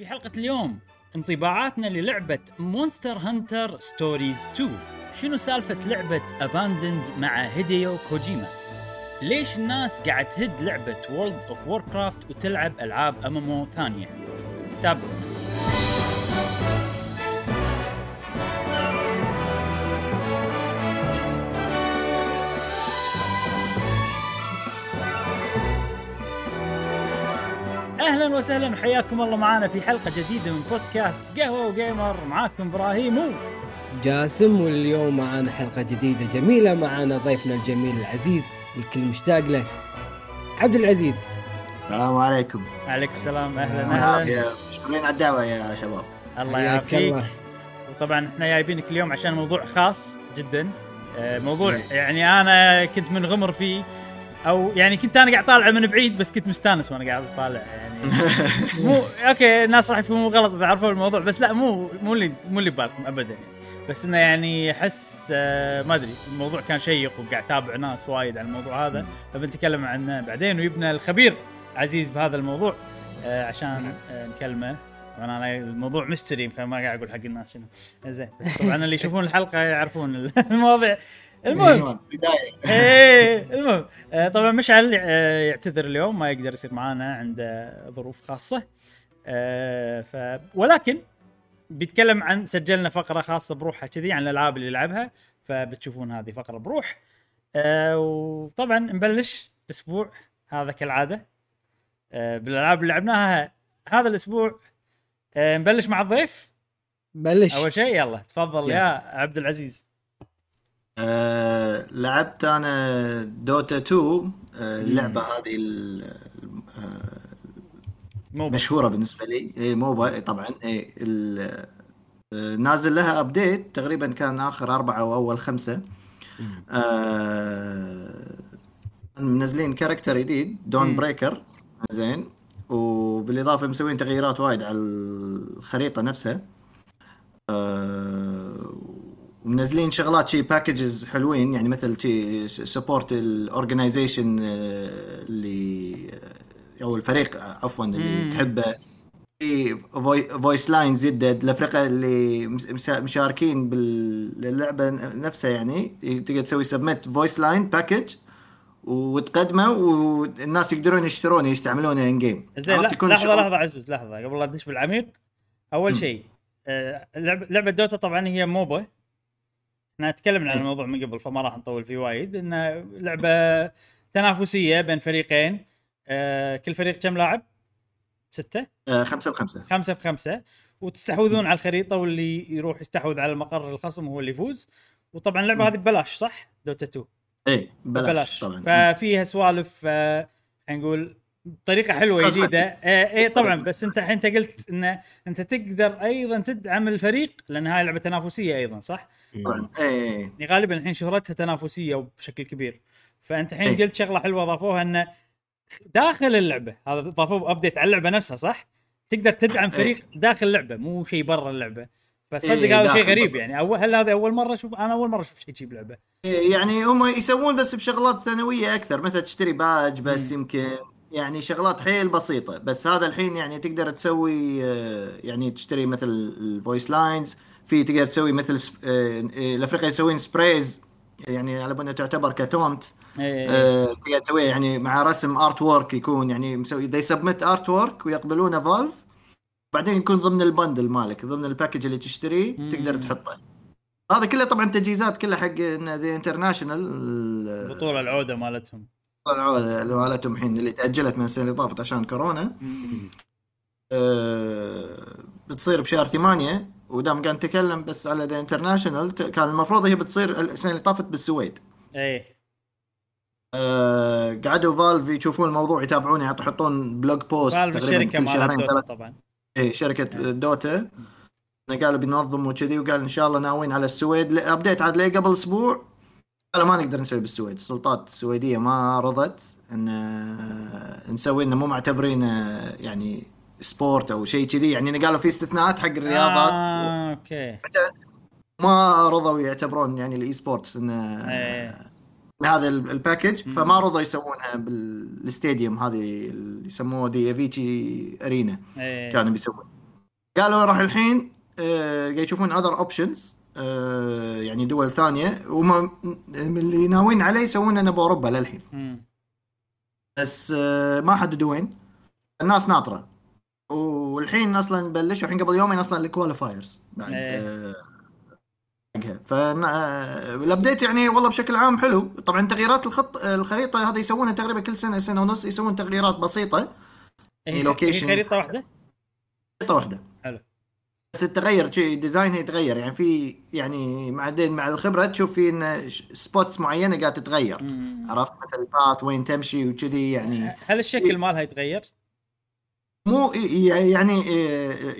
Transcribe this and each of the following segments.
في حلقة اليوم انطباعاتنا للعبة Monster Hunter Stories 2 شنو سالفة لعبة Abandoned مع هيديو كوجيما ليش الناس قاعد تهد لعبة World of Warcraft وتلعب ألعاب MMO ثانية؟ تابعونا. أهلا وسهلا. وحياكم الله معنا في حلقة جديدة من بودكاست قهوة وجيمر. معاكم إبراهيم و جاسم واليوم معنا حلقة جديدة جميلة. معنا ضيفنا الجميل العزيز الكل مشتاق له عبد العزيز. السلام عليكم. عليكم السلام. أهلا أهلا. العافية. مشكورين على الدعوة يا شباب. الله يعافيك. وطبعا إحنا جايبينك اليوم عشان موضوع خاص جدا. آه، موضوع يعني أنا كنت منغمر فيه. أو يعني كنت أنا قاعد طالعه من بعيد بس كنت مستانس وأنا قاعد طالع يعني. مو okay الناس راح يفهموا غلط اذا عرفوا الموضوع بس لا مو مو اللي مو اللي ببالكم ابدا يعني. بس إنه يعني أحس آه، ما أدري الموضوع كان شيق وقاعد أتابع ناس وايد عن الموضوع هذا. فبنتكلم عنه بعدين ويبنى الخبير عزيز بهذا الموضوع آه، عشان آه، نكلمه. طبعا أنا الموضوع mystery يمكن ما قاعد أقول حق الناس شنو. زين بس طبعا اللي يشوفون الحلقة يعرفون المواضيع المهم. بداية. إيه المهم. آه، طبعا مشعل آه، يعتذر اليوم ما يقدر يصير معانا عنده ظروف خاصة. آه، ف ولكن بيتكلم عن سجلنا فقرة خاصة بروحها كذي عن الألعاب اللي لعبها فبتشوفون هذه فقرة بروح. آه، وطبعا نبلش الأسبوع هذا كالعادة. آه، بالألعاب اللي لعبناها هذا الأسبوع. آه، نبلش مع الضيف؟ بلش. أول شيء يلا تفضل يلا. يا عبد العزيز. آه، لعبت أنا Dota 2 آه، اللعبة هذه ال- آه،. مشهورة بالنسبة لي. اي MOBA طبعا. اي نازل لها update تقريبا كان آخر أربعة أو أول خمسة. آه، منزلين character جديد Dawn مم. breaker زين. وبالإضافة مسوين تغييرات وايد على الخريطة نفسها. آه، ومنزلين شغلات شي packages حلوين يعني مثل شي support ال organization اللي أو الفريق عفوا مم. اللي تحبه. في voice lines يدد الافرقه اللي مشاركين باللعبة نفسها يعني تقدر تسوي submit voice line package وتقدمه والناس يقدرون يشترونه يستعملونه ان جيم زين لحظة لحظة عزوز لحظة قبل لا ندش بالعميق أول. شيء آه، لعبه لعبة دوتا طبعا هي موبا. إحنا تكلمنا عن إيه. الموضوع من قبل فما راح نطول فيه وايد إنه لعبة تنافسية بين فريقين آه، كل فريق كم لاعب؟ ستة؟ آه خمسة بخمسة خمسة بخمسة وتستحوذون على الخريطة واللي يروح يستحوذ على المقر الخصم هو اللي يفوز وطبعا اللعبة مم. هذه ببلاش صح؟ Dota 2 اي بلاش, ببلاش طبعا ففيها سوالف آه، خلينا نقول بطريقه حلوة. جديدة اي طبعا بس أنت الحين أنت قلت إن أنت تقدر أيضا تدعم الفريق لأن هاي لعبة تنافسية أيضا صح؟ طبعا اي يعني غالبا الحين شهرتها تنافسية وبشكل كبير فأنت الحين إيه. قلت شغلة حلوة اضافوها انه داخل اللعبة هذا ضافوه update على اللعبة نفسها صح؟ تقدر تدعم إيه. فريق داخل اللعبة مو شيء برا اللعبة فصدق إيه، هذا شيء غريب. يعني اول هل هذا أول مرة أشوف أنا أول مرة أشوف شيء شي بلعبه إيه، يعني هم يسوون بس بشغلات ثانوية أكثر مثل تشتري باج بس مم. يمكن يعني شغلات حيل بسيطة بس هذا الحين يعني تقدر تسوي آه، يعني تشتري مثل ال voice lines في تقدر تسوي مثل سب- آه، آه، الفرق يسوون sprays يعني على بالنا تعتبر content إيه. آه، تقدر تسويها يعني مع رسم artwork يكون يعني مسوي they submit artwork ويقبلونه Valve بعدين يكون ضمن ال bundle مالك ضمن ال package اللي تشتريه. تقدر تحطه. هذا كله طبعا تجهيزات كلها حق The International بطولة العودة مالتهم. اللي مالتهم الحين اللي تأجلت من السنة اللي طافت عشان كورونا. أه بتصير بشهر ثمانية ودام قاعد نتكلم بس على The International كان المفروض هي بتصير السنة اللي طافت بالسويد. إيه. أه قعدوا Valve يشوفون الموضوع يتابعونه يحطون blog post Valve الشركة مال طبعا. اي شركة Dota قالوا بينظموا كذي وقال إن شاء الله ناويين على السويد. update عاد لي قبل أسبوع؟ قالوا ما نقدر نسوي بالسويد السلطات السويدية ما رضت إن آه، نسوي إنه مو معتبرين آه، يعني sport أو شيء كذي يعني قالوا في استثناءات حق الرياضات آه، okay ما رضوا يعتبرون يعني ال esports إنه إيه. هذا ال- ال package. فما رضوا يسوونها بال stadium هذه اللي يسموه دي Avicii Arena إيه. كانوا بيسوون قالوا راح الحين آه، قاعد يشوفون other options يعني دول ثانية وما من اللي ناويين عليه يسوونه بأوروبا للحين. بس آه، ما حددوا وين الناس ناطرة والحين أصلا بلشوا الحين قبل يومين أصلا ال qualifiers بعد إيه. آه، فال update يعني والله بشكل عام حلو طبعا تغييرات الخط الخريطة هذه يسوونها تقريبا كل سنة سنة ونص يسوون تغييرات بسيطة هي هي location. خريطة واحدة خريطة واحدة حلو. بس التغير شيء design ها يتغير يعني في يعني بعدين مع الخبرة تشوف في إن spots معينة قاعدة تتغير. عرفت مثل ال path وين تمشي وكذي يعني هل الشكل مالها يتغير؟ مو يعني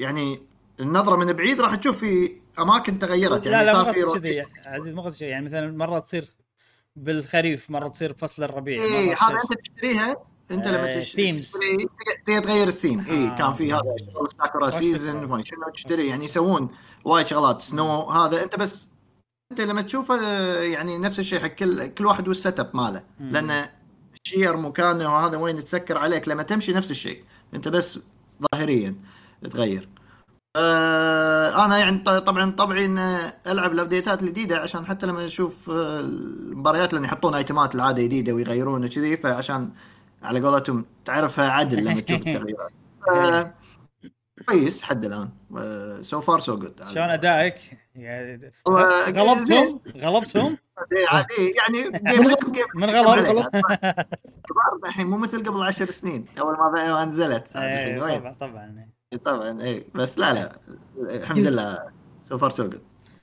يعني النظرة من بعيد راح تشوف في أماكن تغيرت لا يعني لا مو صار في. كذي عزيز مو قصدي يعني مثلا مرة تصير بالخريف مرة تصير بفصل الربيع إي هذا أنت تشتريها أنت آه، لما تشتري themes. تشتري تقدر- تغير الثيم إي آه. كان في هذا شغل sakura season شنو تشتري يعني يسوون وايد شغلات snow هذا أنت بس أنت لما تشوفه آه، يعني نفس الشيء حق كل كل واحد وال setup ماله مم. الشير مكانه وهذا وين تسكر عليك لما تمشي نفس الشيء. أنت بس ظاهريا تغير آه أنا يعني طبعا طبعي إن ألعب ال update ات الجديدة عشان حتى لما أشوف آه، المباريات لأن يحطون item ات العادة جديدة ويغيرون وكذي فعشان على قولتهم تعرفها عدل لما تشوف التغييرات. آه، كويس حد الآن. so far so good شلون أدائك؟ يعني هو غلبتهم؟ غلبتهم؟ عادي. يعني من عليك. غلب. كبار الحين مو مثل قبل عشر سنين. أول ما نزلت إيه، طبعا طبعا طبعا اي بس لا لا. الحمد لله. so far so good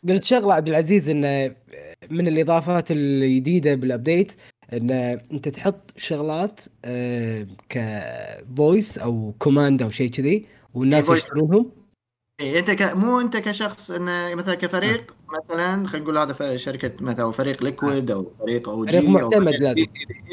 قلت شغلة عبد العزيز انه من الإضافات الجديدة بال update إن أنت تحط شغلات آه، ك voice أو command أو شيء كذي. والناس. يشترونهم؟ اي أنت ك... مو أنت كشخص انه مثلا كفريق مثلا خلينا نقول هذا شركة مثلا أو فريق Liquid أو فريق OG فريق معتمد لازم.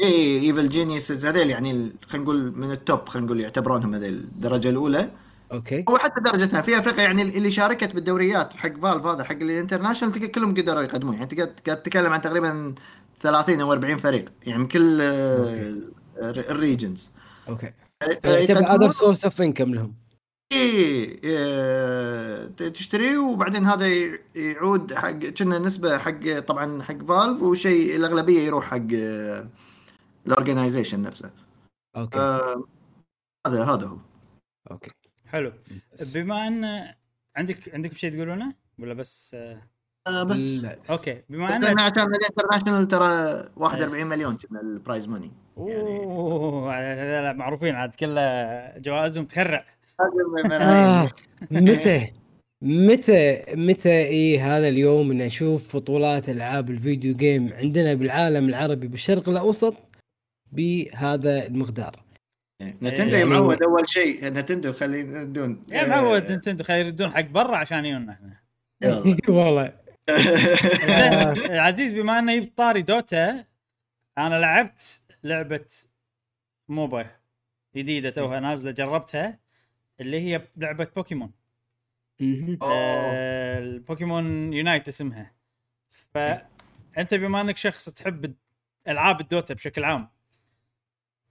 اي Evil Geniuses هذيل يعني خلينا نقول من ال top خلينا نقول يعتبرونهم هذيل الدرجة الأولى. okay. أو حتى درجتها في فرق يعني اللي شاركت بالدوريات حق Valve هذا حق ال International كلهم قدروا يقدمون. يعني انت قاعد تتكلم عن تقريبا 30 أو 40 فريق يعني من كل. ال regions okay. other source of income لهم. اي إيه، تشتريه وبعدين هذا ي- يعود حق كنا نسبة حق طبعا حق Valve وشيء الأغلبية يروح حق ال organization نفسه. okay. آه، هذا هذا هو. أوكي. حلو. بما أن عندك عندكم شيء تقولونه؟ ولا بس آه، آه، بس. لا. okay. بما بس ان عشان ال International ترى 41 مليون كنا ال prize money يعني أوه هذول معروفين عاد كله جوائزهم تخرع آه متى؟ متى؟ متى؟ اي هذا اليوم إن نشوف بطولات ألعاب ال video game عندنا بالعالم العربي بالشرق الأوسط بهذا المقدار. Nintendo يعني- معود أول شيء. Nintendo خلينا ندون يا معود Nintendo خلي يردون حق برا عشان يجونا إحنا. والله. زين عزيز بما إنه جبت طاري Dota أنا لعبت لعبة MOBA جديدة توها نازلة جربتها. اللي هي لعبة بوكيمون. أوه. آه. ال Pokémon Unite اسمها. فانت بما أنك شخص تحب ألعاب ال Dota بشكل عام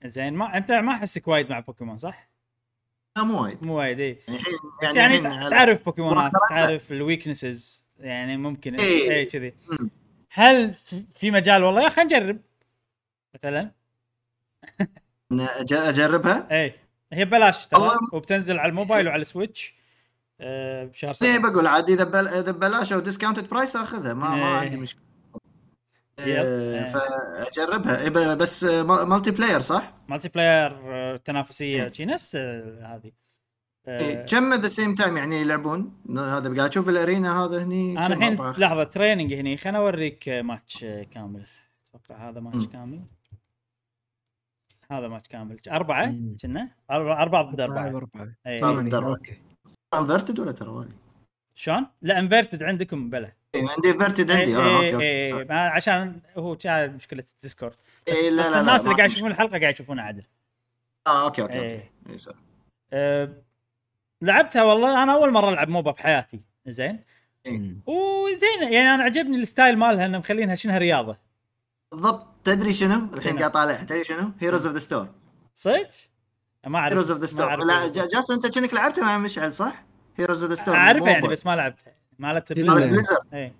زين ما أنت ما أحسك وايد مع بوكيمون صح؟ لا مو وايد. مو وايد اي يعني بس يعني على- تعرف بوكيمونات تعرف ال weaknesses يعني ممكن إيه. اي كذي. هل في- مجال والله؟ يا خلينا نجرب مثلا. أج- أجربها؟ اي هي ببلاش ترى وبتنزل على الموبايل وعلى ال Switch آه، بشهر إيه سبعة بقول عاد إذا إذا ببلاش أو discounted price أخذها ما ما إيه. عندي مشكلة yep. إيه، إيه. فأجربها إيه، بس م- multiplayer صح؟ multiplayer آه، تنافسية شي نفس آه، هذه إيه، كم the same time يعني يلعبون هذا قاعد أشوف ال arena هذا هني أنا الحين لحظة training هني خليني أوريك ماتش كامل أتوقع هذا ماتش مم. كامل هذا ماتش كامل أربعة. كنا أربعة- أربعة ضد أربعة أربعة. إيه. فاهم. ثمانية. درب. okay inverted ولا ترى؟ شلون؟ لا inverted عندكم بلا إيه، عندي inverted عندي إيه، آه إيه، أوكي أوكي إيه، عشان هو كان مشكلة ال Discord بس, إيه، لا، بس لا، لا، الناس ما اللي قاعد يشوفون الحلقة قاعد يشوفونها عدل آه okay okay إيه. okay إيه، صح. لعبتها والله أنا أول مرة ألعب MOBA بحياتي زين. وزين يعني أنا عجبني ال style مالها إنه مخلينها شنها رياضة بالضبط تدري شنو؟ الحين؟ قاعد طالع. تدري شنو؟ Heroes of the Storm صدق؟ ما أعرف. Heroes of the ما Storm لا Heroes of- ج- جاسم أنت كأنك لعبتها مع مشعل صح؟ Heroes of the Storm اعرفها يعني بس ما لعبتها مالت Blizzard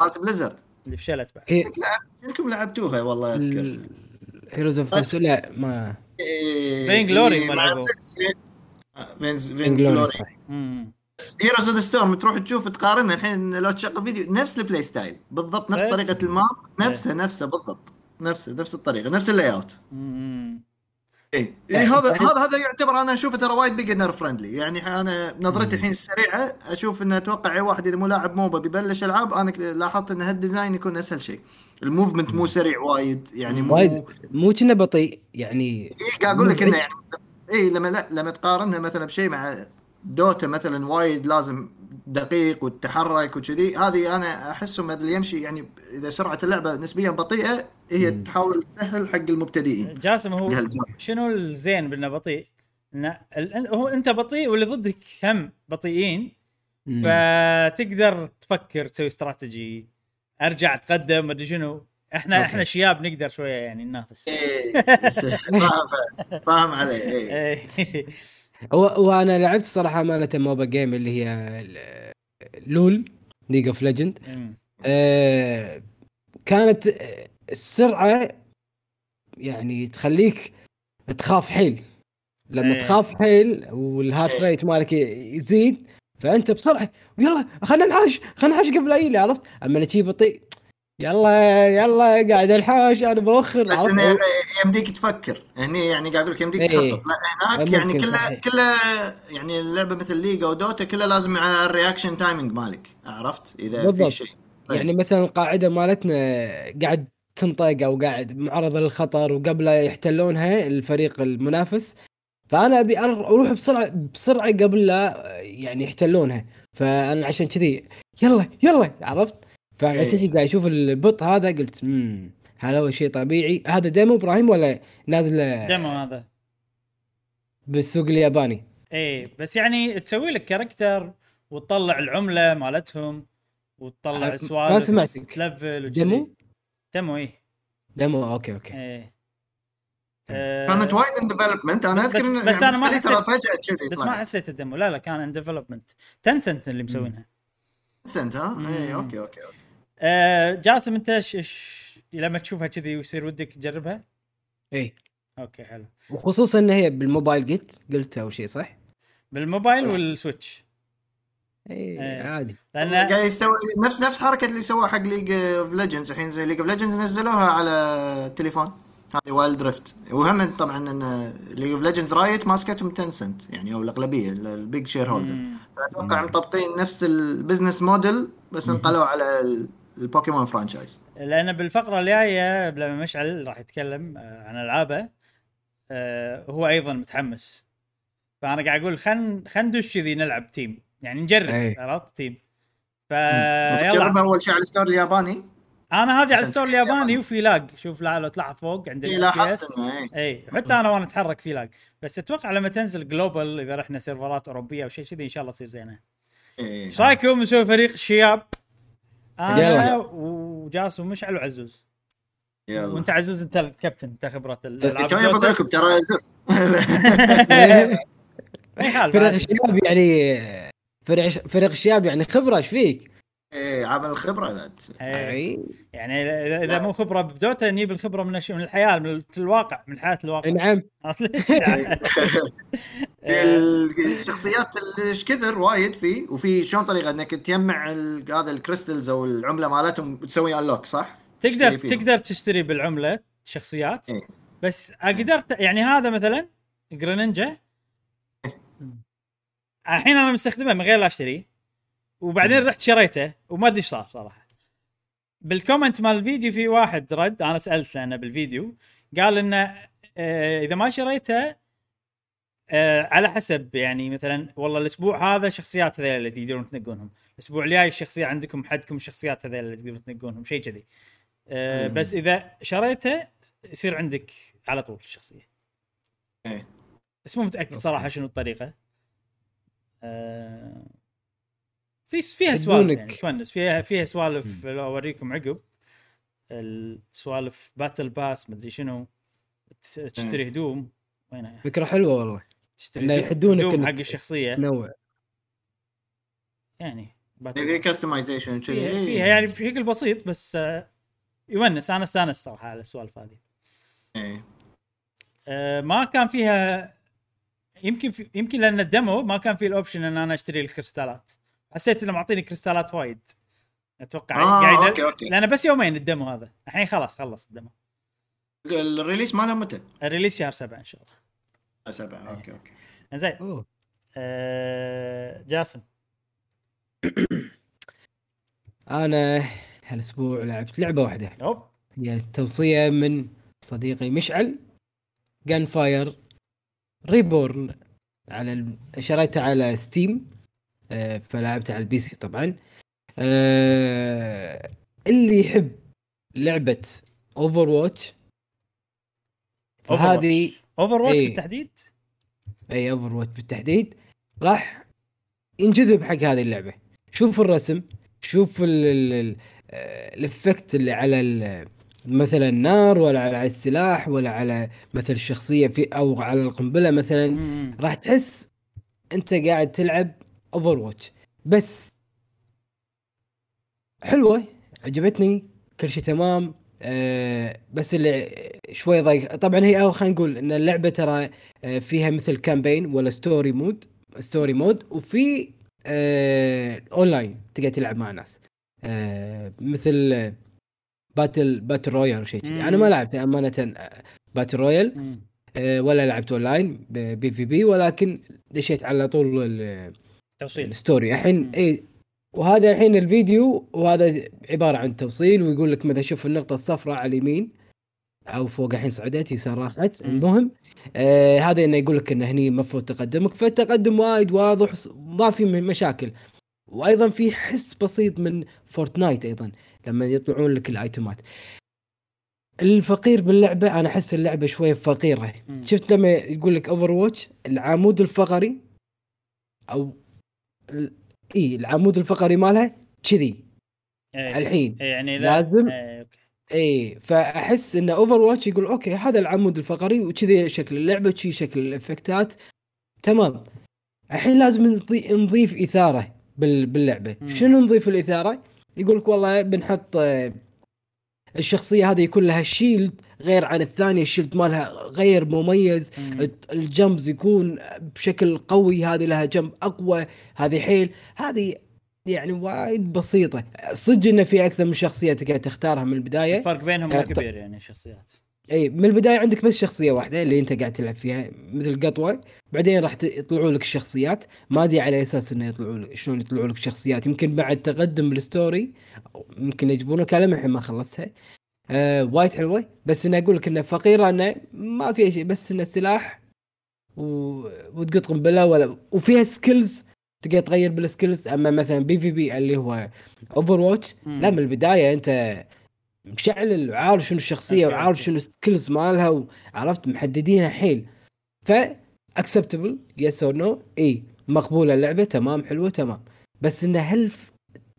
مالت Blizzard اللي فشلت بعد. هي شكلكم لعبتوها؟ والله أذكر. Heroes of لا ما. Vainglory ما مع- لعبوا. Vainglory صح. Heroes of the Storm تروح تشوف تقارنها الحين لو تشغل فيديو نفس ال play style بالضبط نفس؟ طريقة ال map نفسها نفسها بالضبط. نفس نفس الطريقة نفس ال layout. اي هذا هذا هذا يعتبر أنا أشوفه ترى وايد beginner friendly يعني أنا نظرتي الحين السريعة أشوف إنه أتوقع أي واحد إذا مو لاعب MOBA بيبلش ألعاب أنا لاحظت إن هال design يكون أسهل شيء. ال movement مو سريع وايد يعني مو وايد. مو كنا بطيء يعني اي قاعد أقول لك إنه. يعني اي لما لا لما تقارنها مثلا بشيء مع Dota مثلا وايد لازم دقيق وتتحرك وكذي هذه أنا احسه مثل يمشي يعني إذا سرعة اللعبة نسبيا بطيئة هي مم. تحاول تسهل حق المبتدئين جاسم هو. شنو الزين بأنه بطيء؟ هو أنت بطيء واللي ضدك هم بطيئين مم. فتقدر تفكر تسوي استراتيجي أرجع اتقدم مدري شنو إحنا okay. إحنا شياب نقدر شوية يعني ننافس إيه، فاهم فاهم علي إيه. هو وأنا لعبت صراحة مالة MOBA game اللي هي LoL League of Legend كانت السرعة يعني تخليك تخاف حيل لما إيه. تخاف حيل وال heart إيه. rate مالك يزيد فأنت بسرعة يلا خلينا نحاش خلينا نحاش قبل أي عرفت أما تجي بطيء يلا يلا قاعد انحاش أنا بوخر بس؟ انه يمديك تفكر هني يعني قاعد أقول لك يمديك إيه. تخطط لا هناك يعني كله. كله يعني اللعبة مثل League و Dota كلها لازم على ال reaction timing مالك عرفت إذا في بالضبط. شيء طيب. يعني مثلا القاعدة مالتنا قاعد تنطق أو قاعد معرضه للخطر وقبل لا يحتلونها الفريق المنافس فأنا أبي أروح بسرعة بسرعة قبل لا يعني يحتلونها فأنا عشان كذي يلا يلا عرفت كذي قاعد أشوف البطء هذا قلت امم هل هو شيء طبيعي. هذا demo إبراهيم ولا نازل؟ demo هذا. بالسوق الياباني. إيه بس يعني تسوي لك character وتطلع العملة مالتهم وتطلع السوالف ما سمعتك. تلفل. demo؟ demo إيه. demo okay okay. إيه. آه، كانت وايد in development أنا أذكر بس- بس أنا ما حسيت- فجأة كذي بس ما. حسيت ال demo. لا لا كان in development Tencent اللي مسوينها. سنت ها؟ اي. okay okay okay. آه جاسم انت ش... ش... لما تشوفها كذي ويصير ودك تجربها اي okay حلو وخصوصا إن هي بالموبايل قلت قلت أو شيء صح؟ بالموبايل وال Switch اي إيه. عادي لأن قاعد يستوي نفس نفس حركة اللي سووها حق League of Legends الحين زي League of Legends نزلوها على التليفون هذه Wild Rift وهم طبعا إن League of Legends Riot ماسكتهم Tencent يعني أو الأغلبية ال big shareholder. أتوقع. مطبقين نفس ال business model بس مم. انقلوا على ال Pokémon franchise. لأن بالفقرة الجاية لما مشعل راح يتكلم آه، عن ألعابه. آه، هو أيضا متحمس. فأنا قاعد أقول خل خل ندش كذي نلعب team يعني نجرب أي. عرفت؟ team تجربها فيلا أول شيء على ال store الياباني؟ أنا هذه على ال store الياباني. وفي lag شوف لا لو تلاحظ فوق عند اي لاحظت. إيه. اي حتى أنا وأنا أتحرك في lag بس أتوقع لما تنزل global إذا رحنا سيرفرات أوروبية أو شيء كذي إن شاء الله تصير زينة. إيه. إيش رايكم نسوي فريق شياب؟ أنا يلا. وجاس ومشعل وعزوز يلا وانت عزوز انت الكابتن انت خبرة الالعاب كمان بقول لكم ترى زف ما يخالف فرق. الشباب يعني فرق فرق الشباب يعني خبرة إيش فيك؟ إيه عمل خبرة بعد. إيه. أي. يعني اذا اذا مو خبرة بدوتا نجيب الخبرة من الش- من الحياة من الواقع من حياة الواقع. نعم. الشخصيات اللي إيش كثر وايد في وفي شلون طريقة إنك تجمع هذا ال crystals أو العملة مالتهم وتسوي unlock صح؟ تقدر تشتري فيهم. تقدر تشتري بالعملة شخصيات إيه. بس قدرت يعني هذا مثلا Greninja الحين أنا مستخدمه من غير لا أشتريه. وبعدين رحت شريته وما أدري إيش صار صراحة. بال comment مال الفيديو في واحد رد أنا سألت لأنه بالفيديو قال إنه آه، إذا ما شريته آه، على حسب يعني مثلا والله الأسبوع هذا شخصيات هذول اللي تقدرون تنقونهم. الأسبوع الجاي الشخصيه عندكم حدكم الشخصيات هذول اللي تقدرون تنقونهم شيء كذي. آه،. بس إذا شريته يصير عندك على طول الشخصية. إيه. بس مو متأكد صراحة شنو الطريقة. آه، في فيها سوالف. يعني تونس. فيها فيها سوالف لو أوريكم عقب. السوالف battle pass مدري شنو. تشتري هدوم. وينها فكرة حلوة والله. تشتري هدوم- يحدونك هدوم حق الشخصية. تنوع. يعني في customization فيها, يعني بشكل بسيط بس آه، يونس. أنا استانس صراحة على السوالف هذه. إيه. آه، ما كان فيها يمكن في يمكن لأن ال demo ما كان فيه ال option إن أنا أشتري الكريستالات. حسيت انه معطيني كريستالات وايد. أتوقع آه قاعد okay، okay. لأن بس يومين ال demo هذا. الحين خلاص خلص ال demo ال release ماله متى؟ الريليس شهر سبعة إن شاء الله. سبعة okay okay. زين. آه جاسم. أنا هالأسبوع لعبت لعبة واحدة. أوب. هي توصية من صديقي مشعل Gunfire Reborn على ال- شريتها على Steam آه، فلعبتها على ال PC طبعا. آه، اللي يحب لعبة Overwatch فهذه Overwatch. بالتحديد؟ اي Overwatch بالتحديد. راح ينجذب حق هذه اللعبة. شوف الرسم شوف ال- ال- ال- آه، ال effect اللي على ال- مثلا النار ولا على السلاح ولا على مثل الشخصية في أو على القنبلة مثلا. راح تحس أنت قاعد تلعب Overwatch بس حلوة عجبتني كل شيء تمام. آه بس اللي شوي ضيق طبعا هي أو خلينا نقول إن اللعبة ترى آه فيها مثل campaign ولا story mode story mode وفي آه اونلاين تقدر تلعب مع ناس. آه مثل آه، battle battle royale أو شيء كذي. أنا ما. لعبت أمانة آه، battle royale مم. آه، ولا لعبت online PvP ولكن دشيت على طول توصيل. ال story. الحين. اي وهذا الحين الفيديو وهذا عبارة عن توصيل ويقول لك مثلا شوف النقطة الصفراء على اليمين أو فوق الحين صعدت يسار راحت. المهم آه هذا إنه يقول لك إنه هني المفروض تقدمك. فالتقدم وايد واضح ما في مشاكل. وأيضا في حس بسيط من Fortnite أيضا لما يطلعون لك ال item ات. الفقير باللعبة أنا أحس اللعبة شوية فقيرة. مم. شفت لما يقول لك Overwatch العمود الفقري أو إي العمود الفقري مالها كذي إيه. الحين إيه، يعني لا لازم- إيه، okay. إي فأحس إن Overwatch يقول okay هذا العمود الفقري وكذي شكل اللعبة وكذي شكل ال effect ات تمام الحين لازم نضي- نضيف إثارة بال- باللعبة. شنو نضيف الإثارة يقول لك والله بنحط الشخصية هذه يكون لها شيلد غير عن الثانية الشيلد مالها غير مميز. مم. الجمبز يكون بشكل قوي هذه لها جنب أقوى هذه حيل. هذه يعني وايد بسيطة. صدق إنه في أكثر من شخصية تقدر تختارها من البداية. الفرق بينهم آه، مو ط- كبير يعني الشخصيات. إي من البداية عندك بس شخصية واحدة اللي أنت قاعد تلعب فيها مثل قطوة. بعدين راح يطلعوا لك الشخصيات ما أدري على أساس إنه يطلعوا لك شلون يطلعوا لك شخصيات. يمكن بعد تقدم بال story أو يمكن يجيبونك على الحين ما خلصتها. آه وايد حلوة. بس إني أقول لك إنه فقيره انه ما فيها شيء. بس إنه سلاح و... وتقط قنبله ولا. وفيها skills تقدر تغير بال skills أما مثلا PvP اللي هو Overwatch. لا من البداية أنت مشعل وعارف شنو الشخصية وعارف okay. شنو ال skills مالها وعرفت محددينها حيل. ف acceptable yes or no إي. مقبولة اللعبة تمام حلوة تمام. بس انه هل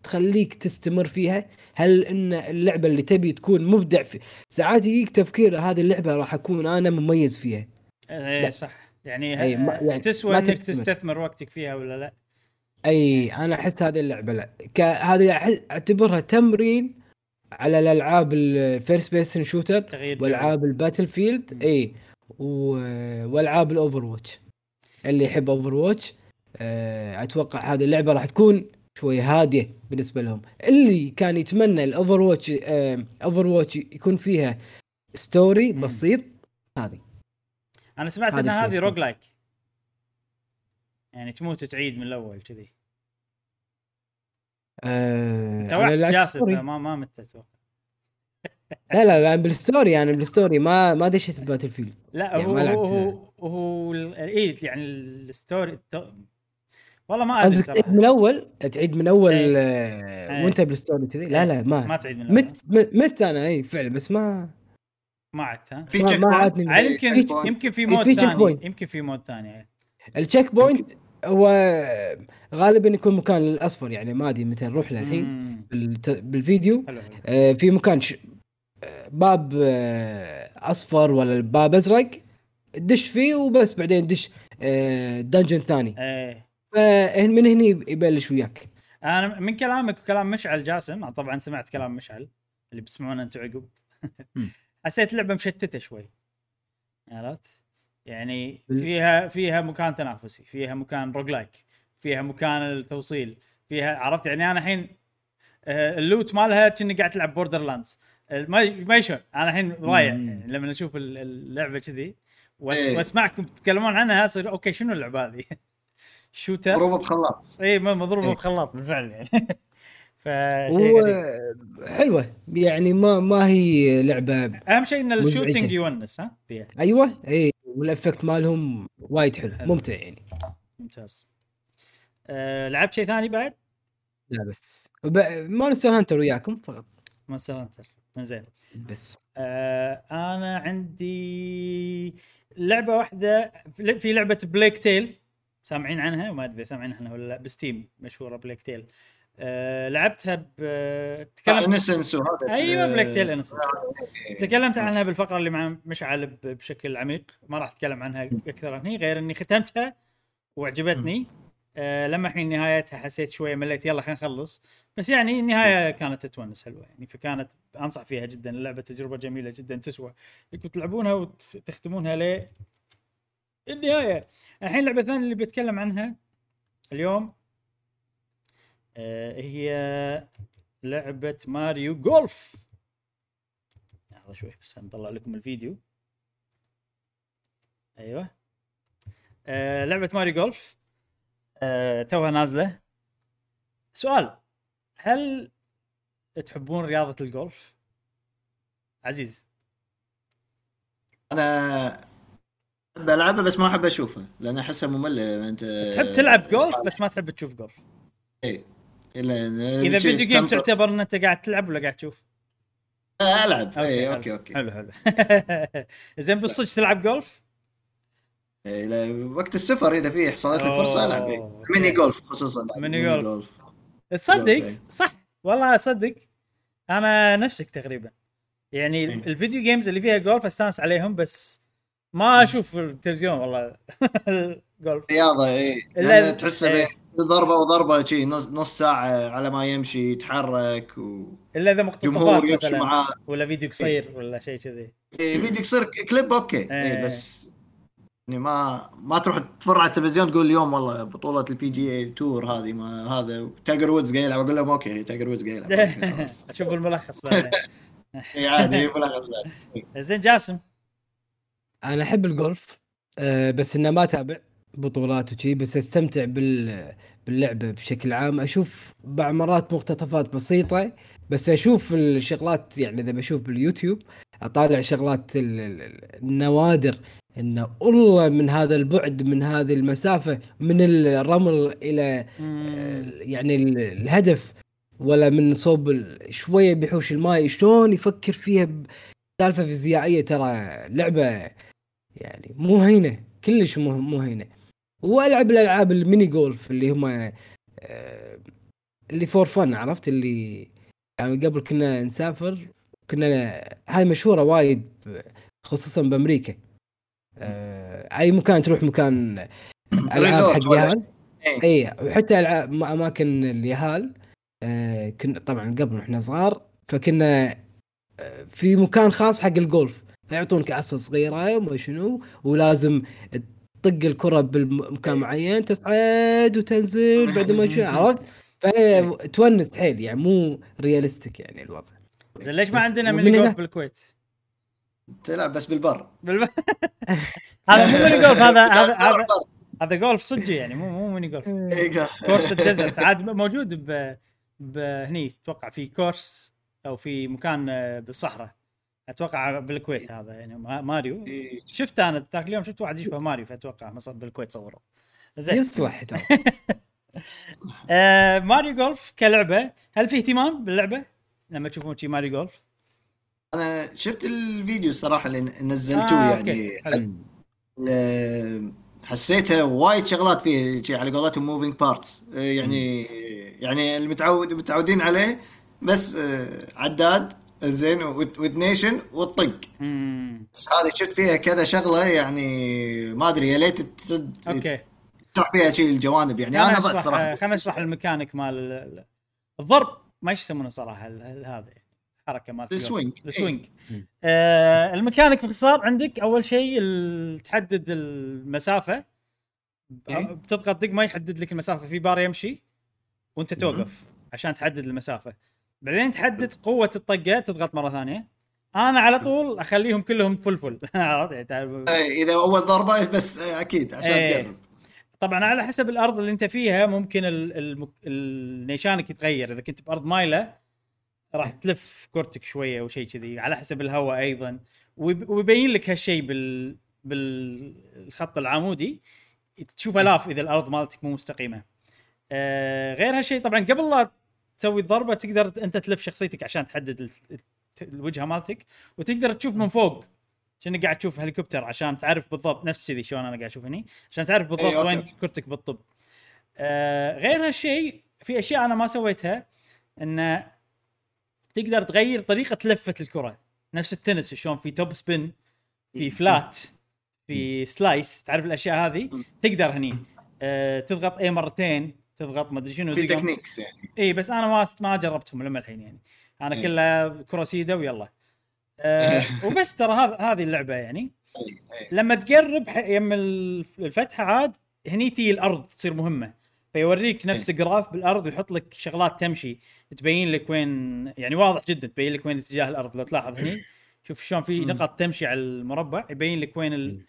تخليك تستمر فيها؟ هل إن اللعبة اللي تبي تكون مبدع في ساعات يجيك تفكير هذه اللعبة راح أكون أنا مميز فيها. لا. صح. يعني, إيه، ما- يعني تسوى ما إنك. تستثمر وقتك فيها ولا لا؟ إي أنا أحس هذه اللعبة لا. هذه أعتبرها تمرين على الألعاب ال first person shooter. والعاب ال Battlefield. اي والعاب ال Overwatch اللي يحب Overwatch أتوقع هذه اللعبة راح تكون شوي هادية بالنسبة لهم اللي كان يتمنى ال Overwatch Overwatch يكون فيها story. بسيط هذه أنا سمعت ان هذه. roguelike يعني تموت وتعيد من الأول كذي آه، توحت جاسم. فما ما مت أتوقع لا لا بالستوري يعني بالستوري ما ما دشيت الباتل فيلد لا يعني هو ما هو لعبت- هو, هو ال- إيه يعني الستوري والله ما أدري قصدك تعيد من أول تعيد من أول إيه. آه، إيه. وأنت بالستوري كذي لا لا ما ما تعيد من الأول مت مت- أنا اي فعلا بس ما ما عدت ها في ما- تشيك ما بوينت؟ عادني عاد في يمكن؟ يمكن في إيه، مود ثاني. يمكن في مود ثاني يعني. ال check point هو غالبا يكون مكان الاصفر يعني ما أدري متى نروح له الحين بالفيديو. حلو حلو. آه، في مكان ش... آه، باب آه، أصفر ولا باب أزرق دش فيه وبس بعدين دش dungeon ثاني. إيه. فمن هني يبلش وياك. أنا من كلامك وكلام مشعل جاسم طبعا سمعت كلام مشعل اللي بتسمعونه أنتم عقب. حسيت اللعبه مشتتة شوي. عرفت؟ يعني فيها فيها مكان تنافسي، فيها مكان roguelike، فيها مكان التوصيل، فيها عرفت؟ يعني أنا الحين آه، ال loot مالها كأني قاعد تلعب Borderlands ما ما شلون أنا الحين ضايع. يعني لما أشوف ال- اللعبة كذي إيه. وأسمعكم تتكلمون عنها أصير okay شنو اللعبة هذه؟ shooter مضروبة بخلاط. اي مضروبة إيه. بخلاط بالفعل يعني. فشيء غريب. حلوة. يعني ما ما هي لعبة أهم شيء إن. ال shooting يونس ها؟ فيها. أيوه. اي والافكت مالهم وايد حلو. ممتع يعني. ممتاز. أه لعبت شيء ثاني بعد؟ لا بس. ب- مونستر هانتر وياكم فقط. مونستر هانتر زين. بس. أه أنا عندي لعبة واحدة في لعبة بليك تيل سامعين عنها؟ ما أدري سامعين عنها ولا لا بستيم مشهورة بليك تيل أه لعبتها ب تكلم انسنس وهذا أيوه بليك تيل آه، انسنس تكلمت عنها بالفقرة اللي مع مشعل بشكل عميق ما راح أتكلم عنها أكثر هني غير إني ختمتها وعجبتني آه لما الحين نهايتها حسيت شوية مليت يلا خلينا نخلص. بس يعني النهاية كانت تونس حلوة يعني فكانت أنصح فيها جدا. اللعبة تجربة جميلة جدا تسوى. انكم تلعبونها وتختمونها ل النهاية. الحين اللعبه الثانية اللي بتكلم عنها اليوم. آه هي لعبة ماريو جولف لحظة شوي بس نطلع لكم الفيديو. أيوه. آه لعبة ماريو جولف آه توها نازلة. سؤال هل تحبون رياضة الجولف عزيز. أنا أحب ألعبها بس ما أحب أشوفها لأن أحسها مملة لما أنت تحب تلعب جولف بس ما تحب تشوف جولف إيه. إذا video game تعتبر إن أنت قاعد تلعب ولا قاعد تشوف ألعب اي. okay okay حلو حلو زين بالصدق تلعب جولف إيه، وقت السفر إذا في حصلت لي فرصه ألعب إيه. mini. golf خصوصا mini golf. تصدق جولف. صح والله أصدق أنا نفسك تقريبا يعني إيه. ال video games اللي فيها جولف أستانس عليهم بس ما أشوف التلفزيون والله الجولف رياضة اي تحسه إيه. ضربة وضربة شي نص نص ساعة على ما يمشي يتحرك وجمهور إلا إذا مقتطفات يمشي مثلا معاه. ولا فيديو قصير ولا شيء كذي. إيه، فيديو يصير clip okay. إيه. إيه. بس يعني ما ما تروح تفر على التلفزيون تقول اليوم والله بطولة ال PGA Tour هذه ما هذا. تايجر وودز قاعد يلعب أقول لهم okay تايجر وودز قاعد يلعب. أشوف الملخص بعدين. إيه، عادي ملخص بعد زين جاسم. أنا أحب الجولف أه بس إنه ما أتابع. بطولات وشي بس أستمتع بال باللعبه بشكل عام. أشوف بعض مرات مقتطفات بسيطة بس أشوف الشغلات يعني إذا بشوف باليوتيوب أطالع شغلات ال- ال- النوادر انه والله من هذا البعد من هذه المسافة من الرمل إلى آه، يعني ال- الهدف ولا من صوب شوية بيحوش الماي شلون يفكر فيها بسالفه فيزيائية؟ ترى لعبة يعني مو هينة كلش مو هينة. والعب الألعاب ال mini golf اللي هم آه، اللي for fun عرفت؟ اللي يعني قبل كنا نسافر كنا هاي مشهورة وايد خصوصا بأمريكا. آه، أي مكان تروح مكان ألعاب resort حق يهال إيه. اي وحتى ألعاب م- أماكن اليهال آه، كنا طبعا قبل إحنا صغار فكنا آه، في مكان خاص حق الجولف فيعطونك عصا صغيرة وما شنو ولازم تطق الكرة بمكان معين تصعد وتنزل بعد ما عرفت؟ فتونس حيل يعني مو realistic يعني الوضع. زين ليش ما عندنا mini golf بالكويت؟ تلعب بس بالبر. بالب... هذا مو mini golf هذا هذا هذا جولف صجي يعني مو مو mini golf إيه، course ال desert. عاد موجود ب... بهني أتوقع في course أو في مكان آه، بالصحراء. أتوقع بالكويت هذا يعني ما- ماريو. إيه. شفت أنا ذاك اليوم شفت واحد يشبه ماريو فأتوقع مصر بالكويت صوروا زين. يصلح آه ماريو جولف كلعبة هل في اهتمام باللعبة؟ لما تشوفون شي ماريو جولف؟ أنا شفت الفيديو الصراحه اللي نزلتوه آه، يعني. حسيتها وايد شغلات فيه على قولتهم moving parts يعني يعني المتعود متعودين عليه بس آه، عداد. زين وذ نيشن والطق مم. بس هذه شفت فيها كذا شغلة يعني ما أدري يا ليت okay. تروح فيها شيء الجوانب يعني. أنا اشرح صراحة. خلينا نشرح الميكانيك مال ال- ال- الضرب. ما إيش يسمونه صراحة هذا الحركة مال ال swing. ال swing. آه الميكانيك باختصار عندك أول شيء تحدد المسافة. إيه. بتضغط دق ما يحدد لك المسافة في بار يمشي وأنت توقف عشان تحدد المسافة. بعدين تحدد قوة الطقة تضغط مرة ثانية. أنا على طول أخليهم كلهم full full عرفت؟ يعني إيه، إذا اول ضربه بس إيه، أكيد عشان إيه. تجرب طبعا على حسب الأرض اللي أنت فيها ممكن النيشانك يتغير. إذا كنت بأرض مايلة راح تلف كورتك شوية أو شيء كذي. على حسب الهواء أيضا. ويب- ويبين لك هالشيء بال بالخط العمودي. تشوف آلاف إذا الأرض مالتك مو مستقيمة. آه غير هالشيء طبعا قبل لا تسوي الضربه تقدر أنت تلف شخصيتك عشان تحدد ال- الوجهة مالتك وتقدر تشوف من فوق كأنك قاعد تشوف هليكوبتر عشان تعرف بالضبط نفس كذي شلون أنا قاعد أشوف هني عشان تعرف بالضبط okay، وين. كرتك بتطب. آه غير هالشيء في أشياء أنا ما سويتها انه تقدر تغير طريقة لفة الكرة. نفس التنس شلون في top spin في flat في slice تعرف الأشياء هذه؟ تقدر هني. آه تضغط اي مرتين. تضغط ما أدري شنو في techniques يعني. إي بس أنا ما ما جربتهم لما الحين يعني. أنا إيه. كلها كروسيدا ويلا. آه وبس ترى هذا هذه اللعبة يعني. لما تقرب يم الف- الفتحة عاد هني تي الأرض تصير مهمة. فيوريك نفس جراف بالأرض ويحط لك شغلات تمشي. تبين لك وين يعني واضح جدا تبين لك وين اتجاه الأرض. لو تلاحظ هني شوف شلون في. نقط تمشي على المربع يبين لك وين ال...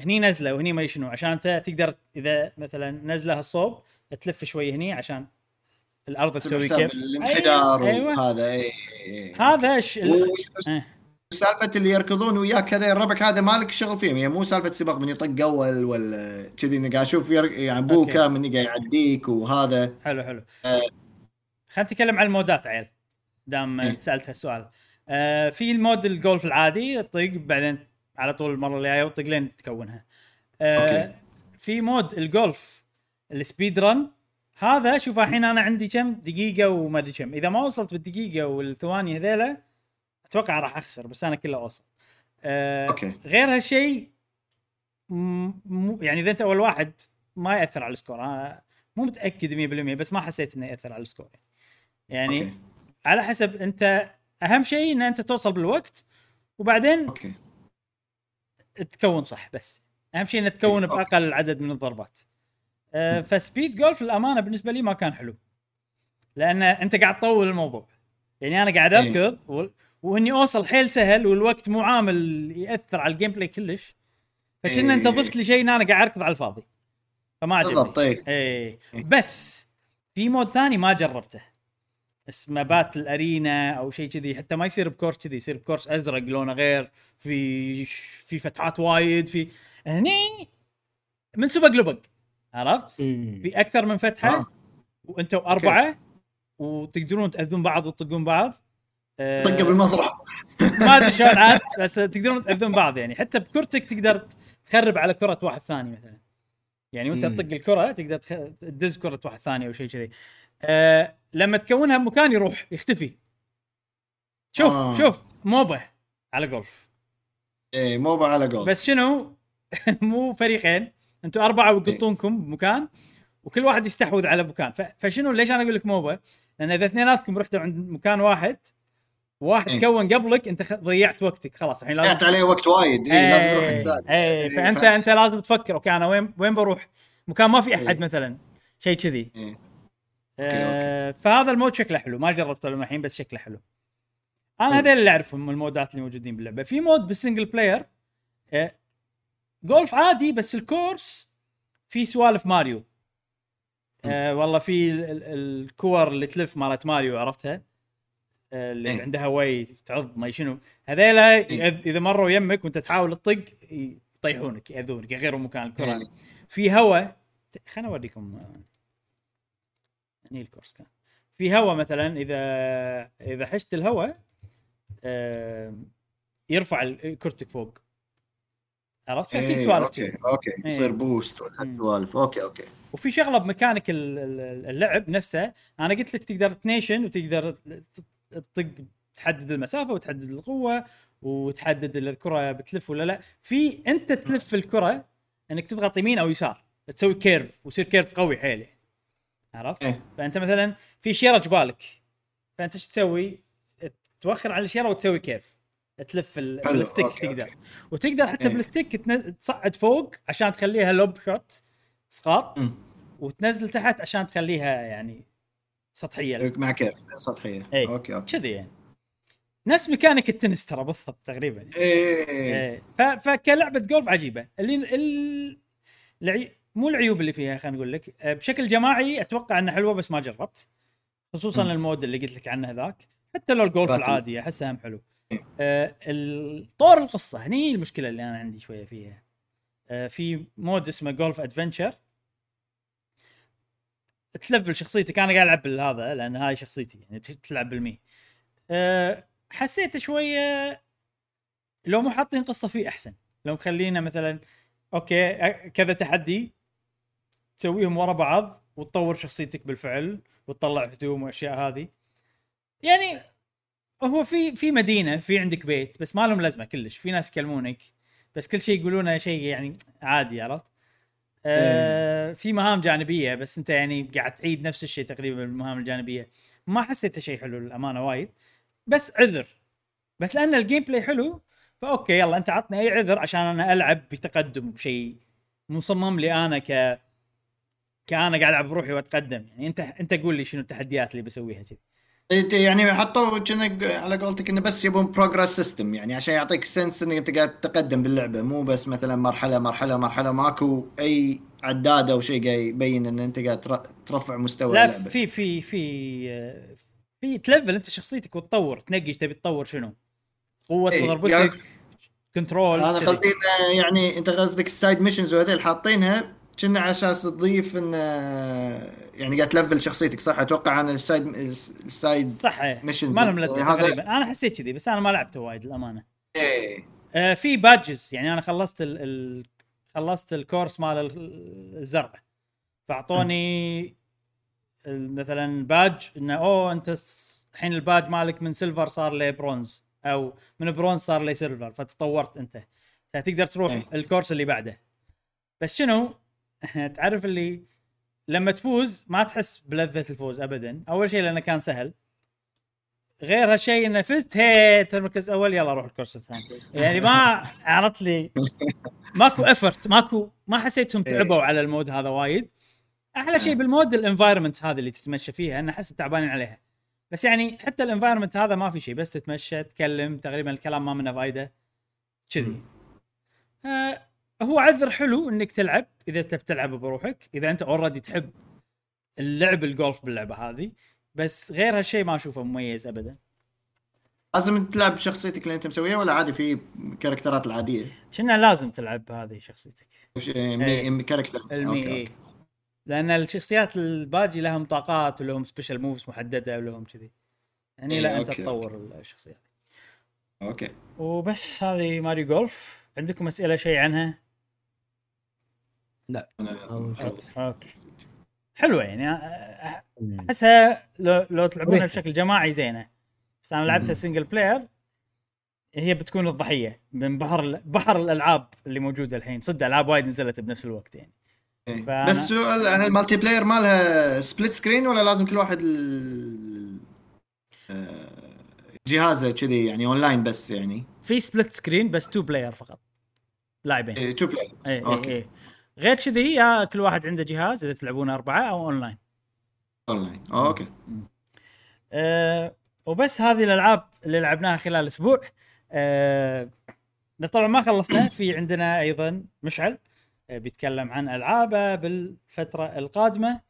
هني نزلة وهني ما شنو. عشان أنت تقدر إذا مثلا نزله الصوب تلف شوي هني عشان الأرض تسوي كيف الانحدار أيوة. وهذا اي هذا ش... ال- وس- إيه. سالفة اللي يركضون وياك هذا ربعك هذا مالك شغل فيهم يعني مو سالفة سباق من يطق أول ولا كذي إني قاعد أشوف ير- يعني بوكا. من قاعد يعديك وهذا حلو حلو آه. خلينا نتكلم عن ال mode ات عيل دام إيه. سألت هالسؤال آه في ال mode ال golf العادي تطق بعدين على طول المرة الجاية وطق لين تكونها آه okay. في mode ال golf ال speed run. هذا شوف الحين أنا عندي كم؟ دقيقة وما أدري كم. إذا ما وصلت بالدقيقة والثواني هذيلا أتوقع راح أخسر بس أنا كله اوصل آه okay. غير هالشيء يعني إذا أنت أول واحد ما يأثر على ال score. أنا مو متأكد 100% بس ما حسيت إنه يأثر على ال score. يعني okay. على حسب أنت أهم شيء إن أنت توصل بالوقت وبعدين okay. تكون صح بس. أهم شيء ان تكون okay. بأقل عدد من الضربات. ف speed golf الامانه بالنسبة لي ما كان حلو. لأن أنت قاعد تطول الموضوع. يعني أنا قاعد إيه. اركض و... وإني أوصل حيل سهل والوقت مو عامل يأثر على ال gameplay كلش. فكنا أنت إيه. ضفت لي شيء إن أنا قاعد أركض على الفاضي. فما عجبني. بالضبط اي إيه. بس في مود ثاني ما جربته. اسمه بات الارينا أو شيء كذي. حتى ما يصير بكورس كذي يصير بكورس أزرق لونه غير. في في فتحات وايد في هني من سبق لبق. عرفت؟ مم. في أكثر من فتحة آه. وأنتم أربعة وتقدرون تأذون بعض وتطقون بعض. آه، طقة بالمضرب ما أدري شلون عاد بس تقدرون تأذون بعض يعني. حتى بكرتك تقدر تخرب على كرة واحد ثاني مثلا. يعني وأنت. تطق الكرة تقدر تخ... تدز كرة واحد ثاني أو شيء كذي. آه لما تكونها بمكان يروح يختفي. شوف آه. شوف MOBA على جولف. اي مو على جول بس شنو؟ مو فريقين. أنتم اربعة ويقطونكم بمكان وكل واحد يستحوذ على مكان. فشنو ليش أنا أقول لك MOBA؟ لأن إذا اثنيناتكم رحتوا عند مكان واحد واحد إيه. كون قبلك أنت. ضيعت وقتك خلاص الحين لازم ضيعت عليه وقت وايد اي لازم عند ذاك. اي إيه، فانت ف- أنت لازم تفكر okay أنا وين وين بروح؟ مكان ما في أحد إيه. مثلا شيء كذي إيه. آه فهذا ال mode شكله حلو ما جربته الحين بس شكله حلو أنا طيب. هذول اللي أعرفهم ال modeات اللي موجودين باللعبة في mode بال single player آه جولف عادي بس ال course في سوالف ماريو. آه والله في ال- ال- الكور اللي تلف مالت ماريو عرفتها؟ آه اللي إيه. عندها واي تعض ما شنو. هذيلا إيه. إذا مروا يمك وأنت تحاول تطق يطيحونك يأذونك يغيرون مكان الكرة. إيه. في هواء خليني أوريكم آه، هني ال course كان. في هواء مثلا اذا إذا حشت الهواء آه، يرفع كرتك فوق. عرفت في إيه، سوالف okay. okay إيه. يصير boost ولا مم. سوالف okay okay وفي شغلة بميكانيك ال- ال- اللعب نفسه أنا قلت لك تقدر تنيشن وتقدر تطق تحدد المسافة وتحدد القوة وتحدد الكرة بتلف ولا لا في أنت تلف الكرة إنك تضغط يمين أو يسار تسوي curve ويصير curve قوي حيل يعني. عرفت؟ إيه. فأنت مثلا في شيرة جبالك فأنت إيش تسوي؟ توخر على الشيرة وتسوي curve تلف بال stick تقدر okay. وتقدر حتى إيه. بال stick تصعد فوق عشان تخليها lob shot اسقاط. وتنزل تحت عشان تخليها يعني سطحية مع curve سطحية إيه. okay okay كذي يعني نفس ميكانيك التنس ترى بالضبط تقريبا يعني. إيه إيه. ف- فكلعبة جولف عجيبة اللي ال... العي... مو العيوب اللي فيها خلينا نقول لك آه، بشكل جماعي أتوقع إنها حلوة بس ما جربت خصوصا. ال mode اللي قلت لك عنه ذاك حتى لو الجولف. العادي احسه هم حلو إيه. آه طور القصة. هني المشكلة اللي أنا عندي شوية فيها. آه في mode اسمه golf adventure تلفل شخصيتك. أنا قاعد ألعب بالهذا لأن هاي شخصيتي. يعني تلعب بالمي. أه حسيت شوية لو مو حاطين قصة فيه أحسن. لو مخلينا مثلا أوكي كذا تحدي تسويهم ورا بعض وتطور شخصيتك بالفعل وتطلع هدوم وأشياء هذه. يعني هو في في مدينة في عندك بيت بس ما لهم لازمة كلش. في ناس يكلمونك بس كل شيء يقولونه شيء يعني عادي عرفت؟ آه في مهام جانبية بس أنت يعني قاعد تعيد نفس الشيء تقريبا بالمهام الجانبية. ما حسيته شيء حلو للأمانة وايد. بس عذر. بس لأن ال gameplay حلو ف okay يلا أنت عطني أي عذر عشان أنا ألعب بتقدم بشيء مصمم لي أنا ك كأنا قاعد ألعب بروحي وأتقدم. يعني أنت أنت قول لي شنو التحديات اللي بسويها كذي. يعني حطوا كأنك على قولتك إنه بس يبون progress system يعني عشان يعطيك sense إنك أنت قاعد تتقدم باللعبة مو بس مثلا مرحلة مرحلة مرحلة ماكو أي عداد أو شيء قاعد يبين إن أنت قاعد تر- ترفع مستوى لا اللعبة في في في في تlevel أنت شخصيتك وتطور تنقي تبي تطور شنو قوة إيه، ضربتك control أنا. قصدي يعني أنت قصدك ال side missions وهذيل حاطينها كنا على أساس تضيف إن يعني قاعد تlevel شخصيتك صح؟ أتوقع أنا ال side ال side صح missions ما لهم لازمة تقريبا. أنا حسيت كذي بس أنا ما لعبته وايد للأمانة. إيه. آه في badges يعني أنا خلصت ال... ال... خلصت ال course مال ال- الزرع. فأعطوني مثلا باج إنه أوه أنت الحين الباج مالك من silver صار له برونز أو من برونز صار له silver فتطورت أنت. فتقدر تروح إيه. ال course اللي بعده. بس شنو؟ تعرف اللي لما تفوز ما تحس بلذة الفوز ابدا. أول شيء لأنه كان سهل. غير هالشيء إنه فزت هي تركز أول يلا روح ال course الثاني. يعني ما عرفت لي. ماكو effort ماكو ما حسيتهم تعبوا على ال mode هذا وايد. أحلى شيء بال mode ال environment هذه اللي تتمشى فيها أنا أحس تعبانين عليها. بس يعني حتى ال environment هذا ما في شيء بس تتمشى تكلم تقريبا الكلام ما منه فايدة. كذي. آه هو عذر حلو إنك تلعب إذا تبي تلعب بروحك إذا أنت already تحب اللعب الجولف باللعبة هذه بس غير هالشيء ما أشوفه مميز ابدا. لازم تلعب بشخصيتك اللي أنت مسويها ولا عادي في characterات العادية؟ شنو لازم تلعب هذه شخصيتك. وش- Mii- character ال Mii okay، إيه. okay. لأن الشخصيات الباجي لهم طاقات ولهم special moves محددة ولهم كذي. يعني إيه، لا أنت تطور الشخصيات okay. وبس هذه ماريو جولف. عندكم أسئلة شيء عنها؟ لا. okay. حلوة يعني. أحسها لو, لو تلعبونها. بشكل جماعي زينة. بس أنا لعبتها. single player هي بتكون الضحية من بحر ال- بحر الألعاب اللي موجودة الحين. صدق ألعاب وايد نزلت بنفس الوقت يعني. إيه. فأنا- بس سؤال هل ال multiplayer مالها split screen ولا لازم كل واحد آه، جهازه كذي يعني اونلاين بس يعني؟ في split screen بس two player فقط. لاعبين. إيه، two player اي اي okay. غير كذي يا كل واحد عنده جهاز إذا تلعبون أربعة أو online. online. okay. أه وبس هذه الألعاب اللي لعبناها خلال أسبوع. أه طبعا ما خلصنا. في عندنا أيضا مشعل أه بيتكلم عن ألعابه بالفترة القادمة.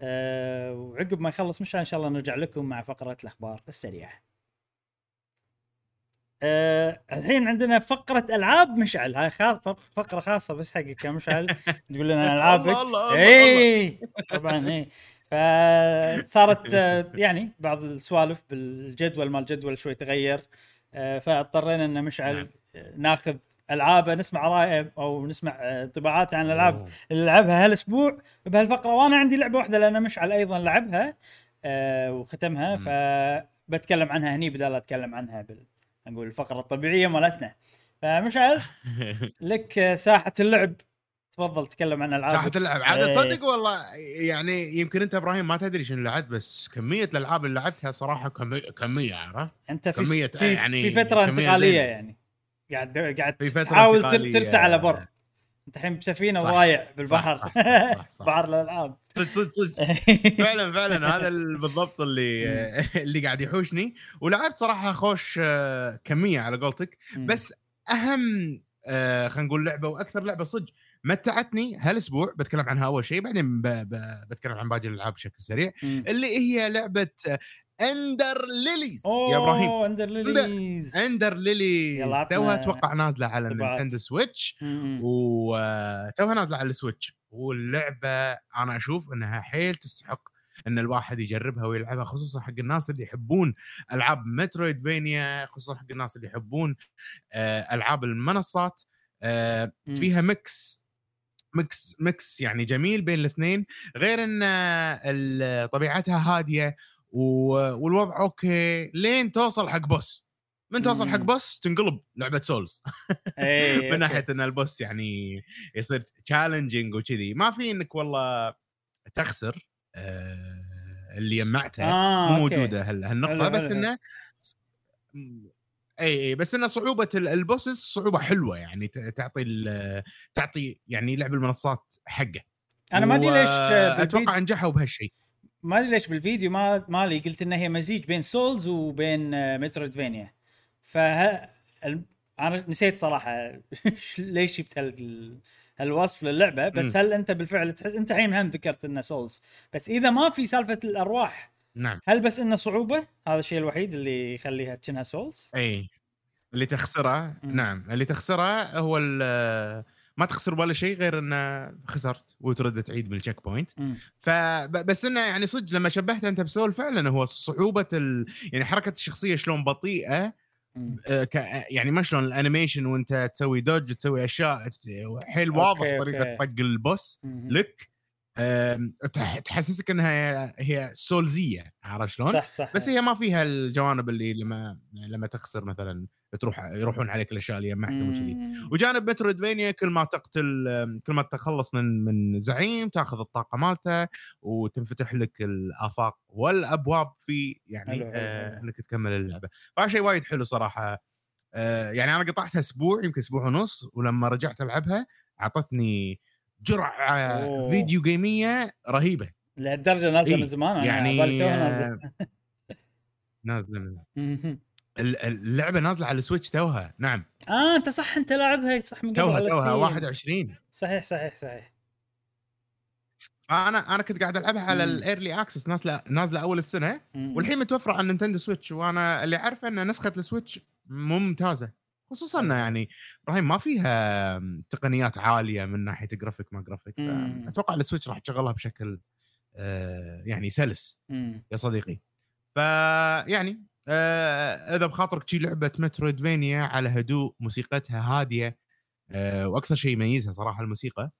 أه وعقب ما يخلص مشعل إن شاء الله نرجع لكم مع فقرة الأخبار السريعة. أه الحين عندنا فقرة ألعاب مشعل. هاي خاص فقرة خاصة بس حقك يا مشعل. تقول لنا ألعابك. الله، الله، الله، اي طبعا اي فصارت آه، يعني بعض السوالف بالجدول مال الجدول شوي تغير. آه، فاضطرينا إن مشعل نعم. ناخذ ألعابه نسمع رأيه أو نسمع انطباعاته عن الألعاب. اللي لعبها هالأسبوع. بهالفقرة وأنا عندي لعبة واحدة لأن مشعل أيضا لعبها آه، وختمها. فبتكلم عنها هني بدال لا أتكلم عنها بال نقول الفقرة الطبيعية مالتنا فمشعل لك ساحة اللعب تفضل تكلم عن ألعاب ساحة اللعب عاد إيه. تصدق والله يعني يمكن أنت إبراهيم ما تدري شنو لعبت بس كمية الألعاب اللي لعبتها صراحة كميه كمية عرفت؟ أنت في كمية في, يعني في فترة انتقالية. يعني قاعد قاعد تحاول. ترسى على بر انت الحين بسفينه. وضايع بالبحر صح، صح، صح، صح. بحر الألعاب. صدق صدق صدق. فعلا فعلا هذا ال- بالضبط اللي اللي قاعد يحوشني. ولعبت صراحة خوش آه، كمية على قولتك. بس أهم آه، خلينا نقول لعبة وأكثر لعبة صدق متعتني هالأسبوع بتكلم عنها أول شيء بعدين ب... ب... بتكلم عن باقي الألعاب بشكل سريع. اللي هي لعبة Ender Lilies يا إبراهيم. اوه Ender Lilies Ender Lilies توها أتوقع نازلة على طبعات. ال Nintendo Switch. وتوها نازلة على ال Switch. واللعبة أنا أشوف إنها حيل تستحق إن الواحد يجربها ويلعبها خصوصا حق الناس اللي يحبون ألعاب metroidvania خصوصا حق الناس اللي يحبون آه، ألعاب المنصات. آه،. فيها mix mix mix يعني جميل بين الاثنين. غير إن آه، طبيعتها هادية والوضع okay لين توصل حق boss من توصل حق. boss تنقلب لعبة souls إيه، من. ناحية إن ال boss يعني يصير challenging وكذي. ما في إنك والله تخسر آه، اللي جمعتها آه، مو. موجودة هال- هالنقطة. بس إنه اي اي بس إنه صعوبة ال- ال bosses صعوبة حلوة يعني تعطي تعطي يعني لعب المنصات حقه. أنا ما أدري ليش أتوقع نجحوا بهالشيء. ما أدري ليش بالفيديو ما مالي قلت ان هي مزيج بين souls وبين آه، metroidvania. ف أنا نسيت صراحة ليش جبت هال... هالوصف للعبة. بس مم. هل أنت بالفعل تحس أنت الحين هم ذكرت إنه souls. بس إذا ما في سالفة الأرواح نعم. هل بس إنه صعوبة؟ هذا الشيء الوحيد اللي يخليها كأنها souls. اي اللي تخسره. نعم. اللي تخسره هو ال- ما تخسر ولا شيء غير انه خسرت وترد تعيد من ال checkpoint. فبس إنه يعني صدق لما شبهت أنت ب souls فعلا هو صعوبة ال... يعني حركة الشخصية شلون بطيئة. آه، ك... يعني ما شلون ال animation وأنت تسوي dodge وتسوي أشياء حيل واضح okay. طريقه طق ال boss. لك تحسسك إنها هي souls ية عرفت شلون؟ صح صح بس هي ما فيها الجوانب اللي لما لما تخسر مثلا تروح يروحون عليك الأشياء اللي جمعتهم وكذي. وجانب metroidvania كل ما تقتل كل ما تتخلص من من زعيم تأخذ الطاقة مالته وتنفتح لك الآفاق والأبواب في يعني حلو، آه. إنك تكمل اللعبة فهذا شيء وايد حلو صراحة آه يعني أنا قطعتها أسبوع يمكن أسبوع ونص ولما رجعت ألعبها أعطتني جرعة أوه. فيديو جيمية رهيبة لهالدرجة نازلة إيه، من زمان يعني. آه، نازلة من اللعبة نازلة على السويتش توها نعم آه أنت صح أنت لاعبها صح من قبل توها توها ستيم. 21 صحيح صحيح صحيح فانا أنا كنت قاعد ألعبها على. ال early access نازلة نازلة أول السنة. والحين متوفرة على ال Nintendo Switch وأنا اللي عارفه إن نسخة ال Switch ممتازة خصوصا إنه يعني إبراهيم ما فيها تقنيات عالية من ناحية جرافيك ما جرافيك مم. أتوقع ال Switch راح تشغلها بشكل آه، يعني سلس مم. يا صديقي فيعني آه إذا بخاطرك شي لعبة metroidvania على هدوء موسيقتها هادية آه وأكثر شيء يميزها صراحة الموسيقى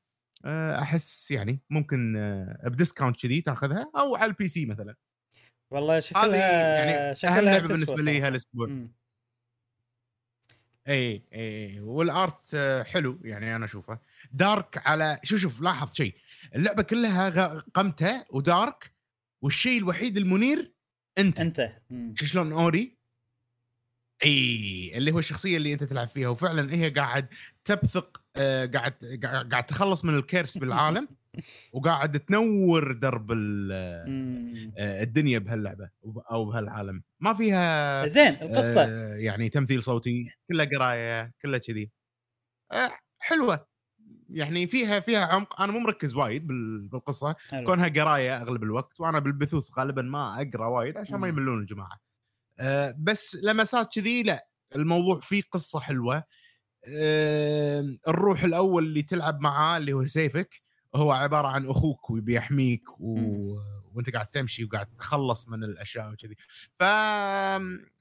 آه أحس يعني ممكن آه ب discount كذي تأخذها أو على ال PC مثلا والله هذه شكلها يعني شكلها اهم لعبه بالنسبة لي. هالأسبوع مم. اي اي وال art حلو يعني أنا أشوفه. dark على شوف شوف لاحظ شيء. اللعبة كلها قمته و dark والشيء الوحيد المنير أنت. أنت. شلون أوري؟ اي اللي هو الشخصية اللي أنت تلعب فيها وفعلا هي قاعد تبثق آه قاعد قاعد تخلص من الكيرس بالعالم. وقاعد تنور درب. آه، الدنيا بهاللعبة أو بهالعالم. ما فيها زين القصة. آه يعني تمثيل صوتي كلها قراية كلها كذي. آه حلوة. يعني فيها فيها عمق. أنا مو مركز وايد بال- بالقصة. حلو. كونها قراية أغلب الوقت وأنا بالبثوث غالبا ما أقرأ وايد عشان ما. يملون الجماعة. أه بس لمسات كذي لا. الموضوع فيه قصة حلوة. أه الروح الأول اللي تلعب معاه اللي هو سيفك. هو عبارة عن أخوك وبيحميك و... وأنت قاعد تمشي وقاعد تخلص من الأشياء وكذي. ف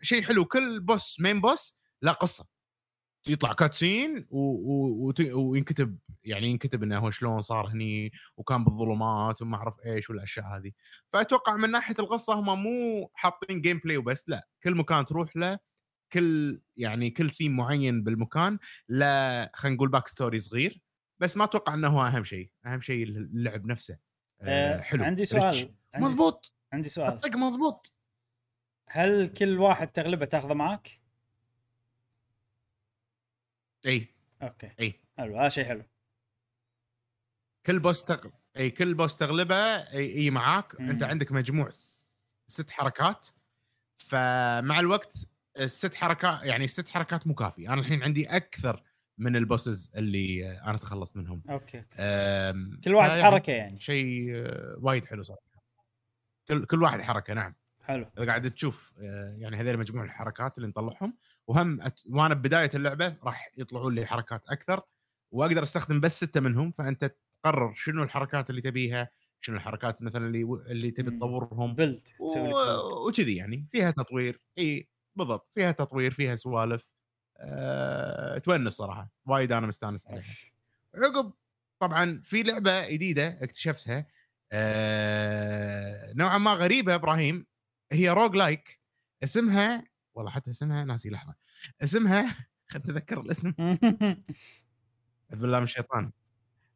شيء حلو. كل بوس مين بوس له قصة. يطلع كاتسين و... و... وت... وينكتب يعني ينكتب إنه هو شلون صار هني وكان بالظلمات وما أعرف إيش والأشياء هذه فأتوقع من ناحية القصة هم مو حاطين gameplay وبس لا. كل مكان تروح له كل يعني كل ثيم معين بالمكان لا خلينا نقول backstory صغير. بس ما أتوقع إنه هو أهم شيء أهم شيء اللعب نفسه. آه، آه حلو. عندي. سؤال. عندي مضبوط. عندي سؤال. الطق مضبوط. هل كل واحد تغلبه تاخذه معك؟ إي. okay. إي. حلو هذا شيء حلو. كل boss تغ... إي كل boss تغلبه إي, أي معاك. مم. أنت عندك مجموع ست حركات. فمع الوقت الست حركات يعني الست حركات مو كافي أنا الحين عندي أكثر من ال bosses اللي أنا تخلصت منهم. okay كل واحد حركة يعني. شيء آه، وايد حلو صراحة. كل كل واحد حركة نعم. حلو. إذا قاعد تشوف آه، يعني هذول مجموع الحركات اللي نطلعهم وهم أت... وأنا ببدايه اللعبة راح يطلعون لي حركات أكثر وأقدر أستخدم بس ستة منهم فأنت تقرر شنو الحركات اللي تبيها شنو الحركات مثلا اللي اللي تبي. تطورهم. build. و- وكذي يعني فيها تطوير إي بالضبط فيها تطوير فيها سوالف. أه... تونس صراحة. وايد أنا مستانس عليها. عقب طبعا في لعبة جديدة اكتشفتها آه نوعا ما غريبة إبراهيم هي roguelike اسمها والله حتى اسمها ناسي لحظة. اسمها خلينا نتذكر الاسم. أعوذ بالله من الشيطان.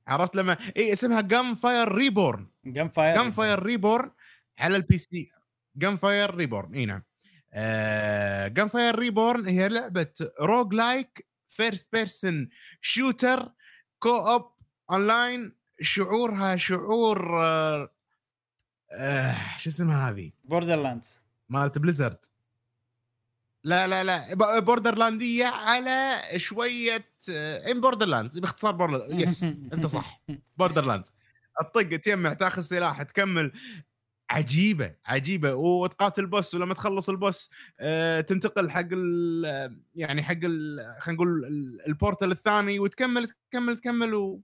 عرفت لما إي اسمها Gunfire Reborn Gunfire Gunfire Reborn على ال PC Gunfire Reborn إي نعم. Gunfire Reborn هي لعبة roguelike first person shooter co-op online شعورها شعور آه آه شو اسمها هذه؟ Borderlands مالت Blizzard لا لا لا ب- Borderlands على شوية ان Borderlands باختصار Border yes أنت صح. Borderlands الطق تجمع تاخذ سلاح تكمل. عجيبة عجيبة. وتقاتل boss ولما تخلص ال boss آه، تنتقل حق ال يعني حق ال- خلينا نقول ال- ال portal الثاني وتكمل تكمل تكمل و...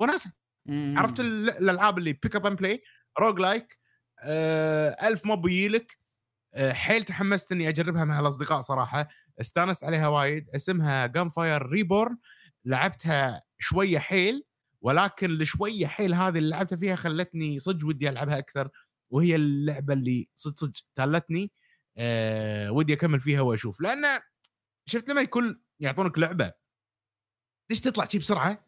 وناسة. عرفت ال- الألعاب اللي pick up and play roguelike ألف موب يجيلك آه، حيل تحمست إني أجربها مع الأصدقاء صراحة. استانست عليها وايد. اسمها Gunfire Reborn لعبتها شوية حيل ولكن الشوية حيل هذه اللي لعبتها فيها خلتني صدق ودي ألعبها أكثر. وهي اللعبة اللي صدق صدق تالتني أه ودي أكمل فيها وأشوف. لأن شفت لما يكون يعطونك لعبة ليش تطلع شي بسرعة؟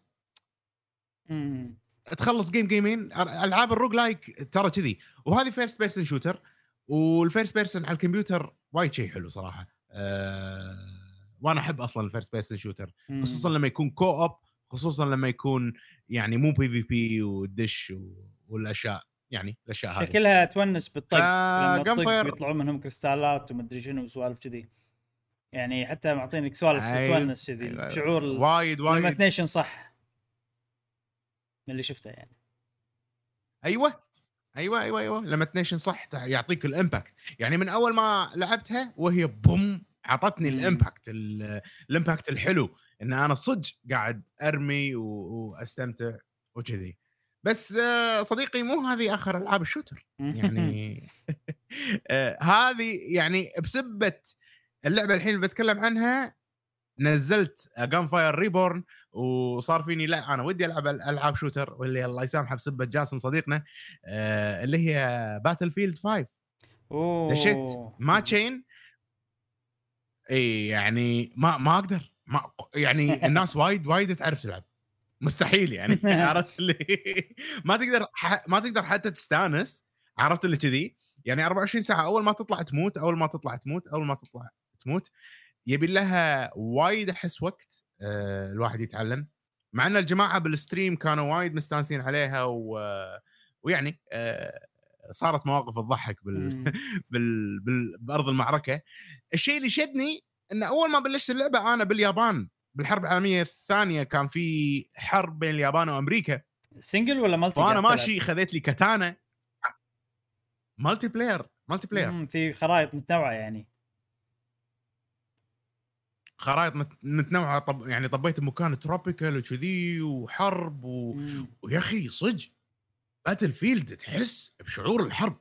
مم. تخلص game game ين ألعاب ال roguelike ترى كذي. وهذه first person shooter وال first person على الكمبيوتر وايد شيء حلو صراحة. أه وأنا أحب أصلا ال first person shooter. خصوصا لما يكون co-op خصوصا لما يكون يعني مو PvP ودش والأشياء. يعني الأشياء هذه. شكلها تونس بالطق تطق gunfire- يطلعون منهم كريستالات ومدري شنو وسوالف كذي. يعني حتى معطينك سوالف أيوة. تونس كذي أيوة. شعور وايد وايد. ال ammunition صح. من اللي شفته يعني. أيوه. أيوه أيوه أيوه. ال ammunition صح يعطيك ال impact. يعني من أول ما لعبتها وهي boom عطتني. ال impact ال- ال impact الحلو. إن أنا صدق قاعد أرمي وأستمتع وكذي. بس آه، صديقي مو هذه آخر ألعاب ال shooter. يعني آه، هذه يعني بسبة اللعبة الحين اللي بتكلم عنها نزلت Gunfire Reborn وصار فيني لا أنا ودي ألعب ألعاب shooter واللي الله يسامحه بسبة جاسم صديقنا آه اللي هي Battlefield 5 أوه. دشيت ما تشين إي يعني ما ما أقدر. ما يعني الناس وايد وايد تعرف تلعب. مستحيل يعني عرفت اللي ما تقدر ح- ما تقدر حتى تستانس عرفت اللي كذي؟ يعني 24 ساعة أول ما تطلع تموت أول ما تطلع تموت أول ما تطلع تموت يبي لها وايد أحس وقت آه الواحد يتعلم. مع إن الجماعة بال stream كانوا وايد مستانسين عليها و... ويعني آه صارت مواقف تضحك بال... بال... بال... بأرض المعركة. الشيء اللي شدني إن أول ما بلشت اللعبة أنا باليابان. بالحرب العالمية الثانية كان في حرب بين اليابان وأمريكا. single ولا multi وأنا؟ ماشي خذيت لي كاتانا multiplayer multiplayer في خرائط متنوعة يعني. خرائط مت- متنوعة طب يعني طبيت بمكان tropical وكذي وحرب و... ويا أخي صدق Battlefield تحس بشعور الحرب.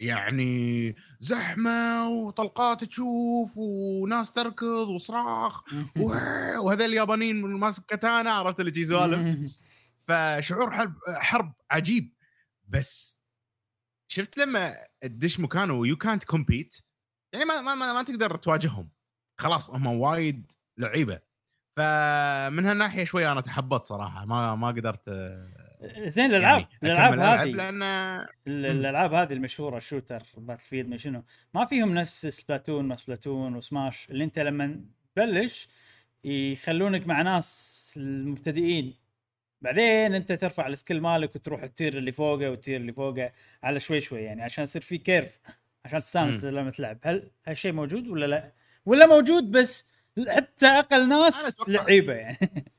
يعني زحمة وطلقات تشوف وناس تركض وصراخ وهذا اليابانيين ماسك كاتانا عرفت اللي سوالف. فشعور حرب حرب عجيب. بس شفت لما تدش مكان ويو كانت كومبيت يعني ما ما, ما, ما تقدر تواجههم. خلاص هم وايد لعيبة. فمن هالناحية شوي أنا تحبطت صراحة ما ما قدرت زين الألعاب يعني الألعاب هذه. لأن ال- الألعاب هذه المشهورة ال shooter Battlefield ما شنو ما فيهم نفس Splatoon ما Splatoon و Smash اللي أنت لما تبلش يخلونك مع ناس المبتدئين. بعدين أنت ترفع ال skill مالك وتروح ال tier اللي فوقه وال tier اللي فوقه على شوي شوي يعني عشان يصير في curve عشان تستانس. لما تلعب. هل هالشيء موجود ولا لا؟ ولا موجود بس حتى أقل ناس لعيبة يعني.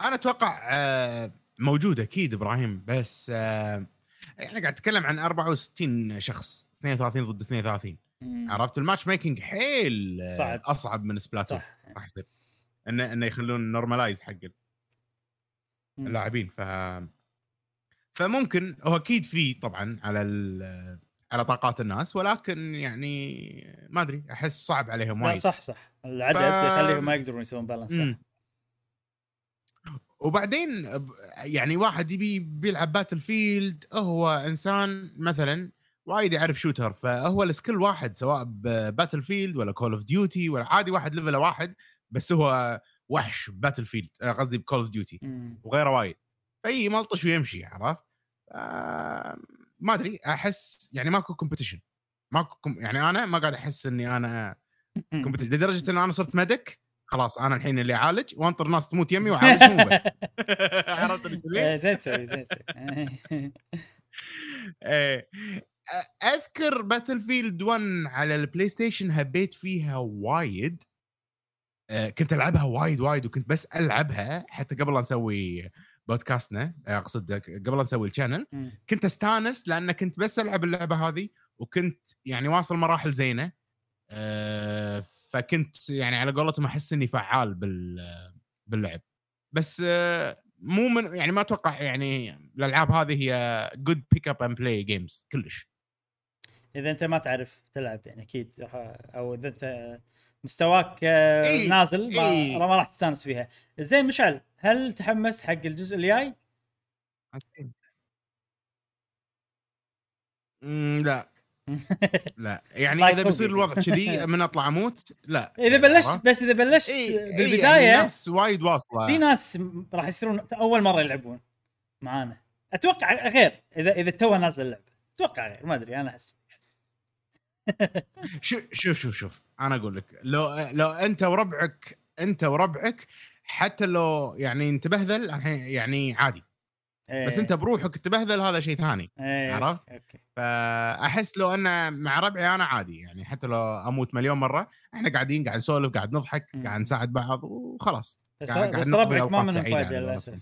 أنا أتوقع آه، موجود أكيد إبراهيم بس آه، يعني قاعد أتكلم عن 64 شخص 32 ضد 32 عرفت؟ ال matchmaking حيل آه، صعب. أصعب من Splatoon صح. راح يصير. انه انه يخلون normalize حق. اللاعبين. ف فممكن هو أكيد في طبعا على ال... على طاقات الناس ولكن يعني ما أدري أحس صعب عليهم وايد. صح صح. العدد ف- يخليهم ما يقدرون يسوون balance. وبعدين يعني واحد يبي بيلعب Battlefield هو إنسان مثلا وايد يعرف shooter فهو ال skill واحد سواء ب Battlefield ولا Call of Duty ولا عادي واحد level ه واحد بس هو وحش Battlefield قصدي ب Call of Duty. وغيره وايد في ملطش ويمشي عرفت آه ما أدري أحس يعني ماكو competition ماكو com يعني أنا ما قاعد أحس إني أنا. لدرجة إن أنا صرت medic خلاص أنا الحين اللي أعالج وانطر ناس تموت يمي واعالجهم بس عرفت اللي كذي؟ إيه، زين تسوي زين تسوي إيه. أذكر Battlefield 1 على ال PlayStation هبيت فيها وايد كنت ألعبها وايد وايد وكنت بس ألعبها حتى قبل نسوي بودكاستنا أقصد قبل نسوي ال channel. كنت أستانس لأن كنت بس ألعب اللعبة هذه وكنت يعني واصل مراحل زينة فكنت يعني على قولتهم أحس إني فعال بال باللعب. بس آه، مو من يعني ما أتوقع يعني الألعاب هذه هي good pick up and play games كلش. إذا أنت ما تعرف تلعب يعني أكيد أو إذا أنت مستواك آه، إيه، نازل ما, إيه. ما راح تستانس فيها. زين مشعل هل تحمست حق الجزء الجاي؟ لا. لا يعني إذا بيصير. الوضع كذي من أطلع أموت؟ لا. إذا بلشت؟ بس إذا بلشت إيه، بالبدايه يعني ناس وايد واصلة. في ناس راح يصيرون أول مرة يلعبون معانا. أتوقع غير إذا إذا توها نازلة اللعبة. أتوقع غير ما أدري أنا أحس. شوف شوف شوف شوف أنا أقول لك لو لو أنت وربعك أنت وربعك حتى لو يعني انت بهذل الحين يعني عادي. إيه. بس انت بروحك تبهذل هذا شيء ثاني إيه، عرفت؟ أوكي فأحس لو أنا مع ربعي أنا عادي يعني حتى لو أموت مليون مرة إحنا قاعدين قاعد نسولف قاعد نضحك. قاعد نساعد بعض وخلاص بس, قاعد- بس ربعك ما سعيدة فايدة للأسف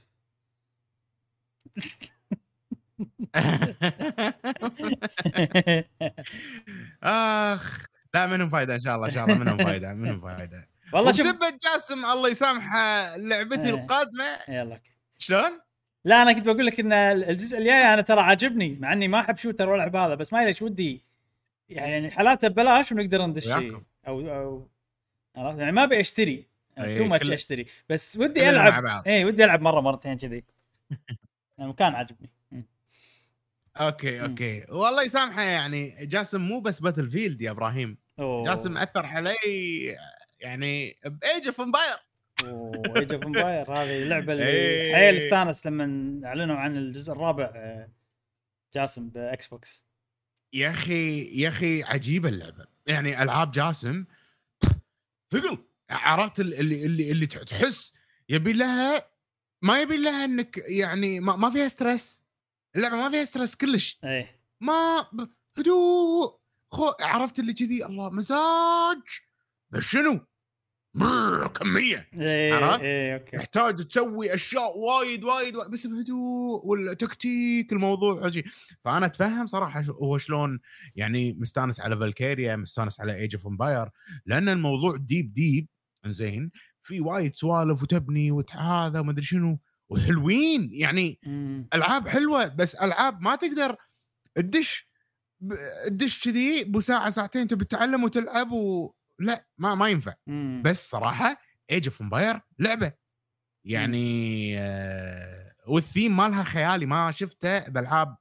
أخ لا منهم فايدة إن شاء الله إن شاء الله منهم فايدة منهم فايدة والله شوف جاسم الله يسامحه لعبتي إيه. القادمة يلا أوكي. شلون؟ لا أنا كنت بقول لك إن الجزء الجاي أنا ترى عاجبني مع إني ما أحب shooter ولا ألعب هذا بس ما ليش ودي يعني حالاته ببلاش ونقدر ندش. أو أو عرفت يعني ما أبي أشتري too much كل- أشتري بس ودي العب. اي ودي ألعب مرة مرتين كذي المكان عاجبني مم. أوكي. أوكي والله يسامحه يعني جاسم مو بس Battlefield يا إبراهيم أوه. جاسم أثر علي يعني ب Age of Empire Age of Empire هذه اللعبة اللي إيه. حيل استانس لما أعلنوا عن الجزء الرابع آه، جاسم ب Xbox. يا أخي يا أخي عجيبة اللعبة. يعني ألعاب جاسم ثقل. عرفت ال- اللي اللي اللي تحس يبي لها ما يبي لها إنك يعني ما, ما فيها stress. اللعبة ما فيها stress كلش. إيه. ما هدوء. خو عرفت اللي كذي؟ الله مزاج. بس شنو؟ كمية. إيه عرفت؟ إيه أوكي. محتاج تسوي أشياء وايد وايد, وايد. بس بهدوء والتكتيك الموضوع عجيب. فأنا أتفهم صراحة هو شلون يعني مستانس على Valkyria مستانس على Age of Empire لأن الموضوع deep deep زين في وايد سوالف وتبني وهذا وما ادري شنو. وحلوين. يعني مم. ألعاب حلوة بس ألعاب ما تقدر تدش تدش كذي بساعة ساعتين تبي تتعلم وتلعب و... لا ما ما ينفع. مم. بس صراحة Age of Empire لعبة. يعني آه والثيم مالها خيالي ما شفته بالعاب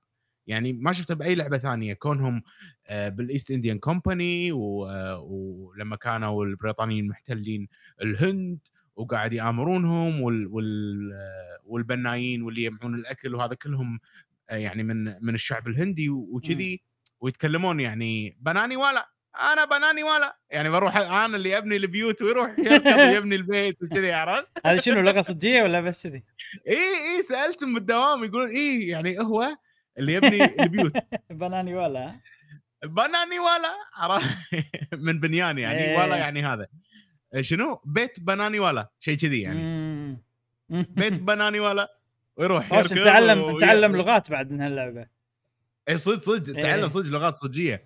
يعني ما شفته بأي لعبة ثانية. كونهم آه، بال East Indian Company ولما كانوا البريطانيين محتلين الهند وقاعد يآمرونهم وال وال آه، والبنايين واللي يجمعون الأكل وهذا كلهم آه، يعني من من الشعب الهندي وكذي ويتكلمون يعني بناني ولا. أنا بناني ولا يعني بروح أنا اللي ابني البيوت ويروح ويبني البيت وكذي عرفت؟ هذه شنو لغه صجية ولا بس كذي؟ إي إي سالتهم بالدوام يقولون إي يعني هو اللي يبني البيوت بناني ولا بناني ولا؟ من بنيان يعني إيه. ولا يعني هذا شنو؟ بيت بناني ولا شيء كذي يعني. بيت بناني ولا ويروح يركض نتعلم و- نتعلم لغات بعد من هاللعبة إي صدق صدق إيه. تعلم صدق لغات صجية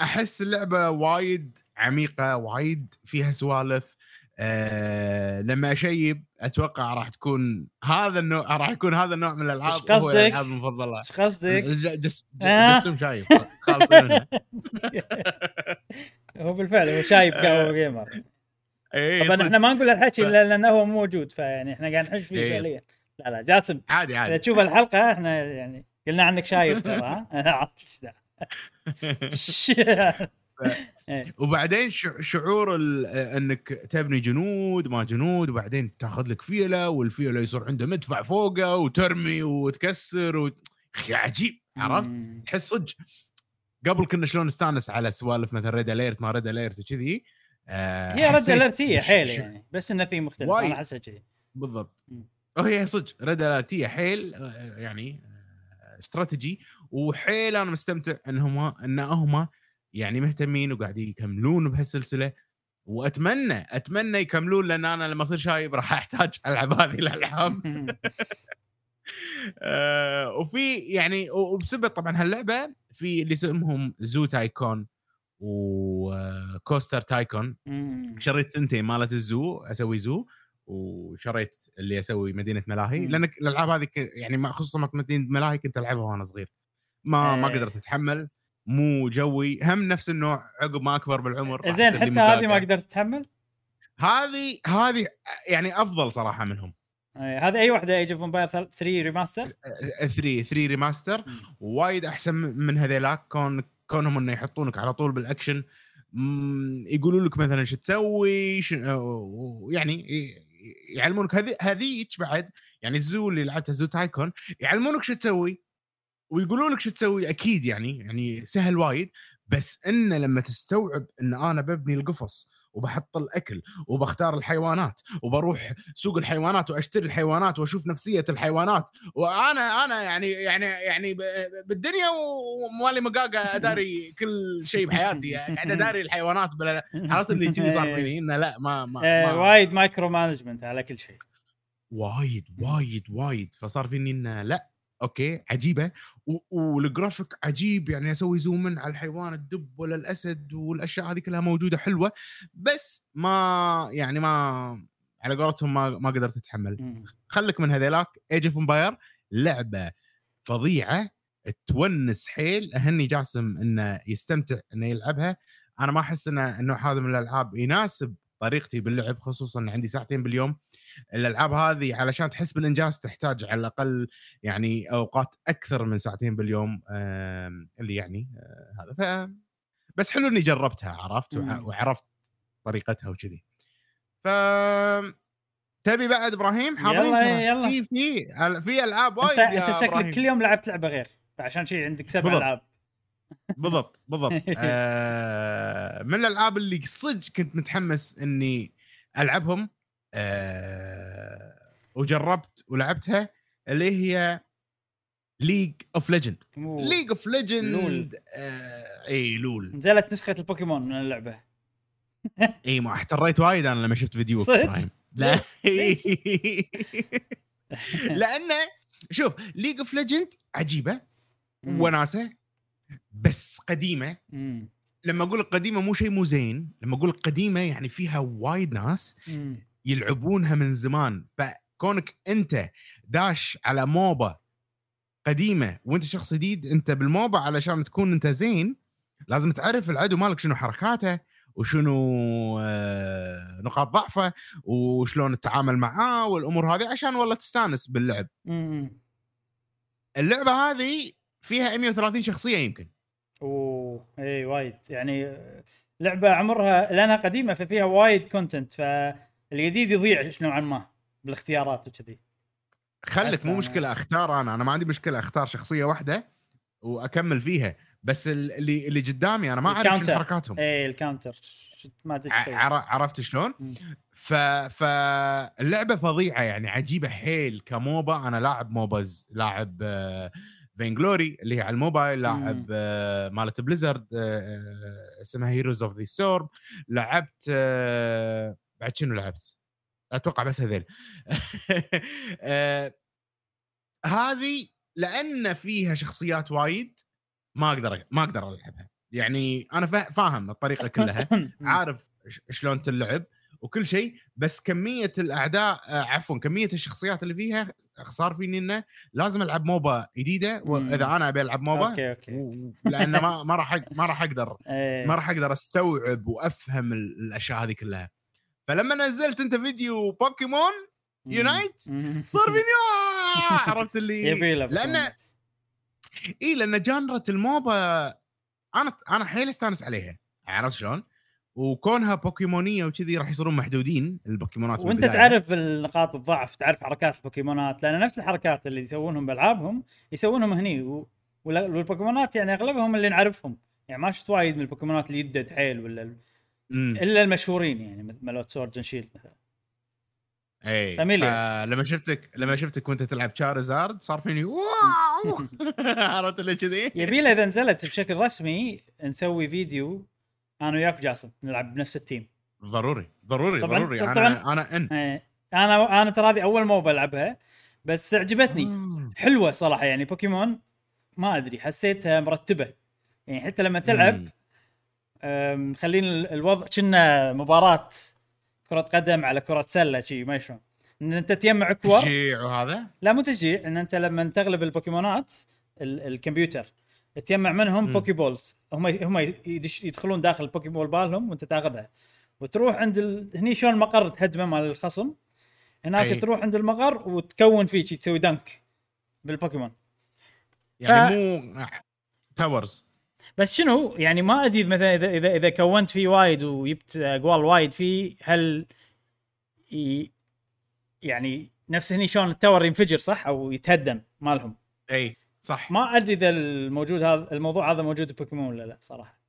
أحس اللعبة وايد عميقة وايد فيها سوالف أه لما أشيب أتوقع راح تكون هذا النوع راح يكون هذا النوع من الألعاب هو قصدك؟ الالعاب المفضلة إيش قصدك؟ جس آه. جسم شايب خالصين منه هو بالفعل هو شايب قهوة جيمر اي طبعا. إحنا ما نقول هالحكي إلا لأنه هو مو موجود فيعني إحنا قاعد نحش فيه إيه. فعليا لا لا جاسم عادي إذا عادي تشوف الحلقة إحنا يعني قلنا عنك شايب ترى ها. وبعدين ش- شعور انك تبني جنود ما جنود وبعدين تاخذ لك فيلة والفيلة يصير عنده مدفع فوقه وترمي وتكسر و... أخي عجيب عرفت؟ تحس صدق قبل كنا شلون نستانس على سوالف مثلا Red Alert ما Red Alert وكذي آه هي رد حسيت ال RTS حيل يعني بس إنه في مختلف وايد. أنا أحسها كذي بالضبط. وهي صدق Red Alert حيل آه، يعني آه، استراتيجي وحيل أنا مستمتع إنهم إن هم يعني مهتمين وقاعدين يكملون بهالسلسلة. وأتمنى أتمنى يكملون لأن أنا لما أصير شايب راح أحتاج ألعب هذه الألعاب. آه، وفي يعني وبسبب طبعا هاللعبة في اللي اسمهم زو تايكون وكوستر تايكون. شريت ثنتين مالت الزو أسوي زو وشريت اللي أسوي مدينة ملاهي. لأن الألعاب هذه يعني خصوصا مدينة ملاهي كنت ألعبها وأنا صغير. ما ما إيه. قدرت أتحمل مو جوي هم نفس النوع عقب ما أكبر بالعمر زين حتى هذه ما. قدرت تتحمل هذه هذه يعني أفضل صراحة منهم. إيه، هذه أي واحدة Age of Empire 3 remaster 3 3 remaster وايد أحسن من هذيلاك. كون كونهم إنه يحطونك على طول بالأكشن. يقولوا لك مثلا شو تسوي يعني يعلمونك هذي هذيك بعد يعني الزو اللي لعبتها زو تايكون يعلمونك شو تسوي. ويقولوا لك شو تسوي؟ أكيد يعني يعني سهل وايد بس انه لما تستوعب إن أنا ببني القفص وبحط الأكل وبختار الحيوانات وبروح سوق الحيوانات وأشتري الحيوانات وأشوف نفسية الحيوانات وأنا أنا يعني يعني يعني بالدنيا وموالي مقاقة أداري كل شيء بحياتي يعني قاعد أداري الحيوانات عرفت اللي كذي صار فيني؟ إنه لا ما ما, إيه، ما. وايد micro management على كل شيء. وايد وايد وايد. فصار فيني إنه لا أوكي عجيبة. والجرافيك عجيب يعني أسوي zoom على الحيوان الدب ولا الأسد والأشياء هذه كلها موجودة حلوة بس ما يعني ما على قولتهم ما ما قدرت أتحمل. مم. خليك من هذيلاك Age of Empire لعبة فظيعة تونس حيل. اهني جاسم إنه يستمتع إنه يلعبها. أنا ما أحس ان النوع هذا من الألعاب يناسب طريقتي باللعب خصوصا عندي ساعتين باليوم. الألعاب هذه علشان تحس بالإنجاز تحتاج على الأقل يعني أوقات أكثر من ساعتين باليوم اللي يعني آه، هذا ف بس حلو إني جربتها عرفت وع- مم. وعرفت طريقتها وكذي ف تبي بعد إبراهيم حاضرين يلا،. يلا. في في في ألعاب وايد انت أنت شكلك. كل يوم لعبت لعبة غير فعشان شيء عندك سبع. ألعاب بالضبط بالضبط آه من الألعاب اللي صدق كنت متحمس إني ألعبهم آه وجربت ولعبتها اللي هي League of Legend League of Legend إي LoL نزلت نسخة البوكيمون من اللعبة إي ما احتريت وايد أنا لما شفت فيديو صدق؟ لا؟ لأنه شوف League of Legends عجيبة. وناسة بس قديمة مم. لما أقول قديمة مو شيء مو زين لما أقول قديمة يعني فيها وايد ناس مم. يلعبونها من زمان. فكونك أنت داش على MOBA قديمة وأنت شخص جديد أنت بال MOBA علشان تكون أنت زين لازم تعرف العدو مالك شنو حركاته وشنو آه، نقاط ضعفه وشلون تتعامل معاه والأمور هذه عشان والله تستانس باللعب. اللعبة هذه فيها 130 شخصية يمكن. أوه اي وايد. يعني لعبة عمرها لأنها قديمة ففيها وايد content فالجديد يضيع نوعا ما بالاختيارات وكذي. خلك مو أنا- مشكلة أختار أنا. أنا ما عندي مشكلة أختار شخصية واحدة وأكمل فيها. بس ال- اللي اللي قدامي أنا ما أعرف شنو. حركاتهم. اي ال counter. ما عر- عرفت شلون؟ ف فاللعبه فظيعة يعني عجيبة حيل ك MOBA. أنا لاعب MOBAs لاعب آه، Vainglory اللي هي على الموبايل لاعب. آه، مالت Blizzard آه، آه، اسمها Heroes of the Storm لعبت آه، بعد شنو لعبت؟ أتوقع بس هذيل. آه، هذه لأن فيها شخصيات وايد ما أقدر ما أقدر ألعبها. يعني أنا فا- فاهم الطريقة كلها عارف شلون تلعب وكل شيء بس كمية الأعداء آه، عفوا كمية الشخصيات اللي فيها صار فيني إنه لازم ألعب MOBA جديدة واذا أنا أبي ألعب MOBA okay okay. و- لأن ما ما راح ما راح أقدر إيه. ما راح أقدر أستوعب وأفهم ال- الأشياء هذه كلها. فلما نزلت انت فيديو Pokémon. Unite. صار فيني عرفت اللي لأن. اي لأن genre ال MOBA أنا أنا حيل أستانس عليها عرفت شلون؟ وكونها بوكيمونية وكذي راح يصيرون محدودين البوكيمونات وأنت بالبداية. تعرف النقاط الضعف تعرف حركات البوكيمونات لأن نفس الحركات اللي يسوونهم بألعابهم يسوونهم هني و... والبوكيمونات يعني أغلبهم اللي نعرفهم يعني ما شفت وايد من البوكيمونات اللي يدد حيل ولا امم إلا المشهورين يعني مثل مالوت Sword and Shield مثلا اي لما شفتك لما شفتك وأنت تلعب Charizard صار فيني wow عرفت اللي كذي؟ يبي له إذا نزلت بشكل رسمي نسوي فيديو أنا وياك جاسم نلعب بنفس التيم ضروري ضروري طبعاً- ضروري طبعاً. أنا أنا إن إيه. أنا أنا ترى هذه أول MOBA ألعبها بس عجبتني. حلوة صراحة يعني بوكيمون ما أدري حسيتها مرتبة يعني حتى لما تلعب مم. مخلين ال- الوضع كنا مباراة كرة قدم على كرة سلة شي ما شلون إن أنت تجمع كور. تشجيع وهذا؟ لا مو تشجيع إن أنت لما تغلب البوكيمونات ال- الكمبيوتر تجمع منهم. بوكي بولز هم هم يدش يدخلون داخل البوكي بول بالهم وأنت تاخذها. وتروح عند ال... هني شلون المقر تهدمه مال الخصم؟ هناك أي. تروح عند المقر وتكون فيه تسوي دنك بالبوكيمون. يعني مو تاورز بس شنو يعني ما أدري مثلا اذا اذا إذا كونت فيه وايد وجبت أقوال وايد فيه هل. يعني نفس هني شلون ال tower ينفجر صح أو يتهدم مالهم إي صح ما أدري إذا الموجود هذا الموضوع هذا موجود ببوكيمون ولا لا صراحة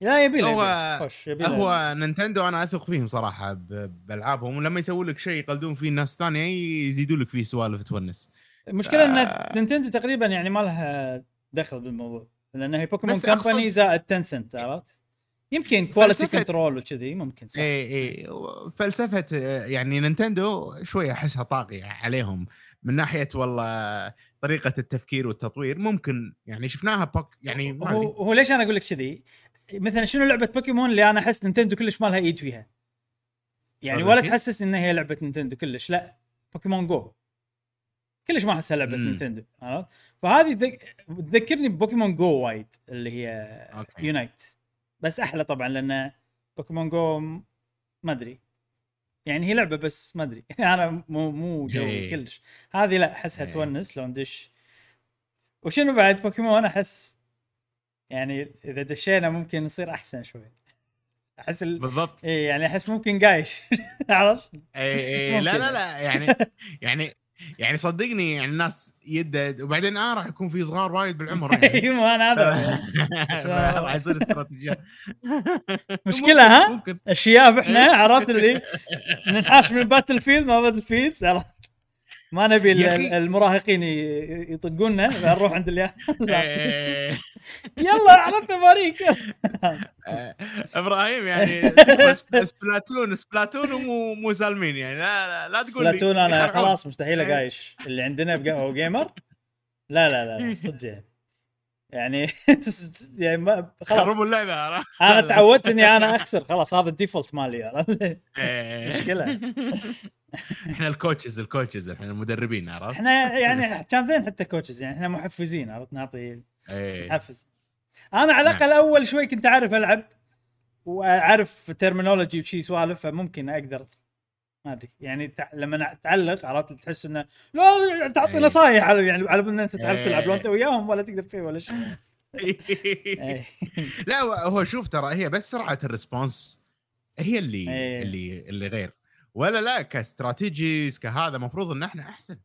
لا يبي له هو-. خش يبي. هو Nintendo أنا أثق فيهم صراحة بألعابهم ولما يسوون لك شيء يقلدون فيه الناس الثانية يزيدون لك فيه سوالف تونس المشكلة إن آه. Nintendo تقريبا يعني ما لها دخل بالموضوع لأن هي Pokémon Company زائد Tencent عرفت؟ يمكن quality فلسفة- control وكذي ممكن صح اي اي فلسفة يعني Nintendo شوية أحسها طاغية عليهم من ناحية والله طريقة التفكير والتطوير ممكن يعني شفناها بوك يعني ما هو هو ليش أنا أقول لك كذي؟ مثلا شنو لعبة بوكيمون اللي أنا أحس Nintendo كلش ما لها إيد فيها؟ يعني ولا؟ تحسس إن هي لعبة Nintendo كلش لا Pokémon Go كلش ما أحسها لعبة. Nintendo عرفت؟ فهذه ذك- تذكرني ب Pokémon Go وايد اللي هي أوكي. يونايت بس أحلى طبعا لأن بوكيمون جو ما أدري يعني هي لعبة بس ما أدري أنا مو مو جو إيه. كلش هذه لا أحسها إيه. تونس لو ندش وشنو بعد بوكيمون أحس يعني إذا دشينا ممكن نصير أحسن شوي أحس ال... بالضبط إيه يعني أحس ممكن قايش عرفت؟ اي اي لا. لا لا يعني يعني يعني صدقني يعني الناس يدد وبعدين آه راح يكون في صغار وايد بالعمر يعني. إيوه أنا هذا. راح يصير استراتيجيات مشكلة، ها؟ الشياب إحنا عرفت اللي؟ ننحاش من باتل فيلد ما باتل فيلد؟ ما نبي. المراهقين ي- يطقونا نروح عند اليا إيه. يلا عرفت باريك آه، إبراهيم يعني سبلاتون سبلاتون ومو مو سالمين يعني لا لا, لا تقول لي سبلاتون أنا. خلاص مستحيل أقايش اللي عندنا بقهوه جيمر لا لا لا لا، صدق يعني يعني ما- خلاص خربوا اللعبة؟ أنا تعودت اني أنا أخسر خلاص هذا ال default مالي؟ إيه. مشكلة. إحنا ال coaches ال coaches إحنا المدربين عرفت؟ إحنا يعني كان زين حتى coaches يعني إحنا محفزين عرفت نعطي إيه. محفز أنا على نعم. الاقل أول شوي كنت أعرف ألعب وأعرف terminology وشي سوالف فممكن أقدر ما أدري يعني تع... لما تعلق عرفت تحس إنه لا تعطي إيه. نصايح على يعني على ان أنت تعرف إيه. تلعب لو أنت وياهم ولا تقدر تسوي ولا شيء إيه. لا هو- شوف ترى هي بس سرعة ال response هي اللي إيه. اللي اللي غير ولا لا ك strategies كهذا المفروض إن إحنا أحسن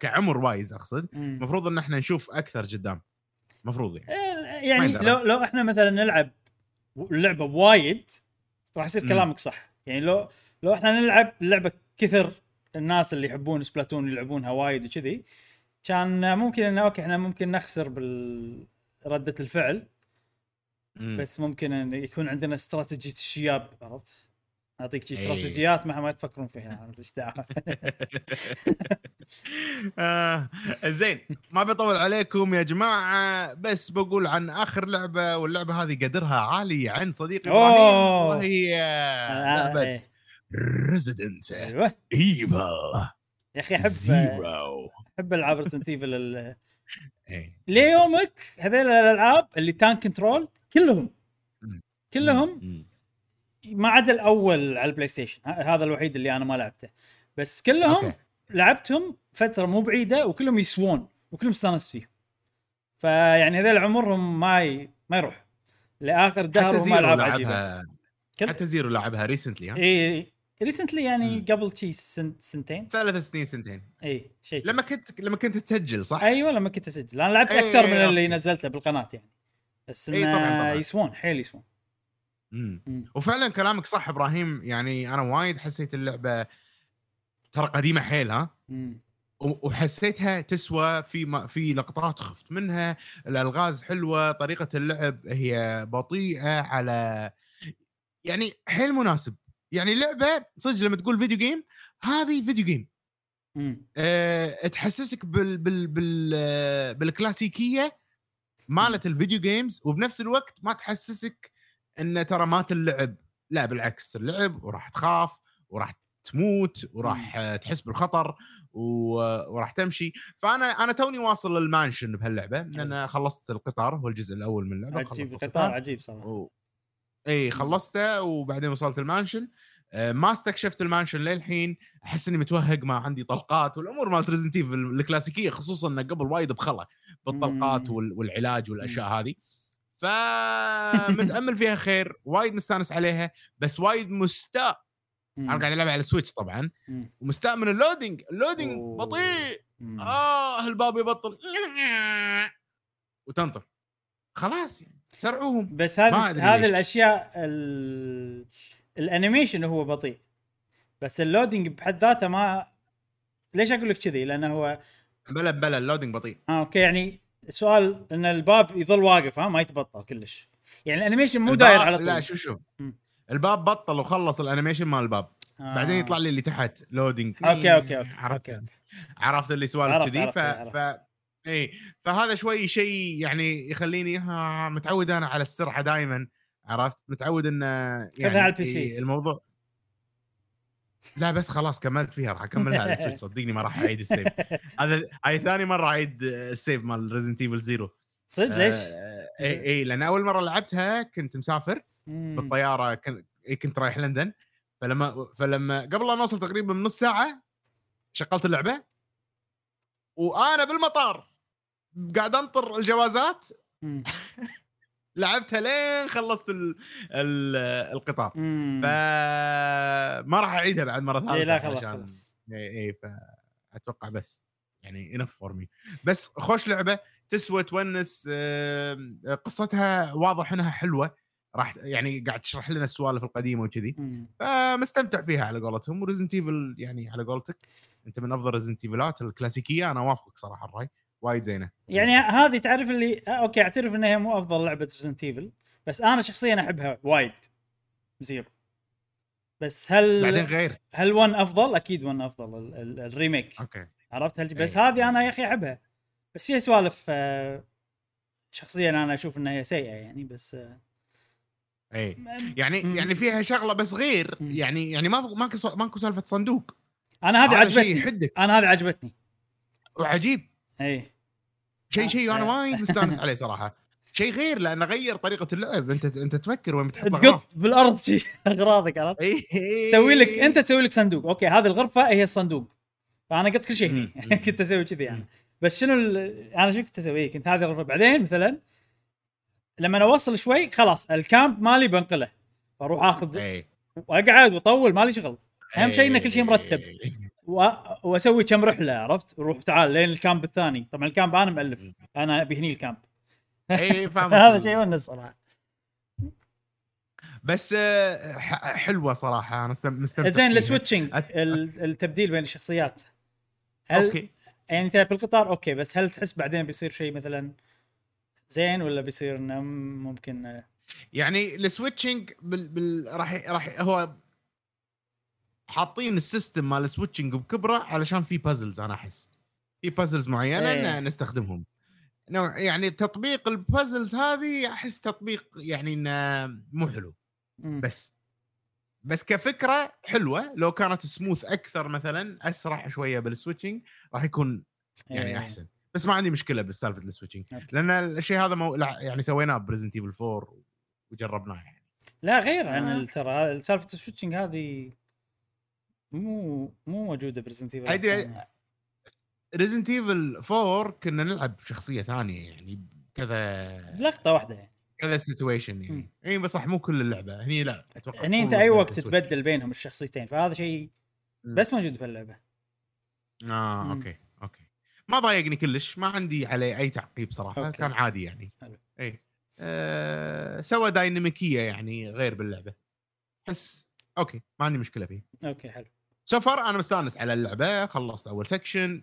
كعمر wise أقصد. المفروض إن إحنا نشوف أكثر قدام المفروض يعني إيه، يعني. لو لو إحنا مثلا نلعب اللعبه وايد راح يصير. كلامك صح يعني لو لو إحنا نلعب اللعبه كثر الناس اللي يحبون سبلاتون يلعبونها وايد وكذي كان ممكن انه أوكي إحنا ممكن نخسر بال ردة الفعل مم. بس ممكن إن يكون عندنا استراتيجية الشياب عرفت؟ أعطيك شي إيه. استراتيجيات ما ما تفكرون فيها. آه زين ما بطول عليكم يا جماعة بس بقول عن آخر لعبة واللعبة هذه قدرها عالي عن صديقي إبراهيم. وهي آه، لعبة إيه. ريزيدنت أيوه. ايفل يا أخي أحب زيرو أحب ألعاب ريزيدنت ايفل. ليومك هذيل الألعاب اللي tank control كلهم. كلهم. ما عدا الأول على البلاي ستيشن هذا الوحيد اللي أنا ما لعبته. بس كلهم أوكي. لعبتهم فترة مو بعيدة وكلهم يسوون وكلهم استانست فيهم. فيعني هذول عمرهم ما ي... ما يروح. لآخر دهر زيرو ألعاب عجيبة. حتى زيرو لعبها recently ها؟ اي recently يعني. قبل شي سن... سنتين ثلاث سنين سنتين إي شيء لما كنت لما كنت تسجل صح؟ أيوه لما كنت اسجل أنا لعبت إي، أكثر من إي، اللي أوكي. نزلته بالقناة يعني بس إي، طبعاً، إنه طبعاً. يسوون حيل يسوون مم. مم. وفعلا كلامك صح إبراهيم يعني أنا وايد حسيت اللعبة ترى قديمة حيل ها مم. وحسيتها تسوى في ما في لقطات خفت منها الألغاز حلوة طريقة اللعب هي بطيئة على يعني حيل مناسب يعني لعبة صدق لما تقول video game هذه video game. أه تحسسك بال بال بال آه، بالكلاسيكية مالت ال video games وبنفس الوقت ما تحسسك إن ترى ما تلعب. لا بالعكس تلعب وراح تخاف وراح تموت وراح تحس بالخطر وراح تمشي. فأنا أنا توني واصل لل mansion بهاللعبة لأن خلصت القطار هو الجزء الأول من اللعبة عجيب القطار. عجيب صراحة. اي خلصته وبعدين وصلت ال mansion. آه، ما استكشفت ال mansion للحين. أحس إني متوهق ما عندي طلقات والأمور مالت ريزيدنت الكلاسيكية خصوصا إنه قبل وايد بخله بالطلقات مم. وال... والعلاج والأشياء هذه. فمتامل فيها خير وايد مستأنس عليها بس وايد مستاء. أنا قاعد ألعب على السويتش طبعا. ومستاء من ال loading. ال loading. بطيء. آه الباب يبطل. وتنطر. خلاص يعني. سرعوهم بس هذه هذه. الأشياء ال... ال animation هو بطيء بس ال loading بحد ذاته ما ليش أقول لك كذي؟ لأنه هو بلا بلا ال loading بطيء آه أوكي يعني السؤال إن الباب يظل واقف ها ما يتبطل كلش يعني ال animation مو داير على طول لا شو شو. الباب بطل وخلص ال animation مال الباب آه. بعدين يطلع لي اللي تحت loading أوكي أوكي أوكي عرفت أوكي. عرفت اللي سوالف كذي ف... ف... اي فهذا شوي شيء يعني يخليني ها متعود أنا على السرعة دائما عرفت متعود إنه يعني على ال PC. إيه، الموضوع لا بس خلاص كملت فيها راح أكملها على السويتش صدقني ما راح أعيد ال save هذا هاي ثاني مرة أعيد ال save مال ريزيدنت ايفل زيرو صدق ليش؟ اي اي لأن أول مرة لعبتها كنت مسافر مم. بالطيارة. إيه كنت رايح لندن فلما فلما قبل لا نوصل تقريبا من نص ساعة شغلت اللعبة وأنا بالمطار قاعد انطر الجوازات. لعبتها لين خلصت ال... ال... القطار. فما راح اعيدها بعد مرة ثالثة اي لا خلاص. خلاص اي اي فاتوقع بس يعني enough for me بس خوش لعبة تسوى تونس آم، قصتها واضح إنها حلوة. راح يعني قاعد تشرح لنا السوالف القديمة وكذي. فمستمتع فيها على قولتهم. وريزيدنت ايفل يعني على قولتك. أنت من أفضل ريزيدنت ايفلات الكلاسيكية. أنا وافقك صراحة الرأي. وايد زينة. يعني هذه تعرف اللي أوكي أعترف إنها مو أفضل لعبة ريزيدنت ايفل بس أنا شخصيا أحبها وايد. زيرو بس هل بعدين غير. هل 1 أفضل؟ أكيد 1 أفضل ال- ال- ال remake. أوكي. عرفت؟ هل بس إيه. هذه أنا يا أخي أحبها. بس فيها سوالف آه، شخصيا أنا أشوف إنها هي سيئة يعني بس آه، اي م- يعني مم. يعني فيها شغلة بس غير. يعني يعني ما ماكو ماكو سالفه صندوق. أنا هذه عجبتني. أنا هذه عجبتني. وعجيب. اي شيء شيء أنا. وايد مستانس عليه صراحة. شيء غير لأنه غير طريقة اللعب. أنت أنت تفكر وين بتحط تقط بالأرض شي أغراضك عرفت؟ إيه. تسوي لك أنت تسوي لك صندوق. أوكي هذه الغرفة هي الصندوق. فأنا قلت كل شيء هني. كنت أسوي كذي يعني بس شنو ال... أنا شو كنت أسوي؟ كنت هذه الغرفة. بعدين مثلا لما أوصل شوي خلاص ال camp مالي بنقله. فاروح آخذ إيه. وأقعد وأطول مالي شغل. أهم شيء ان كل شيء مرتب. إيه. و... واسوي كم رحلة عرفت؟ روح تعال لين ال camp الثاني. طبعا ال camp أنا مؤلف أنا أبي هني ال camp. إي فاهم هذا شيء ونس صراحة. بس آه، حلوة صراحة أنا مستمتع زين. ال switching أت- التبديل بين الشخصيات. هل أوكي. يعني انت بالقطار أوكي بس هل تحس بعدين بيصير شيء مثلا زين ولا بيصير انه ممكن آه، يعني ال switching بال... بال... راح راح هو حاطين ال system مال ال switching بكبره علشان في puzzles أنا أحس في puzzles معينة إيه. ن- نستخدمهم نوع يعني تطبيق ال puzzles هذه أحس تطبيق يعني إنه مو حلو. بس بس كفكرة حلوة لو كانت سموث أكثر مثلا أسرع شوية بال switching راح يكون يعني إيه. أحسن بس ما عندي مشكلة بسالفة ال switching. لأن الشيء هذا مو... يعني سويناه ب Resident Evil 4 وجربناه يعني لا غير عن آه. ترى سالفة ال switching هذه مو مو موجودة ب Resident أدري- Resident Evil 4 كنا نلعب بشخصية ثانية يعني كذا لقطة واحدة يعني كذا situation يعني. إي بس صح مو كل اللعبة هني لا أتوقع هني أنت أي وقت switch. تبدل بينهم الشخصيتين فهذا شيء. بس موجود بهاللعبة آه مم. أوكي أوكي ما ضايقني كلش ما عندي عليه أي تعقيب صراحة أوكي. كان عادي يعني حلو. إي آه سوى ديناميكية يعني غير باللعبة احس أوكي ما عندي مشكلة فيه أوكي حلو سفر أنا مستأنس على اللعبة خلصت أول section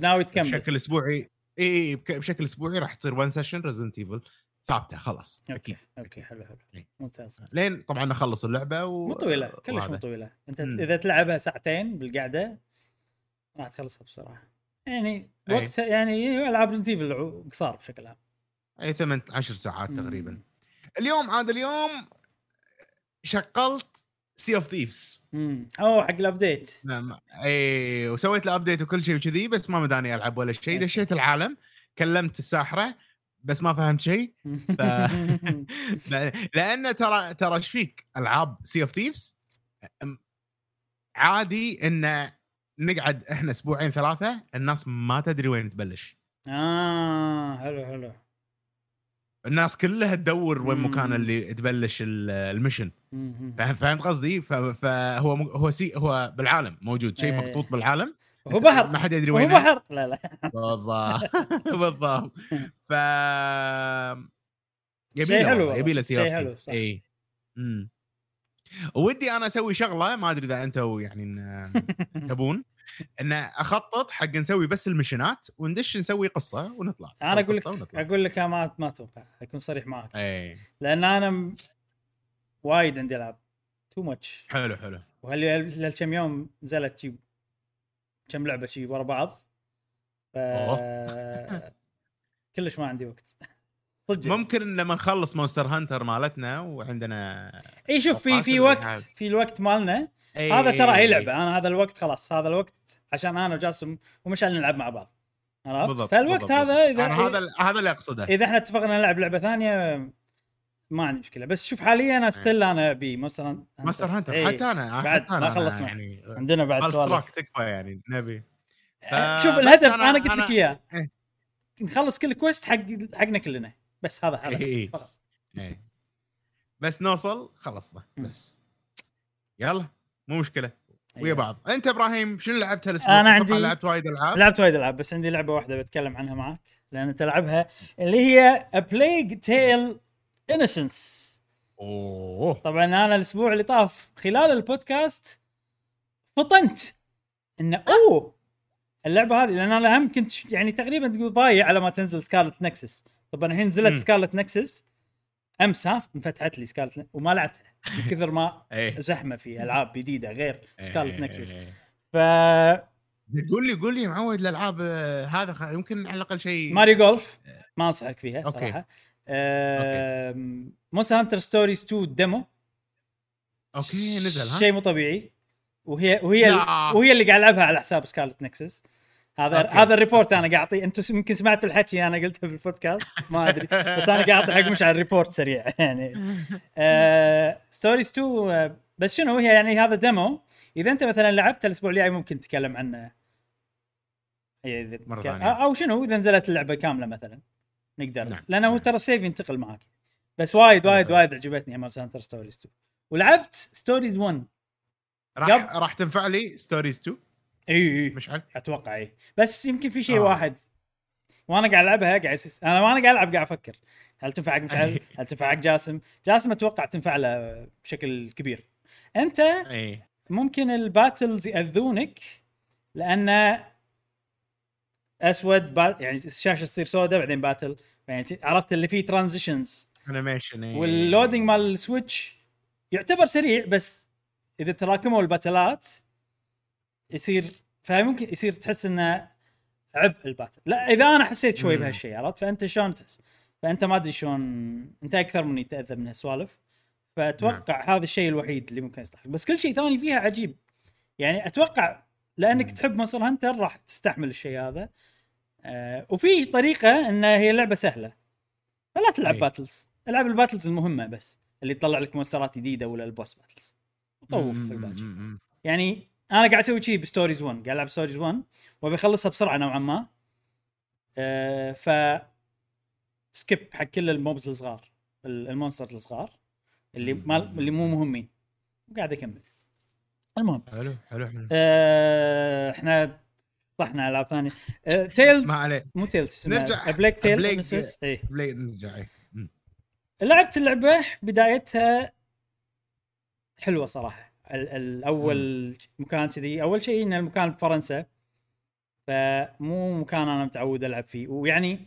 ناوي تكمل بشكل أسبوعي إي بشكل أسبوعي راح تصير one session Resident Evil ثابتة خلاص أوكي أكيد أوكي حلو حلو. ممتاز لين طبعا اخلص اللعبة و... مو طويلة كلش. مو طويلة أنت مم. إذا تلعبها ساعتين بالقعدة راح تخلصها بسرعة يعني. وقتها يعني ألعاب Resident Evil قصار بشكل عام إي ثمان عشر ساعات تقريبا. اليوم عاد اليوم شغلت Sea of Thieves أوه حق ال update اي وسويت له update وكل شيء وكذي بس ما مداني ألعب ولا شيء. دشيت العالم كلمت الساحرة بس ما فهمت شيء. ف... لأن ترى ترى إيش فيك؟ ألعاب Sea of Thieves عادي إن نقعد إحنا أسبوعين ثلاثة الناس ما تدري وين تبلش. آه حلو حلو. الناس كلها تدور وين. مكان اللي تبلش ال- المشن. فهمت قصدي؟ فهو هو سي هو بالعالم موجود شيء إيه. محطوط بالعالم. هو بحر. ما حد يدري هو وين بحر. لا لا. بالضبط. بالضبط. ف يبي له يبي له شيء سيارة حلو، صح. اي ودي أنا أسوي شغلة ما أدري إذا أنتم يعني تبون. ان أخطط حق نسوي بس ال missionات وندش نسوي قصة ونطلع. أنا أقول لك ونطلع. أقول لك ما ما أتوقع أكون صريح معك اي لأن أنا م... وايد عندي ألعاب. too much حلو حلو. وهل كم يوم نزلت شي كم لعبة شي ورا بعض؟ ف كلش ما عندي وقت. صدق. ممكن لما نخلص Monster Hunter مالتنا وعندنا إي شوف في في وقت. في الوقت مالنا أي هذا ترى هي لعبة. أنا هذا الوقت خلاص. هذا الوقت عشان أنا وجاسم ومشعل نلعب مع بعض. عرفت؟ بالضبط فالوقت بالضبط، هذا. إذا أنا هذا هذا اللي أقصده. إذا إحنا اتفقنا نلعب لعبة ثانية ما عندي مشكلة. بس شوف حاليا أنا still أنا أبي مثلا Monster Hunter إيه. حتى أنا بعد حتى ما أنا خلصنا. يعني عندنا بعد ستراك تكفى يعني نبي. آه، شوف بس الهدف أنا- أنا, قلت لك أنا- إياه. إيه. نخلص كل quest حق حقنا كلنا. بس هذا هذا. إيه. فقط. إيه. بس نوصل خلصنا. بس. يلا. مو مشكلة ويا أيوة. بعض أنت إبراهيم شنو لعبت هالاسبوع؟ أتوقع عندي- لعبت وايد ألعاب لعبت وايد ألعاب بس عندي لعبة واحدة بتكلم عنها معك لأن تلعبها اللي هي A Plague Tale Innocence أوه طبعا أنا الأسبوع اللي طاف خلال البودكاست فطنت انه أوه اللعبة هذه لأن أنا هم كنت يعني تقريبا تقول ضايع على ما تنزل Scarlet Nexus طبعا الحين نزلت. Scarlet Nexus امس ها انفتحت لي Scarlet وما لعبتها من كثر ما إيه زحمة في ألعاب جديدة غير Scarlet إيه. Nexus إيه. ف قول لي قول لي معود الألعاب آه، هذا خ- يمكن على الأقل شيء Mario Golf ما أنصحك فيها أوكي. صراحة Monster Hunter Stories 2 demo أوكي نزل ها شيء مو طبيعي وهي وهي لا. وهي اللي قاعد ألعبها على حساب Scarlet Nexus هذا أوكي. هذا ال report أنا قاعد اعطيه أنتم يمكن سمعتوا الحكي أنا قلته بالبودكاست ما أدري. بس أنا قاعد أعطي حق مشعل ال report سريع. يعني. Stories 2 آه، بس شنو هي؟ يعني هذا demo إذا أنت مثلا لعبت الأسبوع الجاي ممكن تتكلم عنه إذا مرة ثانية. أو شنو؟ إذا نزلت اللعبة كاملة مثلا. نقدر. نعم. لأنه هو نعم. ترى ال save ينتقل معك بس وايد وايد. وايد عجبتني Monster Stories 2 ولعبت Stories 1 راح راح تنفع لي Stories 2 إي إي مشعل أتوقع إي بس يمكن في شيء آه. واحد وأنا قاعد ألعبها قاعد أسس... أنا وأنا قاعد ألعب قاعد أفكر هل تنفع حق مشعل؟ هل تنفع حق جاسم؟ جاسم أتوقع تنفع له بشكل كبير. أنت إي ممكن ال battles يأذونك لأن أسود با... يعني الشاشة تصير سوداء بعدين battle يعني عرفت اللي فيه transitions animation وال loading مال ال Switch يعتبر سريع بس إذا تراكموا ال battleات يصير فممكن يصير تحس إنه عبء ال battle. لا إذا أنا حسيت شوي مم. بهالشيء عرفت؟ فأنت شلون تحس؟ فأنت ما أدري شلون أنت أكثر مني تاذى من هالسوالف. فأتوقع نعم. هذا الشيء الوحيد اللي ممكن يستحق. بس كل شيء ثاني فيها عجيب. يعني أتوقع لأنك مم. تحب Monster Hunter راح تستحمل الشيء هذا. آه وفي طريقة إن هي لعبة سهلة. فلا تلعب أي. battles العب ال battles المهمة بس اللي تطلع لك monsterات جديدة ولا ال boss battles وطوف في الباقي. يعني أنا قاعد أسوي شيء ب Stories 1 قاعد العب Stories 1 وابي اخلصها بسرعة نوعا ما. آه ف skip حق كل ال mobs الصغار ال- ال monster الصغار اللي ما اللي مو مهمين. وقاعد أكمل. المهم حلو حلو حلو. آه إحنا طحنا ألعاب ثانية. آه تيلز ما عليه مو تيلز نرجع. بليك- انسس اي بلاي نرجع إيه. لعبت اللعبة بدايتها حلوة صراحة. الأول مكان كذي. أول شيء إن المكان بفرنسا فمو مكان أنا متعود ألعب فيه. ويعني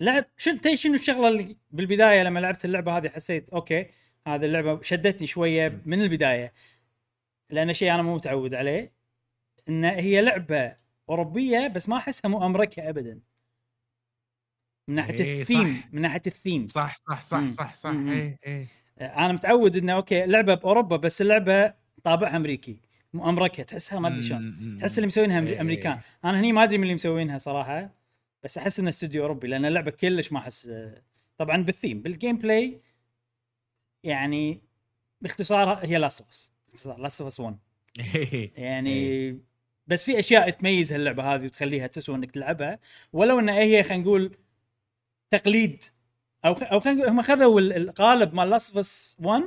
لعب تدري شنو الشغلة اللي بالبداية لما لعبت اللعبة هذه حسيت أوكي هذه اللعبة شدتني شوية من البداية. لأن شيء أنا مو متعود عليه إن هي لعبة أوروبية بس ما أحسها مو أمريكا ابدا. من ناحية إيه، الثيم صح. من ناحية الثيم. صح صح صح. صح صح. مم. إيه إيه. أنا متعود إنه okay لعبة بأوروبا بس اللعبة طابعها أمريكي مو أمريكا تحسها ما أدري شلون. تحس اللي مسوينها إيه. أمري- أمريكان أنا هني ما أدري من اللي مسوينها صراحة بس أحس إنه استوديو أوروبي لأن اللعبة كلش ما أحس طبعا بال theme بال gameplay يعني باختصار هي Last of Us باختصار Last of Us 1 إيه. يعني بس في أشياء تميز هاللعبة هذه وتخليها تسوى إنك تلعبها ولو إن هي خلينا نقول تقليد أو خ... أو خلينا نقول هم خذوا ال- القالب مال Last of Us 1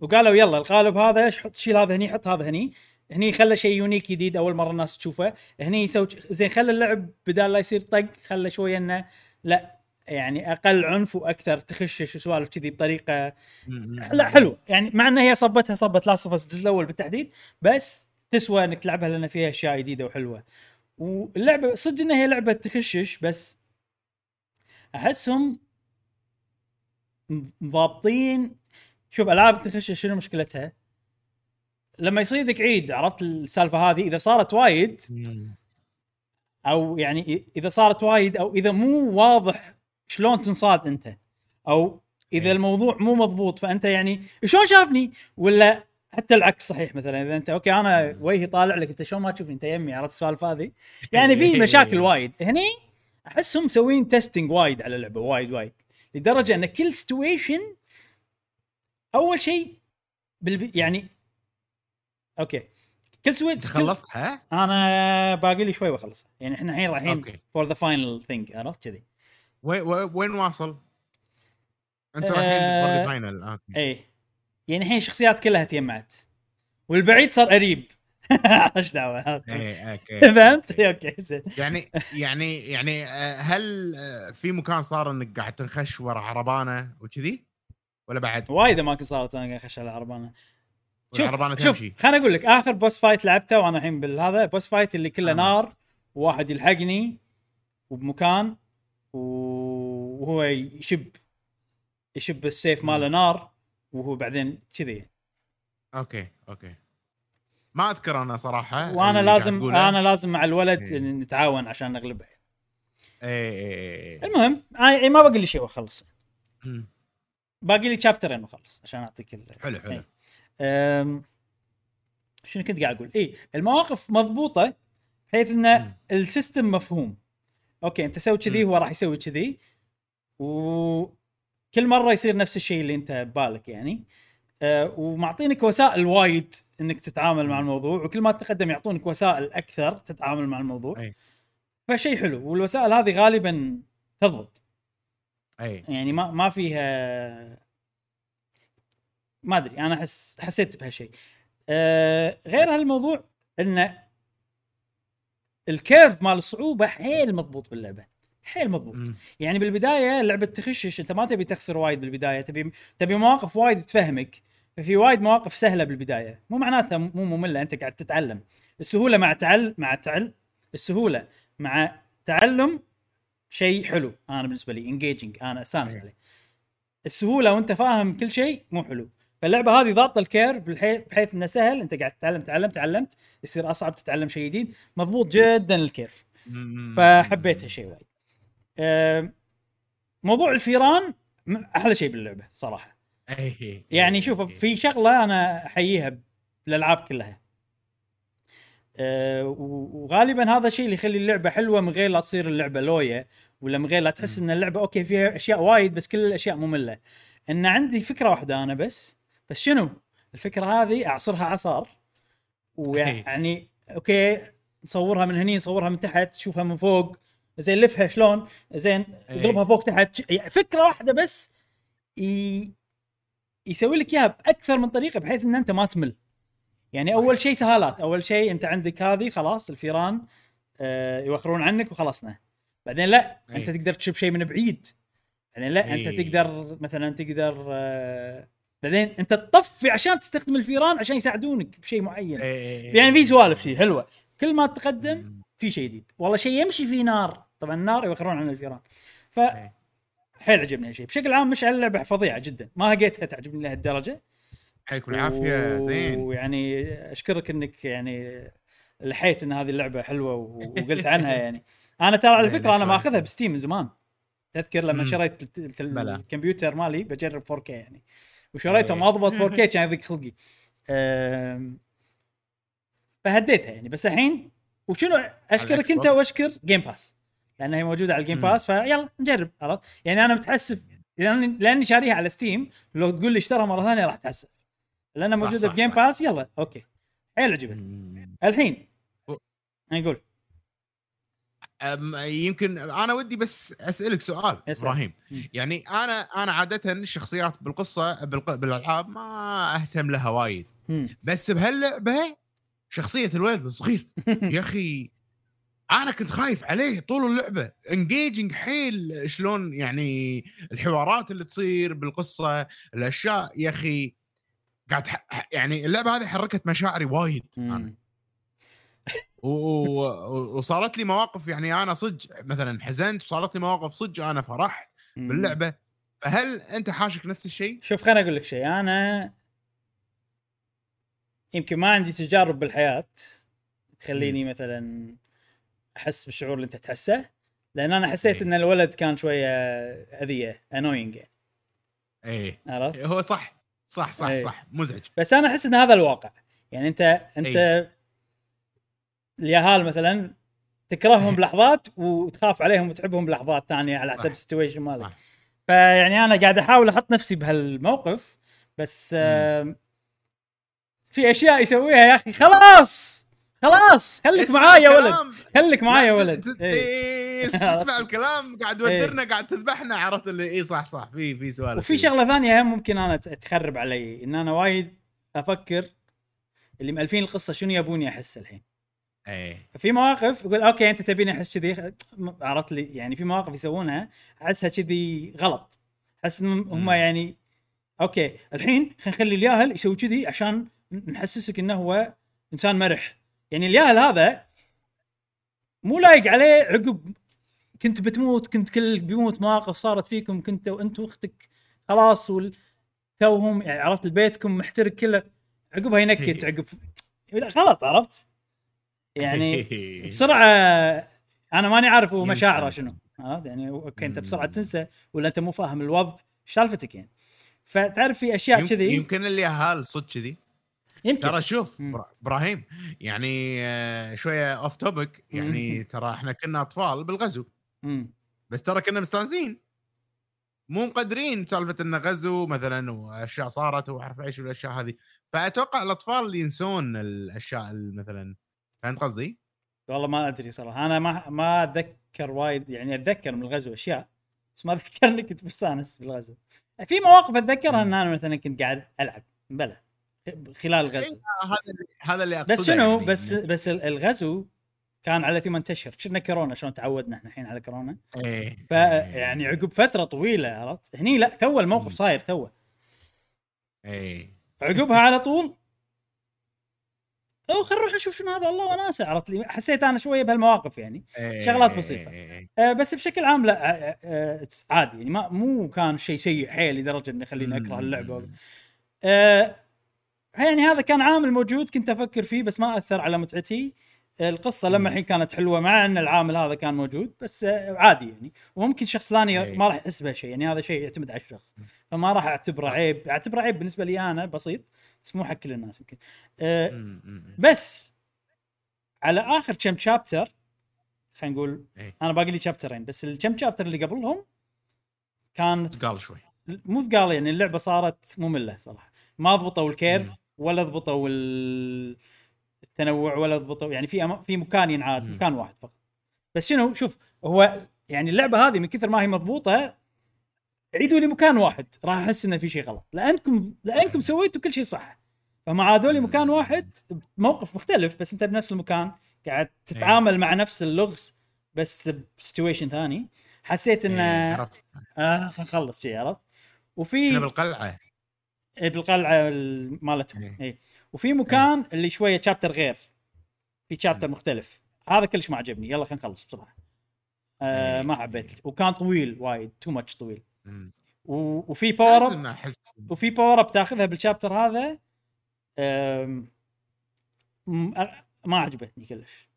وقالوا يلا القالب هذا حط شيل هذا هني حط هذا هني. هني خلى شيء unique جديد أول مرة الناس تشوفه. هني يسوي زين خلى اللعب بدال لا يصير طق خلى شوية إنه لا يعني أقل عنف وأكثر تخشش وسوالف كذي بطريقة. لا حلو. يعني مع ان هي صبتها صبت Last of الجزء الأول بالتحديد بس تسوى إنك تلعبها لأن فيها أشياء جديدة وحلوة. واللعبة صدق إنها هي لعبة تخشش بس أحسهم م- ضابطين شوف العاب تخشش شنو مشكلتها؟ لما يصيدك عيد عرفت السالفه هذه اذا صارت وايد. أو يعني اذا صارت وايد أو اذا مو واضح شلون تنصاد انت أو اذا. الموضوع مو مضبوط فانت يعني شلون شافني ولا حتى العكس صحيح مثلا اذا انت okay أنا وجهي طالع لك انت شلون ما تشوفني انت يمي عرفت السوالف هذه يعني في مشاكل وايد هني احسهم مسوين testing وايد على اللعبه وايد وايد لدرجة أن كل situation أول شيء بالبي يعني okay. كل سويت خلصتها؟ أنا باقي لي شوي واخلص يعني إحنا الحين رايحين. for the final thing عرفت كذي؟ وين وين- وين واصل؟ أنت آه، رايحين for the final okay. اي يعني الحين الشخصيات كلها تجمعت. والبعيد صار قريب. إيش دعوة okay فهمت؟ okay زين يعني يعني يعني آه، هل آه، في مكان صار إنك قاعد تنخش ورا عربانة وكذي؟ ولا بعد؟ وايد أماكن صارت أنا قاعد أخش على العربانه شوف والعربانه شوف تمشي خليني أقول لك آخر boss fight لعبته وأنا الحين بالهذا boss fight اللي كله آه. نار وواحد يلحقني وبمكان وهو يشب يشب السيف ماله نار وهو بعدين كذي okay okay ما أذكر أنا صراحة وأنا لازم. أنا لازم مع الولد إيه. نتعاون عشان نغلبه إيه إيه إيه المهم آه ما باقي لي شيء وأخلص. باقي لي chapterين وأخلص عشان أعطيك ال... حلو حلو إيه. أم... شنو كنت قاعد أقول؟ اي المواقف مضبوطة بحيث. إن ال system مفهوم okay أنت سوي كذي. هو راح يسوي كذي وكل مرة يصير نفس الشيء اللي أنت ببالك يعني آه ومعطينك وسائل وايد إنك تتعامل مع. الموضوع وكل ما تتقدم يعطونك وسائل أكثر تتعامل مع الموضوع. أي. فشيء حلو والوسائل هذه غالبا تضبط. أي. يعني ما ما فيها ما أدري أنا احس حسيت بهالشيء أه غير هالموضوع ان ال curve مال الصعوبة حيل مضبوط باللعبة. حيل مضبوط. يعني بالبداية اللعبه تخشش أنت ما تبي تخسر وايد بالبداية تبي تبي مواقف وايد تفهمك. ففي وايد مواقف سهلة بالبداية. مو معناتها مو مملة أنت قاعد تتعلم. السهولة مع تعل مع تعل السهولة مع تعلم شيء حلو. أنا بالنسبة لي engaging أنا استانس. عليه. السهولة وأنت فاهم كل شيء مو حلو. فاللعبة هذه ضابطة ال curve بحيث إنه سهل. أنت قاعد تتعلم تعلم تعلمت. يصير أصعب تتعلم شيء جديد. مضبوط جدا ال curve. فحبيت هالشيء وايد. موضوع الفيران أحلى شيء باللعبة صراحة. اي يعني شوف في شغلة أنا أحييها بالألعاب كلها. و- وغالبا هذا الشيء اللي يخلي اللعبة حلوة من غير لا تصير اللعبة لوية ولا من غير لا تحس إن اللعبة okay فيها أشياء وايد بس كل الأشياء ممله إن عندي فكرة واحدة أنا بس بس شنو؟ الفكرة هذه أعصرها عصار ويعني okay نصورها من هني نصورها من تحت تشوفها من فوق. زين لفها شلون زين إيه. اقلبها فوق تحت يعني فكرة واحدة بس ي... يسوي لك إياها بأكثر من طريقة بحيث إن أنت ما تمل يعني صح. أول شيء سهالات أول شيء أنت عندك هذه خلاص الفيران آه يوخرون عنك وخلصنا بعدين لا أي. أنت تقدر تشوف شيء من بعيد بعدين لا أنت أي. تقدر مثلا تقدر آه بعدين أنت تطفي عشان تستخدم الفيران عشان يساعدونك بشيء معين إيه. يعني في سوالف فيه حلوة كل ما تقدم. في شيء جديد والله شيء يمشي فيه نار طبعا النار يوخرون عن الفيران ف إيه. حيل عجبني هالشيء بشكل عام مش اللعبه فظيعة جدا ما لقيتها تعجبني لهالدرجة يعطيكم العافية زين ويعني أشكرك إنك يعني لحيت إن هذه اللعبة حلوة وقلت عنها يعني أنا ترى على فكرة أنا. ماخذها بستيم من زمان تذكر لما. شريت. الكمبيوتر مالي بجرب 4K يعني وشريته. ما ضبط 4K كان يضيق خلقي فهديتها يعني بس الحين وشنو أشكرك أنت. وأشكر Game Pass لأنها هي موجودة على ال Game. Pass فيلا نجرب عرفت يعني أنا متحسف لاني لأني شاريها على Steam لو تقول لي اشترها مرة ثانية راح أتحسف لأنها موجودة صح، ب Game صح. Pass يلا okay حيل عجبتني. الحين نقول أم، يمكن أنا ودي بس أسألك سؤال اسأل. إبراهيم. يعني أنا أنا عادة الشخصيات بالقصة بالق- بالألعاب ما أهتم لها وايد. بس بهاللعبه شخصية الولد الصغير يا أخي أنا كنت خايف عليه طول اللعبة. انجيجنج حيل شلون يعني الحوارات اللي تصير بالقصة الأشياء يا أخي قاعد يعني اللعبة هذه حركت مشاعري وايد و- وصارت لي مواقف يعني أنا صدق مثلا حزنت وصارت لي مواقف صدق أنا فرحت. باللعبة. فهل أنت حاشك نفس الشيء؟ شوف خليني أقول لك شيء. أنا يمكن ما عندي تجارب بالحياة تخليني مثلا أحس بالشعور اللي أنت تحسه لأن أنا حسيت إيه. إن الولد كان شوية اذيه annoying يعني إيه عرفت؟ هو صح صح صح إيه. صح مزعج بس أنا أحس إن هذا الواقع يعني أنت أنت إيه. اليهال مثلا تكرههم بلحظات وتخاف عليهم وتحبهم بلحظات ثانية على حسب. ال situation مالك. فيعني أنا قاعد أحاول أحط نفسي بهالموقف بس آم، في أشياء يسويها يا أخي خلاص خلاص خليك اسمع معاي يا ولد. خليك معاي يا ولد. إيه. إيه، تسمع الكلام قاعد تودرنا قاعد تذبحنا عرفت اللي اي صح صح في في سوالف وفي شغلة ثانية هم ممكن أنا تخرب علي إن أنا وايد أفكر اللي مألفين القصة شنو يبوني أحس الحين. إيه. ففي مواقف يقول okay أنت تبيني أحس كذي. عرفت لي يعني في مواقف يسوونها أحسها كذي غلط. أحس هم. يعني أوكي الحين خلينا نخلي الياهل يسوي كذي عشان نحسسك إنه هو إنسان مرح. يعني الياهل هذا مو لايق عليه عقب كنت بتموت كنت كل بيموت مواقف صارت فيكم كنت وانت وأختك خلاص وال توهم يعني عرفت بيتكم محترق كله. عقبها ينكت عقب لا غلط عرفت؟ يعني بسرعة أنا ماني عارف هو. مشاعره شنو عرفت؟ يعني okay أنت بسرعة. تنسى ولا أنت مو فاهم الوضع إيش سالفتك يعني. فتعرف في أشياء كذي؟ يمكن اليهال صدق كذي. يمكن. ترى شوف إبراهيم يعني آه، شوية off topic يعني ترى إحنا كنا أطفال بالغزو. بس ترى كنا مستانسين. مو مقدرين سالفة انه غزو مثلا وأشياء صارت وأعرف إيش والأشياء هذه. فأتوقع الأطفال اللي ينسون الأشياء اللي مثلا. فهمت قصدي؟ والله ما أدري صراحة. أنا ما ما أتذكر وايد يعني أتذكر من الغزو أشياء بس ما أتذكر إني كنت مستانس بالغزو. في مواقف أتذكرها إن أنا مثلا كنت قاعد ألعب بلا خلال الغزو هذا اللي هذا اللي أقصده بس شنو؟ يعني. بس بس ال- الغزو كان على ثمان اشهر كنا كورونا شلون تعودنا إحنا الحين على كورونا. إيه. فيعني عقب فترة طويلة عرفت؟ هني لا تو الموقف. صاير تو. إيه. عقبها على طول أو خلينا نروح نشوف شنو هذا الله وناسه عرفت؟ لي حسيت أنا شوية بهالمواقف يعني. إيه، شغلات إيه، بسيطة. إيه، إيه. آه، بس بشكل عام لا آه، آه، عادي يعني ما مو كان شيء سيء حيل لدرجة انه يخليني أكره اللعبة. مم. يعني هذا كان عامل موجود كنت أفكر فيه بس ما أثر على متعتي القصة لما. الحين كانت حلوة مع أن العامل هذا كان موجود بس عادي يعني وممكن شخص ثاني إيه. ما راح يحس بهالشيء يعني هذا شيء يعتمد على الشخص فما راح أعتبره عيب أعتبره عيب بالنسبة لي أنا بسيط بس مو حق كل الناس يمكن مم. بس على آخر كم شابتر خلينا نقول إيه. أنا باقي لي شابترين بس الكم شابتر اللي قبلهم كانت قال شوي مو ثقال يعني اللعبة صارت مملة صراحة ما ضبطوا الكيرف مم. ولا ضبطوا ال- التنوع ولا ضبطوا يعني في في مكان ينعاد. مكان واحد فقط. بس شنو شوف هو يعني اللعبة هذه من كثر ما هي مضبوطة عيدوا لي مكان واحد راح أحس إنه في شيء غلط. لأنكم لأنكم سويتوا كل شيء صح. فما عادوا لي مكان واحد بموقف مختلف بس أنت بنفس المكان قاعد تتعامل مع نفس اللغز بس بسيتويشن ثاني. حسيت إيه، انه عرفت. آه خلينا نخلص شيء عرفت؟ وفي بالقلعة. إيه بالقلعة ال- مالتهم. إيه. اي وفي مكان اللي شوية شابتر غير. في chapter مختلف. هذا كلش ما عجبني. يلا خلينا نخلص بسرعة. آه إيه. ما حبيت. وكان طويل وايد. too much طويل. و- وفي power up وفي power up تاخذها بال chapter هذا. آم، ما عجبتني كلش.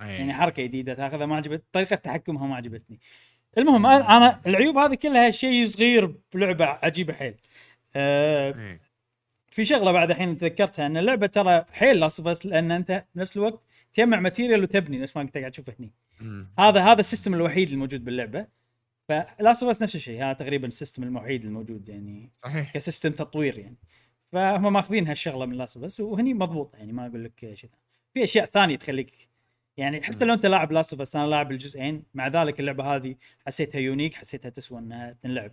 إيه. يعني حركة جديدة تاخذها ما عجبت. طريقة تحكمها ما عجبتني. المهم أنا العيوب هذه كلها شيء صغير بلعبة عجيبة حيل. آه إيه. في شغلة بعد الحين تذكرتها إن اللعبة ترى حيل Last of لأن أنت بنفس الوقت تجمع material وتبني نفس ما أنت قاعد تشوف هني. هذا هذا ال system الوحيد الموجود باللعبة. ف Last of نفس الشيء هذا تقريبا ال system الوحيد الموجود يعني صحيح. ك system تطوير يعني. فهم ماخذين هالشغلة من Last of وهني مضبوطة يعني ما أقول لك شيء في أشياء ثانية تخليك يعني حتى لو أنت لاعب Last of أنا لاعب الجزئين مع ذلك اللعبة هذه حسيتها unique حسيتها تسوى إنها تنلعب.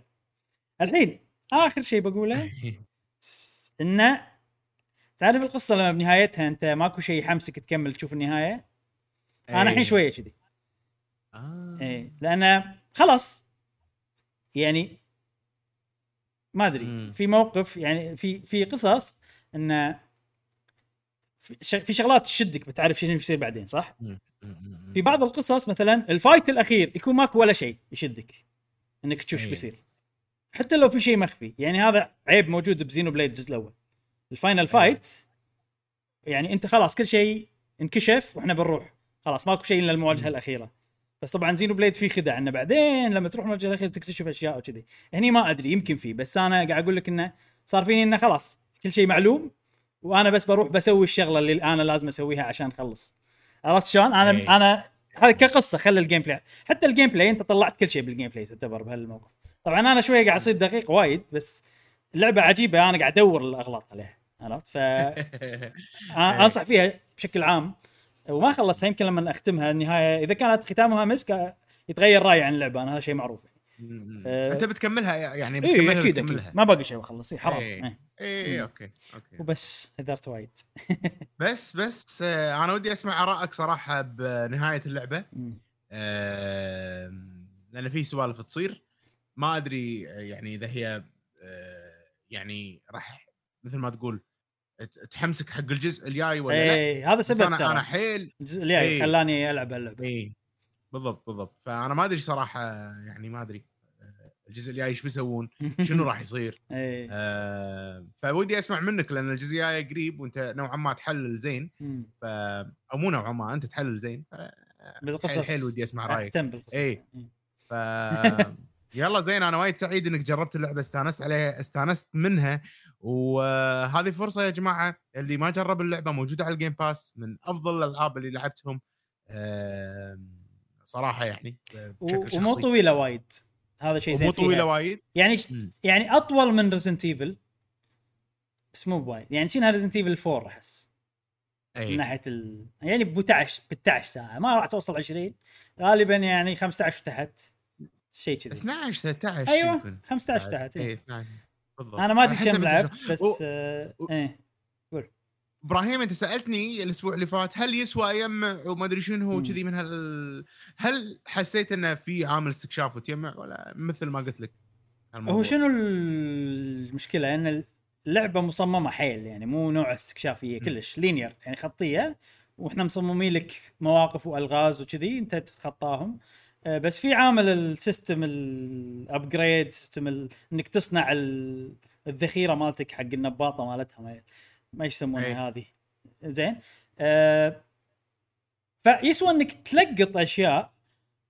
الحين آخر شيء بقوله إنه تعرف القصة لما بنهايتها أنت ماكو شيء يحمسك تكمل تشوف النهاية أنا الحين. شوية كذي آه. إيه لأن خلاص يعني ما أدري مم. في موقف يعني في في قصص انه في شغلات تشدك بتعرف شنو بيصير بعدين صح؟ مم. مم. في بعض القصص مثلا الفايت الأخير يكون ماكو ولا شيء يشدك إنك تشوف إيش. بيصير حتى لو في شيء مخفي. يعني هذا عيب موجود ب Xenoblade الجزء الأول. ال final fight يعني أنت خلاص كل شيء انكشف وإحنا بنروح. خلاص ماكو شيء إلا المواجهة. الأخيرة. بس طبعا Xenoblade في خدع إنه بعدين لما تروح المواجهة الأخيرة تكتشف أشياء وكذي هني ما أدري يمكن في بس أنا قاعد أقول لك إنه صار فيني إنه خلاص كل شيء معلوم وأنا بس بروح بسوي الشغلة اللي أنا لازم أسويها عشان أخلص. عرفت شلون؟ أنا إيه. أنا هذا كقصة خلى ال gameplay حتى ال gameplay أنت طلعت كل شيء بال gameplay تعتبر بهالموقف. طبعا أنا شوية قاعد أصير دقيق وايد بس اللعبه عجيبة أنا قاعد أدور الأغلاط عليها عرفت ف أنا أنصح فيها بشكل عام وما خلصتها يمكن لما أختمها النهاية إذا كانت ختامها مسك يتغير رأيي عن اللعبة أنا هذا شيء معروف. آه. أنت بتكملها يعني اي بتكملها أكيد أكيد بتكملها. ما باقي شيء بخلص حرام إيه. إيه. اي مم. okay okay وبس هدرت وايد بس بس آه، أنا ودي أسمع ارائك صراحة بنهاية اللعبة. آه، لأن في سوالف تصير ما أدري يعني إذا هي آه، يعني راح مثل ما تقول تحمسك حق الجزء الجاي ولا لا. اي هذا سبب أنا أنا ترى حيل الجزء الجاي إيه. خلاني ألعب هاللعبه اي بالضبط بالضبط. فأنا ما أدري صراحة يعني ما أدري آه، الجزء الجاي إيش بيسوون؟ شنو راح يصير؟ اي آه، فودي أسمع منك لأن الجزء الجاي قريب وأنت نوعا ما تحلل زين. ف أو مو نوعا ما أنت تحلل زين. بالقصص حيل حيل ودي أسمع رأيك. أهتم بالقصص. إيه. إيه. ف يلا زين أنا وايد سعيد إنك جربت اللعبة استانست عليها استانست منها. وهذه فرصة يا جماعة اللي ما جرب اللعبة موجودة على ال Game Pass من أفضل الألعاب اللي لعبتهم. صراحة يعني بشكل شخصي. ومو طويلة وايد. هذا شيء زين مو طويلة. وايد. يعني. يعني أطول من Resident Evil بس مو بوايد. يعني شنها Resident Evil 4 أحس؟ من اي ناحية ال... يعني ب 12 ب 12 ساعة. ما راح توصل 20 غالبا يعني 15 تحت. شيء كذي. 12 13 أيوه يمكن. 15 تحت اي إيه. 12 بالضبط. أنا ما أدري كم أنت لعبت بس و- آه... و- إيه إبراهيم أنت سألتني الأسبوع اللي فات هل يسوى اجمع وما أدري شنو مم. كذي من هال هل حسيت إنه في عامل استكشاف وتجمع ولا مثل ما قلت لك؟ الموضوع؟ هو شنو المشكلة؟ إن اللعبة مصممة حيل يعني مو نوع استكشافية. كلش linear يعني خطية وإحنا مصممين لك مواقف وألغاز وكذي أنت تتخطاهم. آه، بس في عامل ال system ال upgrade system ال- إنك تصنع ال- الذخيرة مالتك حق النباطة مالتها ما, ما. يسمونها هذه زين آه، فيسوى إنك تلقط أشياء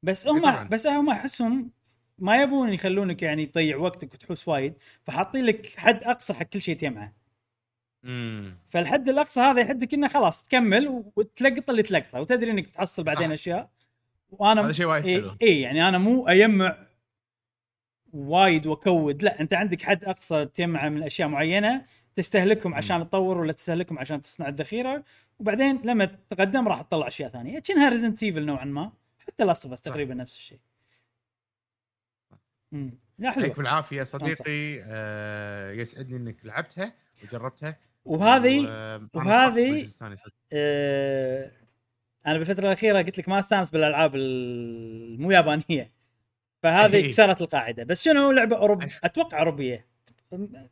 بس هم طبعاً. بس هم أحسهم ما يبون يخلونك يعني تضيع وقتك وتحوس وايد فحاطين لك حد أقصى حق كل شيء تجمعه امم فالحد الأقصى هذا يحدك انه خلاص تكمل وتلقط اللي تلقطه وتدري إنك بتحصل بعدين صح. أشياء وأنا هذا شيء وايد اي حلو. إيه يعني أنا مو اجمع وايد وأكود. لا أنت عندك حد أقصى تجمعه من أشياء معينة تستهلكهم عشان تطور ولا تستهلكهم عشان تصنع الذخيرة؟ وبعدين لما تتقدم راح تطلع أشياء ثانية. كأنها Resident Evil نوعا ما. حتى Last. تقريبا نفس الشيء. امم لا حلو يعطيك بالعافيه صديقي. آه يسعدني إنك لعبتها وجربتها. وهذه وهذه-. آه أنا بالفترة الأخيرة قلت لك ما أستانس بالألعاب المو يابانية فهذه إيه. كسرت القاعدة بس شنو لعبة أوروب أتوقع أوروبية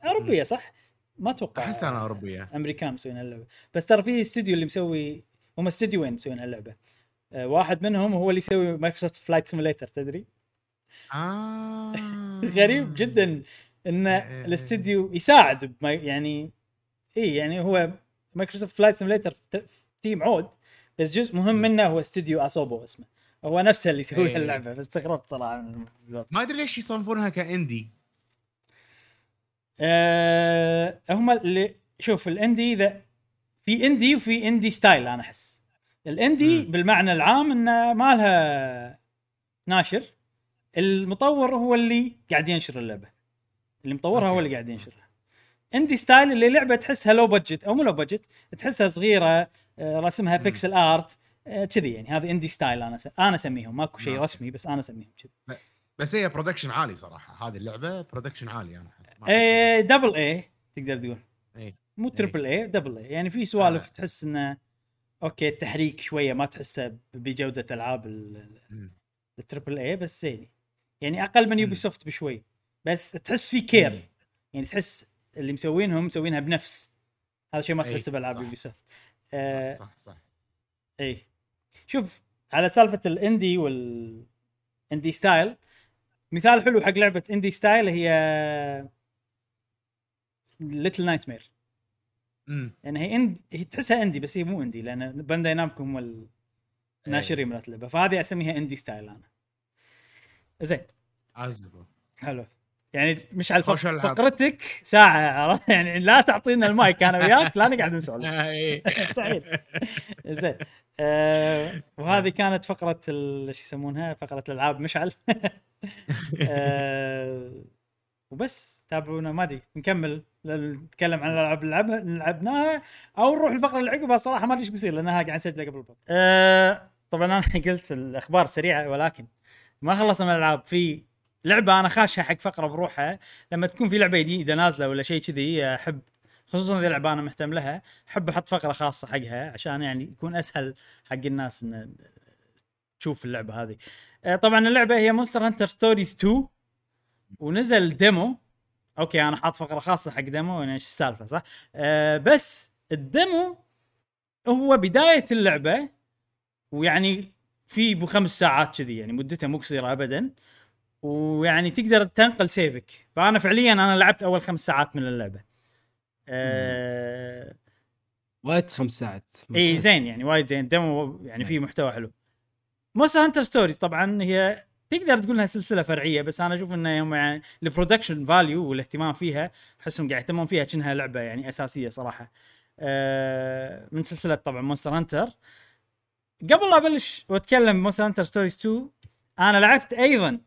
أوروبية صح؟ ما أتوقع أحس أنا أوروبية أمريكان مسوين هاللعبه بس ترى في استوديو اللي مسوي هم استديوين مسوين هاللعبه آه، واحد منهم هو اللي يسوي Microsoft Flight Simulator تدري؟ آه. غريب جدا إن إيه. الاستديو يساعد يعني اي يعني هو Microsoft Flight Simulator team عود بس جزء مهم منه هو استديو Asobo اسمه هو نفسه اللي يسوي إيه. اللعبة بس استغربت صراحة من. ما أدري ليش يصنفونها ك indie أه هم اللي شوف ال indie ذا في indie وفي indie style أنا أحس ال indie مم. بالمعنى العام إنه ما لها ناشر المطور هو اللي قاعد ينشر اللعبة اللي مطورها هو okay. اللي قاعد ينشرها indie style اللي لعبة تحسها low budget أو مو low budget تحسها صغيرة رسمها مم. pixel art آه، كذي يعني هذه indie style أنا س... أنا أسميهم ماكو شيء نعم. رسمي بس أنا أسميهم كذي بس هي production عالي صراحة هذه اللعبة production عالي أنا أحس إيه double A تقدر تقول إيه. مو triple A double A يعني في سوالف آه. تحس إنه okay التحريك شوية ما تحسه بجودة ألعاب. ال triple A بس زين يعني أقل من. Ubisoft بشوي بس تحس في care. يعني تحس اللي مسوينهم مسوينها بنفس هذا شيء ما أي، تحسه بألعاب. Ubisoft آه صح صح اي شوف على سالفة ال indie وال indie style مثال حلو حق لعبة indie style هي Little Nightmare. يعني هي indie هي تحسها indie بس هي مو indie لأن Bandai Namco هم الناشرين مالت اللعبة. فهذه أسميها indie style أنا. زين. عزبه حلو. يعني مش على الفق... فقرتك ساعة يعني لا تعطينا المايك أنا وياك لا نقعد نسولف. إيه. مستحيل. زين. آه وهذه كانت فقرة ال- شو يسمونها؟ فقرة الألعاب مشعل. آه وبس تابعونا ما أدري نكمل. نتكلم عن الألعاب اللي لعبناها أو نروح الفقرة اللي عقبها. صراحة ما أدري إيش بيصير لأنها قاعد اسجلها قبل البط. آه طبعا أنا قلت الأخبار سريعة ولكن ما خلصنا من الألعاب. في لعبة أنا خاشها حق فقرة بروحها لما تكون في لعبة جديدة نازلة ولا شيء كذي أحب خصوصا إذا لعبة أنا مهتم لها أحب أحط فقرة خاصة حقها عشان يعني يكون أسهل حق الناس إن تشوف اللعبة هذه. آه، طبعا اللعبة هي Monster Hunter Stories 2 ونزل demo okay أنا حاط فقرة خاصة حق demo يعني إيش السالفة صح؟ آه بس ال demo هو بداية اللعبة ويعني في بو خمس ساعات كذي يعني مدته مو قصيرة ابدا ويعني تقدر تنقل save ك. فأنا فعليا أنا لعبت أول خمس ساعات من اللعبة. آه وايد خمس ساعات. إي زين يعني وايد زين. demo يعني فيه محتوى حلو. Monster Hunter Stories طبعا هي تقدر تقول إنها سلسلة فرعية بس أنا أشوف انه هم يعني ال production value والاهتمام فيها أحسهم قاعد يهتمون فيها كأنها لعبة يعني أساسية صراحة. آه، من سلسلة طبعا Monster Hunter قبل لا أبلش وأتكلم Monster Hunter Stories 2 أنا لعبت أيضا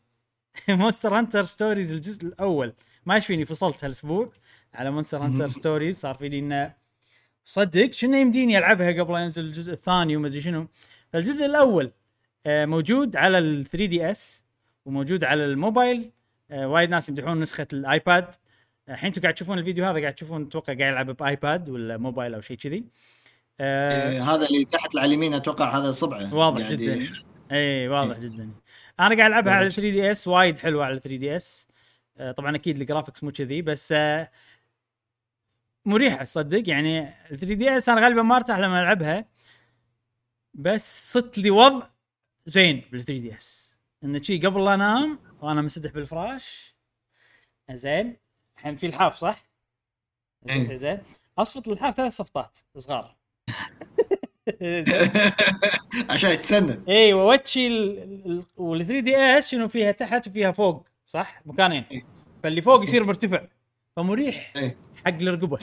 Monster Hunter Stories الجزء الأول. ما إيش فيني فصلت هالأسبوع على Monster Hunter Stories صار فيني إنه صدق شنو يمديني ألعبها قبل لا ينزل الجزء الثاني وما أدري شنو. فالجزء الأول آه، موجود على ال 3DS وموجود على الموبايل. آه، وايد ناس يمدحون نسخة ال iPad. الحين أنتم قاعد تشوفون الفيديو هذا قاعد تشوفون أتوقع قاعد يلعب ب iPad ولا موبايل أو شيء كذي. آه، إيه، هذا اللي تحت على اليمين أتوقع هذا صبعه. واضح قاعد جدا. اي واضح إيه. جدا. أنا قاعد العبها على واضح. 3DS وايد حلوة على 3DS طبعا أكيد ال graphics مو كذي بس آه، مريحة صدق يعني 3DS أنا غالبا ما أرتاح لما ألعبها بس صدت لي وضع زين بال 3DS انه شي قبل لا أنام وأنا منسدح بالفراش زين الحين في الحاف صح؟ إيه. زين أصفط للحاف ثلاث صفطات صغار زين عشان يتسند اي ووتشي وال 3 دي اس شنو فيها تحت وفيها فوق صح؟ مكانين. إيه. فاللي فوق يصير مرتفع. فمريح إيه. حق الرقبة.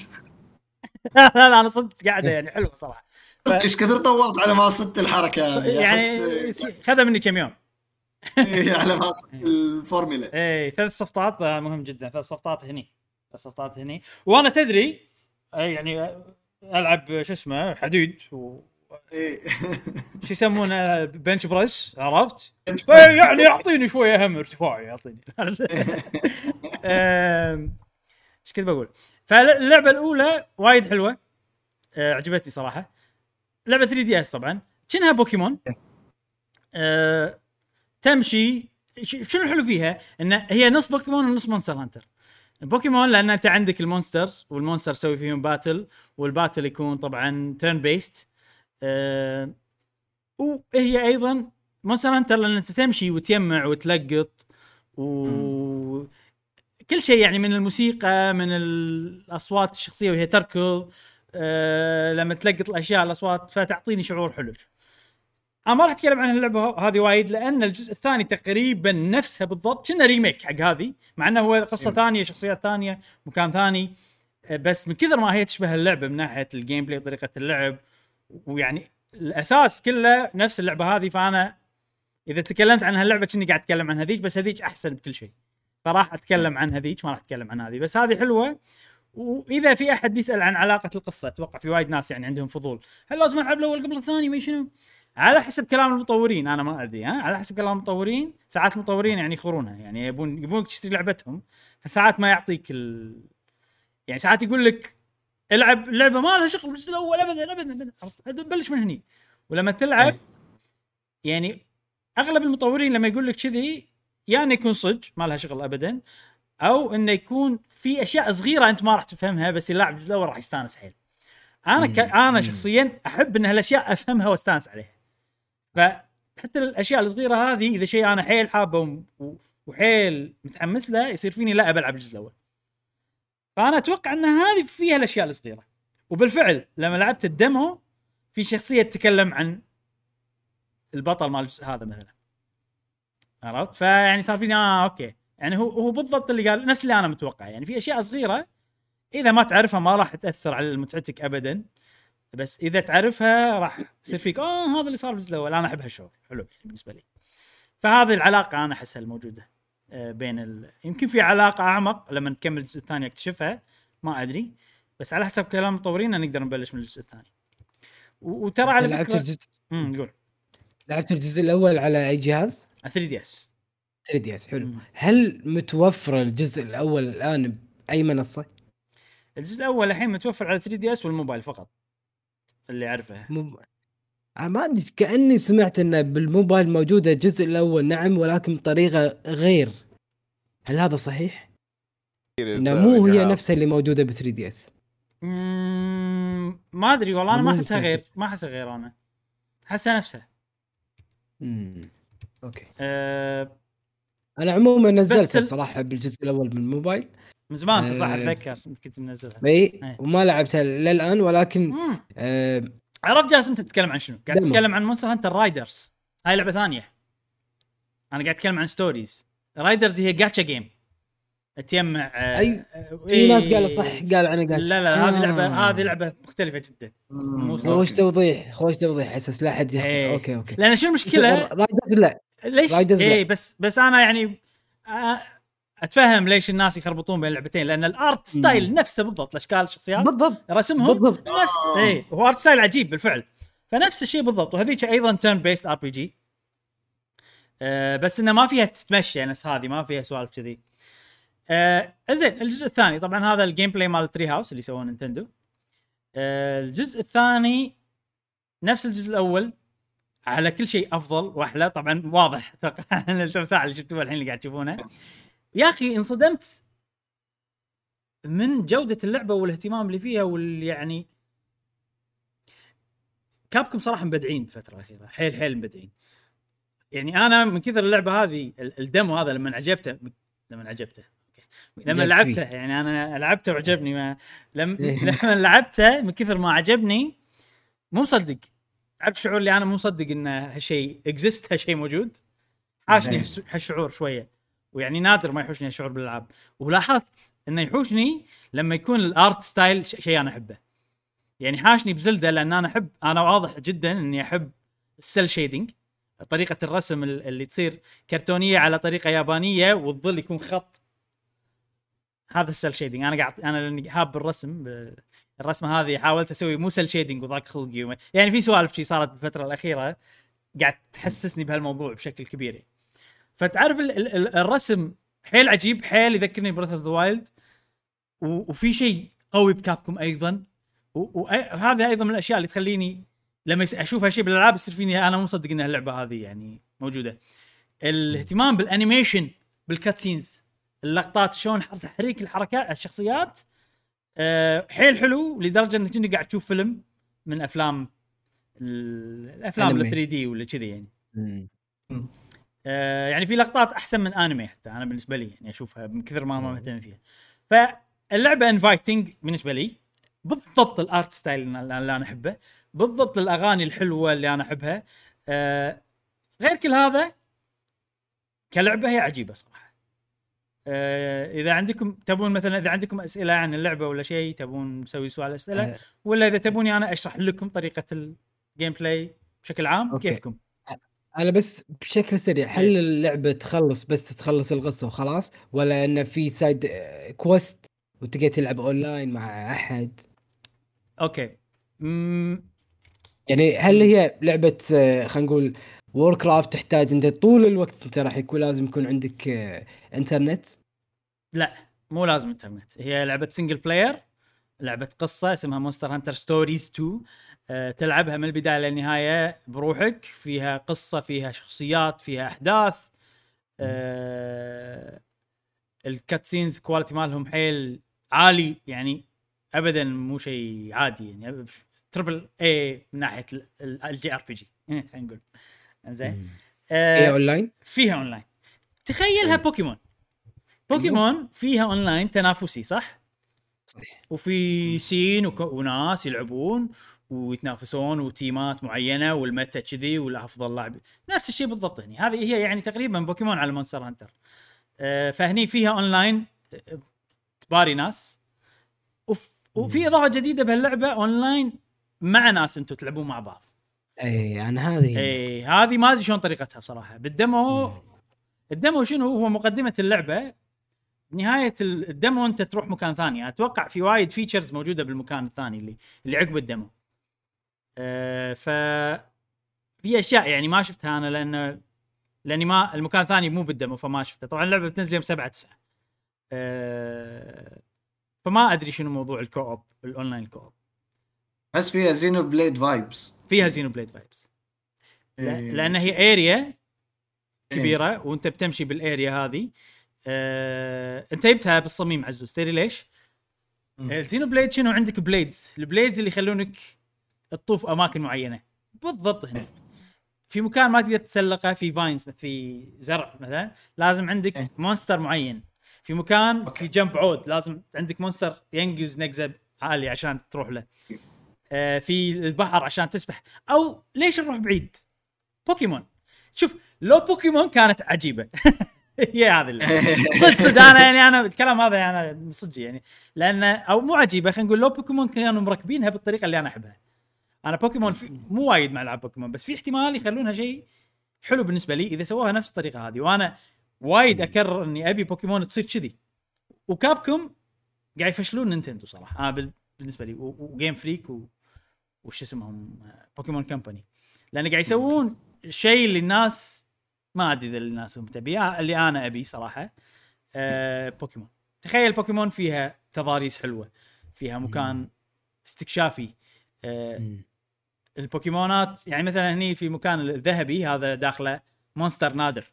لا لا أنا صدق قاعدة يعني حلوة صراحة. ف- إيش كثر طولت على ما صدت الحركة؟ هذه يعني يصير- خذها مني كم يوم. إيه، على ما صدت الفورمولا اي ثلاث صفطات آه، مهم جدا. ثلاث صفطات هني. ثلاث صفطات هني. وأنا تدري آه، يعني ألعب شو اسمه حديد و إيه. شو يسمونه؟ بنش بريس عرفت؟ إيه، يعني يعطيني شوية هم ارتفاعي يعطيني. إيش كنت بقول؟ فاللعبة الأولى وايد حلوة. آه، عجبتني صراحة. لعبة 3DS طبعا. كأنها بوكيمون. آه، تمشي. ش- شنو الحلو فيها؟ إن هي نص بوكيمون ونص Monster Hunter. Pokémon لأن أنت عندك ال monsters وال monster تسوي فيهم battle وال battle يكون طبعا turn-based آه وهي أيضا Monster Hunter لأن أنت تمشي وتجمع وتلقط و كل شيء يعني من الموسيقى من الأصوات الشخصية وهي تركض آه لما تلقط الأشياء الأصوات فتعطيني شعور حلو. أنا ما راح أتكلم عن اللعبه هذه وايد لأن الجزء الثاني تقريبا نفسها بالضبط كنا remake حق هذه مع إنه هو قصة ثانية شخصيات ثانية مكان ثاني. آه، بس من كثر ما هي تشبه اللعبة من ناحية ال gameplay وطريقه اللعب ويعني الأساس كله نفس اللعبة هذه فأنا إذا تكلمت عن هاللعبة كني قاعد أتكلم عن هذيك بس هذيك أحسن بكل شيء. فراح أتكلم عن هذيك ما راح أتكلم عن هذه بس هذه حلوة. وإذا في أحد بيسأل عن علاقة القصة أتوقع في وايد ناس يعني عندهم فضول. هل لازم ألعب الأول قبل الثاني؟ ما شنو؟ على حسب كلام المطورين أنا ما أدري ها؟ على حسب كلام المطورين ساعات المطورين يعني يخورونها يعني يبون يبونك تشتري لعبتهم فساعات ما يعطيك ال... يعني ساعات يقول لك العب اللعبة ما لها شغل بالجزء الأول ابدا ابدا ابدا؟ بلش من هني ولما تلعب إيه. يعني أغلب المطورين لما يقول لك كذي يا انه يكون صدق ما لها شغل ابدا أو انه يكون في أشياء صغيرة أنت ما راح تفهمها بس اللاعب الجزء الأول راح يستانس حيل. أنا ك... أنا شخصيا أحب أن هالأشياء أفهمها وأستانس عليها. فحتى الأشياء الصغيرة هذه إذا شيء أنا حيل حابه و- و- وحيل متحمس له يصير فيني لا بلعب الجزء الأول. فأنا أتوقع إن هذه فيها الأشياء الصغيرة. وبالفعل لما لعبت الديمو في شخصية تتكلم عن البطل مال هذا مثلا. عرفت؟ فيعني صار فيني آه أوكي. يعني هو هو بالضبط اللي قال نفس اللي أنا متوقع يعني في أشياء صغيرة إذا ما تعرفها ما راح تأثر على متعتك ابدا. بس إذا تعرفها راح يصير فيك آه هذا اللي صار بالجزء الأول. أنا أحب هالشعور. حلو يعني بالنسبة لي. فهذه العلاقة أنا أحسها الموجودة. بين ال... يمكن في علاقة أعمق لما نكمل الجزء الثاني أكتشفها ما أدري بس على حسب كلام المطورين نقدر نبلش من الجزء الثاني و- وترى على لعبت فكره الجزء امم قول لعبت الجزء الأول على أي جهاز؟ 3DS 3DS حلو هل متوفر الجزء الأول الآن بأي منصة؟ الجزء الأول الحين متوفر على 3DS والموبايل فقط اللي أعرفه. آه، ما أدري كأني سمعت انه بالموبايل موجودة الجزء الأول نعم ولكن بطريقة غير. هل هذا صحيح؟ إنه مو هي نفسها اللي موجودة ب 3 DS. ما أدري والله أنا ما أحسها. غير ما أحسها غير أنا. أحسها نفسها. أوكي. أه أنا عموما نزلتها ال- الصراحه بالجزء الأول بالموبايل من زمان انت صح أه، أتذكر كنت منزلها. إي إيه. وما لعبتها للآن ولكن. آه عرفت أنت تتكلم عن شنو؟ قاعد. تتكلم عن Monster Hunter Riders هاي لعبة ثانية أنا قاعد أتكلم عن Stories Riders هي gacha game تجمع آه، أي، آه، في ناس إيه. قالوا صح قالوا عنها قال لا لا هذه آه. لعبه هذه لعبة مختلفة جدا story. خوش توضيح خوش توضيح أساس لا يختلف إيه. أوكي أوكي لأن شو المشكلة Riders لا ليش لا. اي بس بس أنا يعني آه، أتفهم ليش الناس يخربطون بين اللعبتين لأن ال art style نفسه بالضبط الاشكال الشخصيات. بالضبط. رسمهم بالضبط. نفس. اي هو art style عجيب بالفعل. فنفس الشيء بالضبط وهذيك أيضا turn-based RPG بس إنه ما فيها تتمشى نفس هذه ما فيها سوالف كذي. آه زين الجزء الثاني طبعا هذا ال gameplay مال Treehouse اللي سووه نينتندو. آه الجزء الثاني نفس الجزء الأول على كل شيء أفضل وأحلى. طبعا واضح أتوقع إن التمساح اللي شفتوه الحين اللي قاعد تشوفونه. يا أخي انصدمت من جودة اللعبة والاهتمام اللي فيها واللي يعني كابكم صراحة مبدعين الفترة الأخيرة حيل حيل مبدعين يعني أنا من كثر اللعبة هذه ال- الدمو هذا لما عجبته لما عجبته. لما لعبته. يعني أنا لعبته وعجبني ما لم إيه. لما لعبته من كثر ما عجبني مو مصدق تعرف شعور اللي أنا مو مصدق إن هالشيء اكزيست هالشيء موجود حاشني إيه. هالشعور شوية ويعني نادر ما يحوشني هالشعور بالالعاب. ولاحظت إنه يحوشني لما يكون ال art style شيء أنا أحبه. يعني حاشني بزلدة لأن أنا أحب أنا واضح جدا إني أحب ال cel shading طريقة الرسم ال- اللي تصير كرتونية على طريقة يابانية والظل يكون خط. هذا ال cel shading أنا قاعد أنا لأني حاب بالرسم ب- الرسمه هذه حاولت أسوي مو cel shading وضاق خلقي يعني في سوالف شي صارت بالفترة الأخيرة قاعد تحسسني بهالموضوع بشكل كبير. يعني. فتعرف ال- ال- ال- الرسم حيل عجيب حيل يذكرني ب Breath of the Wild وفي شيء قوي ب Capcom أيضا وهذا أيضا من الأشياء اللي تخليني لما أشوف هالشيء بالألعاب يصير فيني أنا مو مصدق إن اللعبه هذه يعني موجودة. الاهتمام بال animation بال cutscenes اللقطات شلون حر- تحريك الحركات الشخصيات آه، حيل حلو لدرجة انك قاعد تشوف فيلم من أفلام ال- الأفلام. ال 3 D ولا كذي يعني. آه، يعني في لقطات أحسن من أنمي حتى أنا بالنسبة لي يعني أشوفها من كثر ما ما مهتم فيها. فاللعبة inviting بالنسبة لي بالضبط ال art style اللي أنا أحبه بالضبط الأغاني الحلوة اللي أنا أحبها. آه، غير كل هذا كلعبة هي عجيبة صراحة. آه، إذا عندكم تبون مثلا إذا عندكم أسئلة عن اللعبة ولا شيء تبون نسوي سؤال أسئلة آه، ولا إذا تبوني أنا أشرح لكم طريقة ال gameplay بشكل عام أوكي. كيفكم؟ أنا بس بشكل سريع هل إيه. اللعبة تخلص بس تخلص القصة وخلاص ولا انه في side آه، quest وتقدر تلعب اونلاين مع أحد؟ أوكي. مم، يعني هل هي لعبة آه، خلينا نقول Warcraft تحتاج أنت طول الوقت أنت راح يكون لازم يكون عندك آه، انترنت لا مو لازم انترنت هي لعبة single player لعبة قصة اسمها Monster Hunter Stories 2 أه تلعبها من البداية للنهاية بروحك. فيها قصة فيها شخصيات فيها أحداث. أه ال cutscenes quality مالهم حيل عالي. يعني ابدا مو شيء عادي. يعني triple A من ناحية ال JRPG خلينا نقول. زين هي أه اونلاين فيها اونلاين تخيلها بوكيمون. بوكيمون فيها اونلاين تنافسي صح؟ صحيح. وفي سين. وناس يلعبون. ويتنافسون وتيمات معينة وال meta كذي والأفضل لاعب. نفس الشيء بالضبط هني. هذه هي يعني تقريبا بوكيمون على Monster Hunter. آه فهني فيها أونلاين آه، تباري ناس. وف... وفي إضافة جديدة بهاللعبة أونلاين مع ناس أنتم تلعبون مع بعض. إي أنا هذه إي هذه ما أدري شلون طريقتها صراحة. بال demo ال demo شنو؟ هو مقدمة اللعبة. نهاية ال demo أنت تروح مكان ثاني. أتوقع في وايد features موجودة بالمكان الثاني اللي اللي عقب ال demo ف في أشياء يعني ما شفتها أنا لأن لأني ما المكان الثاني مو بال demo فما شفته. طبعا اللعبة بتنزل يوم 7 9 أه فما أدري شنو موضوع ال co-op ال online co-op. احس فيها Xenoblade vibes فيها Xenoblade vibes إيه. لأن هي area كبيرة وأنت بتمشي بال area هذه. آه، أنت جبتها بالصميم عزوز تدري ليش؟ ال Xenoblade شنو؟ عندك blades ال blades اللي يخلونك تطوف أماكن معينة. بالضبط هنا. في مكان ما تقدر تسلقه في vines في زرع مثلا لازم عندك إيه. monster معين. في مكان أوكي. في jump عود لازم عندك monster ينقز نقزة عالي عشان تروح له. آه، في البحر عشان تسبح. أو ليش نروح بعيد؟ بوكيمون. شوف لو بوكيمون كانت عجيبة. هي هذه صدق صدق أنا يعني أنا الكلام هذا أنا صدق يعني. لأن أو مو عجيبة خلينا نقول لو بوكيمون كانوا مركبينها بالطريقة اللي أنا أحبها. أنا بوكيمون في مو وايد مع العاب بوكيمون بس في احتمال يخلونها شيء حلو بالنسبة لي إذا سووها نفس الطريقة هذه. وأنا وايد أكرر إني أبي بوكيمون تصير كذي. و Capcom قاعد يفشلون نينتندو صراحة. أنا بال- بالنسبة لي و Game Freak و... وش اسمهم Pokémon Company لأن قاعد يسوون الشيء اللي الناس ما أدري إذا الناس هم تبيه اللي أنا أبي صراحة آه بوكيمون تخيل بوكيمون فيها تضاريس حلوة فيها مكان استكشافي مم. البوكيمونات يعني مثلا هني في مكان الذهبي هذا داخله monster نادر.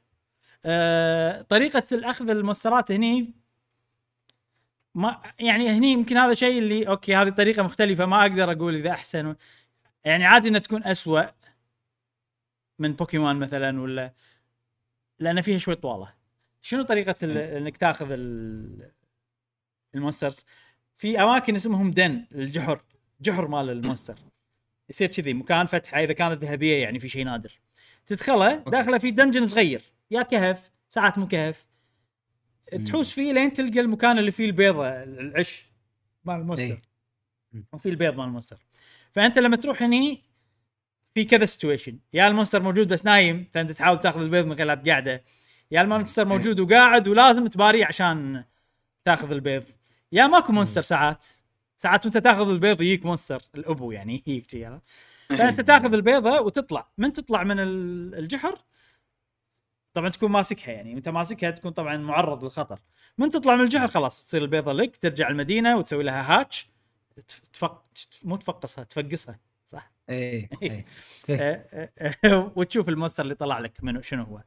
آه طريقة الأخذ ال monsterات هني ما يعني هني يمكن هذا شيء اللي okay هذه طريقة مختلفة ما أقدر أقول إذا أحسن. يعني عادي إنها تكون أسوأ من بوكيمون مثلا ولا لأن فيها شوي طوالة. شنو طريقة ال- إنك تأخذ ال- ال monsters في أماكن اسمهم den الجحر جحر مال ال monster يصير كذي مكان فتحه إذا كانت ذهبية يعني في شيء نادر. تدخله داخله في dungeon صغير يا كهف ساعات مو كهف. تحوس فيه لين تلقى المكان اللي فيه البيضة العش مال ال monster إيه. وفي البيض مال ال monster فأنت لما تروح هني في كذا situation يا ال monster موجود بس نايم فأنت تحاول تأخذ البيض من غير لا تقعده. يا ال monster موجود وقاعد ولازم تباريه عشان تأخذ البيض. يا ماكو monster ساعات. ساعات وانت تاخذ البيض يجيك monster الأبو يعني يجيك عرفت؟ فأنت تاخذ البيضة وتطلع. من تطلع من ال- الجحر؟ طبعا تكون ماسكها يعني. وانت ماسكها تكون طبعا معرض للخطر. من تطلع من الجحر خلاص تصير البيضة لك ترجع المدينة وتسوي لها hatch. تف- تفق مو تفقصها تفقسها صح؟ إيه إيه. آه، آه، آه، وتشوف ال monster اللي طلع لك منو شنو هو.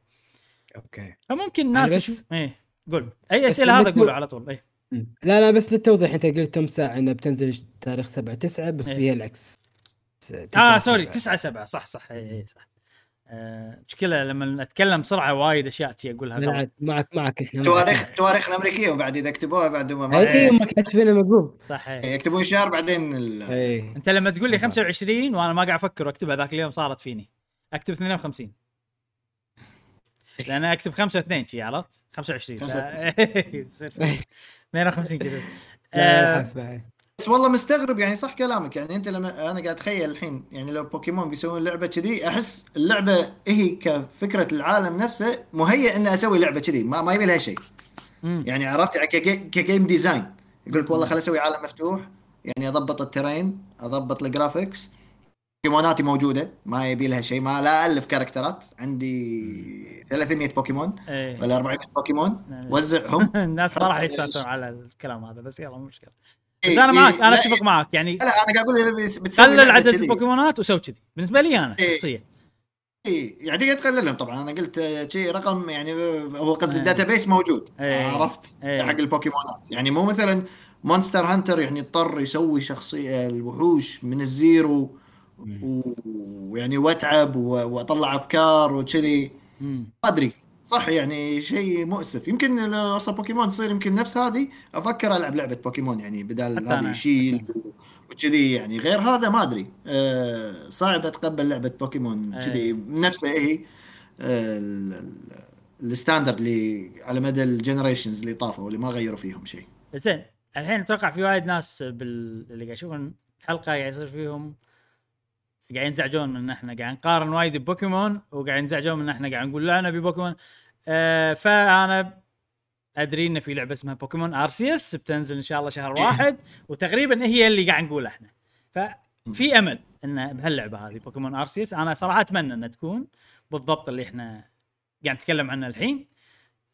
okay. فممكن الناس بس- إيه قول. أي أسئلة هذا قولوا على طول. إيه. لا لا بس للتوضيح. أنت قلت كم ساعة إنها بتنزل تاريخ 7 9 بس إيه. هي العكس. آه تسعة sorry سبعة. 9 7 صح صح. اي اي صح. آه، مشكلة لما اتكلم بسرعة وايد أشياء شي أقولها معك معك إحنا تواريخ تواريخ الأمريكية وبعد إذا كتبوها بعد ما أي ما كاتبينها مقلوب صح إيه. يكتبون شهر بعدين ال... إي. أنت لما تقول لي طبعاً. 25 وأنا ما قاعد أفكر وأكتبها ذاك اليوم صارت فيني. أكتب 52 لأن أكتب 5 2 شي عرفت؟ 25 خمسة ف- يصير 52 كذا لا لا آه،. بس والله مستغرب يعني صح كلامك. يعني أنت لما أنا قاعد أتخيل الحين يعني لو بوكيمون بيسوون لعبة كذي أحس اللعبة هي كفكرة العالم نفسه مهيئ إني أسوي لعبة كذي. ما, ما يبي لها شيء. يعني عرفت؟ يعني ك ga- ك game design. يقول لك والله خل أسوي عالم مفتوح. يعني أضبط ال terrain أضبط ال graphics بوكيموناتي موجودة ما يبي لها شيء ما لا ألف characterات عندي 300 بوكيمون إيه. ولا 400 بوكيمون نعم. وزعهم الناس ما راح يستانسون على الكلام هذا بس يلا مشكلة بس إيه، أنا معك إيه، أنا لا، أتفق معك يعني لا أنا قاعد أقول بس- قلل عدد. البوكيمونات وسوي كذي بالنسبة لي أنا إيه. شخصيا اي يعني تقللهم طبعا أنا قلت شيء رقم يعني هو قصدي إيه. ال database موجود إيه. عرفت إيه. حق البوكيمونات يعني مو مثلا مونستر هانتر يعني اضطر يسوي شخصية الوحوش من ال zero ويعني واتعب واطلع افكار وكذي. ما أدري. صح يعني شيء مؤسف. يمكن لو أصلا بوكيمون تصير يمكن نفس هذه. أفكر ألعب لعبة بوكيمون يعني بدال حتى أنا. هذه شيل وكذي يعني. غير هذا ما أدري. أه صعب أتقبل لعبة بوكيمون أي. كذي. نفسها هي أه ال- ال- ال standard اللي على مدى ال generations اللي طافوا واللي ما غيروا فيهم شيء. زين. الحين أتوقع في وايد ناس بال... اللي قاعد يشوفون الحلقة قاعد يصير فيهم قاعد ينزعجون من ان إحنا قاعد نقارن وايد ببوكيمون وقاعد ينزعجون من ان إحنا قاعد نقول لا أنا ببوكيمون آه فأنا أدري إن في لعبة اسمها بوكيمون ارسيوس بتنزل إن شاء الله شهر واحد وتقريبا هي اللي قاعد نقولها إحنا. ففي أمل إن بهاللعبة هذه بوكيمون ارسيوس أنا صراحة أتمنى إنها تكون بالضبط اللي إحنا قاعد نتكلم عنه الحين.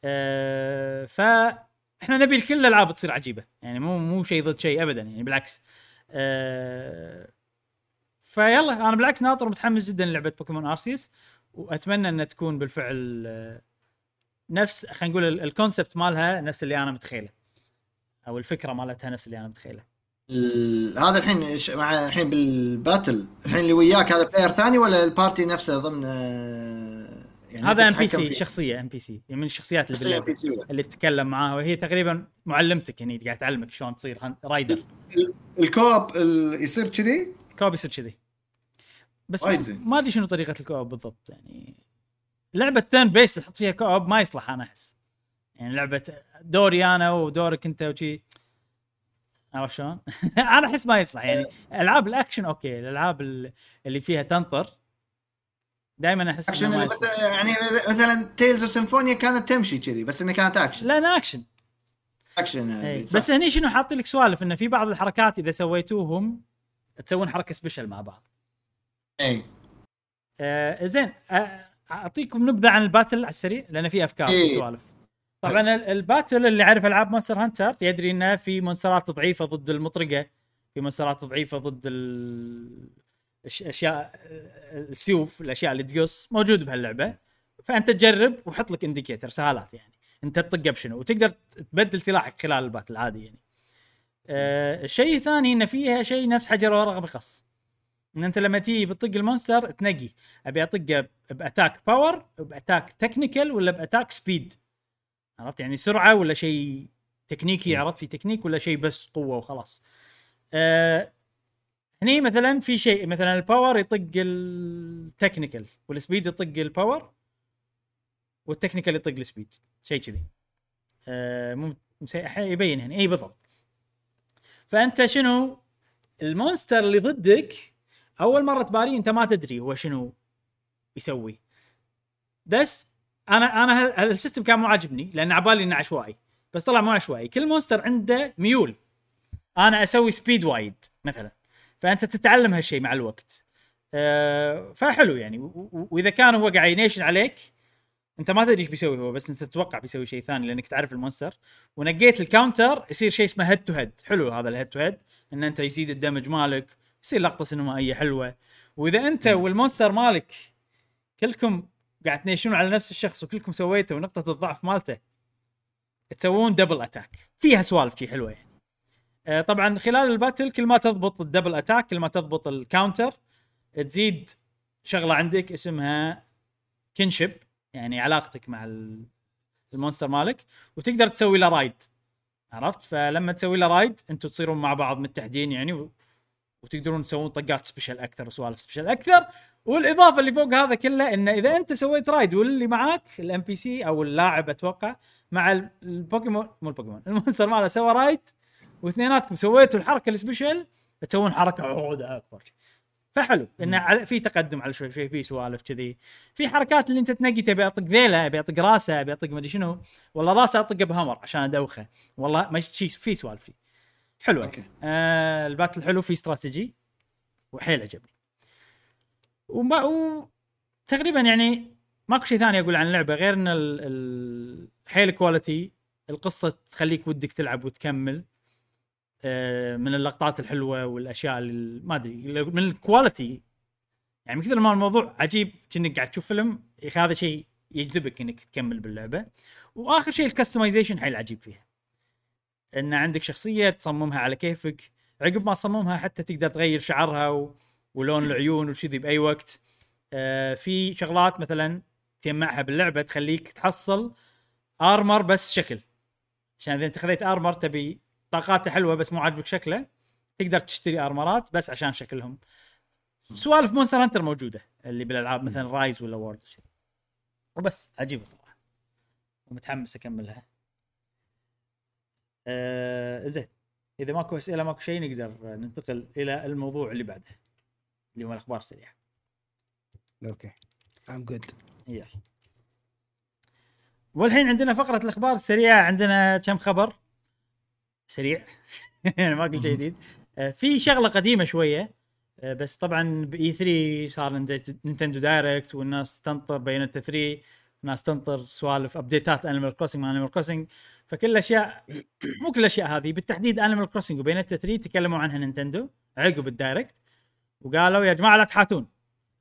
آه فاحنا نبي كل الألعاب تصير عجيبة. يعني مو مو شيء ضد شيء ابدا يعني بالعكس. آه فيلا أنا بالعكس ناطر ومتحمس جدا للعبة بوكيمون ارسيوس وأتمنى إنها تكون بالفعل آه، نفس خلينا نقول ال- ال concept مالها نفس اللي أنا متخيله أو الفكرة مالتها نفس اللي أنا متخيله هذا الحين مع الحين بال battle الحين اللي وياك هذا player ثاني ولا ال party نفسه ضمن آه، يعني هذا ام بي سي؟ شخصية ام بي سي يعني من الشخصيات اللي ولا؟ اللي تتكلم معاها وهي تقريبا معلمتك هني قاعد تعلمك شلون تصير rider ال co-op ال- يصير كذي co-op يصير كذي بس ما- أدري شنو طريقة ال co-op بالضبط يعني لعبة turn-based تحط فيها co-op ما يصلح أنا أحس يعني لعبة دوري أنا ودورك أنت وشي عرفت شلون؟ أنا أحس ما يصلح يعني ألعاب ال action okay الألعاب ال- اللي فيها تنطر دائما أحس أكشن إنه ما اللي يصلح. مثلا- يعني مثلا تيلز اوف سيمفونيا كانت تمشي كذي بس انها كانت اكشن لا أنا action action. يعني. بس هني شنو حاطين لك سوالف إنه في بعض الحركات إذا سويتوهم تسوون حركة special مع بعض إي. آه زين آه أعطيكم نبذة عن ال battle على السريع لأن في أفكار إيه. سوالف. طبعا ال- ال battle اللي يعرف ألعاب مونستر هانتر يدري إنه في monsterات ضعيفة ضد المطرقة في monsterات ضعيفة ضد الاشياء السيوف الأشياء اللي تقص موجود بهاللعبة. فأنت تجرب وحط لك indicator سهالات يعني. أنت تطقه بشنو؟ وتقدر تبدل سلاحك خلال ال battle عادي يعني. آه الشيء الثاني إن فيها شيء نفس حجر ورقة بخص إن أنت لما تيجي بتطق ال monster تنقي. أبي اطقه ب attack power ب attack technical ولا ب attack speed عرفت؟ يعني سرعة ولا شيء تكنيكي عرفت؟ في تكنيك ولا شيء بس قوة وخلاص. آه هني مثلا في شيء مثلا الباور يطق التكنيكال والسبيد يطق الباور والتكنيكال يطق السبيد شيء كذي. آه مو يبين هنا إي بالضبط. فأنت شنو؟ ال monster اللي ضدك أول مرة تباريه أنت ما تدري هو شنو يسوي. بس أنا أنا هال system كان مو عاجبني لأن عبالي إنه عشوائي. بس طلع مو عشوائي. كل monster عنده ميول. أنا أسوي speed وايد مثلا. فأنت تتعلم هالشيء مع الوقت. أه فحلو يعني. وإذا كان هو قاعد ينيشن عليك أنت ما تدري إيش بيسوي هو بس أنت تتوقع بيسوي شيء ثاني لأنك تعرف ال monster. ونقيت ال counter يصير شيء اسمه head to head حلو هذا ال head to head إن أنت يزيد ال damage مالك يصير لقطة سينمائية حلوة. وإذا أنت وال monster مالك كلكم قاعد تنيشون على نفس الشخص وكلكم سويته ونقطه الضعف مالته تسوون double attack فيها سوالف شي حلوة يعني. آه، طبعا خلال ال battle كل ما تضبط ال double attack كل ما تضبط ال counter تزيد شغلة عندك اسمها kinship يعني علاقتك مع ال- monster مالك وتقدر تسوي له ride عرفت؟ فلما تسوي له ride أنتم تصيرون مع بعض متحدين يعني. وتقدرون تسوون طقات special أكثر وسوالف special أكثر. والإضافة اللي فوق هذا كله انه إذا أنت سويت ride واللي معاك ال NPC أو اللاعب أتوقع مع ال- البوكيمون مو البوكيمون ال monster ماله سوى ride واثنيناتكم سويتوا الحركة ال special تسوون حركة عودة أكبر. فحلو. انه في تقدم على شوي شوي في سوالف كذي. في حركات اللي أنت تنقي تبي أطق ذيله أبي أطق راسه أبي أطق مدري شنو. والله راسه أطقه ب hammer عشان أدوخه. والله ما شي في سوالف فيه. حلوة. okay. آه ال battle حلو في استراتيجي وحيل عجبني. وما و... تقريبا يعني ماكو شيء ثاني أقول عن اللعبة غير إن ال... ال... حيل quality القصة تخليك ودك تلعب وتكمل. آه من اللقطات الحلوة والأشياء اللي ما أدري من ال quality يعني من كثر ما الموضوع عجيب كأنك قاعد تشوف فيلم هذا شيء يجذبك إنك تكمل باللعبة. وآخر شيء ال customization حيل عجيب فيها. إن عندك شخصية تصممها على كيفك عقب ما تصممها حتى تقدر تغير شعرها و... ولون العيون وشذي بأي وقت. آه في شغلات مثلا تجمعها باللعبة تخليك تحصل armor بس شكل. عشان إذا أنت خذيت armor تبي طاقاته حلوة بس مو عاجبك شكله تقدر تشتري armor ات بس عشان شكلهم. سوالف مونستر هانتر موجودة اللي بالألعاب مثلا رايز ولا وورد وبس عجيبة صراحة. ومتحمس أكملها. آه زين. إذا ماكو أسئلة ماكو شيء نقدر ننتقل إلى الموضوع اللي بعده اللي هو الأخبار السريعة. okay. I'm good يلا. والحين عندنا فقرة الأخبار السريعة عندنا كم خبر؟ سريع. يعني ما قلت شيء جديد. آه، في شغلة قديمة شوية. آه، بس طبعا ب E3 صار نينت- نينتندو دايركت والناس تنطر Bayonetta 3 الناس تنطر سوالف update ات انيمال كروسنج مع انيمال كروسنج فكل الاشياء مو كل الأشياء هذه بالتحديد انيمال كروسنج و Bayonetta 3 تكلموا عنها نينتندو عقب ال direct وقالوا يا جماعة لا تحاتون.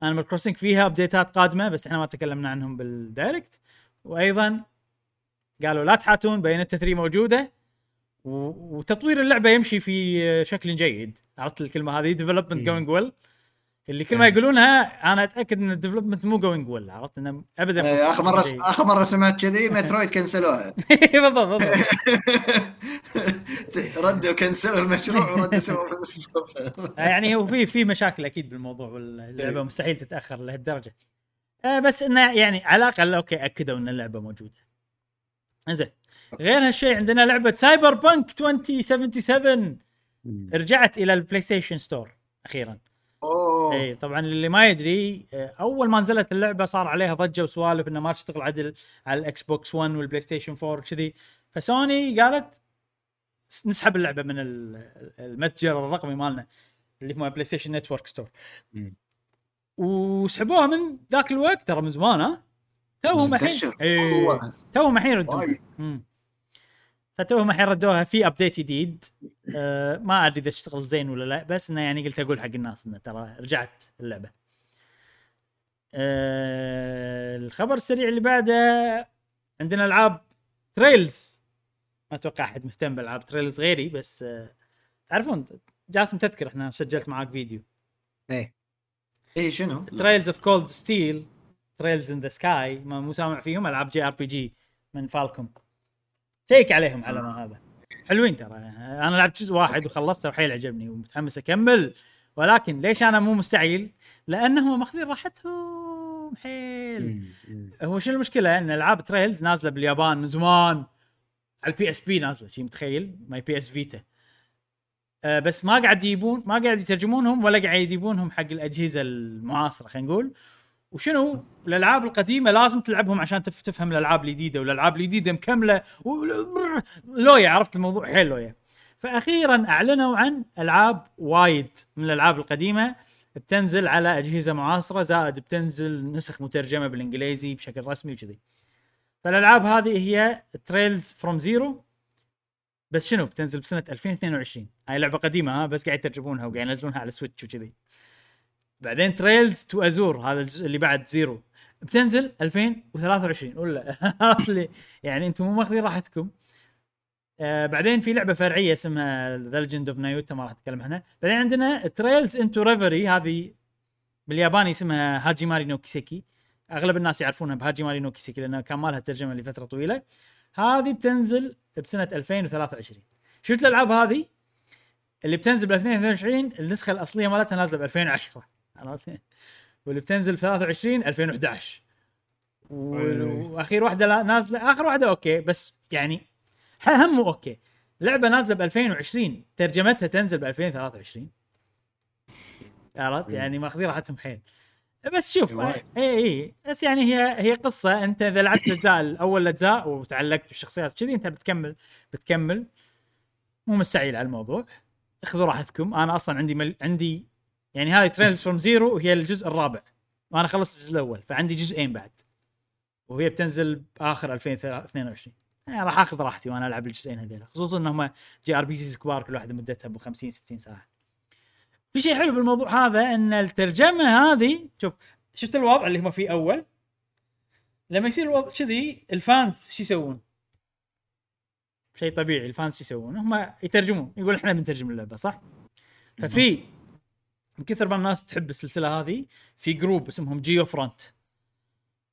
انيمال كروسنج فيها update ات قادمة بس إحنا ما تكلمنا عنهم بال direct. وأيضا قالوا لا تحاتون Bayonetta 3 موجودة و- وتطوير اللعبة يمشي في شكل جيد. عرفت الكلمة هذه؟ development. going well اللي كل ما يقولونها أنا أتأكد إن ال development مو going well عرفت؟ إنه ابدا إيه، آخر مرة. آخر مرة سمعت كذي مترويد cancel وها. بالضبط بالضبط. ردوا cancel وا المشروع وردوا سووا يعني هو في في مشاكل أكيد بالموضوع واللعبة مستحيل تتأخر لهالدرجة. آه بس إنه يعني على الأقل okay أكدوا إن اللعبة موجودة. زين غير هالشيء عندنا لعبة سايبر بانك 2077 رجعت إلى البلاي ستيشن store أخيرا. أوه اي طبعا اللي ما يدري أول ما نزلت اللعبة صار عليها ضجة وسوالف انها ما تشتغل عدل على الاكس بوكس 1 والبلاي ستيشن 4 وكذي فسوني قالت نسحب اللعبة من ال- المتجر الرقمي مالنا اللي هو بلاي ستيشن network store. وسحبوها من ذاك الوقت ترى من زمان ها توهم الحين. إيه،. توهم الحين. مم. فتوهم الحين ردوها في update جديد. أه ما أدري إذا تشتغل زين ولا لا بس إنه يعني قلت أقول حق الناس إنه ترى رجعت اللعبة. أه الخبر السريع اللي بعده عندنا ألعاب تريلز ما أتوقع أحد مهتم بألعاب تريلز غيري بس أه تعرفون جاسم تذكر إحنا سجلت معاك فيديو. إيه. اي شنو؟ Trails of Cold Steel Trails in the Sky ما مو سامع فيهم ألعاب JRPG من فالكوم شيك عليهم على ما هذا. حلوين ترى. أنا لعبت جزء واحد وخلصته وحيل عجبني ومتحمس أكمل. ولكن ليش أنا مو مستعجل؟ لأنهم ماخذين راحتهم. حيل. هو شنو المشكلة؟ إن ألعاب تريلز نازلة باليابان من زمان. على ال PSP نازلة شي متخيل؟ maybe PS Vita بس ما قاعد يجيبون ما قاعد يترجمونهم ولا قاعد يجيبونهم حق الأجهزة المعاصرة خلينا نقول. وشنو؟ الألعاب القديمة لازم تلعبهم عشان تف تفهم الألعاب الجديدة والألعاب الجديدة مكملة و- لوية عرفت الموضوع؟ حيل لوية. فاخيرا أعلنوا عن ألعاب وايد من الألعاب القديمة. بتنزل على أجهزة معاصرة زائد بتنزل نسخ مترجمة بالإنجليزي بشكل رسمي وكذي. فالألعاب هذه هي Trails from Zero بس شنو؟ بتنزل بسنة 2022 هاي لعبة قديمة ها بس قاعد يترجمونها وقاعد ينزلونها على Switch وكذي. بعدين Trails to Azure هذا الجزء اللي بعد Zero بتنزل 2023 ولا؟ يعني أنتم مو ماخذين راحتكم. آه بعدين في لعبة فرعية اسمها The Legend of Nayuta ما راح اتكلم عنها. بعدين عندنا Trails into Reverie هذه بالياباني اسمها Hajimari no Kiseki أغلب الناس يعرفونها ب Hajimari no Kiseki لانها كان مالها ترجمة لفترة طويلة. هذه بتنزل بسنة 2023 شفت الألعاب هذه؟ اللي بتنزل ب 2022 النسخة الأصلية مالتها نازلة ب 2010 عرفت؟ واللي بتنزل ب 23 2011 و- أيوة. وأخير واحدة نازله آخر واحدة أوكي بس يعني هم أوكي. لعبة نازلة ب 2020 ترجمتها تنزل ب 2023 عرفت. يعني ماخذين راحتهم حيل. بس شوف. اي اي بس يعني هي هي قصة. أنت إذا لعبت الأجزاء الأول الأجزاء وتعلقت بالشخصيات كذي أنت بتكمل بتكمل. مو مستعجل على الموضوع. خذوا راحتكم. أنا أصلا عندي مل... عندي يعني هاي Trails from Zero وهي الجزء الرابع وأنا خلصت الجزء الأول فعندي جزئين بعد وهي بتنزل بآخر 2022 يعني راح آخذ راحتي وأنا ألعب الجزئين هذيلا خصوصا انهم JRPGs كبار كل واحدة مدتها ب 50 60 ساعة في شيء حلو بالموضوع هذا إن الترجمة هذه شوف شفت الوضع اللي هم فيه أول لما يصير الوضع كذي ال fans شو يسوون؟ شيء طبيعي ال fans شو يسوون؟ هم يترجمون يقول إحنا بنترجم اللعبة صح؟ ففي من كثر ما الناس تحب السلسلة هذه في group اسمهم Geofront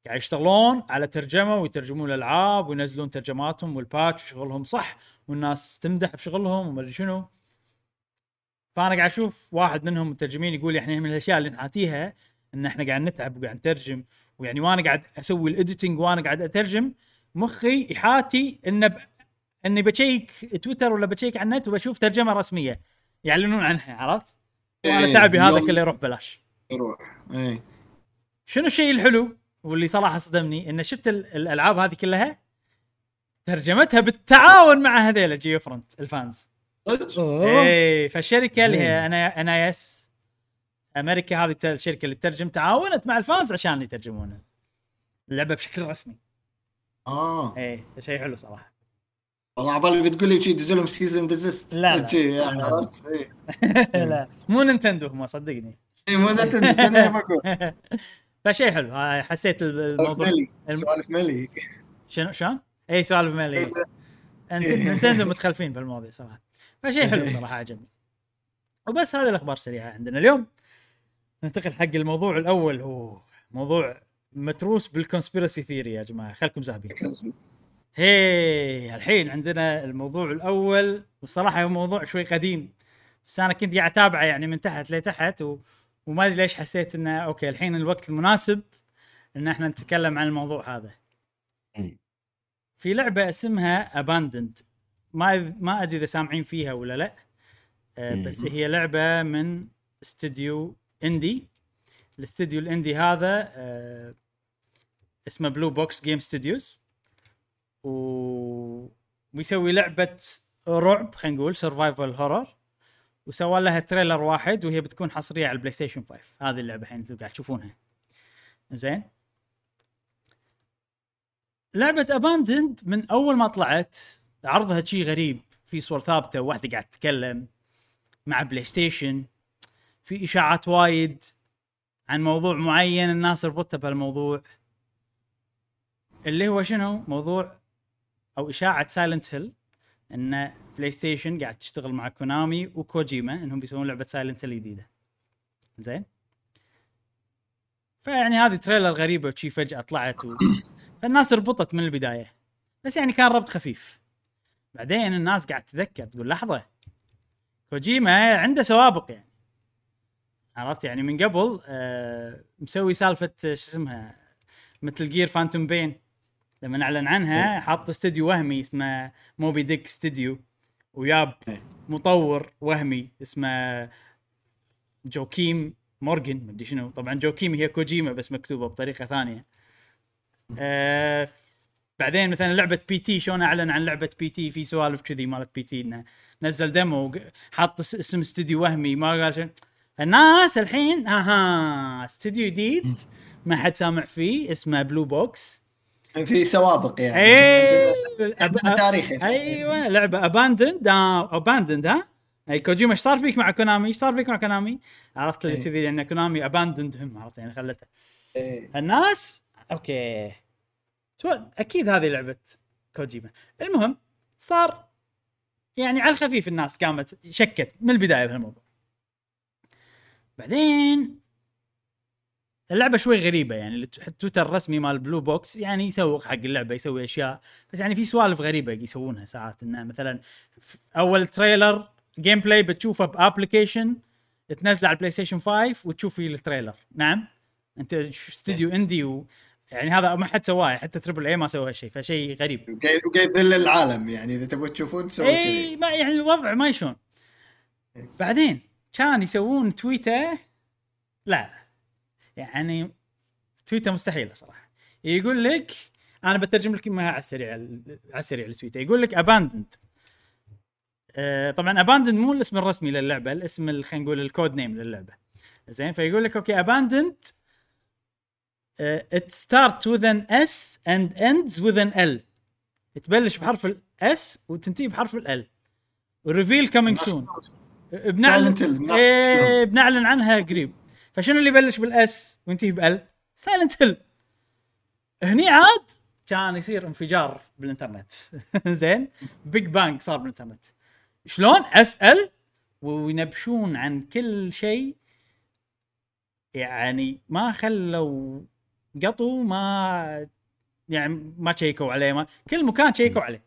قاعد يشتغلون على ترجمة ويترجمون الألعاب وينزلون ترجماتهم وال patch وشغلهم صح والناس تمدح بشغلهم وما أدري شنو. فأنا قاعد أشوف واحد منهم مترجمين يقول يعني من الأشياء اللي نحاتيها إن إحنا قاعد نتعب وقاعد نترجم. ويعني وأنا قاعد أسوي ال editing وأنا قاعد أترجم مخي يحاتي إنه ب... إني بشيك تويتر ولا بشيك على النت وبشوف ترجمة رسمية. يعلنون عنها عرفت؟ وأنا إيه، تعبي هذا كله يروح بلاش. يروح اي شنو الشيء الحلو واللي صراحة صدمني ان شفت ال- الألعاب هذه كلها ترجمتها بالتعاون مع هذيلا جيو فرونت الفانز. اي فالشركة اللي هي. أنا أنا إس أمريكا هذه الشركة اللي تترجم تعاونت مع الفانز عشان يترجمون اللعبة بشكل رسمي. آه. اي شيء حلو صراحة. والله عبالي بتقول لي شي دز لهم سيزون ديزيست لا، لا. لا. عرفت؟ اي لا مو نينتندو هم صدقني. إي، مو بقول فشيء حلو. هاي حسيت الموضوع ملي الم- سوالف ملي. شنو شلون؟ اي سوالف مالي أنت نينتندو متخلفين بالمواضيع صراحة. فشيء حلو صراحة عجبني. وبس هذه الأخبار السريعه عندنا اليوم. ننتقل حق الموضوع الأول. هو موضوع متروس بال conspiracy theory يا جماعة. خلكم زاهبين. هي الحين عندنا الموضوع الأول والصراحه هو موضوع شوي قديم بس أنا كنت قاعد أتابعه يعني من تحت لتحت و... وما أدري ليش حسيت إنه أوكي الحين الوقت المناسب إن إحنا نتكلم عن الموضوع هذا. في لعبة اسمها Abandoned ما ما أدري إذا سامعين فيها ولا لا. آه،. بس هي لعبة من استوديو indie الاستوديو ال indie هذا آه، اسمه Blue Box Game Studios و بيسوي لعبة رعب خلينا نقول survival horror وسوى لها trailer واحد وهي بتكون حصرية على البلاي ستيشن 5 هذه اللعبة الحين أنتم قاعد تشوفونها. زين. لعبة Abandoned من أول ما طلعت عرضها شيء غريب في صور ثابتة واحدة قاعد تتكلم مع بلاي ستيشن في إشاعات وايد عن موضوع معين الناس ربطتها بهالموضوع. اللي هو شنو؟ موضوع أو إشاعة Silent Hill إن بلاي ستيشن قاعد تشتغل مع كونامي وكوجيما إنهم بيسوون لعبة Silent Hill جديدة. زين؟ فيعني هذه trailer غريبة وشي فجأة طلعت و... فالناس ربطت من البداية. بس يعني كان ربط خفيف. بعدين الناس قاعد تذكر تقول لحظة كوجيما عنده سوابق يعني. عرفت؟ يعني من قبل آه مسوي سالفة شو اسمها Metal Gear Phantom Pain لما اعلن عنها حط استوديو وهمي اسمه Moby Dick استوديو وياب إيه. مطور وهمي اسمه Joakim Mogren مدري شنو. طبعا Joakim هي كوجيما بس مكتوبة بطريقة ثانية. آه بعدين مثلا لعبة P.T. شلون أعلن عن لعبة P.T.؟ في سوالف كذي مالت P.T. إنه نزل demo حط اس- اسم استوديو وهمي ما قال شيء فالناس الحين أها استوديو جديد ما حد سامع فيه اسمه Blue Box في سوابق يعني إيه عندنا تاريخ يعني. أيوه لعبة Abandoned Abandoned ها أي كوجيما إيش صار فيك مع كونامي؟ إيش صار فيك مع كونامي؟ عرفت اللي إيه. كذي ان كونامي abandoned هم عرفت يعني خلته إيه. الناس أوكي. أكيد هذه لعبة كوجيما المهم صار يعني على الخفيف الناس قامت شكت من البداية بهالموضوع بعدين اللعبة شوي غريبة يعني التويتر الرسمي مال Blue Box يعني يسوق حق اللعبة يسوي أشياء بس يعني في سوالف غريبة يسوونها ساعات إنه مثلا أول trailer gameplay بتشوفه ب application تنزله على ال PlayStation 5 وتشوف فيه ال trailer نعم؟ أنت استوديو indie و يعني هذا ما حد سواه حتى triple A ما سوى هالشيء فشيء غريب. وقاعد يذل العالم يعني إذا تبغوا تشوفون سووا اي كذي. ما يعني الوضع ما يشون. بعدين كان يسوون تويته لا. يعني تويته مستحيلة صراحة. يقول لك أنا بترجم لك اياها على السريع على السريع التويته يقول لك Abandoned آه طبعا Abandoned مو الاسم الرسمي للعبة الاسم ال- خلينا نقول ال code name للعبة. زين فيقول لك okay Abandoned it starts with an S and ends with an L. تبلش بحرف ال S وتنتهي بحرف ال L reveal coming soon بنعلن إيه بنعلن عنها قريب. فشنو اللي يبلش بال S وينتهي بال L؟ Silent Hill هني عاد كان يصير انفجار بالإنترنت. زين؟ big bang صار بالإنترنت. شلون اسال وينبشون عن كل شيء؟ يعني ما خلوا قطو ما يعني ما شيكوا عليه ما كل مكان شيكوا عليه.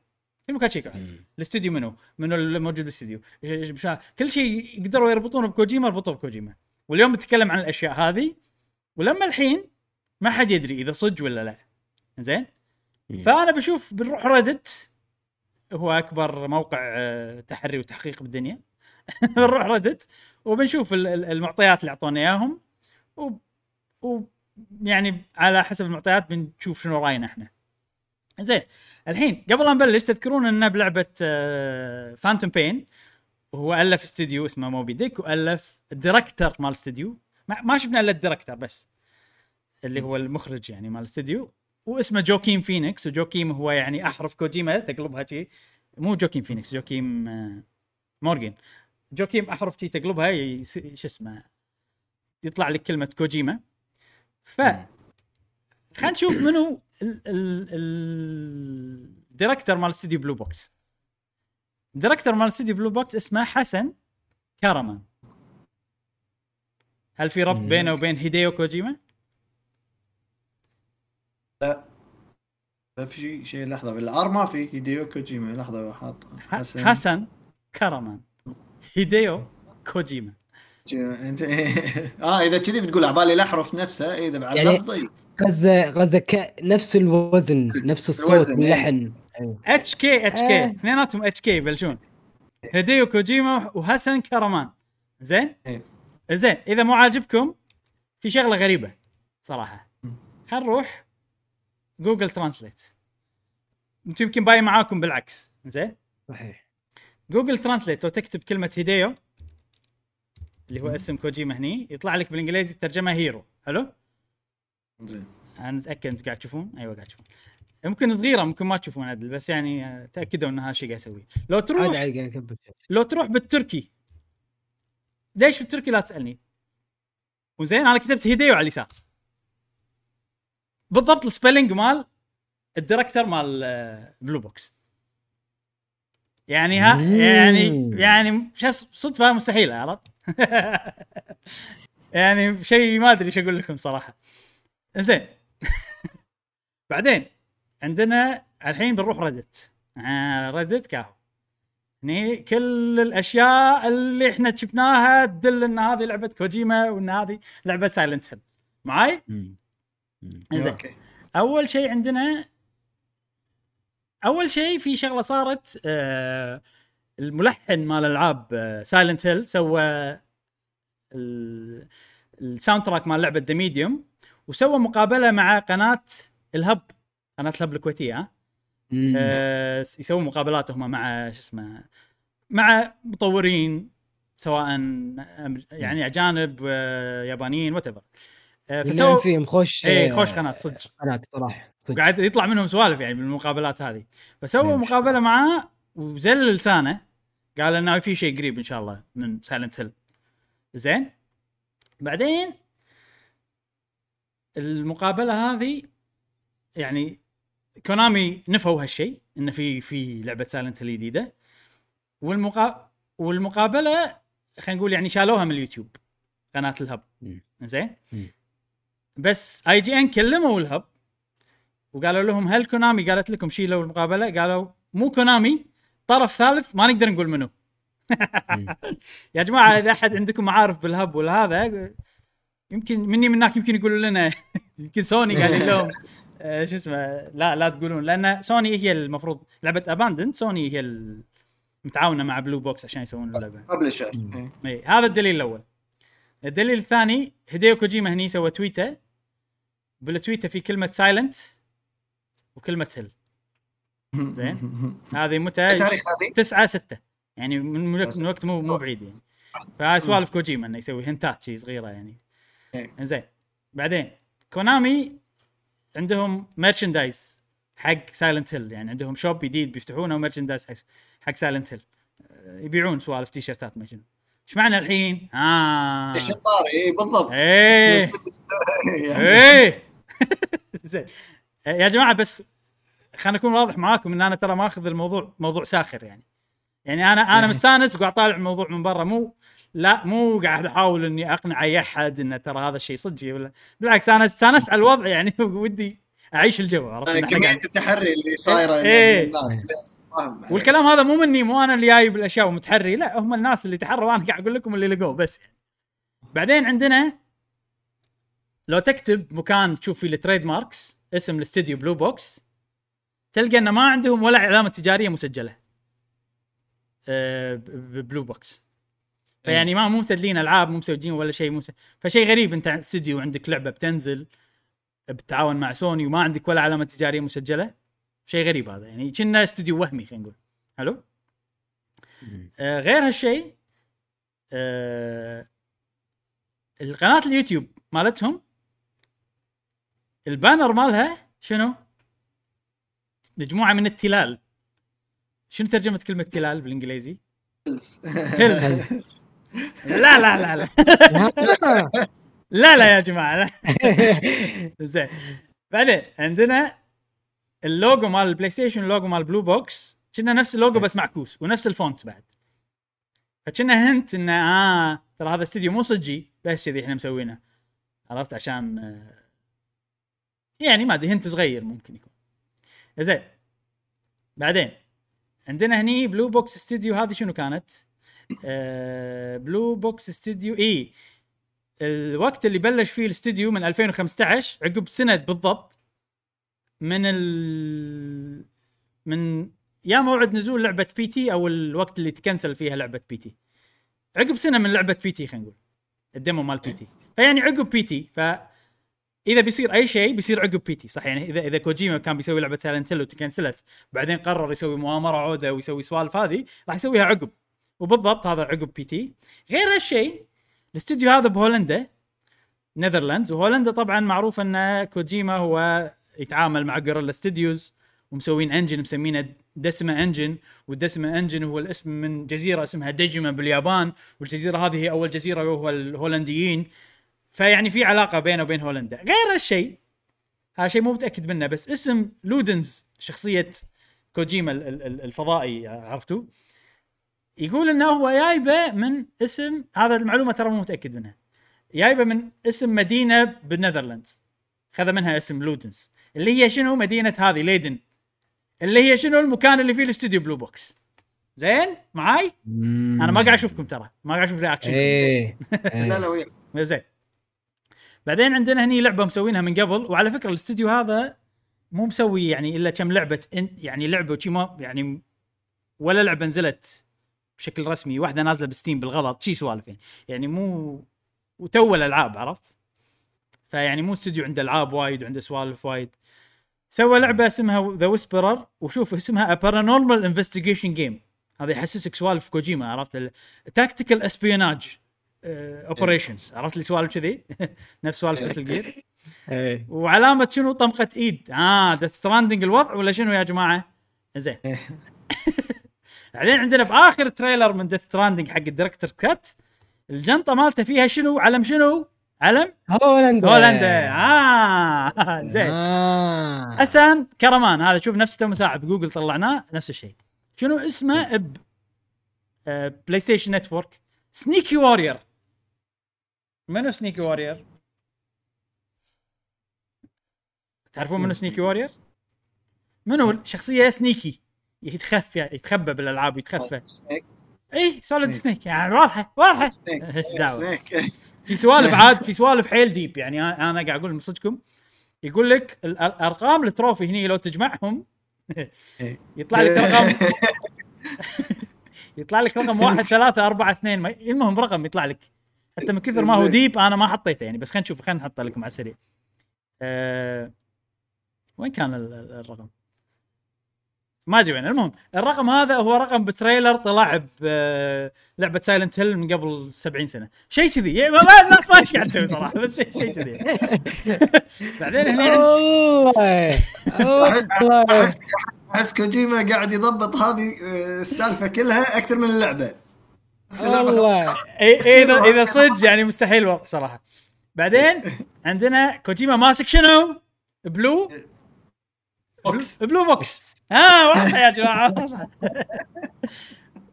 كل مكان شيكوا عليه. الاستوديو منو؟ منو الموجود بالاستوديو؟ كل شيء يقدروا يربطونه بكوجيما ربطوه بكوجيما. واليوم بنتكلم عن الأشياء هذه ولما الحين ما حد يدري إذا صدق ولا لا. زين. فأنا بشوف بنروح ريدت هو أكبر موقع آه، تحري وتحقيق بالدنيا. بنروح ريدت وبنشوف ال- ال- المعطيات اللي أعطونا إياهم. و... و يعني على حسب المعطيات بنشوف شنو رأينا إحنا. زين الحين قبل لا نبلش تذكرون إنه بلعبة Phantom Pain وهو ألف استوديو اسمه Moby Dick وألف ال director مال الاستوديو ما, ما شفنا إلا ال director بس اللي هو المخرج يعني مال الاستوديو واسمه جوكيم فينيكس وجوكيم هو يعني أحرف كوجيما تقلبها شي. مو جوكيم فينيكس جوكيم آه، مورجن جوكيم أحرف شي تقلبها شو اسمه يطلع لك كلمة كوجيما. ف خلينا نشوف منو ال- ال- ال- director مال استوديو Blue Box ال director مال استوديو Blue Box اسمه حسن كارمان هل في ربط. بينه وبين هيديو كوجيما؟ لا في شيء شيء لحظة بالار ما في هيديو كوجيما لحظة حاط ح- حسن كارمان هيديو كوجيما انت آه إذا كذي بتقول عبالي الأحرف نفسها إذا بعد يعني- لفظ إي. غزه غزة ك... نفس الوزن نفس الصوت إيه. واللحن أيوه. HK HK. اثنيناتهم HK يبلشون هديو كوجيما وحسن كرمان. زين؟ إيه. زين إذا مو عاجبكم في شغلة غريبة صراحة. خلينا نروح Google Translate أنتم يمكن باين معاكم بالعكس. زين؟ صحيح. Google Translate لو تكتب كلمة هيديو اللي هو اسم كوجيما هني يطلع لك بالإنجليزي الترجمه hero. حلو؟ زين. أنا متاكد أنتم قاعد تشوفون؟ أيوه قاعد تشوفون. يمكن صغيرة ممكن ما تشوفون عدل بس يعني آه، تأكدوا ان هذا الشيء قاعد اسويه لو تروح لو تروح بالتركي ليش بالتركي لا تسألني؟ وزين أنا كتبت هيديو على اليسار. بالضبط ال spelling مال ال director مال آه، Blue Box يعني ها. يعني يعني صدفة مستحيله عرفت؟ يعني شيء ما أدري إيش أقول لكم صراحة. زين بعدين عندنا الحين بنروح Reddit آه Reddit كاهو هني كل الأشياء اللي إحنا شفناها تدل إن هذه لعبة كوجيما وإن هذه لعبة Silent Hill معاي؟ زين okay. أول شيء عندنا أول شيء في شغلة صارت آه الملحن مال ألعاب Silent Hill سوى ال- soundtrack مال لعبة The Medium وسوى مقابلة مع قناة الهب. قناه الهب الكويتية. ها. آه يسوون مقابلات هم مع شو اسمه مع مطورين سواء يعني أجانب آه يابانيين whatever فسووا فيهم خوش اي آه، خوش قناه صدق. قناه صراحة صدق. وقاعد يطلع منهم سوالف يعني بالمقابلات هذه. فسووا إيه، مقابلة معاه وزل لسانه قال إنه في شيء قريب إن شاء الله من Silent Hill زين. بعدين المقابلة هذه يعني كونامي نفوا هالشيء انه في في لعبة Silent Hill جديدة والمقا... والمقابلة خلينا نقول يعني شالوها من اليوتيوب قناة الهب. زين. بس IGN كلموا الهب وقالوا لهم هل كونامي قالت لكم شيلوا المقابلة قالوا مو كونامي طرف ثالث ما نقدر نقول منو. يا جماعة إذا أحد عندكم معارف بالهب ولا هذا يمكن مني منك يمكن يقولوا لنا يمكن سوني قاعدين لهم آه، شو اسمه لا لا تقولون لأن سوني هي المفروض لعبة Abandoned سوني هي المتعاونه مع Blue Box عشان يسوون اللعبة. publisher. اي هذا الدليل الأول. الدليل الثاني هيديو كوجيما هني سوى تويتة. بالتويتة في كلمة Silent وكلمة Hill زين. هذه متى؟ التاريخ هذه؟ 9 6 يعني من من وقت, من وقت مو مو بعيد يعني. فهاي سوالف كوجيما إنه يسوي هنتات شي صغيرة يعني. إيه. زين بعدين كونامي عندهم merchandise حق Silent Hill يعني عندهم shop جديد بيفتحونه و merchandise حق حق Silent Hill يبيعون سوالف تي شيرتات ما شنو. إيش معنى الحين؟ آه. إيش الطاري اي بالضبط. إيه. يعني. إيه. زين. يا جماعة بس خلينا نكون واضح معاكم إن أنا ترى ماخذ الموضوع موضوع ساخر يعني. يعني أنا أنا مستأنس وقاعد طالع الموضوع من برا مو لا مو قاعد أحاول إني أقنع أي أحد ان ترى هذا الشيء صدقي ولا بالعكس أنا استانست على الوضع يعني ودي أعيش الجو عرفت؟ قاعد- التحري اللي صايره إيه. الناس. فاهم والكلام هذا مو مني مو أنا اللي جايب الأشياء ومتحري لا هم الناس اللي تحروا وأنا قاعد أقول لكم اللي لقوه بس. بعدين عندنا لو تكتب مكان تشوف فيه ال trademarks اسم الاستديو Blue Box تلقى إنه ما عندهم ولا علامه تجارية مسجلة. آه، ب- ب Blue Box. فيعني ما مو مسجلين ألعاب مو مسجلين ولا شيء مو. فشيء غريب أنت استديو عندك لعبة بتنزل بالتعاون مع سوني وما عندك ولا علامة تجارية مسجلة شيء غريب هذا يعني كنا استوديو وهمي خلينا نقول حلو. آه غير هالشيء آه القناة اليوتيوب مالتهم ال banner مالها شنو؟ مجموعة من التلال شنو ترجمة كلمة تلال بالإنجليزي؟ hills لا لا لا لا. لا لا يا جماعة لا. زين. بعدين عندنا اللوجو مال ال PlayStation اللوجو مال Blue Box كنا نفس اللوجو بس معكوس ونفس ال font بعد. فكنا hint انه آه ترى هذا استديو مو صجي بس كذي إحنا مسوينه. عرفت؟ عشان آه، يعني ما أدري hint صغير ممكن يكون. زين. بعدين عندنا هني Blue Box استديو هذه شنو كانت؟ Blue Box استوديو اي الوقت اللي بلش فيه الاستوديو من 2015 عقب سنة بالضبط من ال من يا موعد نزول لعبة P.T. أو الوقت اللي تكنسل فيها لعبة P.T. عقب سنة من لعبة P.T. خلينا نقول ال demo مال P.T. فيعني عقب P.T. ف اذا بيصير أي شيء بيصير عقب P.T. صح؟ يعني إذا إذا كوجيما كان بيسوي لعبة Silent Hill وتكنسلت بعدين قرر يسوي مؤامرة عودة ويسوي سوالف هذه راح يسويها عقب. وبالضبط هذا عقب P.T. غير هالشيء الاستوديو هذا بهولندا Netherlands وهولندا طبعا معروف أن كوجيما هو يتعامل مع Guerrilla Studios ومسوين engine مسمينه Decima Engine وال Decima Engine هو الاسم من جزيرة اسمها ديجيما باليابان. والجزيرة هذه هي أول جزيرة وهو الهولنديين. فيعني في علاقة بينه وبين هولندا. غير هالشيء هذا شيء مو متأكد منه بس اسم Ludens شخصية كوجيما ال- ال- ال- الفضائي عرفتوا؟ يقول إنه هو جايبه من اسم هذا المعلومة ترى مو متأكد منها. جايبه من اسم مدينة بال Netherlands خذ منها اسم Ludens. اللي هي شنو؟ مدينة هذه ليدن. اللي هي شنو؟ المكان اللي فيه الاستوديو Blue Box. زين؟ معاي؟ أنا ما قاعد أشوفكم ترى. ما قاعد أشوف reaction إيه. لا لا وياك. زين. بعدين عندنا هني لعبة مسوينها من قبل. وعلى فكرة الاستوديو هذا مو مسوي يعني إلا كم لعبة إن يعني لعبة وشي ما يعني ولا لعبة نزلت بشكل رسمي واحدة نازلة ب Steam بالغلط شي سوالف يعني. يعني مو وتو الألعاب عرفت؟ فيعني مو استوديو عنده ألعاب وايد وعنده سوالف وايد. سوى لعبة اسمها The Whisperer وشوف اسمها paranormal investigation game هذا يحسسك سوالف كوجيما عرفت؟ tactical espionage operations عرفت لي سوالف كذي؟ نفس سوالف Metal Gear إيه. وعلامة شنو؟ طمقه إيد. آه Death Stranding الوضع ولا شنو يا جماعة؟ زين بعدين عندنا بآخر trailer من Death Stranding حق ال director's cut الجنطة مالته فيها شنو؟ علم شنو؟ علم؟ هولندا. هولندا. آه زين. آه. حسن كرمان. هذا شوف نفس مساعد بجوجل طلعناه. نفس الشيء. شنو اسمه؟ ب آه، بلاي ستيشن نتورك سنيكي وارير منو سنيكي وارير؟ تعرفون منو سنيكي وارير؟ منو شخصية سنيكي يتخفى يتخبى بالألعاب ويتخفى. اي Solid Snake. يعني واضحة واضحة. Snake إيش دعوة؟ في سوالف عاد في سوالف حيل deep يعني أنا قاعد أقول من صدقكم. يقول لك ال- الأرقام ال trophy هني لو تجمعهم يطلع لك رقم يطلع لك رقم واحد ثلاثة أربعة اثنين ما- المهم رقم يطلع لك. حتى من كثر ما هو. deep أنا ما حطيته يعني بس خلينا نشوف خلينا نحطه لكم على السريع. أه وين كان ال- ال- الرقم؟ ما أدري وين. المهم الرقم هذا هو رقم ب trailer طلع بلعبه Silent Hill من قبل 70 سنة. شيء كذي. يعني ما الناس ما إيش قاعد تسوي صراحة بس شيء شيء كذي. بعدين هني عند- والله. احس أحس كوجيما قاعد يضبط هذه آه، السالفة كلها أكثر من اللعبة. والله. اذا إذا صدق يعني مستحيل الوضع صراحة. بعدين عندنا كوجيما ماسك شنو؟ Blue. Box. Blue Box ها واضحه يا جماعة.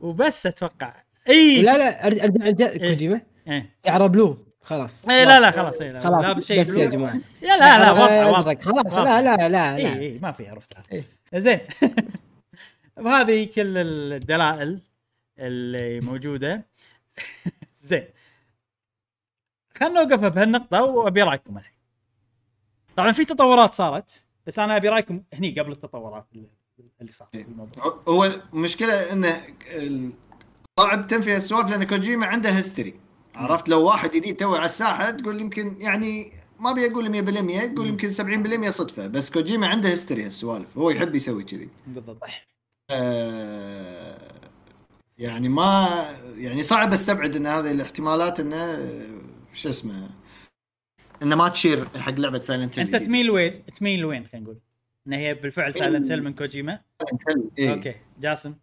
وبس أتوقع. اي لا لا ارجع ارجع أرجع كوجيما. إيه. شعره blue. خلاص. إيه، لا لا خلاص إيه، لا خلاص. بس blue. يا جماعة. يا لا لا واضحه واضحه أزرق. خلاص. لا لا لا اي لا اي ما فيها روح إيه. زين. وهذه كل الدلائل اللي موجودة. زين. خلنا نوقف بهالنقطة وأبي رايكم الحين. طبعا في تطورات صارت. بس أنا أبي رأيكم هني قبل التطورات اللي- اللي صارت إيه. بالموضوع هو المشكلة انه صعب تنفي السوالف لأن كوجيما عنده history عرفت؟ لو واحد جديد توي على الساحة تقول يمكن يعني ما أبي أقول 100% تقول يمكن 70% صدفة بس كوجيما عنده history هالسوالف هو يحب يسوي كذي. بالضبط. آه، يعني ما يعني صعب أستبعد إن هذه الاحتمالات إنه آه، شو اسمه إنه ما تشير حق لعبة Silent أنت تميل وين؟ تميل وين خلينا نقول؟ ان هي بالفعل Silent Hill من كوجيما؟ إيه. أوكي. جاسم؟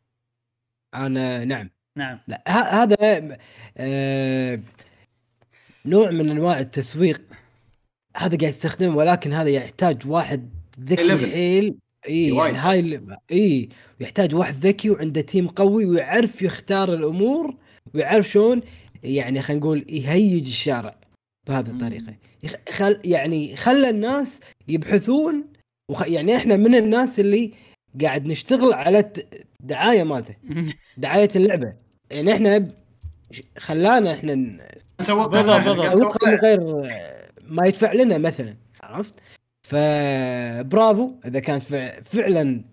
أنا نعم. نعم. لا هذا آه نوع من أنواع التسويق. هذا قاعد يستخدمه ولكن هذا يحتاج واحد ذكي. حيل. اي وايد. يعني هاي اي يحتاج واحد ذكي وعنده تيم قوي ويعرف يختار الأمور ويعرف شلون يعني خلينا نقول يهيج الشارع. بهذه الطريقة. خل يعني خلى الناس يبحثون وخ يعني إحنا من الناس اللي قاعد نشتغل على الدعاية مالته دعاية اللعبة. يعني إحنا خلانا إحنا ن- نسوق لها. غير ما يدفع لنا مثلا عرفت؟ فبرافو إذا كان فع- فعلا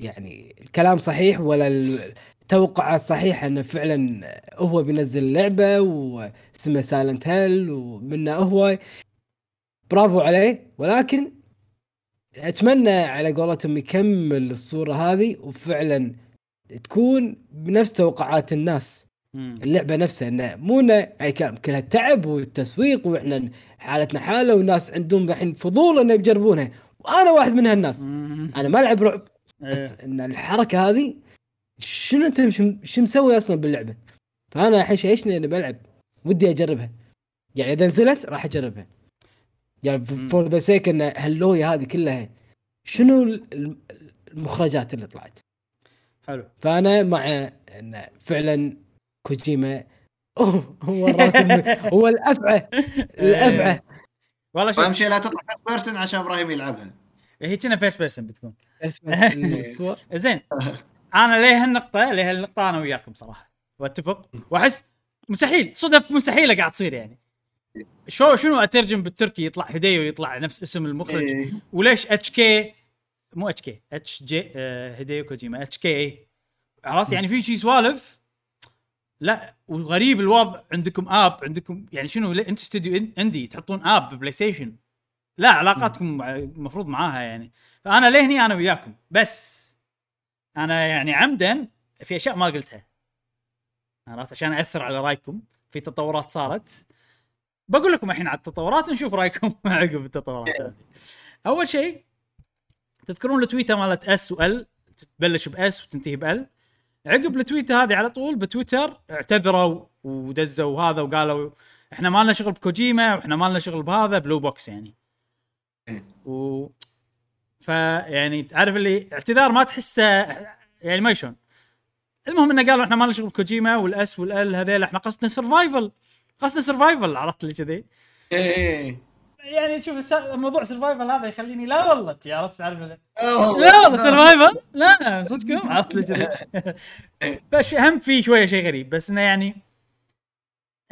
يعني الكلام صحيح ولا التوقعات صحيحه انه فعلا هو بينزل لعبة واسمها سايلنت هيل ومنه هو برافو عليه ولكن أتمنى على قولتهم يكمل الصورة هذه وفعلا تكون بنفس توقعات الناس. اللعبة نفسها إنه مو إنه أي كلام كلها تعب والتسويق وإحنا حالتنا حالة والناس عندهم الحين فضول انه يجربونها وأنا واحد من هالناس. أنا ما ألعب رعب إيه. بس إن الحركة هذه شنو انت شو- مسوي أصلا باللعبة؟ فأنا الحين شايشني اني بلعب ودي أجربها. يعني إذا نزلت راح أجربها. يعني. for the sake إن هاللوية هذه كلها شنو ال- المخرجات اللي طلعت؟ حلو. فأنا مع إن فعلا كوجيما هو هو الراس الم- هو الأفعى الأفعى. والله شوف. أهم شيء لا تطلع first person عشان إبراهيم يلعبها. هي كنا first person بتكون. بس الصور. زين. أنا ليه هالنقطة؟ ليه هالنقطة؟ أنا وياكم صراحة. وأتفق. وأحس مستحيل. صدف مستحيلة قاعد تصير يعني. شو شنو أترجم بالتركي؟ يطلع هيديو يطلع نفس اسم المخرج. إيه. وليش HK مو HK HJ آه، هيديو كوجيما. HK عرفت؟ يعني في شي سوالف؟ لا. وغريب الوضع. عندكم app؟ عندكم يعني شنو؟ انت استوديو indie تحطون app PlayStation لا علاقاتكم المفروض معاها يعني. فأنا ليه هني؟ أنا وياكم. بس أنا يعني عمدا في أشياء ما قلتها. عرفت؟ عشان أثر على رأيكم في تطورات صارت. بقول لكم الحين على التطورات ونشوف رأيكم عقب التطورات. هذه أول شيء تذكرون التويته مالت اس وال تبلش باس وتنتهي بال عقب التويته هذه على طول بتويتر اعتذروا ودزوا هذا وقالوا إحنا ما لنا شغل بكوجيما وإحنا ما لنا شغل بهذا Blue Box يعني. و فيعني تعرف اللي اعتذار ما تحسه يعني ما شلون المهم إنه قالوا إحنا ما لنا شغل بكوجيما وال S وال L هذيل إحنا قصدنا survival قصدنا survival عرفت اللي كذي؟ إيه يعني شوف موضوع survival هذا يخليني لا والله عرفت تعرف لا. والله. survival لا صدقكم عرفت لي كذي؟ بس هم في شوية شيء غريب بس إنه يعني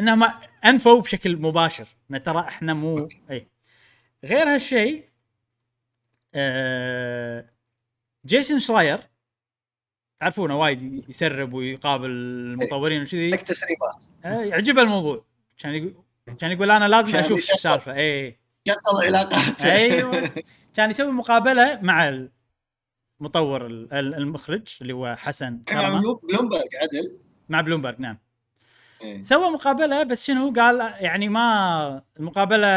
إنه ما أنفوا بشكل مباشر إنه ترى إحنا مو اي غير هالشيء آه جيسون شراير. تعرفونه وايد يسرب ويقابل المطورين وكذي. لك تسريبات. آه، يعجبه الموضوع. كان يقول كان يقول أنا لازم أشوف. السالفة. اي شغل علاقات. أيوه. كان يسوي مقابلة مع المطور ال- ال- المخرج اللي هو حسن مع بلومبرج عدل. مع بلومبرج نعم. إيه. سوى مقابلة بس شنو قال؟ يعني ما المقابلة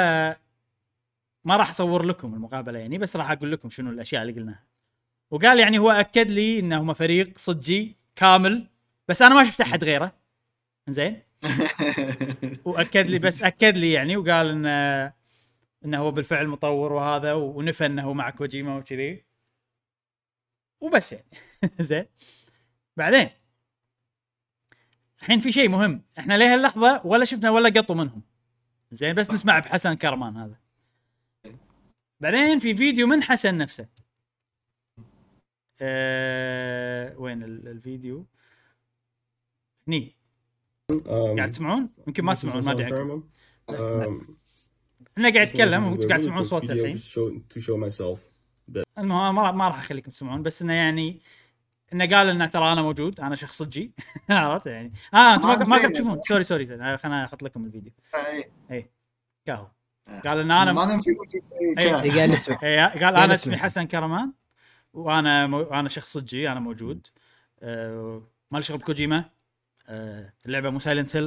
ما راح اصور لكم المقابلة يعني بس راح أقول لكم شنو الأشياء اللي قلناها. وقال يعني هو أكد لي انهم فريق صجي كامل بس أنا ما شفت أحد غيره. زين وأكد لي بس أكد لي يعني وقال انه إنه هو بالفعل مطور وهذا ونفى إنه مع كوجيما وكذي. وبس يعني. زين بعدين الحين في شيء مهم. إحنا ليه اللحظه ولا شفنا ولا قطوا منهم. زين بس نسمع بحسن كرمان هذا. بعدين في فيديو من حسن نفسه. أه وين ال- الفيديو؟ هني. قاعد تسمعون؟ يمكن ما تسمعون ما أدري. عنكم بس إحنا قاعد نتكلم وأنتم قاعد تسمعون صوت الحين. to show myself. المهم ما راح ما راح أخليكم تسمعون بس إنه يعني إنه قال إنه ترى أنا موجود أنا شخص صجي. عرفت يعني؟ آه أنتم ما. قاعد تشوفون. sorry sorry خليني أحط لكم الفيديو. إيه. كاهو قال إن أنا ما ننفي. إيه. نسمع إيه، قال يعني أنا. اسمي حسن كرمان وأنا مو... أنا شخص صجي أنا موجود. أه... ما لي شغل بكوجيما. أه... اللعبة مو Silent Hill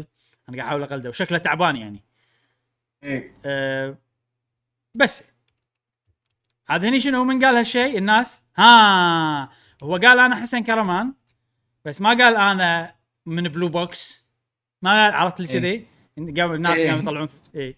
أنا قاعد أحاول أقلده. وشكله تعبان يعني. إيه. أه... بس. هذا هني شنو؟ من قال هالشيء؟ الناس. ها! هو قال أنا حسن كرمان بس ما قال أنا من Blue Box ما قال عرفت لي كذي؟ قام الناس إيه. قاموا يطلعون. اي صي-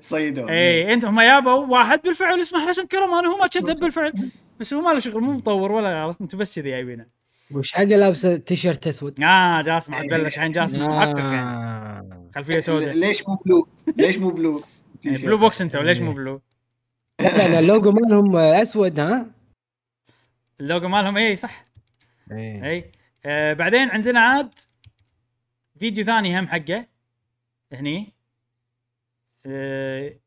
تصيدون اي انت هم يابوا واحد بالفعل اسمه حسن كرمان وهو ما كذب بالفعل بس هو ما له شغل مو مطور ولا عرفت أنتم بس كذي جايبينه. وش حقه لابسة تيشيرت أسود؟ آه جاسم عاد بلش الحين جاسم محقق يعني. آه. خلفية سوداء. ليش مو blue؟ ليش مو blue؟ إيه، Blue Box أنت وليش مو blue؟ لا لأن اللوجو مالهم أسود ها؟ اللوجو مالهم اي صح. إيه. اي آه بعدين عندنا عاد فيديو ثاني هم حقه هني. إي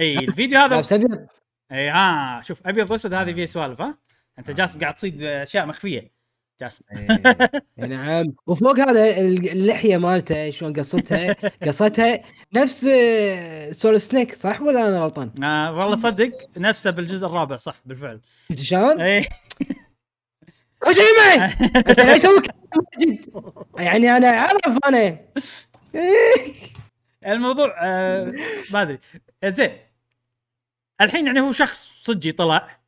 الفيديو هذا لابس أبيض. إي ها شوف أبيض وأسود هذه فيها سوالف ها؟ أنت جاسم قاعد تصيد أشياء مخفية. جاسم. إيه، نعم. وفوق هذا اللحية مالته شلون قصتها قصتها نفس آه، سول سنيك صح ولا أنا غلطان؟ آه والله صدق نفسه بالجزء الرابع صح بالفعل. أنت شلون؟ إي. كوجيما أنت لا ماجد يعني أنا اعرف أنا. الموضوع آه ما أدري. زين. الحين يعني هو شخص صدقي طلع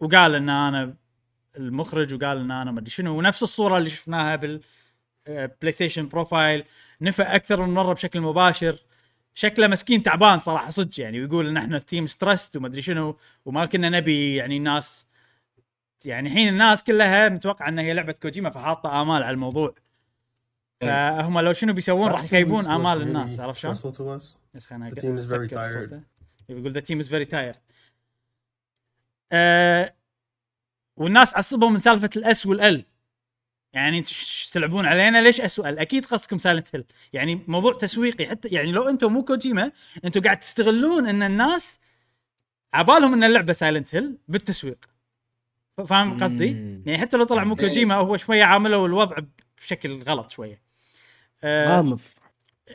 وقال إن أنا المخرج وقال إن أنا ما أدري شنو ونفس الصورة اللي شفناها بال آه، PlayStation profile نفى أكثر من مرة بشكل مباشر. شكله مسكين تعبان صراحة صدق يعني ويقول إن إحنا team stressed وما أدري شنو وما كنا نبي يعني الناس يعني الحين الناس كلها متوقعة إن هي لعبة كوجيما فحاطة آمال على الموضوع. فهم لو شنو بيسوون راح يخيبون آمال الناس عرفت شلون؟ بس خلينا very أسكر tired. صوته. يقول the team is very tired والناس عصبوا من سالفة ال S وال L يعني أنتم تلعبون علينا ليش S و L أكيد قصدكم Silent Hill يعني موضوع تسويقي حتى يعني لو أنتم مو كوجيما أنتم قاعد تستغلون إن الناس عبالهم إن اللعبة Silent Hill بالتسويق فاهم قصدي؟ يعني حتى لو طلع مو. كوجيما هو شوية عاملوا الوضع بشكل غلط شوية غامض.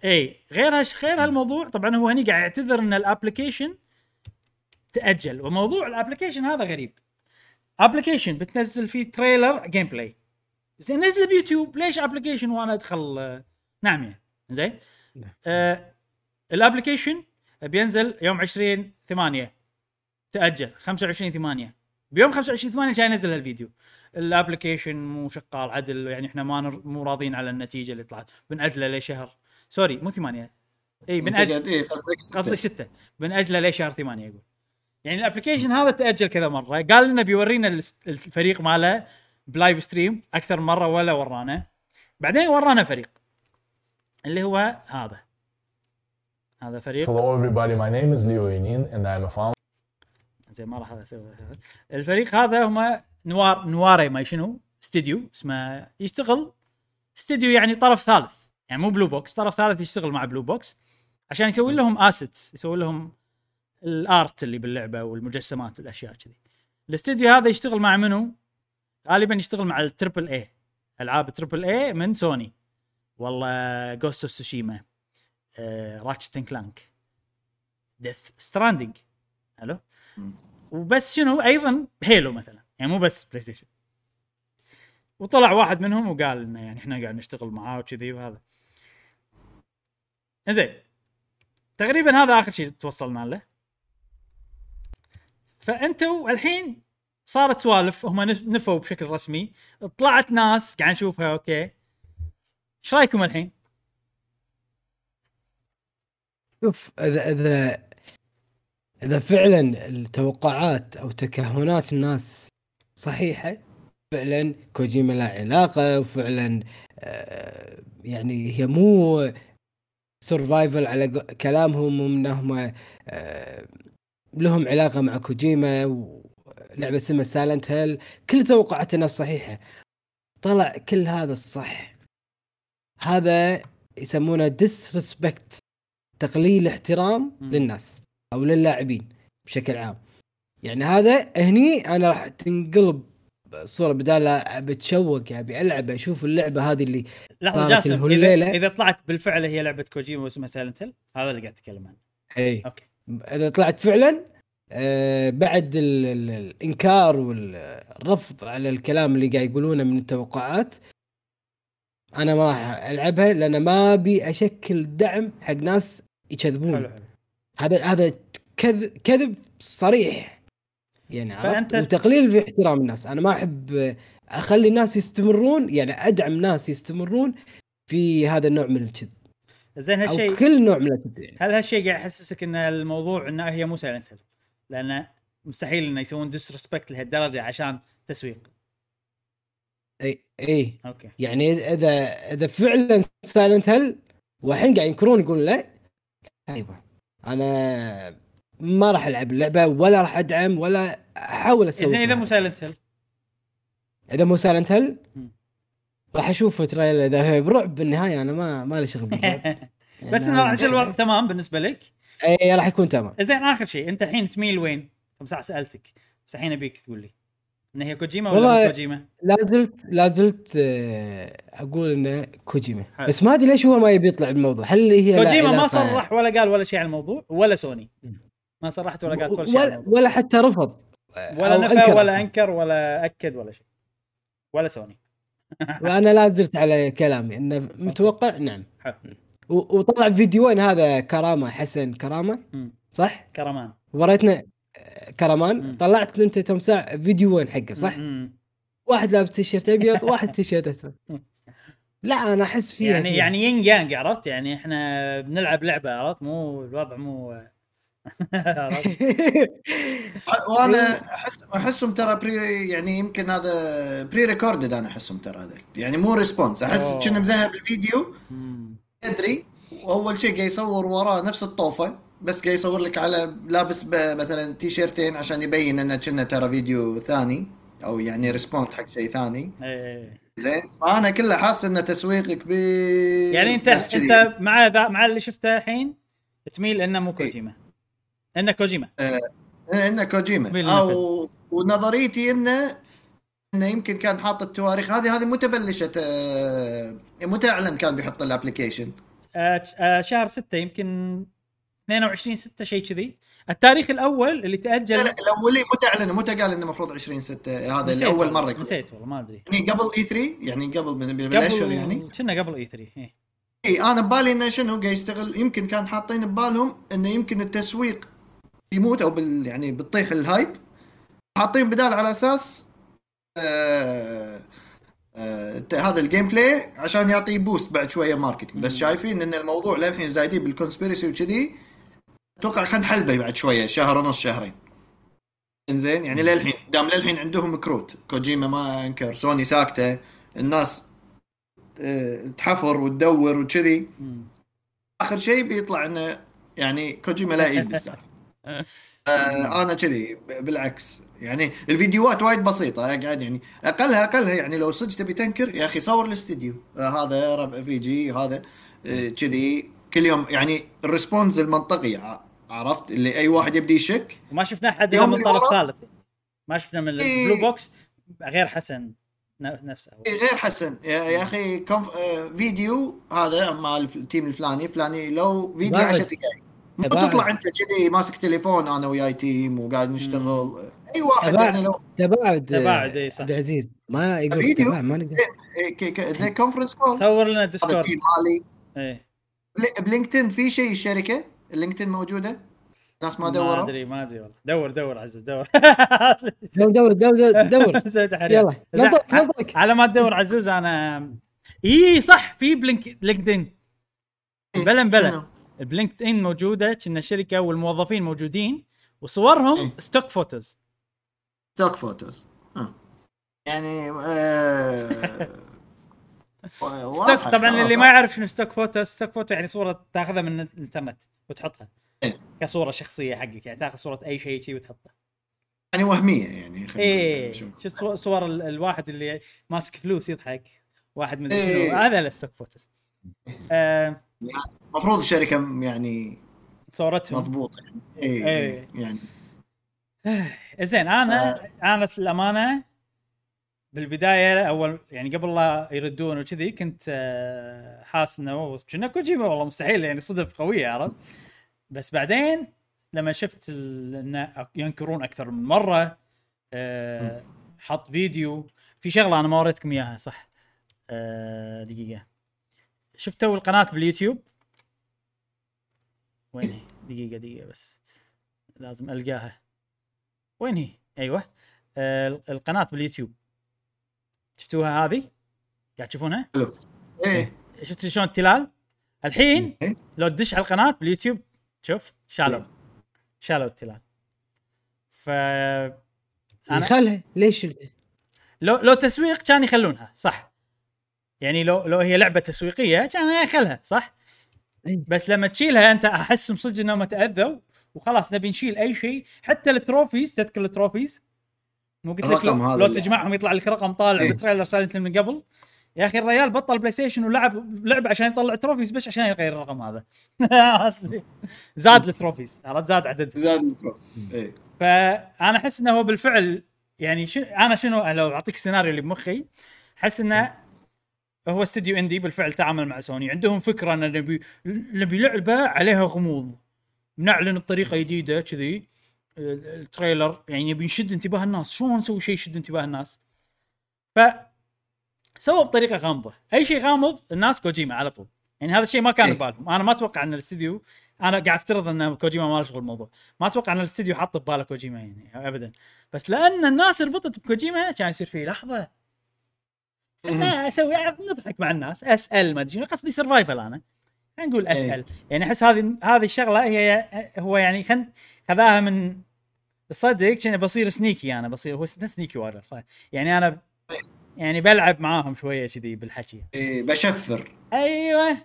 إي غير هش غير هالموضوع طبعا هو هني قاعد يعتذر إن ال application تأجل وموضوع ال application هذا غريب. application بتنزل فيه trailer gameplay زين نزله بيوتيوب ليش application وأنا أدخل آه، نعم يعني زين؟ آه ال application بينزل يوم 20 8 تأجل 25 8 بيوم 25 8 جاي ينزل هالفيديو. ال application مو شغال عدل يعني إحنا ما نر... مو راضيين على النتيجة اللي طلعت. بنأجله لشهر. sorry مو 8 إي بنأجل إي قصدك. قصدي ستة. بنأجله لشهر ثمانية يقول. يعني ال application هذا تأجل كذا مرة. قال لنا بيورينا الفريق ماله ب live stream أكثر من مرة ولا ورانا. بعدين ورانا فريق. اللي هو هذا. هذا فريق. Hello everybody, my name is Leo Yanin and I'm a founder. زين ما راح أسوي. الفريق هذا هم نوار نواري ما شنو استديو اسمه يشتغل. استديو يعني طرف ثالث يعني مو Blue Box طرف ثالث يشتغل مع Blue Box عشان يسوي لهم assets يسوي لهم ال art اللي باللعبة والمجسمات والأشياء كذي. الاستديو هذا يشتغل مع منو؟ غالبا يشتغل مع ال triple A ألعاب triple A من سوني والله Ghost of Tsushima Ratchet Clank Death Stranding حلو؟ وبس شنو أيضا Halo مثلا. يعني مو بس PlayStation. وطلع واحد منهم وقال إنه يعني إحنا قاعد نشتغل معاه وكذي وهذا. زين تقريبا هذا آخر شيء توصلنا له. فأنتوا الحين صارت سوالف هم نف- نفوا بشكل رسمي. طلعت ناس قاعد نشوفها okay. إيش رأيكم الحين؟ شوف إذا إذا إذا فعلا التوقعات أو تكهنات الناس صحيحة. فعلا كوجيما له علاقة وفعلا آه، يعني هي مو survival على كلامهم انهم آه، لهم علاقة مع كوجيما ولعبة اسمها Silent Hill كل توقعات الناس صحيحه طلع كل هذا الصح. هذا يسمونه disrespect تقليل احترام. للناس أو للاعبين بشكل عام. يعني هذا هني أنا راح تنقلب الصورة بدال ابي اتشوق ابي العب أشوف اللعبة هذه اللي لحظة جاسم الهليلة. اذا, طلعت بالفعل هي لعبة كوجيما واسمها Silent Hill هذا اللي قاعد اتكلم عنه. إي. okay. إذا طلعت فعلا آه بعد ال ال الإنكار والرفض على الكلام اللي قاعد يقولونه من التوقعات أنا ما راح ألعبها لأن ما أبي أشكل دعم حق ناس يكذبون. هذا هذا كذب كذب صريح. يعني عرفت؟ فأنت- وتقليل في احترام الناس. أنا ما أحب أخلي الناس يستمرون يعني أدعم ناس يستمرون في هذا النوع من الكذب. زين هالشيء كل نوع من الكذب يعني. هل هالشيء قاعد يحسسك إن الموضوع انها هي مو Silent Hill؟ لأن مستحيل إنه يسوون disrespect لهالدرجة عشان تسويق. إي إي. okay. يعني إذا إذا فعلا Silent Hill والحين قاعد ينكرون يقولون لا. أيوه. أنا ما راح ألعب اللعبة ولا راح أدعم ولا أحاول أسوي زين إذا. مو Silent Hill إذا مو Silent Hill مم. راح أشوف trailer إذا هي برعب بالنهاية أنا ما ما لي شغل بالرعب. بس يعني إنه راح يصير الوضع تمام بالنسبة لك؟ اي راح يكون تمام. زين آخر شيء أنت الحين تميل وين؟ كم ساعة سألتك. بس الحين أبيك تقول لي. إن هي كوجيما ولا كوجيما؟ لا زلت لا زلت آه، أقول إنه كوجيما. حلو. بس ما أدري ليش هو ما يبي يطلع الموضوع هل هي كوجيما ما صرح ولا قال ولا شيء عن الموضوع ولا سوني. ما صرحت ولا قالت ولا شيء ولا, ولا حتى رفض ولا نفى أنكر ولا. أنكر ولا أكد ولا شيء ولا سوني وأنا لا زلت على كلامي انه متوقع نعم حلو. وطلع فيديوين هذا كرامة حسن كرامة. صح؟ كرمان وريتنا آه، كرمان مم. طلعت أنت تمساع فيديوين حقه صح؟ مم. واحد لابس تيشيرت أبيض واحد تيشيرت أسود لا أنا أحس فيها يعني فيها. يعني ينج يانج عرفت يعني إحنا بنلعب لعبة عرفت مو الوضع مو؟ وأنا احس أحسهم ترى pre يعني يمكن هذا pre-recorded أنا أحسهم ترى هذا يعني مو response أحس. كنا مزهق بالفيديو. يدري. وأول شيء قاعد يصور وراه نفس الطوفة. بس قاعد يصور لك على لابس ب- مثلا تيشيرتين عشان يبين انه كنا ترى فيديو ثاني. أو يعني respond حق شيء ثاني. إيه. زين. فأنا كله حاسس إنه تسويق كبير. يعني انت. أنت مع ذا مع اللي شفته الحين تميل إنه مو إيه. كوجيما. انه كوجيما. إيه، انه كوجيما. أو ونظريتي انه انه يمكن كان حاط التواريخ. هذه هذه متى بلشت؟ آه، متى اعلن كان بيحط ال application آه آه شهر 6 يمكن 22 6 شيء كذي. التاريخ الأول اللي لا تاجل لا الاولي متى اعلن متى قال إنه المفروض 20 6 هذا اللي اول مرة يكون. نسيت والله ما أدري. يعني قبل E3 يعني قبل من- بالاشهر يعني؟ كنا قبل E3 إيه. اي أنا ببالي إنه شنو قاعد يستغل يمكن كان حاطين ببالهم إنه يمكن التسويق يموت أو بال يعني بتطيح ال hype. حاطين بدال على أساس آه آه هذا ال gameplay عشان يعطي boost بعد شوية marketing بس. شايفين إن الموضوع للحين زايدين بال conspiracy وكذي. أتوقع خلينا نحلبه بعد شوية شهر ونص شهرين. إنزين يعني للحين دام للحين عندهم كروت كوجيما ما أنكر سوني ساكته الناس آه، تحفر وتدور وكذي. آخر شيء بيطلع إنه يعني كوجيما لا يجيب بالسالفه آه أنا كذي بالعكس. يعني الفيديوهات وايد بسيطة قاعد يعني أقلها أقلها يعني لو صدق تبي تنكر يا أخي صور الاستديو. آه هذا ربع في جي هذا آه، كذي. كل يوم يعني ال response المنطقي عرفت؟ اللي أي واحد يبدي يشك. وما شفنا احد إلا يوم من طرف. ثالث. ما شفنا من إيه. ال Blue Box غير حسن نفسه. إيه، غير حسن. يا, يا أخي conf... آه، فيديو هذا مع الف- ال team الفلاني. فلاني لو فيديو بعد. 10 دقائق مو بعد. تطلع انت كذي ماسك تليفون أنا وياي team وقاعد نشتغل. أي واحد بعد. يعني لو تباعد تباعد، إي صح. عبد العزيز. ما يقول فيديو. تباعد ما نقدر. إيه، ك- ك- زي conference call صور لنا Discord مالي. إيه بل- ب LinkedIn في شيء الشركة؟ ال LinkedIn موجودة؟ ناس ما ما دوروا؟ أدري ما أدري والله. دور دور عزيز دور. دور دور دور دور. يلا ننطلق ننطلق على ما تدور عزوز أنا إي صح في ب Link LinkedIn بلا بلا شنو؟ ب LinkedIn موجودة كنا الشركة والموظفين موجودين وصورهم إيه. stock photos stock photos آه. يعني آه... stock طبعا اللي ما يعرف شنو stock photo stock photo يعني صورة تاخذها من الإنترنت وتحطها إيه. كصورة شخصية حقك يعني تاخذ صورة أي شيء شيء وتحطها يعني وهمية يعني خلينا إيه نشوف. شفت صور- صور ال- الواحد اللي ماسك فلوس يضحك واحد من إيه. هذا ال stock photos آه المفروض الشركة م- يعني صورتهم. مضبوطة يعني. إيه, إيه. يعني. زين أنا أنا للأمانة بالبداية اول يعني قبل لا يردون وكذي كنت آه، حاس إنه كنا كوجيما والله مستحيل يعني صدف قوية عرفت؟ بس بعدين لما شفت إنه ينكرون أكثر من مرة آه، حط فيديو. في شغلة أنا ما وريتكم إياها صح؟ آه، دقيقة. شفتوا القناة باليوتيوب. وين هي؟ دقيقة دقيقة بس. لازم ألقاها. وين هي؟ أيوه. آه، القناة باليوتيوب. شفتوها هذه؟ قاعد تشوفونها؟ إيه. شفت شلون التلال الحين إيه. لو تدش على القناة باليوتيوب شوف شالوا شالوا التلال. ف أنا خلها ليش؟ لو لو تسويق كان يخلونها صح. يعني لو لو هي لعبة تسويقية كان يخلها صح إي. بس لما تشيلها أنت أحسهم صدق إنهم تأذوا وخلاص نبي نشيل أي شيء حتى ال trophies تذكر ال trophies مو قلت لك لو, لو تجمعهم يطلع لك رقم طالع إي. بال trailer Silent من قبل يا أخي الريال بطل PlayStation ولعب لعب عشان يطلع trophies بس عشان يغير الرقم هذا زاد ال trophies عرفت زاد عددها زاد ال trophy. إيه. فأنا أحس إنه هو بالفعل يعني شو أنا شنو لو أعطيك السيناريو اللي بمخي أحس إنه هو استوديو indie بالفعل تعامل مع سوني. عندهم فكرة أن نبي نبي لعبة عليها غموض. نعلن بطريقة جديدة كذي. ال- ال trailer يعني يبي يشد انتباه الناس. شلون نسوي شيء يشد انتباه الناس؟ ف سووا بطريقة غامضة. أي شيء غامض الناس كوجيما على طول. يعني هذا الشيء ما كان إيه. ببالهم. أنا ما أتوقع أن الاستديو أنا قاعد أفترض أن كوجيما ما له شغل الموضوع ما أتوقع أن الاستديو حاط بباله كوجيما يعني ابدا. بس لأن الناس ربطت بكوجيما كان يصير فيه لحظة أنا أسوي نضحك مع الناس أسأل ما أدري شنو. قصدي سرفايفل أنا. خلينا نقول أسأل. يعني أحس هذه هذه الشغلة هي هو يعني خن خذاها من تصدق كأني بصير سنيكي أنا بصير هو سنيكي وارر يعني أنا يعني بلعب معاهم شوية كذي بالحكي. إيه بشفر. أيوه.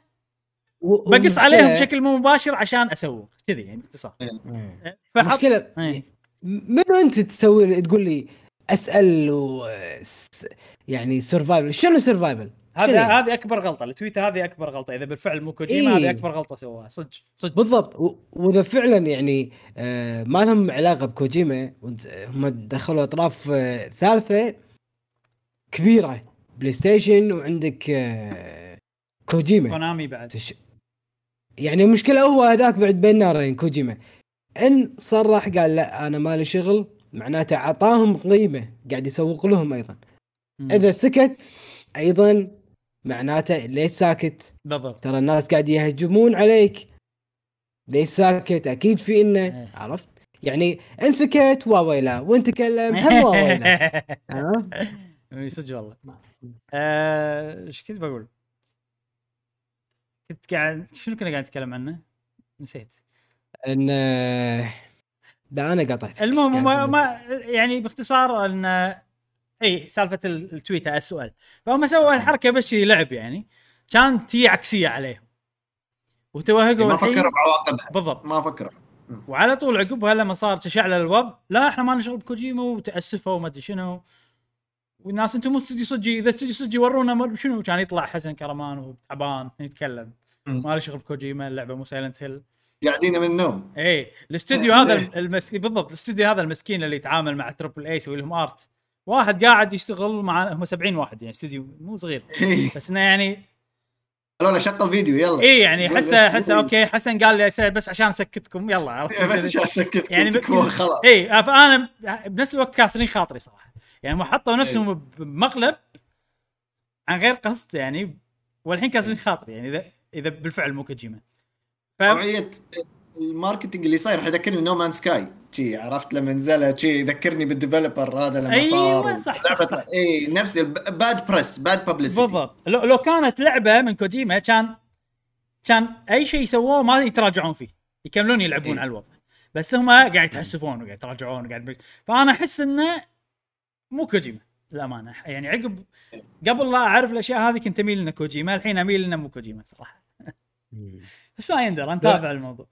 و- بقص عليهم بشكل مو مباشر عشان أسوق كذي يعني باختصار. إيه. فحط مشكلة إيه. منو أنت تسوي تقول لي أسأل و يعني survival شنو survival؟ هذا هذه أكبر غلطة. ال tweet هذه أكبر غلطة. إذا بالفعل مو كوجيما إيه. هذه أكبر غلطة سواها صدق. صدق. بالضبط. وإذا فعلا يعني آه ما لهم علاقة بكوجيما هم دخلوا أطراف آه ثالثة كبيرة. PlayStation وعندك آه كوجيما. كونامي بعد. تش... يعني المشكلة هو هذاك بعد بين نارين كوجيما. إن صرح قال لا أنا مالي شغل. معناته أعطاهم قيمة قاعد يسوق لهم أيضا مم. إذا سكت أيضا معناته ليش ساكت بالضبط ترى الناس قاعد يهجمون عليك ليش ساكت أكيد في إنه إيه. عرفت يعني إن سكت واويلا وإن تكلم هم واويلا؟ اي صدق والله آه، إيش كنت بقول؟ كنت قاعد شنو كنا قاعد نتكلم عنه؟ نسيت إن ده أنا قطعت المهم ما, ما يعني باختصار ان اي سالفة ال- ال tweet على السؤال. فهم سووا الحركة بس شي لعب يعني. كان تي عكسية عليهم. وتوهقوا ما الحين. فكروا بعواقبها. بالضبط. ما فكروا. وعلى طول عقبها لما صار تشعل الوضع. لا إحنا ما لنا شغل بكوجيما وتأسفوا وما أدري شنو. والناس أنتم مو استوديو صجي. إذا استوديو صجي ورونا ما- شنو. كان يطلع حسن كرمان وتعبان يتكلم. ما له شغل بكوجيما اللعبة مو Silent Hill قاعدين من النوم. إيه الاستوديو هذا المسكين بالضبط الاستوديو هذا المسكين اللي يتعامل مع triple A يسوي لهم art. واحد قاعد يشتغل مع هم 70 واحد يعني استوديو مو صغير. بس إنه يعني قالوا له شغل فيديو يلا. إيه يعني حسه حسه أوكي حسن قال لي بس عشان أسكتكم يلا عرفت إيه، بس. عشان سكت يعني خلاص. اي فانا بنفس الوقت كاسرين خاطري صراحة. يعني حطوا نفسهم بمقلب عن غير قصد يعني والحين كاسرين خاطري يعني اذا إذا بالفعل مو كوجيما نوعيه ال marketing اللي صاير يذكرني No Man's Sky شي عرفت لما نزلها شي يذكرني بال developer هذا لما أيوة، صار. صح، صح، صح. إي نفس bad press bad publicity بالضبط. لو, لو كانت لعبة من كوجيما كان كان أي شيء سووه ما يتراجعون فيه. يكملون يلعبون إيه. على الوضع. بس هم قاعد يتحسفون وقاعد يتراجعون وقاعد فأنا أحس إنه مو كوجيما للأمانة. يعني عقب قبل لا أعرف الأشياء هذه كنت أميل إنه كوجيما الحين أميل إنه مو كوجيما صراحة. بس ما يندر نتابع الموضوع.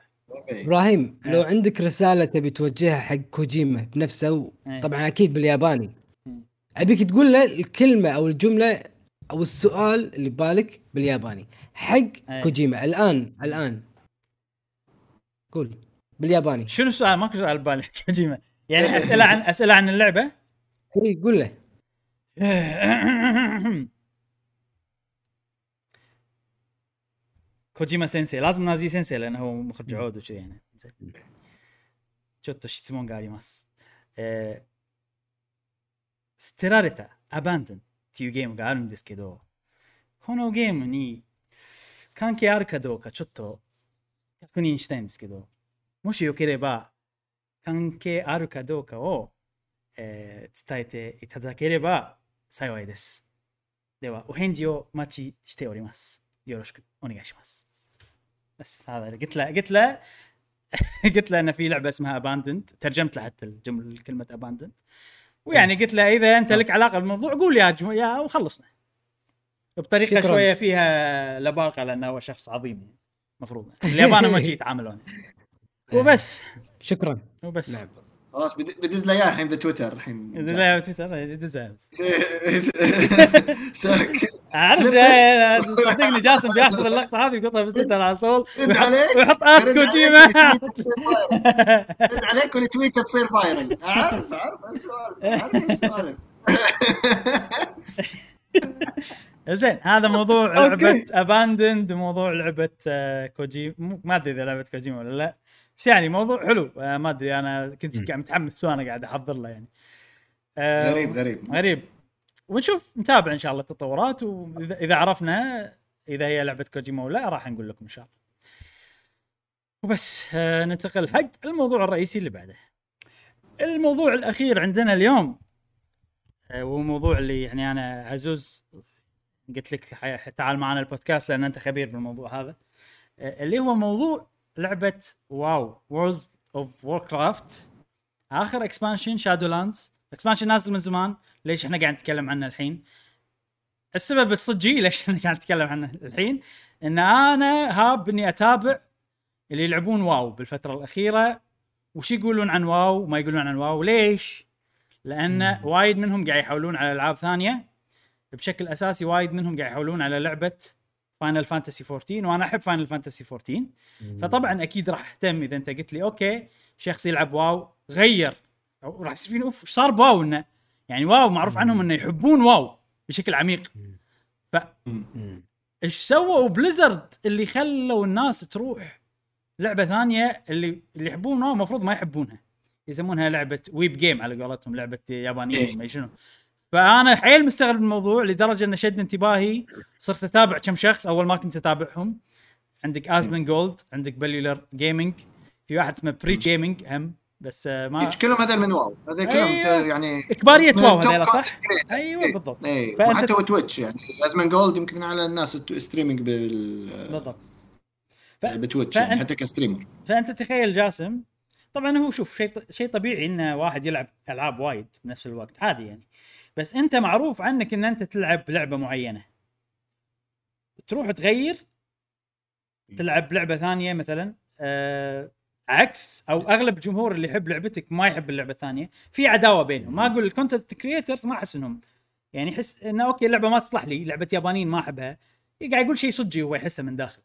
إبراهيم. لو إيه. عندك رسالة تبي توجهها حق كوجيما بنفسه إيه. طبعا أكيد بالياباني. أبيك تقول له الكلمة أو الجملة أو السؤال اللي ببالك بالياباني. حق إيه. كوجيما الآن الآن. قول بالياباني. شنو السؤال؟ ماكو سؤال ببالي كوجيما. يعني أسئلة عن أسئلة عن اللعبة؟ اي قول له. コジ先生、ラズムナージ先生、のンホをジョードチェ。ちょっと質問があります。え、捨てられた、アバンドンっていうゲームがあるんですけど、このゲームに関係あるかどうかちょっと確認したいんですけど、もしよければ関係あるかどうかを、え、伝えていただければ幸いです。では、お返事をお待ちしております。よろしくお願いします。بس هذا قلت له قلت له قلت له إن في لعبة اسمها Abandoned ترجمت له حتى الجملة كلمة Abandoned ويعني قلت له إذا أنت لك علاقة بالموضوع قول يا جم... يا وخلصنا. بطريقة شكراً. شوية فيها لباقة لأنه هو شخص عظيم يعني المفروض اليابان ما يتعاملون وبس. شكرا. وبس. نعم. خلاص بد- بدز له إياه الحين بتويتر الحين. زي تويتر دزها ساك اعرف جاي صدقني جاسم بياخذ اللقطة هذه ويقطها بتويتر على طول. ويحط- رد كوجيما. رد عليك والتويتر تصير viral أعرف أعرف السوالف أعرف السوالف. زين هذا موضوع. لعبة اباندند وموضوع لعبة آه، كوجيما. ما أدري إذا لعبة كوجيما ولا لا. بس يعني موضوع حلو. آه، ما أدري أنا كنت قاعد متحمس وأنا قاعد أحضر له يعني. آه، غريب غريب. غريب. ونشوف نتابع إن شاء الله التطورات وإذا إذا عرفنا إذا هي لعبة كوجيما ولا لا راح نقول لكم إن شاء الله. وبس آه ننتقل حق الموضوع الرئيسي اللي بعده. الموضوع الأخير عندنا اليوم آه وهو موضوع اللي يعني أنا عزوز قلت لك ح- تعال معنا البودكاست لأن أنت خبير بالموضوع هذا. آه اللي هو موضوع لعبة واو World of Warcraft آخر expansion Shadowlands expansion نازل من زمان. ليش إحنا قاعد نتكلم عنه الحين؟ السبب الصجي ليش إحنا قاعد نتكلم عنه الحين؟ إن أنا هاب إني أتابع اللي يلعبون واو بالفترة الأخيرة. وش يقولون عن واو وما يقولون عن واو؟ ليش؟ لأن وايد منهم قاعد يحولون على ألعاب ثانية. بشكل أساسي وايد منهم قاعد يحولون على لعبة فاينل فانتسي 14 وأنا أحب فاينل فانتسي 14 فطبعا أكيد راح أهتم إذا أنت قلت لي أوكي شخص يلعب واو غير. راح يصير فيني أوف إيش صار بواو إنه. يعني واو معروف عنهم إنه يحبون واو بشكل عميق. ف إيش سووا بليزرد اللي خلوا الناس تروح لعبة ثانية اللي اللي يحبون واو المفروض ما يحبونها. يسمونها لعبة weeb game على قولتهم لعبة يابانيين إيه. ما شنو. فانا حيل مستغرب الموضوع لدرجة إنه شد انتباهي. صرت أتابع كم شخص أول ما كنت أتابعهم. عندك Asmongold عندك Bellular Gaming في واحد اسمه Preach Gaming هم. بس آه، ما كلهم هذول من واو. هذول كلهم أيوه. يعني كباريه واو هذيلا صح؟ أيوه إيه. بالضبط. اي فأنت- وحتى تويتش يعني Asmongold يمكن من على الناس streaming بال بالضبط. ف- بتويتش فأنت- يعني حتى ك streamer. فأنت تخيل جاسم طبعا هو شوف شيء شيء طبيعي ان واحد يلعب ألعاب وايد بنفس الوقت عادي يعني. بس أنت معروف عنك إن أنت تلعب لعبة معينة. تروح تغير تلعب لعبة ثانية مثلا آه عكس أو أغلب الجمهور اللي يحب لعبتك ما يحب اللعبة الثانية. في عداوة بينهم. ما أقول ال content creators ما أحس إنهم يعني يحس إنه أوكي اللعبة ما تصلح لي لعبة يابانيين ما أحبها. قاعد يقول شيء صجي هو يحسه من داخل.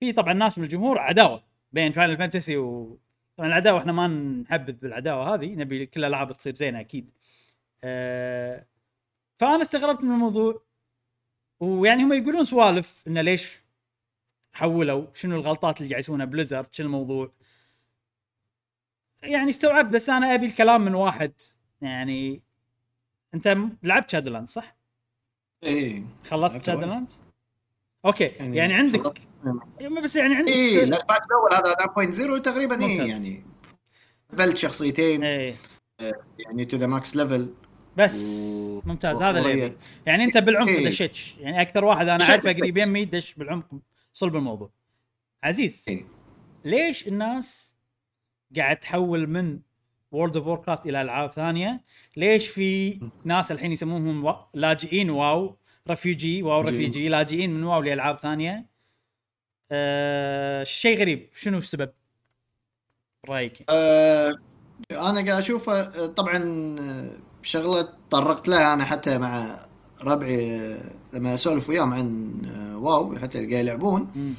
في طبعا ناس من الجمهور عداوة بين فاينل فانتسي و طبعا العداوة إحنا ما نحبذ بالعداوة هذه نبي كل الالعاب تصير زينة أكيد. فأنا استغربت من الموضوع ويعني هم يقولون سوالف انه ليش حولوا شنو الغلطات اللي قاعد يسوونها بليزرد شنو الموضوع يعني استوعبت بس أنا أبي الكلام من واحد يعني أنت لعبت Shadowlands صح؟ اي خلصت لعبت Shadowlands؟ أوكي يعني, يعني عندك خلصت. بس يعني عندك اي لا بعد الأول هذا 1.0 تقريبا اي. يعني لفلت شخصيتين إيه يعني to the max level بس و- ممتاز هذا اللي يعني أنت بالعمق إيه. دشيتش يعني أكثر واحد أنا أعرفه. قريب يمي دش بالعمق صلب الموضوع عزيز إيه. ليش الناس قاعد تحول من World of Warcraft إلى ألعاب ثانية؟ ليش في ناس الحين يسموهم وا- لاجئين واو refugee واو جي. refugee لاجئين من واو لألعاب ثانية؟ آه شيء غريب شنو السبب؟ رأيك؟ آه أنا قاعد أشوفه آه، طبعا آه، شغله طرقت لها أنا حتى مع ربعي آه، لما أسولف وياهم عن آه، واو حتى اللي قاعد يلعبون. مم.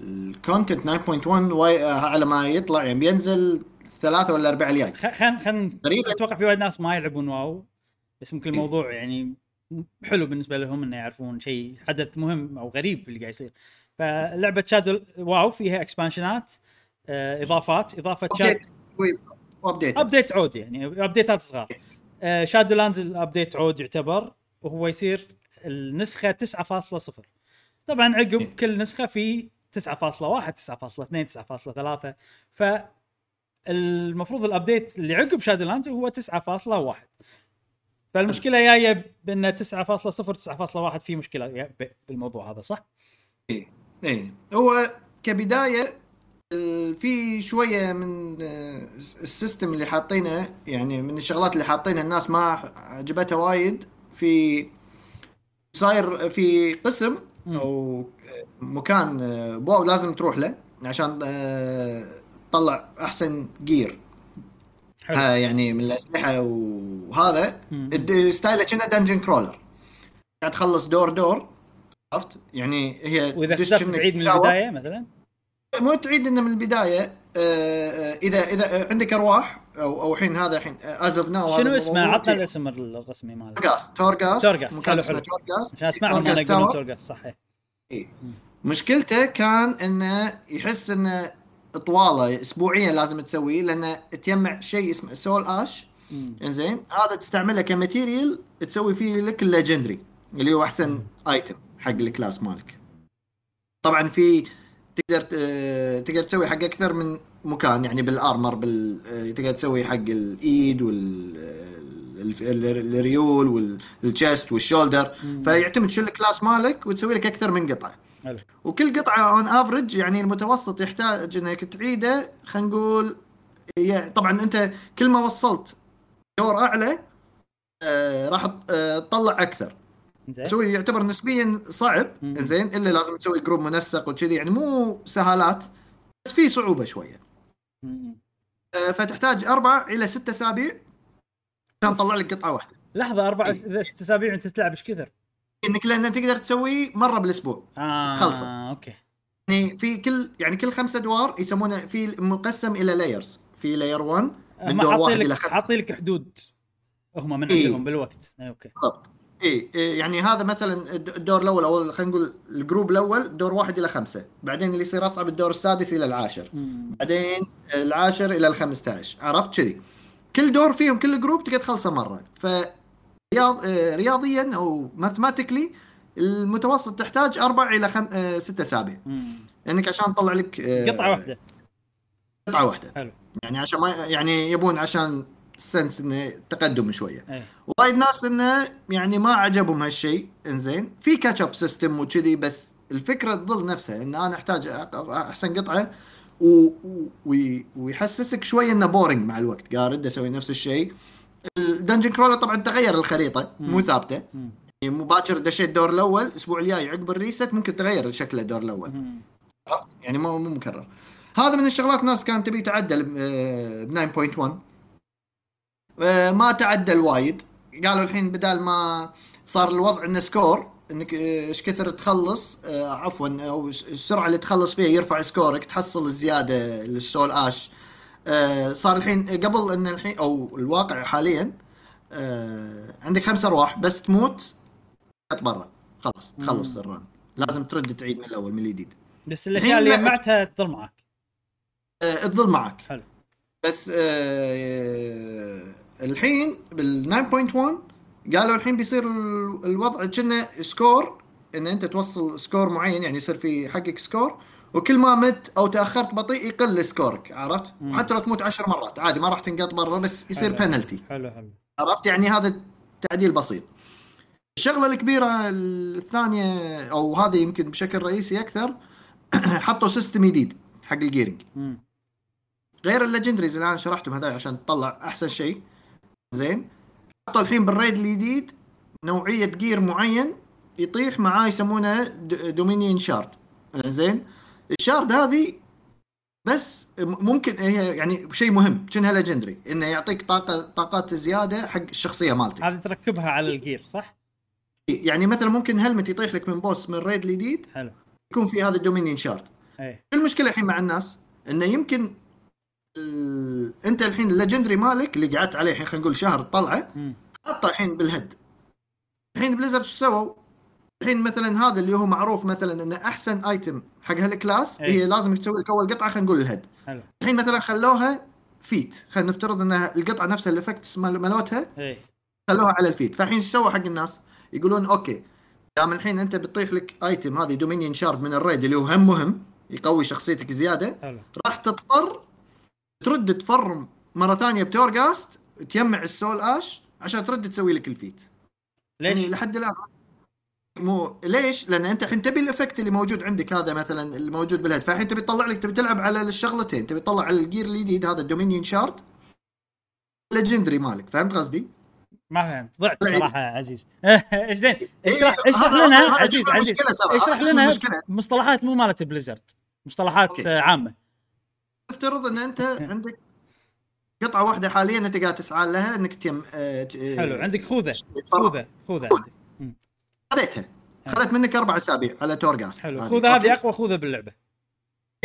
ال content 9.1 واي- آه، على ما يطلع يعني بينزل ثلاثة ولا أربعة الجاي خ- خل خل تقريباً. أتوقع في وايد ناس ما يلعبون واو بس ممكن الموضوع يعني حلو بالنسبة لهم إنه يعرفون شيء حدث مهم أو غريب اللي قاعد يصير. فلعبة شادو واو فيها expansion ات آه إضافات إضافة شاد update update عود يعني update ات صغار. آه Shadowlands ال update عود يعتبر وهو يصير النسخة 9.0 طبعا عقب كل نسخة في 9.1 9.2 9.3 ف المفروض ال update اللي عقب Shadowlands هو 9.1 فالمشكلة جاية بان 9.0 9.1 في مشكلة ب- بالموضوع هذا صح؟ إيه. هو كبداية في شوية من آه، ال system اللي حاطينه يعني من الشغلات اللي حاطينها الناس ما عجبتها وايد في صاير في قسم. أو مكان آه، بواو لازم تروح له عشان آه، تطلع أحسن gear حلو. آه يعني من الأسلحة وهذا. ستايله كنا dungeon crawler قاعد تخلص دور دور عرفت؟ يعني هي وإذا كأنك تعيد من. البداية مثلا؟ مو تعيد إنه من البداية آه، آه، إذا إذا عندك أرواح أو أو الحين هذا الحين as of now شنو اسمه عطنا الاسم الرسمي ماله Torghast Torghast Torghast، حلو، حلو. Torghast عشان أسمعهم أنا tower. Torghast صح إيه. إيه. مشكلته كان إنه يحس إنه طوالة اسبوعيا لازم تسويه لأنه تجمع شيء اسمه Soul Ash. إنزين هذا تستعمله ك material تسوي فيه لك ال legendary اللي هو أحسن item حق ال class مالك طبعا في تقدر تقدر تسوي حق أكثر من مكان يعني بال armor بال آه، تقدر تسوي حق الإيد وال آه، وال chest وال shoulder. فيعتمد شو ال class مالك وتسوي لك أكثر من قطعة حلو. وكل قطعة on average يعني المتوسط يحتاج إنك تعيده خلينا نقول يعني طبعا أنت كل ما وصلت دور أعلى آه راح تطلع أكثر تسوي يعتبر نسبيا صعب. زين إلا لازم تسوي group منسق وكذي يعني مو سهالات بس في صعوبة شوية مم. آه فتحتاج أربع إلى ست أسابيع عشان تطلع لك قطعة واحدة لحظة أربع إيه. إذا ست أسابيع أنت تلعب إيش كثر؟ إنك لأن تقدر تسوي مرة بالأسبوع آه خلصة. okay يعني في كل يعني كل خمسة أدوار يسمونه في مقسم إلى layers في layer 1 من دور واحد لك إلى خمسة حاطين لك حدود هم من إيه. عندهم بالوقت إيه، okay بالضبط اي إيه يعني هذا مثلا الد- الدور الأول أو خلينا نقول ال group الأول دور واحد إلى خمسة. بعدين اللي يصير أصعب الدور السادس إلى العاشر. مم. بعدين العاشر إلى ال 15 عرفت كذي كل دور فيهم كل group تقدر تخلصه مرة. ف رياض آه، رياضيا أو mathematically المتوسط تحتاج أربع إلى خم... آه، ست اسابيع. لانك عشان تطلع لك آه، قطعة واحدة. قطعة واحدة. حلو. يعني عشان ما يعني يبون عشان sense إنه تقدم شوية. إيه. وايد ناس إنه يعني ما عجبهم هالشيء إنزين. في catch up system وكذي بس الفكرة تظل نفسها إن أنا أحتاج أحسن قطعة و... و... وي- ويحسسك شوي إنه boring مع الوقت. قاعد أسوي نفس الشيء. ال dungeon crawler طبعا تغير الخريطة مو. ثابتة. يعني مباشر دشيت الدور الأول الأسبوع الجاي عقب ال reset ممكن تغير شكل الدور الأول. عرفت؟ يعني مو مو مكرر. هذا من الشغلات ناس كانت تبي تعدل آه، ب 9.1 آه، ما تعدل وايد. قالوا الحين بدال ما صار الوضع إنه score إنك آه، إيش كثر تخلص آه، عفوا أو السرعة اللي تخلص فيها يرفع سكورك تحصل الزيادة لل Soul Ash. آه، صار الحين قبل إن الحين أو الواقع حاليا آه، عندك خمس أرواح بس تموت برا. خلاص تخلص. ال run. لازم ترد تعيد من الأول من الجديد. بس الاشياء اللي جمعتها تظل معك. آه، تظل معك. حلو. بس آه الحين بال 9.1 قالوا الحين بيصير ال- الوضع كأنه score إن أنت توصل score معين يعني يصير في حقك score وكل ما مت أو تأخرت بطيء يقل سكورك عرفت؟ مم. وحتى لو تموت عشر مرات عادي ما راح تنقط برا بس يصير حلو. بنالتي حلو حلو عرفت يعني هذا تعديل بسيط الشغلة الكبيرة الثانية أو هذه يمكن بشكل رئيسي أكثر حطوا system جديد حق ال gearing. غير ال legendaries اللي أنا شرحتهم هذول عشان تطلع أحسن شيء زين. حطوا الحين بال raid الجديد نوعية gear معين يطيح معاه يسمونه dominion shard زين. ال shard هذه بس ممكن هي يعني شيء مهم كأنها legendary إنه يعطيك طاقة طاقات زيادة حق الشخصية مالتك. هذه تركبها على ال gear صح؟ يعني مثلا ممكن helmet يطيح لك من boss من raid الجديد حلو. يكون في هذا ال dominion shard إيه المشكلة الحين مع الناس؟ إنه يمكن ال... انت الحين ال legendary مالك اللي قعدت عليه الحين خلينا نقول شهر تطلعه مم. حطه الحين بال head الحين Blizzard شو سووا؟ الحين مثلا هذا اللي هو معروف مثلا إنه أحسن item حق هال class أي. هي لازم تسوي لك أول قطعة خلينا نقول ال head حلو الحين مثلا خلوها feet خلينا نفترض إن القطعة نفسها ال effect مالتها إيه خلوها على ال feet فالحين إيش سووا حق الناس؟ يقولون okay دام الحين أنت بتطيح لك item هذه dominion shard من ال raid اللي هو هم مهم يقوي شخصيتك زيادة حلو راح تضطر ترد ت farm مرة ثانية ب Torghast تجمع ال Soul Ash عشان ترد تسوي لك ال feet يعني ليش؟ لحد الآن مو ليش؟ لأن أنت الحين تبي ال effect اللي موجود عندك هذا مثلا اللي موجود بال head فالحين تبي تطلع لك تبي تلعب على الشغلتين تبي تطلع على ال gear الجديد هذا ال dominion shard legendary مالك فهمت قصدي؟ ما فهمت ضعت. صراحة يا عزيز اشزين اشرح إيه، اشرح هذا- لنا عزيز عزيز اشرح لنا. مصطلحات مو مالت Blizzard مصطلحات. آه، عامة افترض ان انت عندك قطعة واحدة حاليا انت قاعد تسعى لها انك تيم آه، آه، حلو عندك خوذة. خوذة خوذة عندك. خذيتها. خذت منك أربع أسابيع على Torghast حلو. خوذة هذه أقوى خوذة باللعبة.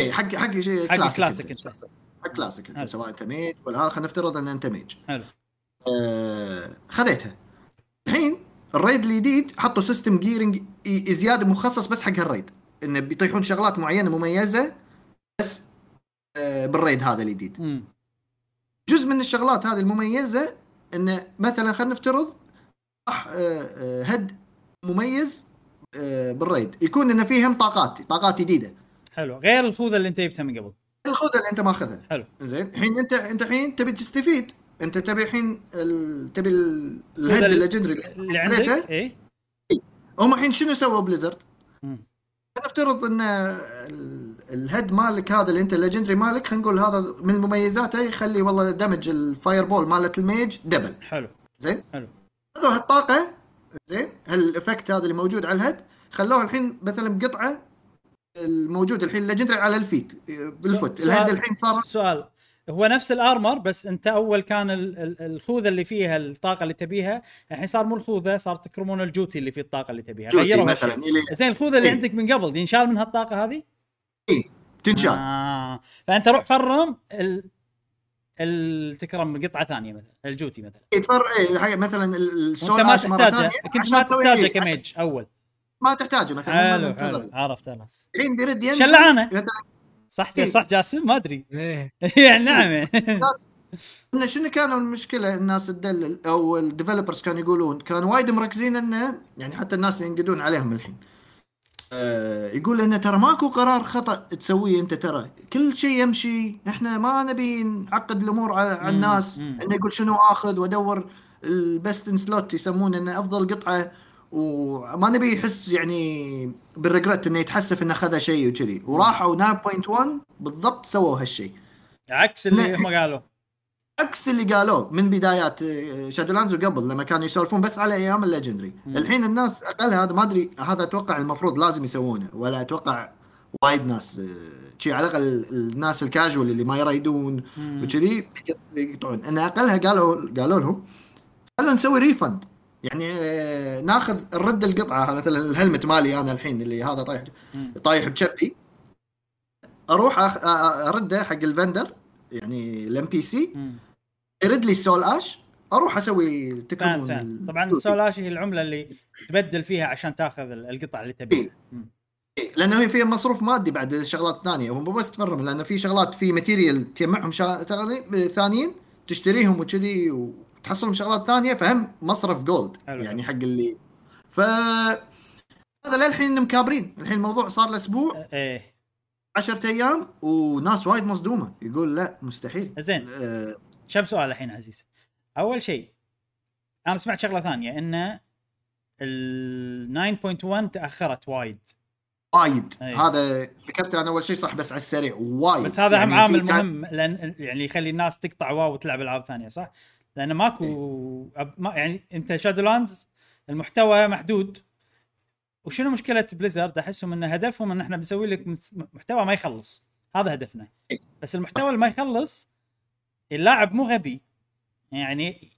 إيه، حق حق شيء حق كلاسيك أنت. حق كلاسيك أنت. سواء أنت mage ولا هذا خلينا نفترض إن أنت mage. حلو. آه خذيتها. الحين ال raid الجديد حطوا system gearing زيادة مخصص بس حق هال raid. إنه بيطيحون شغلات معينة مميزة بس بال raid هذا الجديد جزء من الشغلات هذه المميزة انه مثلا خلينا نفترض راح آه، آه، head مميز آه، بال raid. يكون انه فيه هم طاقات طاقات جديدة. حلو. غير الخوذة اللي أنت جبتها من قبل. الخوذة اللي أنت ماخذها. حلو. زين. الحين أنت أنت الحين تبي تستفيد. أنت تبي الحين ال... تبي ال- ال head ال- ال legendary اللي. عندك؟ إيه. هم الحين شنو سووا Blizzard؟ نفترض إن ال- ال head مالك هذا اللي انت ال legendary مالك خلينا نقول هذا من مميزاته يخلي والله damage ال fireball مالت ال mage double. حلو. زين؟ حلو. خذوا هالطاقة. زين؟ هال effect هذا اللي موجود على ال head خلوه الحين مثلا بقطعة الموجود الحين ال legendary على ال feet بالفوت. الهيد الحين صار سؤال. هو نفس الأرمر بس أنت أول كان ال- ال- الخوذة اللي فيها الطاقة اللي تبيها الحين صار مو الخوذة صار تكرمون الجوتي اللي فيه الطاقة اللي تبيها. غيروا مثلا زين الخوذة اللي إيه. عندك من قبل دي ينشال منها الطاقة هذه؟ تنشال. آه. فأنت روح فرم ال... ال... تكرم قطعة ثانية مثلا الجوتي مثلا. يتفر إيه، حاجة مثلا السول ما تحتاجه كنت ما تحتاجه إيه، عشان- كميج أول. ما تحتاجه مثلا حلو عرفت عرفت الحين بيرد ينزل شلعانه مثلا صح إيه. صح جاسم؟ ما أدري. إيه. يعني نعم. الناس انه شنو كانوا المشكلة الناس تدلل أو ال developers كانوا يقولون كانوا وايد مركزين إنه يعني حتى الناس ينقدون عليهم الحين. يقول انه ترى ماكو قرار خطأ تسويه أنت ترى. كل شيء يمشي. إحنا ما نبي نعقد الأمور على, الناس. إنه يقول شنو آخذ وأدور ال best in slot يسمونه إنه أفضل قطعة. وما نبي يحس يعني بال regret إنه يتحسف إنه اخذ شيء وكذي. وراحوا 9.1 بالضبط سووا هالشيء. عكس اللي. هم قالوا. عكس اللي قالوه من بدايات Shadowlands وقبل لما كانوا يسولفون بس على أيام ال legendary. الحين الناس أقل هذا ما أدري هذا أتوقع المفروض لازم يسوونه ولا أتوقع وايد ناس آه، شي على الأقل الناس الكاجوال اللي ما يريدون. وكذي يقطعون إن اقلها قالوا قالوا لهم خلونا نسوي refund يعني آه، ناخذ نرد القطعة مثلا ال helmet مالي أنا الحين اللي هذا طايح. طايح بشبتي أروح أرده حق ال vendor يعني ال NPC. يرد لي ال Soul Ash أروح أسوي فهمت طبعا الجوتي. ال Soul Ash هي العملة اللي تبدل فيها عشان تاخذ ال- القطع اللي تبيها مم. إيه، لأنه هي فيها مصروف مادي بعد الشغلات الثانية هم بس ت farm لأنه في شغلات في material تجمعهم ثانيين تشتريهم وكذي وتحصلهم شغلات ثانية فهم مصرف جولد حلو. يعني حق اللي ف هذا للحين مكابرين. الحين الموضوع صار له أسبوع إيه. 10 أيام وناس وايد مصدومة. يقول لا مستحيل. زين. آه كم سؤال الحين عزيز. أول شيء أنا سمعت شغلة ثانية إن ال 9.1 تأخرت وايد. وايد. أي. هذا ذكرت أنا أول شيء صح بس على السريع. وايد. بس هذا يعني عامل كان- مهم لأن يعني يخلي الناس تقطع WoW وتلعب ألعاب ثانية صح؟ لأن ماكو أب- ما يعني أنت Shadowlands المحتوى محدود وشنو مشكلة Blizzard أحسهم إن هدفهم إن إحنا بنسوي لك محتوى ما يخلص. هذا هدفنا. بس المحتوى اللي ما يخلص اللاعب مو غبي. يعني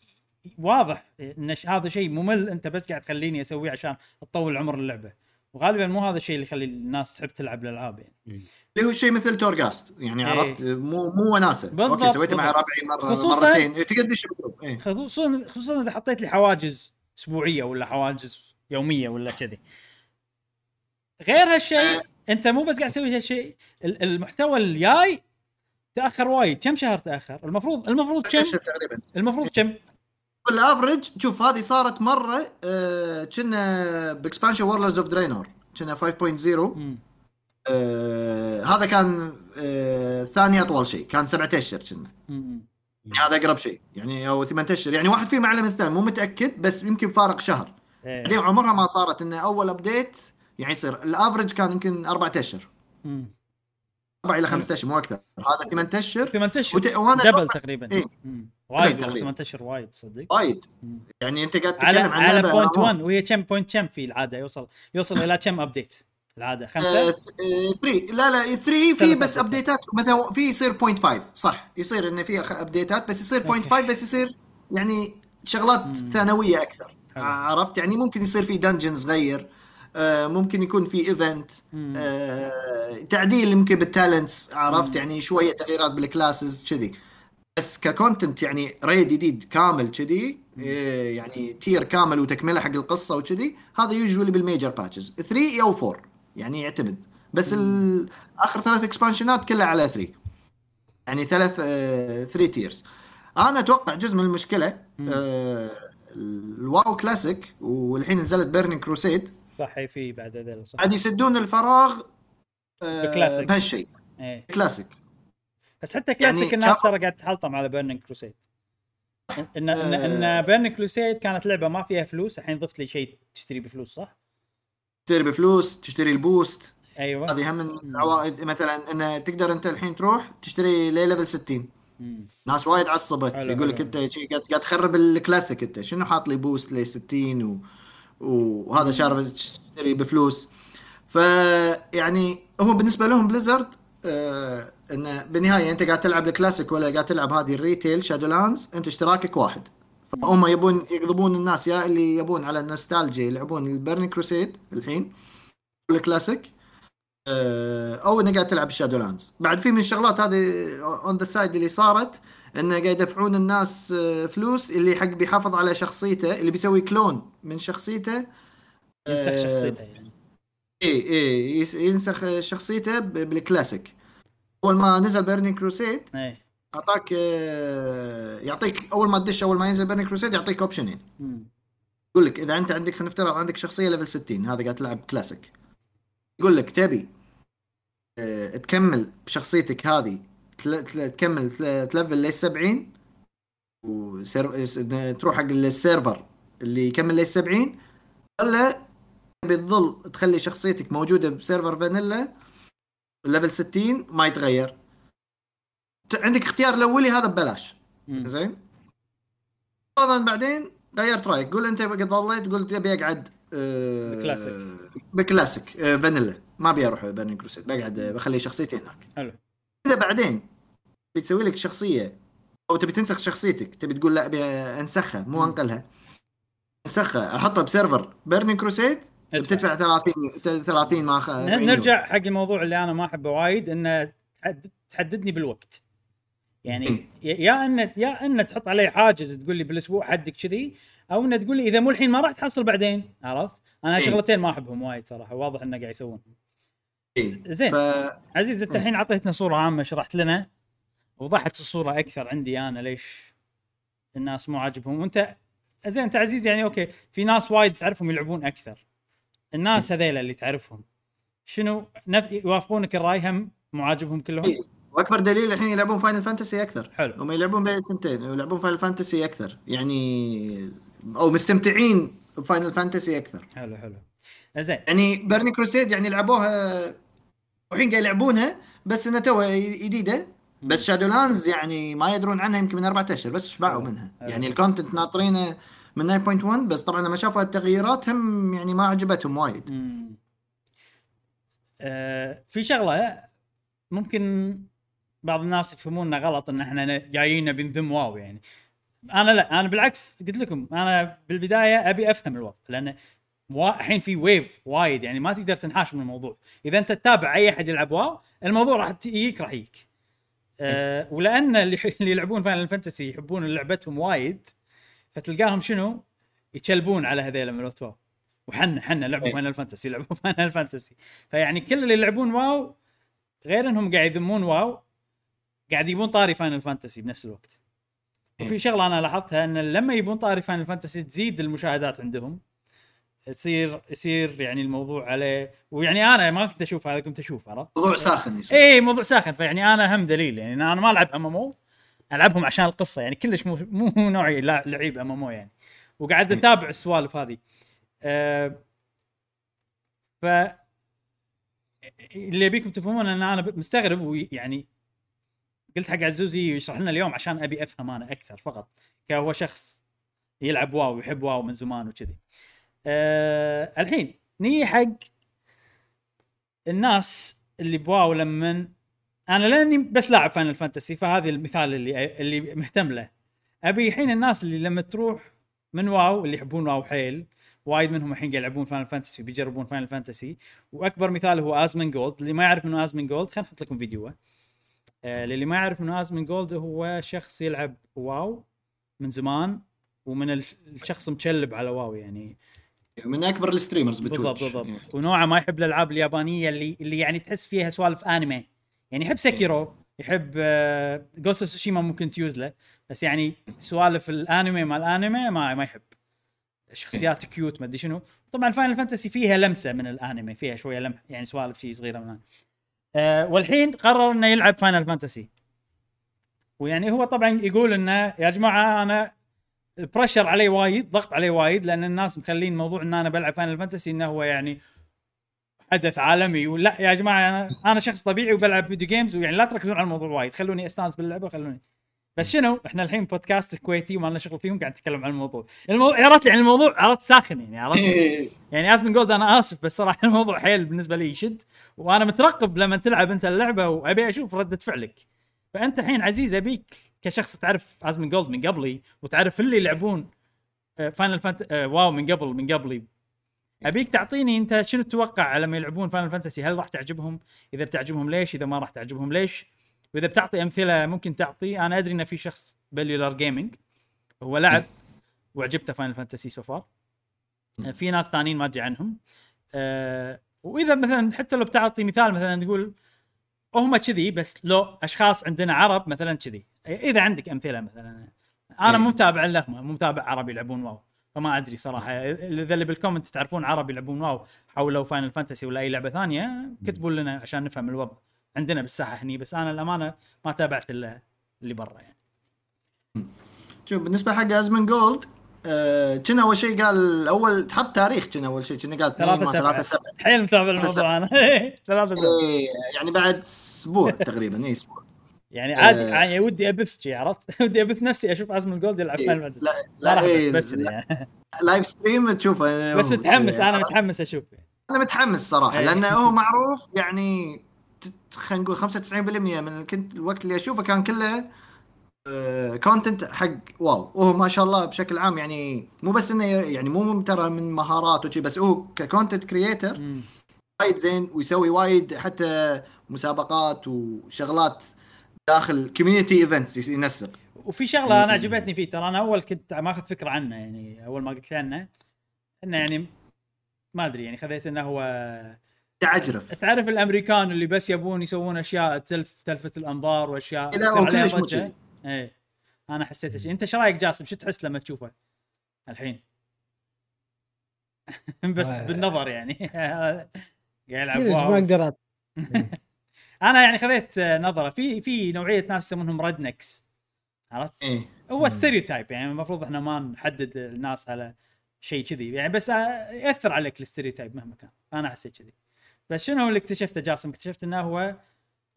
واضح إن هذا شيء ممل أنت بس قاعد تخليني أسويه عشان تطول عمر اللعبة. وغالبا مو هذا الشيء اللي يخلي الناس تحب تلعب الألعاب يعني. اللي هو شيء مثل Torghast يعني إيه. عرفت؟ مو مو وناسة. بالضبط، أوكي سويته مع. ربعي مره خصوصاً- مرتين. تقدر إيه. خصوصا خصوصا إذا حطيت لي حواجز أسبوعية ولا حواجز يومية ولا كذي. غير هالشيء أنت مو بس قاعد تسوي هالشيء ال- المحتوى الجاي تأخر وايد كم شهر تأخر؟ المفروض المفروض كم؟ تقريبا. المفروض كم؟ بال average شوف هذه صارت مرة آه، كنا ب expansion Warlords of Draenor كنا 5.0 مم. آه، هذا كان آه، ثاني أطول شيء كان سبعة أشهر كنا. يعني هذا أقرب شيء يعني أو ثمان أشهر. يعني واحد فيهم أعلى من الثاني مو متأكد بس يمكن فارق شهر. بعدين إيه. عمرها ما صارت إنه أول update يعني يصير. ال average كان يمكن أربعة أشهر. أربع إلى خمسة أشهر مو أكثر. هذا ثمان أشهر. ثمان أشهر. وت... وأنا double تقريبا. إيه. وايد. ثمان أشهر وايد صدق. وايد. مم. يعني أنت قاعد على تتكلم عن على point MMO. 1 وهي كم point كم في العادة؟ يوصل يوصل إلى كم update العادة. آه، خمسه 3 لا لا 3 في بس. update ات مثلا في يصير 0.5 صح. يصير انه في update ات بس يصير أوكي. 0.5 بس يصير يعني شغلات. ثانوية أكثر. عرفت؟ يعني ممكن يصير في dungeon صغير. آه، ممكن يكون في event. آه، تعديل يمكن بال talents عرفت. يعني شوية تغييرات بال classes كذي. بس ك content يعني raid جديد كامل كذي إيه، يعني tier كامل وتكملة حق القصة وكذي هذا usually بال major patches 3 أو 4 يعني يعتمد. بس آخر ثلاث expansion ات كلها على 3 يعني ثلاث 3 tiers أنا أتوقع جزء من المشكلة. آه، ال WoW Classic والحين نزلت بيرنينج كروسيد صح في بعد هذول صح قاعد يسدون الفراغ آه،. بهالشيء. إيه. كلاسيك بس حتى كلاسيك يعني الناس ترى قاعد تحلطم على Burning Crusade ان ان. إن Burning Crusade كانت لعبة ما فيها فلوس الحين ضفت لي شيء تشتري بفلوس صح؟ تشتري بفلوس تشتري ال boost. أيوه. هذه هم من العوائد مثلا إن تقدر أنت الحين تروح تشتري لي level 60 مم. ناس وايد عصبت. يقول لك. أنت قاعد قاعد تخرب الكلاسيك أنت. شنو حاط لي boost ل 60 و... وهذا شارب تشتري بفلوس. فيعني هم بالنسبة لهم Blizzard آه إنه بالنهاية أنت قاعد تلعب الكلاسيك ولا قاعد تلعب هذه ال retail Shadowlands أنت اشتراكك واحد. فهم يبون يقضبون الناس يا اللي يبون على النوستالجيا يلعبون ال Burning Crusade الحين الكلاسيك آه، أو إنه قاعد تلعب ال Shadowlands بعد في من الشغلات هذه on the side اللي صارت إنه قاعد يدفعون الناس آه، فلوس اللي حق بيحافظ على شخصيته اللي بيسوي clone من شخصيته ينسخ آه، شخصيته يعني. اي اي ينسخ شخصيته بالكلاسيك. أول ما نزل Burning Crusade إيه. أعطاك آه، يعطيك أول ما تدش أول ما ينزل Burning Crusade يعطيك option ين. يقول لك إذا أنت عندك خلينا نفترض عندك شخصية level 60 هذا قاعد تلعب كلاسيك يقول لك تبي تكمل بشخصيتك هذه تكمل تل- ت level لل 70 وتروح حق ال server اللي يكمل لل 70 ولا تبي تظل تخلي شخصيتك موجودة ب server Vanilla level 60 ما يتغير. عندك اختيار الأولي هذا ببلاش. زين؟ فرضا بعدين غيرت رأيك. قول أنت ظليت قلت أبي أقعد آه، ب classic. ب classic آه، فانيلا. ما أبي أروح Burning Crusade. بقعد آه، بخلي شخصيتي هناك. حلو. إذا بعدين بتسوي لك شخصية أو تبي تنسخ شخصيتك تبي تقول لا أبي أنسخها مو. أنقلها أنسخها أحطها ب server Burning Crusade. بتدفع 30 30 ما خ... 40 يورو. نرجع حق الموضوع اللي أنا ما أحبه وايد إنه تحد- تحددني بالوقت يعني. يا- يا إن يا إن تحط علي حاجز تقول لي بالأسبوع حدك كذي أو ان تقول لي إذا مو الحين ما راح تحصل بعدين عرفت؟ أنا إيه. شغلتين ما أحبهم وايد صراحة واضح إنه قاعد يسوون إيه. زين ف... عزيز انت الحين اعطيتنا صورة عامة شرحت لنا وضحت الصورة أكثر عندي أنا ليش الناس مو عاجبهم. وأنت زين انت عزيز يعني okay في ناس وايد تعرفهم يلعبون أكثر. الناس هذيلا اللي تعرفهم. شنو نف... يوافقونك الرأي هم مو عاجبهم كلهم؟ إيه. وأكبر دليل الحين يلعبون Final Fantasy أكثر. حلو. هم يلعبون بين الثنتين يلعبون Final Fantasy أكثر. يعني أو مستمتعين ب Final Fantasy أكثر. حلو حلو. زين. يعني Burning Crusade يعني لعبوها والحين قاعد يلعبونها بس انها توها جديده بس Shadowlands يعني ما يدرون عنها يمكن من أربعة أشهر بس شبعوا حلو. منها حلو. يعني ال content ناطرينه من 9.1 بس طبعا لما شافوا التغييرات هم يعني ما عجبتهم وايد. آه في شغلة ممكن بعض الناس يفهموننا غلط إن إحنا جايين نبي نذم WoW يعني أنا لا أنا بالعكس قلت لكم أنا بالبداية أبي أفهم الوضع لأن الحين في wave وايد يعني ما تقدر تنحاش من الموضوع إذا أنت تتابع أي أحد يلعب WoW الموضوع راح يجيك راح يجيك أه ولأن اللي يلعبون Final Fantasy يحبون لعبتهم وايد فتلقاهم شنو؟ يتشلبون على هذيلا ملوت واو وحنا حنا لعبوا. فاينل فانتسي لعبوا فاينل فانتسي فيعني كل اللي يلعبون واو غير إنهم قاعد يذمون واو قاعد يبون طاري فاينل فانتسي بنفس الوقت. وفي إيه. شغلة أنا لاحظتها إن لما يبون طاري فاينل فانتسي تزيد المشاهدات عندهم. يصير يصير يعني الموضوع عليه ويعني أنا ما كنت أشوف هذا كنت أشوف عرفت؟ موضوع ساخن يصير اي موضوع ساخن فيعني أنا هم دليل يعني أنا ما ألعب أم أم أو ألعبهم عشان القصة يعني كلش مو مو نوعي لعيب أم أم أو يعني وقاعد إيه. أتابع السوالف هذه أه ف اللي أبيكم تفهمون إن أنا مستغرب ويعني قلت حق عزوزي يشرح لنا اليوم عشان أبي أفهم أنا أكثر فقط كهو شخص يلعب واو ويحب واو من زمان وكذي. أه الحين نيجي حق الناس اللي بواو لما أنا لأني بس لاعب Final Fantasy فهذا المثال اللي اللي مهتم له. أبي الحين الناس اللي لما تروح من WoW اللي يحبون WoW حيل وايد منهم الحين قاعد يلعبون Final Fantasy وبيجربون Final Fantasy وأكبر مثال هو Asmongold اللي ما يعرف منه Asmongold خلينا نحط لكم فيديوه آه للي ما يعرف منه Asmongold هو شخص يلعب WoW من زمان ومن الش- الشخص متشلب على WoW يعني. من أكبر ال streamers بالضبط ب Twitch بالضبط ونوعه ما يحب الألعاب اليابانية اللي اللي يعني تحس فيها سوالف أنمي. يعني يحب Sekiro يحب Ghost of Tsushima ممكن تيوز له بس يعني سوالف الأنمي مال الانمي ما ما يحب. شخصيات cute ما أدري شنو. طبعا Final Fantasy فيها لمسة من الأنمي فيها شوية لمح يعني سوالف شيء صغيرة من آه والحين قرر إنه يلعب Final Fantasy ويعني هو طبعا يقول إنه يا جماعة أنا ال pressure علي وايد ضغط علي وايد لأن الناس مخلين موضوع إن أنا بلعب Final Fantasy إنه هو يعني حدث عالمي. ولا يا جماعة أنا أنا شخص طبيعي وبلعب video games ويعني لا تركزون على الموضوع وايد خلوني أستانس باللعبة خلوني بس شنو؟ إحنا الحين بودكاست كويتي وما لنا شغل فيهم قاعد نتكلم عن الموضوع. الموضوع عرفت يعني الموضوع عرفت ساخن يعني عرفت؟ يعني Asmongold أنا آسف بس صراحة الموضوع حيل بالنسبة لي يشد. وأنا مترقب لما تلعب أنت اللعبة وأبي أشوف ردة فعلك. فأنت الحين عزيز أبيك كشخص تعرف Asmongold من قبلي وتعرف اللي يلعبون Final Fant WoW من قبل من قبلي. أبيك تعطيني أنت شنو تتوقع لما يلعبون Final Fantasy هل راح تعجبهم؟ إذا بتعجبهم ليش؟ إذا ما راح تعجبهم ليش؟ وإذا بتعطي أمثلة ممكن تعطي. أنا أدري إن في شخص Bellular Gaming هو لعب وعجبته Final Fantasy so far في ناس ثانيين ما أدري عنهم. أه وإذا مثلا حتى لو بتعطي مثال مثلا تقول هم كذي بس لو أشخاص عندنا عرب مثلا كذي. إذا عندك أمثلة مثلا. أنا إيه. مو متابع لهم مو متابع عرب يلعبون WoW. فما أدري صراحة. إذا اللي بال comment تعرفون عرب يلعبون واو. حولوا Final Fantasy ولا أي لعبة ثانية كتبوا لنا عشان نفهم الوضع. عندنا بالساحة هني بس أنا الأمانة ما تابعت إلا اللي برا يعني. شوف بالنسبة حق Asmongold آه، كنا أول شيء قال اول تحط تاريخ كنا أول شيء. كنا قال 2 ثلاثة ما سبعة. 3 7 حيل متابع الموضوع أنا. ثلاثة سبعة. إيه، يعني بعد أسبوع تقريبا. اي أسبوع. يعني عادي آه. يعني ودي أبث شي عرفت ودي أبث نفسي أشوف Asmongold يلعب إيه، Final Fantasy لا لا لا إيه، أبث بس لا، يعني. live stream تشوفه بس متحمس أنا متحمس أشوف أنا متحمس صراحة إيه. لأنه هو معروف يعني خلينا نقول 95% من كنت الوقت اللي أشوفه كان كله content حق WoW وهو ما شاء الله بشكل عام يعني مو بس إنه يعني مو ترى من مهارات وشي بس هو ك content creator. وايد زين ويسوي وايد حتى مسابقات وشغلات داخل community events ينسق. وفي شغلة أنا عجبتني فيه ترى أنا أول كنت ماخذ فكرة عنه يعني أول ما قلت لي عنه إنه يعني ما أدري يعني خذيت إنه هو تعجرف. تعرف الأمريكان اللي بس يبون يسوون أشياء تلف تلفت الأنظار وأشياء لا تصير هو عليها كلش مو. إيه أنا حسيت شيء. أنت إيش رأيك جاسم؟ شو تحس لما تشوفه الحين؟ بس. بالنظر يعني. قاعد يلعب. ما أقدر أنا يعني خذيت نظرة. في في نوعية ناس يسمونهم rednecks عرفت؟ إيه. هو stereotype يعني المفروض إحنا ما نحدد الناس على شيء كذي. يعني بس آه، يأثر عليك ال stereotype مهما كان. أنا حسيت كذي. بس شنو اللي اكتشفته جاسم؟ اكتشفت إنه هو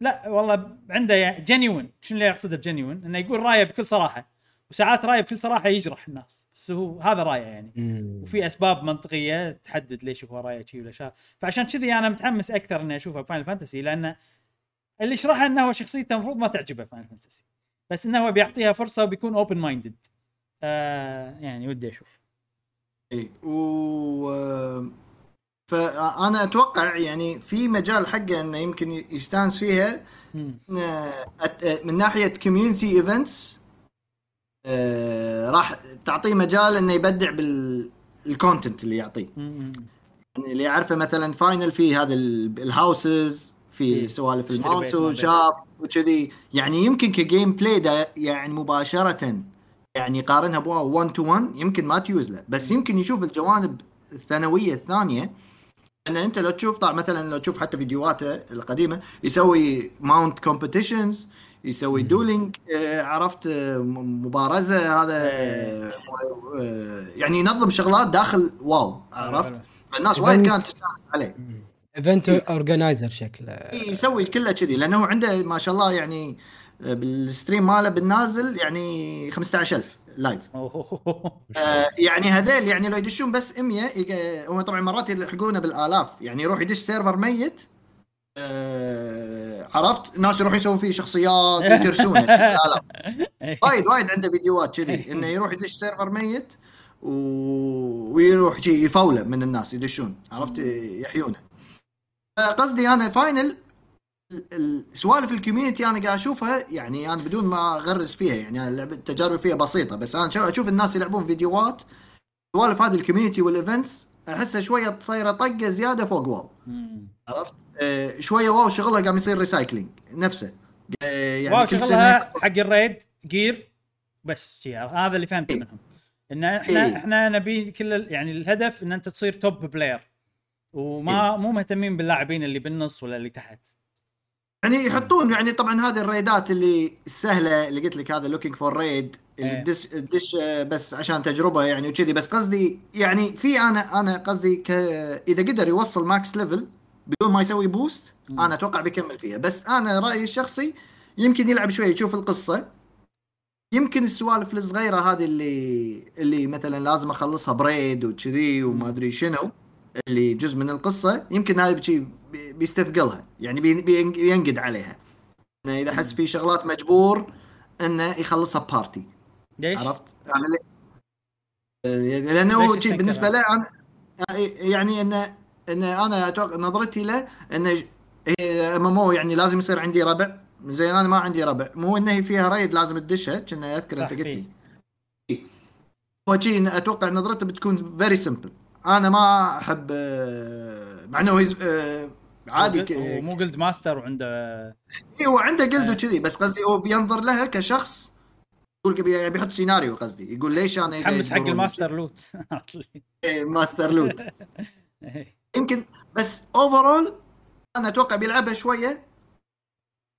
لا والله عنده genuine شنو اللي اقصده ب genuine إنه يقول رأيه بكل صراحة. وساعات رأيه بكل صراحة يجرح الناس. بس هو هذا رأيه يعني. مم. وفي أسباب منطقية تحدد ليش هو رأيه شي ولا شا. فعشان كذي أنا متحمس أكثر إني أشوفه ب Final Fantasy لأن اللي يشرحه إنه هو شخصيته المفروض ما تعجبه Final Fantasy بس إنه هو بيعطيها فرصة وبيكون open minded آه يعني ودي أشوف. اي فأنا أتوقع يعني في مجال حقه إنه يمكن يستانس فيها. من ناحية community events راح تعطيه مجال إنه يبدع بال content اللي يعطيه. يعني اللي يعرفه مثلا Final في هذا ال- ال houses. في سوالف ال mounts. وشاف وكذي. يعني يمكن ك gameplay ده يعني مباشرة يعني يقارنها ب WoW 1 to 1 يمكن ما تيوز له. بس يمكن يشوف الجوانب الثانوية الثانية. ان أنت لو تشوف طبعا مثلا لو تشوف حتى فيديوهاته القديمة يسوي mount competitions يسوي dueling آه عرفت آه مبارزة هذا آه آه يعني ينظم شغلات داخل WoW عرفت؟ فالناس وايد كانت تستانس عليه. event organizer شكله يسوي كله كذي لأنه عنده ما شاء الله يعني آه، بال stream ماله بالنازل يعني 15000 live. آه يعني هذيل يعني لو يدشون بس 100 يق- هم طبعا مرات يلحقونه بالآلاف. يعني يروح يدش server ميت آه عرفت؟ ناس يروحون يسوون فيه شخصيات لا وايد وايد عنده فيديوهات كذي إنه يروح يدش server ميت و... ويروح ي full ه من الناس يدشون عرفت؟ يحيونه. قصدي أنا Final ال- ال- سوالف ال community أنا قاعد أشوفها يعني أنا بدون ما أغرس فيها يعني التجارب فيها بسيطة بس أنا شو- أشوف الناس يلعبون فيديوهات سوالف هذه ال community وال events أحسها شوية تصير طقة زيادة فوق WoW. عرفت آه شوية WoW شغلها قام يصير recycling نفسه آه يعني WoW كل شغلها حق ال raid gear بس هذا اللي فهمته إيه. منهم إن إحنا إيه. إحنا نبي كل يعني الهدف إن أنت تصير top player وما مو مهتمين باللاعبين اللي بالنص ولا اللي تحت. يعني يحطون يعني طبعا هذه ال raid ات اللي السهلة اللي قلت لك هذا looking for raid اللي إيه. تدش تدش آه، بس عشان تجربة يعني وكذي. بس قصدي يعني في أنا أنا قصدي ك إذا قدر يوصل max level بدون ما يسوي boost. أنا أتوقع بيكمل فيها. بس أنا رأيي الشخصي يمكن يلعب شوي يشوف القصة. يمكن السوالف الصغيرة هذه اللي اللي مثلا لازم أخلصها ب raid وكذي وما أدري شنو. اللي جزء من القصة يمكن هذا بشي بي- بيستثقلها يعني بي- بين- بينقد عليها إنه إذا حس في شغلات مجبور إنه يخلصها party ليش؟ عرفت؟ يعني آه، لأنه ليش هو شي يستنكر بالنسبة؟ له أنا يعني انه إنه أنا أتوقع نظرتي له إنه ام ام يعني لازم يصير عندي ربع زين أنا ما عندي ربع مو إنه فيها raid لازم تدشها كنا أذكر أنت قلت. لي هو أتوقع نظرته بتكون very simple أنا ما أحب آه، مع إنه هو آه، عادي ومو guild master وعنده إيه، هو عنده guild آه. وكذي بس قصدي هو بينظر لها كشخص يقول يعني بيحط سيناريو قصدي يقول ليش أنا متحمس حق ال master loot master loot. يمكن بس overall أنا أتوقع بيلعبها شوية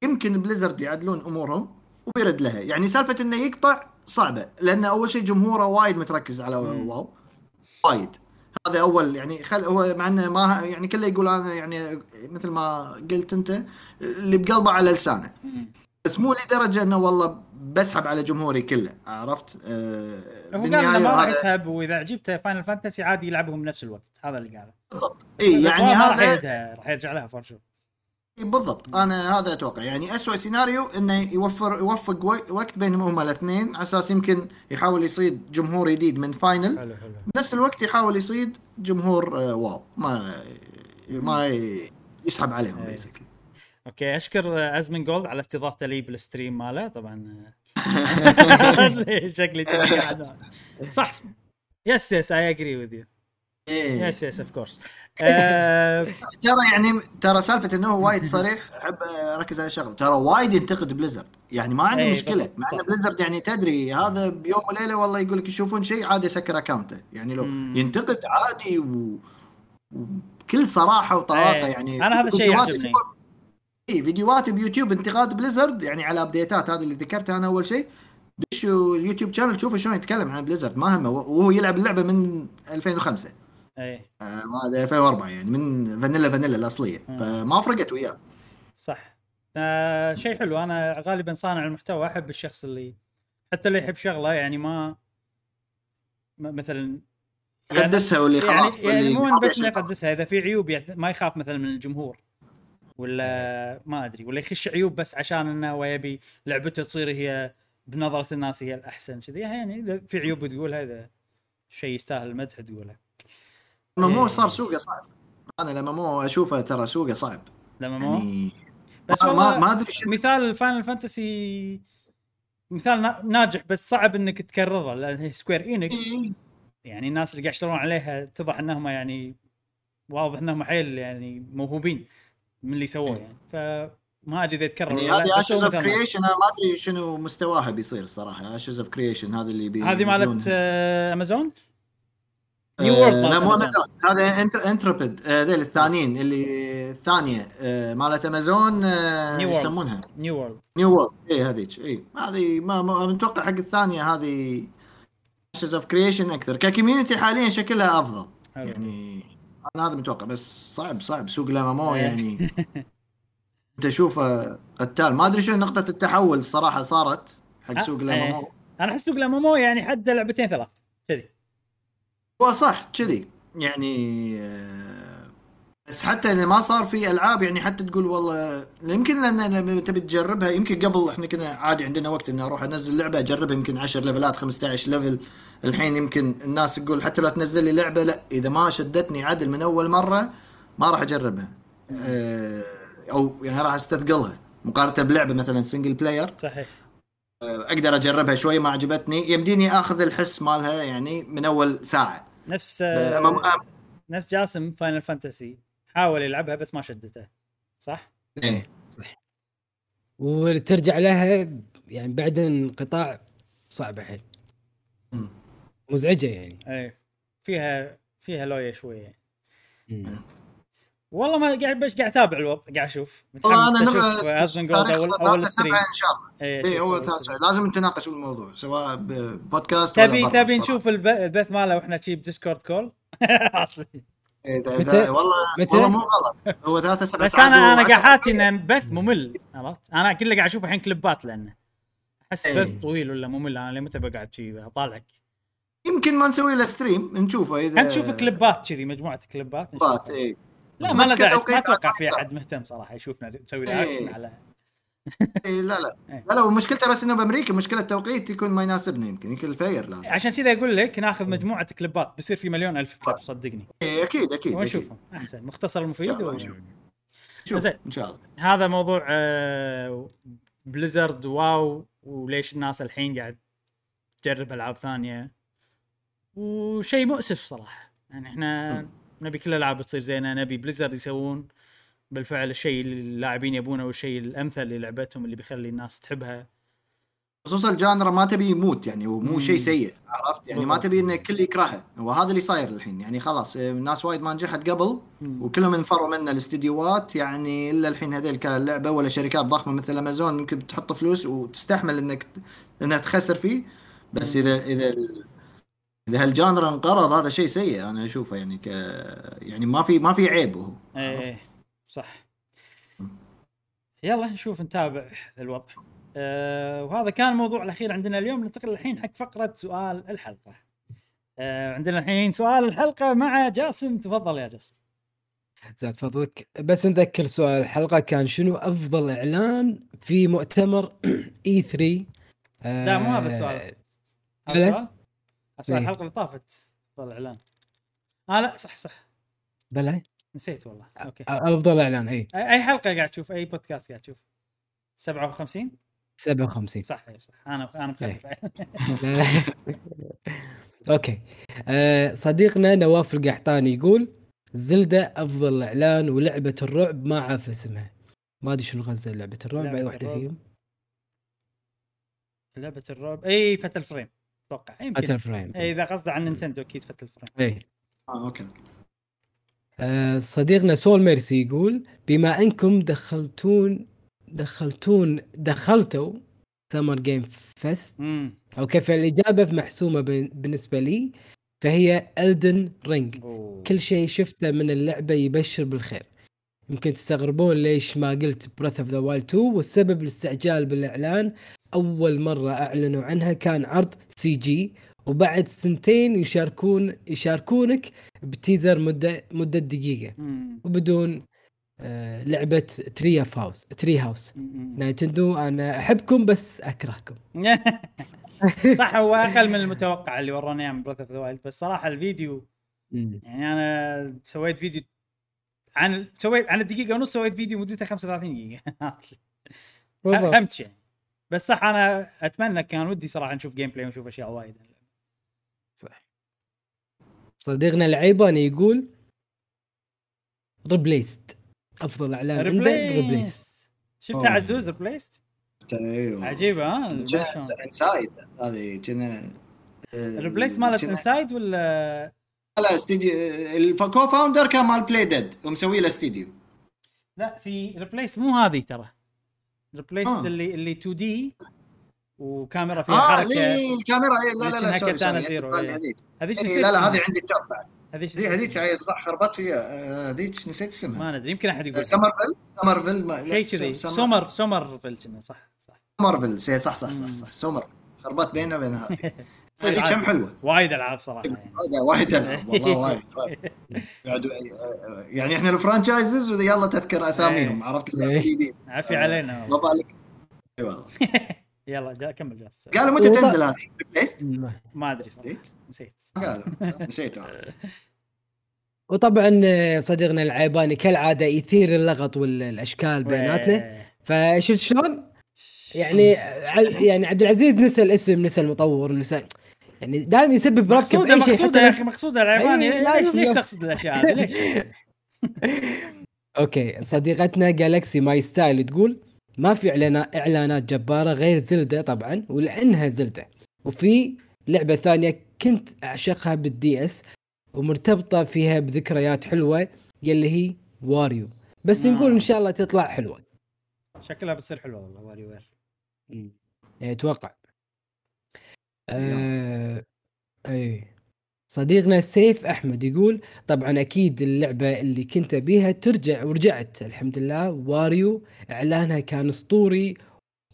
يمكن Blizzard يعدلون أمورهم وبيرد لها يعني سالفة إنه يقطع صعبة لأن أول شيء جمهوره وايد متركز على. WoW وايد هذا أول يعني خل هو مع إنه ما يعني كله يقول أنا يعني مثل ما قلت أنت اللي بقلبه على لسانه. بس مو لدرجة إنه والله بسحب على جمهوري كله عرفت؟ آه هو قال إنه ما راح يسحب وإذا عجبته Final Fantasy عادي يلعبهم بنفس الوقت هذا اللي قاله. بالضبط اي يعني هذا راح يرجع لها for sure بالضبط. أنا هذا أتوقع. يعني اسوء سيناريو إنه يوفر يوفق وق- وقت بينهم هم الاثنين. على أساس يمكن يحاول يصيد جمهور جديد من Final. حلو حلو. بنفس الوقت يحاول يصيد جمهور آه، WoW. ما ما يسحب عليهم إيه. basically أوكي أشكر Asmongold على استضافته لي بال stream ماله. طبعا شكلي كذا قاعد. صح. yes yes I agree with you إيه. yes yes of course ترى يعني ترى سالفة إنه هو وايد صريح أحب أركز على شغله. ترى وايد ينتقد Blizzard. يعني ما عندي إيه، مشكلة. مع إن. Blizzard يعني تدري هذا بيوم وليلة والله يقول لك يشوفون شيء عادي يسكر account ه يعني لو. ينتقد عادي و... وبكل صراحة وطلاقة إيه، يعني أنا هذا الشيء يعجبني. اي فيديوهات بيوتيوب انتقاد Blizzard يعني على update ات هذه اللي ذكرتها أنا أول شيء. دشوا ال YouTube channel تشوفوا شلون يتكلم عن Blizzard. ما همه. وهو يلعب اللعبة من 2005 اي آه، ما أدري 2004 يعني من vanilla vanilla الأصلية. مم. فما فرقت وياه. صح. آه شيء حلو. أنا غالبا صانع المحتوى أحب الشخص اللي حتى اللي يحب شغله يعني ما مثلا يعني- قدسها واللي يعني خلاص يعني اللي مو بس. انه يقدسها إذا في عيوب ما يخاف مثلا من الجمهور ولا ما أدري ولا يخش عيوب بس عشان إنه هو يبي لعبته تصير هي بنظرة الناس هي الأحسن كذي. يعني إذا في عيوب بتقولها إذا شيء يستاهل المدح تقوله. لما مو إيه. صار سوقه صعب. أنا لما مو أشوفه ترى سوقه صعب. لما مو؟ يعني بس ما, ما, أدري مثال فاينل فانتسي مثال نا- ناجح بس صعب إنك تكرره لأن هي سكوير اينكس إيه. يعني الناس اللي قاعد يشتغلون عليها اتضح إنهم يعني واضح إنهم حيل يعني موهوبين من اللي سووه يعني. فما أدري إذا يتكرر يعني هذه اشز اوف أنا ما أدري شنو مستواها بيصير الصراحة. اشز اوف كرييشن هذه اللي بي هذه مالت امازون نيو وورلد لا مالت مو. امازون هذا انتر انتربد ذيل الثانيين اللي الثانية آه، مالت امازون آه،. يسمونها. نيو وورلد نيو وورلد اي هذيك. اي هذه ما متوقع حق الثانية هذه Ashes of Creation أكثر. ك community حاليا شكلها أفضل. حلو. يعني أنا هذا متوقع بس صعب صعب. سوق ال MMO إيه. يعني. أنت تشوفه قتال. ما أدري شنو نقطة التحول الصراحه صارت حق آه، سوق إيه. ال MMO أنا أحس سوق ال MMO يعني حد لعبتين ثلاث. هو صح كذي. يعني آه، بس حتى إذا ما صار في ألعاب يعني حتى تقول والله يمكن لأن تبي تجربها. يمكن قبل إحنا كنا عادي عندنا وقت إني أروح أنزل لعبة أجربها يمكن 10 ليفلات 15 level. الحين يمكن الناس تقول حتى لو تنزل لي لعبة لا. إذا ما شدتني عدل من أول مرة ما راح أجربها. أه، أو يعني راح أستثقلها. مقارنة بلعبة مثلا single player صحيح. أقدر أجربها شوي ما عجبتني. يمديني أخذ الحس مالها يعني من أول ساعة. نفس أمام- نفس جاسم Final Fantasy حاول يلعبها بس ما شدته صح؟ إيه. وترجع لها يعني بعد انقطاع صعبه حيل. مزعجة يعني اي فيها فيها لويا شوية مم. والله ما قاعد بس قاعد أتابع الوضع قاعد أشوف والله أنا أشوف اسن جولد اول 3 أول ستريم 7 إن شاء الله اي أشوف اول أول 3 ستريم. لازم نتناقش بالموضوع سواء ببودكاست تبي تبي. نشوف الب- البث ماله وإحنا شي بديسكورد كول إيه، ده- متى؟ ده- والله متى؟ والله مو غلط هو 3 7 بس أنا أنا قاعد حاتي انه بث ممل عرفت؟ أنا كله قاعد أشوف الحين كليبات لأنه أحس إيه. بث طويل ولا ممل أنا لمتى بقعد شي أطالعك يمكن ما نسوي له stream نشوفه اذا نشوف كليبات كذي مجموعة كليبات. كليبات اي لا ما له داعي ما أتوقع في. أحد مهتم صراحة يشوفنا نسوي إيه. reaction على إيه لا لا. إيه. لا لا ومشكلته بس إنه بأمريكا مشكلة التوقيت يكون ما يناسبنا يمكن يمكن الفير لازم. عشان كذا أقول لك ناخذ مجموعة كليبات بيصير في مليون ألف كليب صدقني. إيه أكيد أكيد ونشوفهم. أحسن مختصر المفيد و... زين. إن شاء الله. هذا موضوع آه، Blizzard WoW وليش الناس الحين قاعد تجرب ألعاب ثانية. وشيء مؤسف صراحة. يعني إحنا نبي كل الالعاب تصير زينة نبي Blizzard يسوون بالفعل الشيء اللي اللاعبين يبونه والشيء الأمثل للعبتهم اللي بيخلي الناس تحبها خصوصا ال genre ما تبي يموت يعني ومو. شيء سيء عرفت يعني ما. تبي ان الكل يكرهه وهذا اللي صاير الحين يعني خلاص آه، الناس وايد ما نجحت قبل. وكلهم انفروا منه الاستديوهات يعني إلا الحين هذيل كان لعبه ولا شركات ضخمة مثل امازون ممكن تحط فلوس وتستحمل إنك إنها تخسر فيه بس. اذا إذا إذا هالجانرا انقرض هذا شيء سيء أنا أشوفه يعني ك يعني ما في ما في عيب هو إيه إيه، صح. يلا نشوف نتابع الوضع. آه وهذا كان الموضوع الأخير عندنا اليوم. ننتقل الحين حق فقرة سؤال الحلقة. آه عندنا الحين سؤال الحلقة مع جاسم. تفضل يا جاسم. زاد فضلك. بس نذكر سؤال الحلقة كان شنو أفضل إعلان في مؤتمر اي 3 لا مو هذا السؤال. هذا بلى؟ سؤال إيه. الحلقة اللي طافت افضل إعلان. آه لا صح صح. بلى نسيت والله. أوكي. أفضل إعلان اي أي أي حلقة قاعد تشوف أي بودكاست قاعد تشوف؟ 57 57 صح إيه، صح أنا أنا مخلف لا لا. أوكي. آه، صديقنا نواف القحطاني يقول Zelda أفضل إعلان ولعبة الرعب ما عارف اسمها. ما أدري شنو غزة لعبة الرعب أي الرعب. فيهم. لعبة الرعب. أي Fatal Frame. أتوقع. يمكن Fatal Frame. اي إذا قصده عن Nintendo أكيد Fatal Frame. اي آه أوكي. آه، صديقنا سول ميرسي يقول بما أنكم دخلتون دخلتون دخلتوا Summer Game Fest أو كيف الإجابة محسومة بن- بالنسبة لي فهي Elden Ring كل شيء شفته من اللعبة يبشر بالخير. يمكن تستغربون ليش ما قلت Breath of the Wild 2 والسبب الاستعجال بالإعلان أول مرة أعلنوا عنها كان عرض CG وبعد سنتين يشاركون يشاركونك ب teaser مده مدة دقيقة. وبدون آه لعبة Treehouse Treehouse. Nintendo أنا أحبكم بس أكرهكم. صح هو أقل من المتوقع اللي ورونا إياه من Breath of the Wild بس صراحة الفيديو يعني أنا سويت فيديو عن سويت عن الدقيقة ونص سويت فيديو مدته 35 دقيقة. بالضبط. بس صح أنا أتمنى كان ودي صراحة نشوف gameplay ونشوف أشياء وايد. صح. صديقنا العيباني يقول Replaced أفضل إعلان عنده Replaced شفتها أوه. عزوز Replaced أيوه. عجيبه ها؟ Inside هذه كنا الريبليس مالت كنا- انسايد ولا؟ لا استديو الكو فاوندر كان مال بلاي ديد ومسوي له استديو لا في ريبليس مو هذه ترى. ريبليست آه. اللي اللي 2 دي وكاميرا فيها آه حركة. لي الكاميرا إيه، لا لا لا سوري كاتانا سوري زيرو، هذيك إيه. هذيك. إيه، لا لا. هذه عندي التوب بعد. هذيك هذه هذيك صح خربت فيها. آه، هذيك نسيت اسمها؟ ما ندري يمكن أحد يقول. سمرفيل سمرفيل شيء كذي. سمر- سومر سومر فيل كنا صح صح. سمرفيل صح صح صح مم. صح. سمر خربت بيننا وبين هذه. صدق كم حلوة وايد ألعاب صراحة يعني. وايد ألعاب والله وايد وايد. قاعد- يعني إحنا الفرانشايزز ويلا تذكر أساميهم عرفت إيه. الجديد عافية آه. علينا ما بالك اي والله يلا جا كمل جالس قالوا متى تنزل هذه؟ ما- أدري صراحة إيه؟ نسيت قالوا نسيت والله. وطبعا آه، صديقنا العيباني كالعادة يثير اللغط والأشكال بيناتنا. فشفت شلون؟ يعني ع- يعني عبد العزيز نسى الاسم نسى المطور نسى يعني دائما يسبب ربكه مقصودة باي شيء مقصودة حتى يا أخي مقصودة. العيباني إيه، ليش ليش. تقصد الأشياء هذه؟ ليش؟ okay صديقتنا Galaxy My Style تقول ما في إعلانات جبارة غير Zelda طبعا ولأنها Zelda. وفي لعبة ثانية كنت أعشقها بال DS ومرتبطة فيها بذكريات حلوة يلي هي Wario. بس آه. نقول إن شاء الله تطلع حلوة. شكلها بتصير حلوة والله WarioWare. يعني أتوقع آه أي. صديقنا سيف أحمد يقول طبعا أكيد اللعبة اللي كنت أبيها ترجع ورجعت الحمد لله. Wario إعلانها كان أسطوري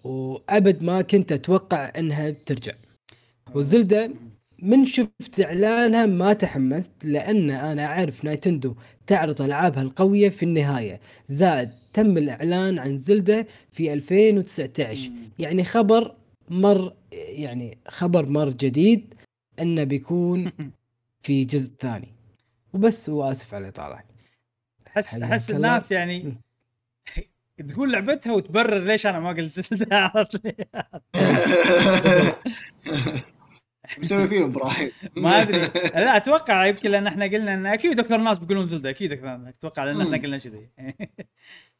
وأبد ما كنت أتوقع إنها ترجع. و Zelda من شفت إعلانها ما تحمست لأن أنا أعرف Nintendo تعرض ألعابها القوية في النهاية. زائد تم الإعلان عن زلدة في 2019 مم. يعني خبر مر يعني خبر مر جديد إنه بيكون في جزء ثاني. وبس واسف على الإطالة. احس احس. الناس يعني تقول لعبتها وتبرر ليش أنا ما قلت عرفت لي؟ مسوي فيهم إبراهيم ما أدري. لا أتوقع يمكن لأن إحنا قلنا إن أكيد أكثر الناس بيقولون Zelda أكيد أكثر أتوقع لأن إحنا. قلنا كذي.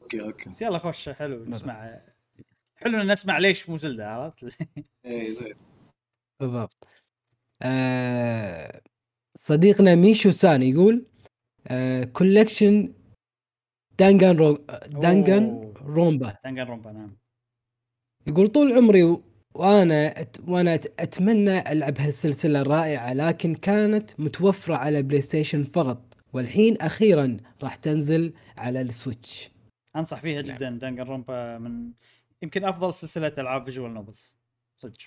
okay okay. بس يلا خوش حلو نسمع حلو إن نسمع ليش مو Zelda عرفت إيه، زين. بالضبط آه صديقنا ميشو سان يقول آه collection Dangan Ro Dangan. Ronpa Danganronpa نعم يقول طول عمري وأنا أت وأنا أت- أتمنى ألعب هالسلسلة الرائعة لكن كانت متوفرة على PlayStation فقط والحين أخيرا راح تنزل على ال Switch أنصح فيها نعم. جدا Danganronpa من يمكن أفضل سلسلة ألعاب visual novels صدق.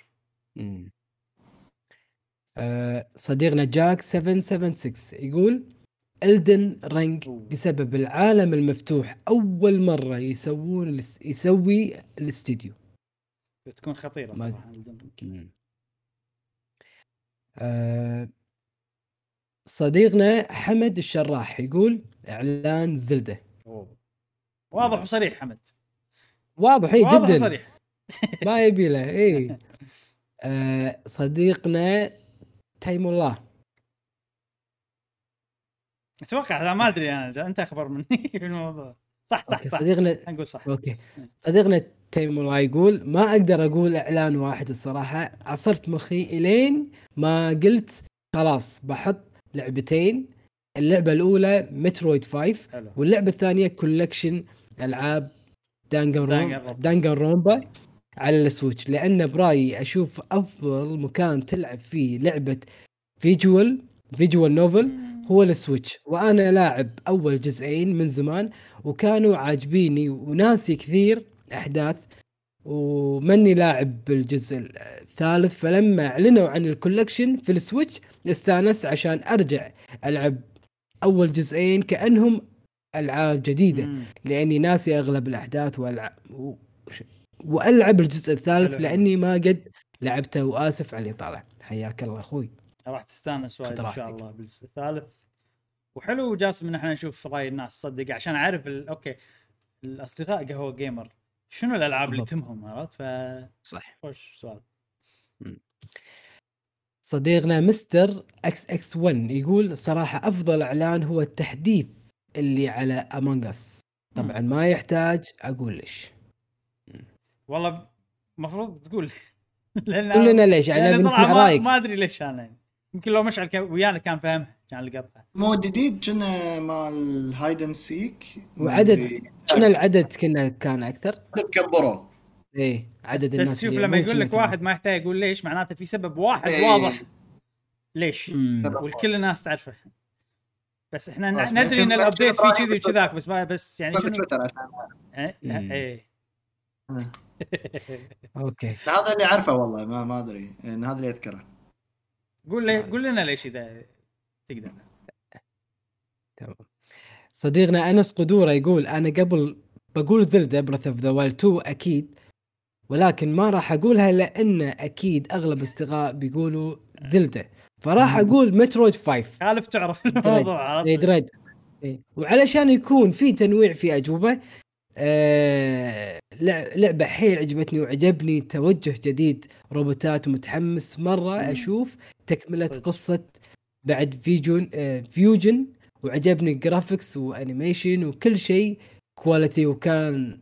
آه صديقنا جاك 776 يقول Elden Ring. بسبب العالم المفتوح أول مرة يسوون يسوي الاستديو بتكون خطيرة صراحة. آه صديقنا حمد الشراح يقول إعلان زلدة أوه. واضح وصريح حمد واضح اي واضح جدا. وصريح. ما يبي له اي آه صديقنا تيم الله. أتوقع لا ما أدري أنا أنت أخبر مني في الموضوع. صح صح okay، صح. صديقنا نقول صح. okay. صديقنا تيم الله يقول ما أقدر أقول إعلان واحد الصراحة. عصرت مخي إلين ما قلت خلاص بحط لعبتين. اللعبة الأولى Metroid 5 حلو. واللعبة الثانية collection ألعاب Danganronpa, ronpa على ال Switch. لأن برأيي أشوف أفضل مكان تلعب فيه لعبة visual visual novel هو ال Switch. وأنا لاعب أول جزئين من زمان وكانوا عاجبيني وناسي كثير أحداث وماني لاعب بالجزء الثالث. فلما أعلنوا عن ال collection في ال Switch استأنست عشان أرجع ألعب أول جزئين كأنهم ألعاب جديدة مم. لأني ناسي أغلب الأحداث والعب و... وألعب الجزء الثالث حلو. لأني ما قد لعبته وآسف على الاطاله حياك الله أخوي راح تستانس وايد إن شاء. الله بالجزء الثالث وحلو جاسم إن إحنا نشوف رأي الناس صدق عشان أعرف ال... okay الأصدقاء قهوة Gamer شنو الألعاب اللي. تهمهم عرفت ف صح خوش سؤال صديقنا مستر إكس إكس 1 يقول صراحة أفضل إعلان هو التحديث اللي على Among Us طبعا ما يحتاج أقول ليش. والله المفروض تقول. لأن قول لنا ليش يعني لأن نبي صراحة نسمع ما, رأيك. ما أدري ليش أنا. يعني. يمكن لو مشعل كان ويانا كان فاهمها كان القطعه مود جديد كنا مال هايد اند سيك وعدد شنو العدد كنا كان أكثر. كبروا. إيه عدد بس, الناس بس شوف لما يقول لك كنا واحد ما يحتاج يقول ليش معناته في سبب واحد إيه. واضح. ليش. والكل الناس تعرفه. بس إحنا ندري إن الابديت فيه كذي وكذاك بس ما بس يعني شنو؟ تويتر عشان. مم. إيه. okay. هذا اللي أعرفه والله ما ما أدري إن هذا اللي أذكره. قول لي قول لنا ليش إذا تقدر. تمام. صديقنا أنس قدورة يقول أنا قبل بقول Zelda Breath of the Wild 2 أكيد ولكن ما راح أقولها لأن أكيد أغلب اصدقاء بيقولوا Zelda. فراح أقول Metroid 5 خالف تعرف الموضوع اي عرفت؟ Dread إيه. وعلشان يكون في تنويع في أجوبة آه لع- لعبة حيل عجبتني وعجبني توجه جديد روبوتات ومتحمس مرة مم. أشوف تكملة صدق. قصة بعد Fusion آه Fusion وعجبني ال graphics و animation وكل شيء quality وكان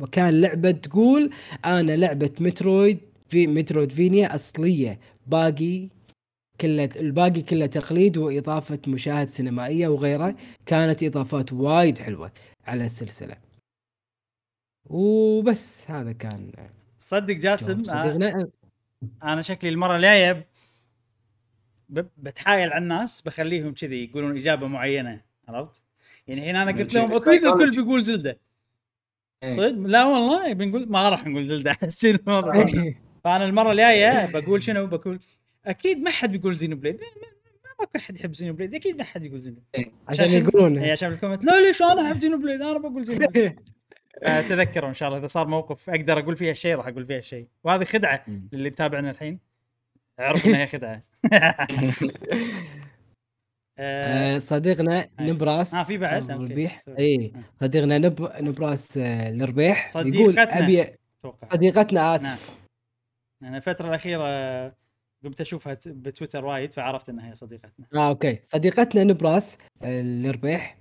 وكان لعبة تقول أنا لعبة Metroid في Metroidvania أصلية باقي كلة الباقي كله تقليد وإضافة مشاهد سينمائية وغيره كانت إضافات وايد حلوة على السلسلة. وبس هذا كان صدق جاسم جواب آه، صديقنا أنا شكلي المرة الجاية ب- بتحايل على الناس بخليهم كذي يقولون إجابة معينة عرفت؟ يعني الحين أنا قلت لهم أكيد الكل بيقول Zelda. إيه. صدق؟ لا والله بنقول ما راح نقول Zelda. فأنا المرة الجاية بقول شنو؟ بقول أكيد ما حد بيقول Xenoblade ما- ما- ماكو احد يحب Xenoblade أكيد ما حد يقول Xeno عشان شنو؟ يقولون. اي عشان بال comment لا ليش أنا أحب Xenoblade أنا بقول Xenoblade آه، تذكروا إن شاء الله إذا صار موقف أقدر أقول فيها شيء راح أقول فيها شيء. وهذه خدعة. للي متابعنا الحين. أعرف إنها خدعة. آه، آه، صديقنا. نبراس آه، في بعد؟ الربيح. اي. صديقنا نب... نبراس الربيح. يقول صديقتنا. ابي صديقتنا آسف. أنا الفترة الأخيرة قمت أشوفها بتويتر وايد فعرفت إنها هي صديقتنا. آه okay. صديقتنا نبراس آه، الربيح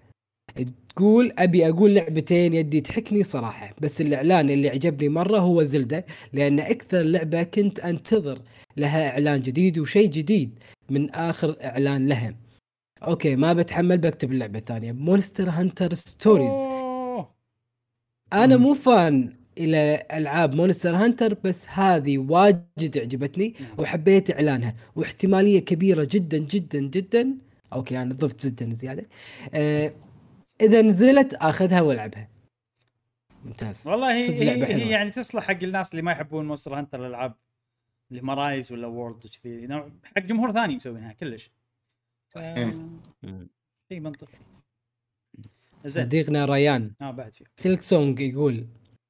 تقول أبي أقول لعبتين يدي تحكني صراحة بس الإعلان اللي عجبني مرة هو Zelda لأن أكثر لعبة كنت أنتظر لها إعلان جديد وشيء جديد من آخر إعلان لها. Okay ما بتحمل بكتب اللعبة الثانية. Monster Hunter Stories. أنا مو fan. إلى ألعاب Monster Hunter بس هذه واجد عجبتني نعم. وحبيت إعلانها واحتمالية كبيرة جدا جدا جدا. Okay أنا ضفت جدا زيادة. آه إذا نزلت آخذها وألعبها. ممتاز. والله هي, هي, هي. يعني تصلح حق الناس اللي ما يحبون Monster Hunter الألعاب اللي هم Rise ولا World وكذي. نوع- حق جمهور ثاني مسوينها كلش. صحيح. مم. إي منطقي. زين. صديقنا ريان. آه بعد في Silksong يقول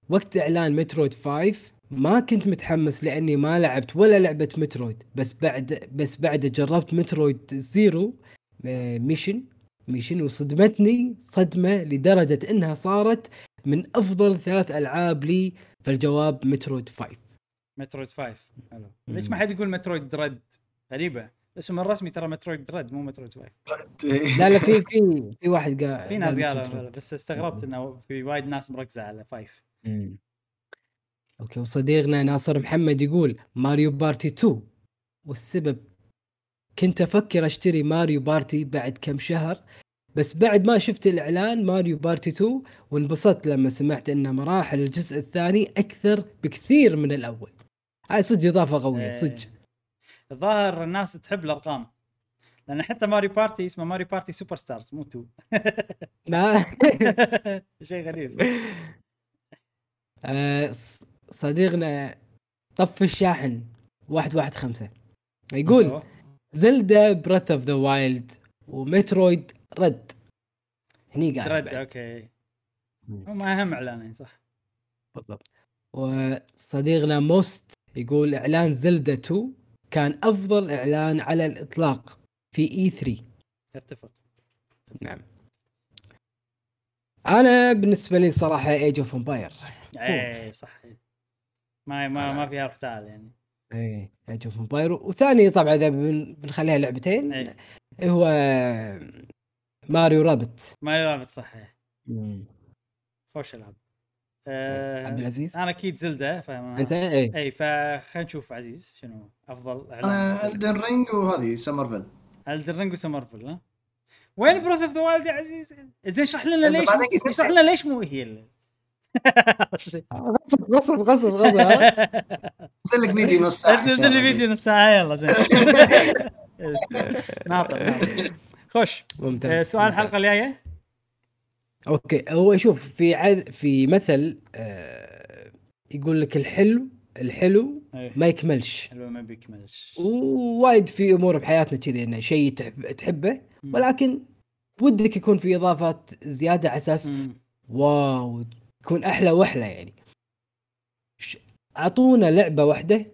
وقت إعلان Metroid 5 ما كنت متحمس لأني ما لعبت ولا لعبة مترويد. بس بعد بس بعد جربت Metroid Zero آه، Mission Mission وصدمتني صدمة لدرجة إنها صارت من أفضل ثلاث ألعاب لي فالجواب مترويد 5 مترويد 5 حلو. ليش ما حد يقول Metroid Dread غريبة. الاسم الرسمي ترى Metroid Dread مو Metroid 5 لا لا في في في واحد قال في ناس قال قالوا. بس استغربت إنه في وايد ناس مركزة على 5 مم. Okay وصديقنا ناصر محمد يقول Mario Party 2 والسبب كنت أفكر أشتري Mario Party بعد كم شهر بس بعد ما شفت الإعلان Mario Party 2 وانبسطت لما سمعت ان مراحل الجزء الثاني أكثر بكثير من الأول. هاي صدق إضافة قوية إيه. صدق. الظاهر الناس تحب الأرقام لأن حتى Mario Party اسمه Mario Party Superstars مو 2 لا شيء غريب. صديقنا طف الشاحن واحد واحد خمسة. يقول Zelda Breath of the Wild و Metroid Dread. هني قاعد بعد. Okay. هم أهم إعلانين صح؟ بالضبط. وصديقنا موست يقول إعلان Zelda 2 كان أفضل إعلان على الإطلاق في E3 أتفق. نعم. أنا بالنسبة لي صراحة Age of Empires اي صح. ما ما ما فيها روح تعال يعني. اي Age of Empires وثاني طبعا إذا بن- بنخليها لعبتين إيه. هو Mario Rabbids Mario Rabbids صح. خوش ألعاب. عبد آه العزيز؟ أنا أكيد Zelda فما أنت؟ اي اي فخلينا نشوف عزيز شنو أفضل إعلان Elden Ring وهذه Somerville Elden Ring و Somerville ها؟ وين Breath of the Wild يا عزيز؟ زين اشرح لنا ليش اشرح لنا ليش مو هي ال- غصب غصب غصب غصب ها؟ نزل لك فيديو نص ساعة نزل لي. فيديو نص ساعة يلا زين ناطر ناطر خوش ممتاز آه، سؤال. الحلقة الجاية Okay هو شوف في عد في مثل آه يقول لك الحلو الحلو إيه. ما يكملش حلوة ما بيكملش ووايد في أمور بحياتنا كذي إنه شيء تحب تحبه. ولكن ودك يكون في إضافات زيادة على أساس. واو تكون أحلى وأحلى يعني. أعطونا لعبة واحدة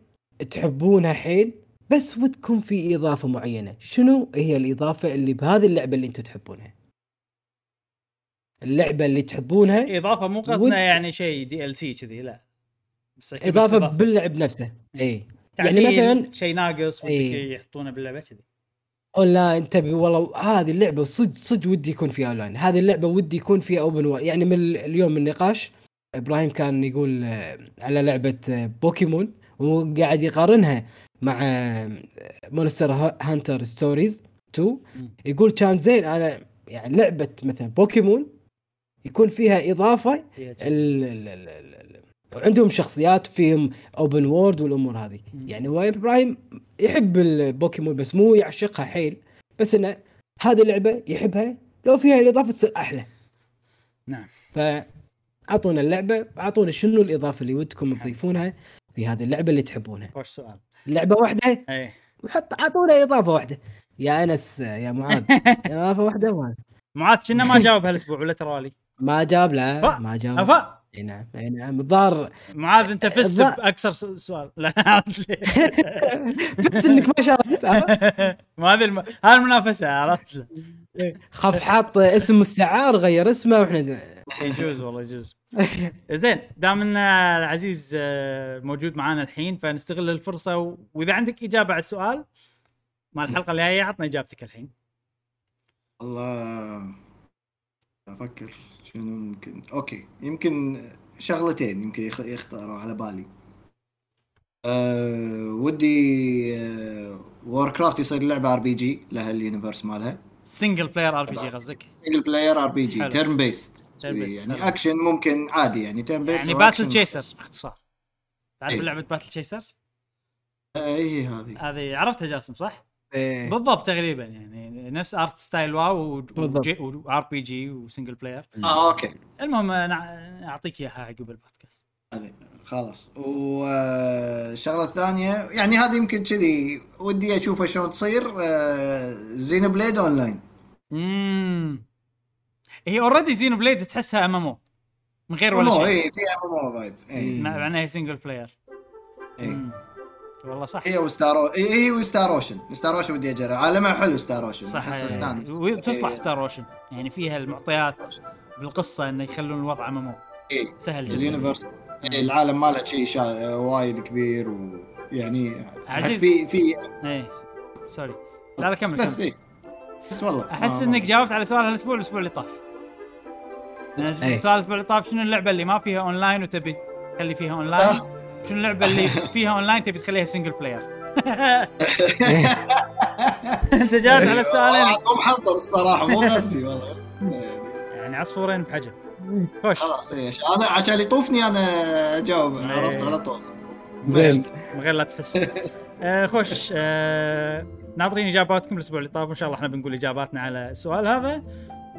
تحبونها حيل بس ودكم في إضافة معينة. شنو هي الإضافة اللي بهذه اللعبة اللي أنتم تحبونها؟ اللعبة اللي تحبونها إضافة مو قصدنا يعني شيء دي ال سي كذي لا. بس أكيد إضافة باللعب نفسه. اي يعني يعني مثلاً- شيء ناقص ودك إيه. يحطونه باللعبة كذي. اونلاين تبي والله هذه اللعبة صدق صدق ودي يكون فيها أونلاين. هذه اللعبة ودي يكون فيها open world يعني من ال- اليوم النقاش إبراهيم كان يقول آه، على لعبة آه، بوكيمون وقاعد يقارنها مع Monster Hunter Stories 2 مم. يقول كان زين أنا يعني لعبة مثلا بوكيمون يكون فيها إضافة ال ال ال عندهم شخصيات فيهم open world والأمور هذه. يعني هو إبراهيم يحب البوكيمون بس مو يعشقها حيل بس إنه هذه اللعبة يحبها لو فيها الإضافة تصير أحلى. نعم. فاعطونا اللعبة أعطونا شنو الإضافة اللي ودكم تضيفونها في هذه اللعبة اللي تحبونها. خوش سؤال. لعبة واحدة؟ إيه. حط أعطونا إضافة واحدة. يا أنس يا معاذ. إضافة واحدة وهذا. معاذ كنا ما جاوب هالأسبوع ولا ترى لي ما جاب لا. ما جاب أفا. إي نعم إي نعم. الظاهر معاذ أنت فزت بأكثر سؤال. لا بس إنك ما شاركت عرفت؟ ما هذه الم... هاي المنافسة عرفت؟ خاف حاط اسم مستعار غير اسمه وإحنا يجوز والله يجوز. زين دام إن العزيز آه، موجود معانا الحين فنستغل الفرصة و... وإذا عندك إجابة على السؤال مال الحلقة الجاية عطنا إجابتك الحين. والله أفكر. شنو ممكن. Okay. يمكن شغلتين يمكن يخ- يختاروا على بالي. أه ودي أه Warcraft يصير لعبة RPG لها ال universe مالها. Single player RPG قصدك؟ Single player RPG. Turn-based يعني حلو. اكشن ممكن عادي يعني turn-based يعني باتل تشيسرز باختصار. تعرف إيه. لعبة Battle Chasers اي هذه. هذه عرفتها جاسم صح؟ إيه. بالضبط تقريبا يعني نفس art style واو. و RPG و single player آه okay. المهم نع- أعطيك إياها عقب البودكاست. خلاص. والشغله الثانية يعني هذه يمكن كذي ودي أشوفها شلون تصير Xenoblade Online امم هي already Xenoblade تحسها MMO من غير ولا شيء. اي فيها MMO vibe اي مم. مع إنها single player اي. والله صح. هي و Star هي هي و Star Ocean Star Ocean ودي اجرب عالمها حلو Star Ocean صح. وتصلح إيه. Star Ocean يعني فيها المعطيات بالقصة إنه يخلون الوضع MMO إيه. سهل جدا. ال universe إيه، العالم ماله شيء شا... وايد كبير ويعني عزيز. في في إيه. Sorry. لا لا كمل بس كمل. بس والله. أحس ما- إنك جاوبت على سؤال هالاسبوع الأسبوع اللي طاف. إيه. السؤال الأسبوع اللي طاف شنو اللعبة اللي ما فيها أونلاين وتبي تخلي فيها أونلاين؟ شنو اللعبة اللي فيها اونلاين تبي تخليها single player أنت جاوبت على السؤالين مو محضر الصراحة مو قصدي والله بس يعني يعني عصفورين بحجر. خوش. خلاص إيه، أنا عشان يطوفني أنا أجاوب إيه. عرفت على طول زين. من غير لا تحس. آه خوش آه ناطرين إجاباتكم الأسبوع اللي طاف وإن شاء الله إحنا بنقول إجاباتنا على السؤال هذا.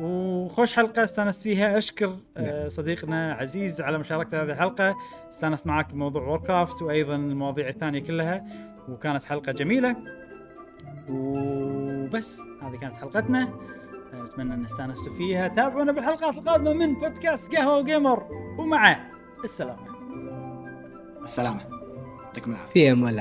وخوش حلقة استانست فيها. أشكر آه صديقنا عزيز على مشاركته هذه الحلقة. استانست معاك بموضوع ووركرافت وأيضا المواضيع الثانية كلها وكانت حلقة جميلة. وبس هذه كانت حلقتنا. نتمنى أن استانستوا فيها. تابعونا بالحلقات القادمة من بودكاست قهوة وجيمر. ومع السلامة. السلامة. يعطيكم العافية. في امل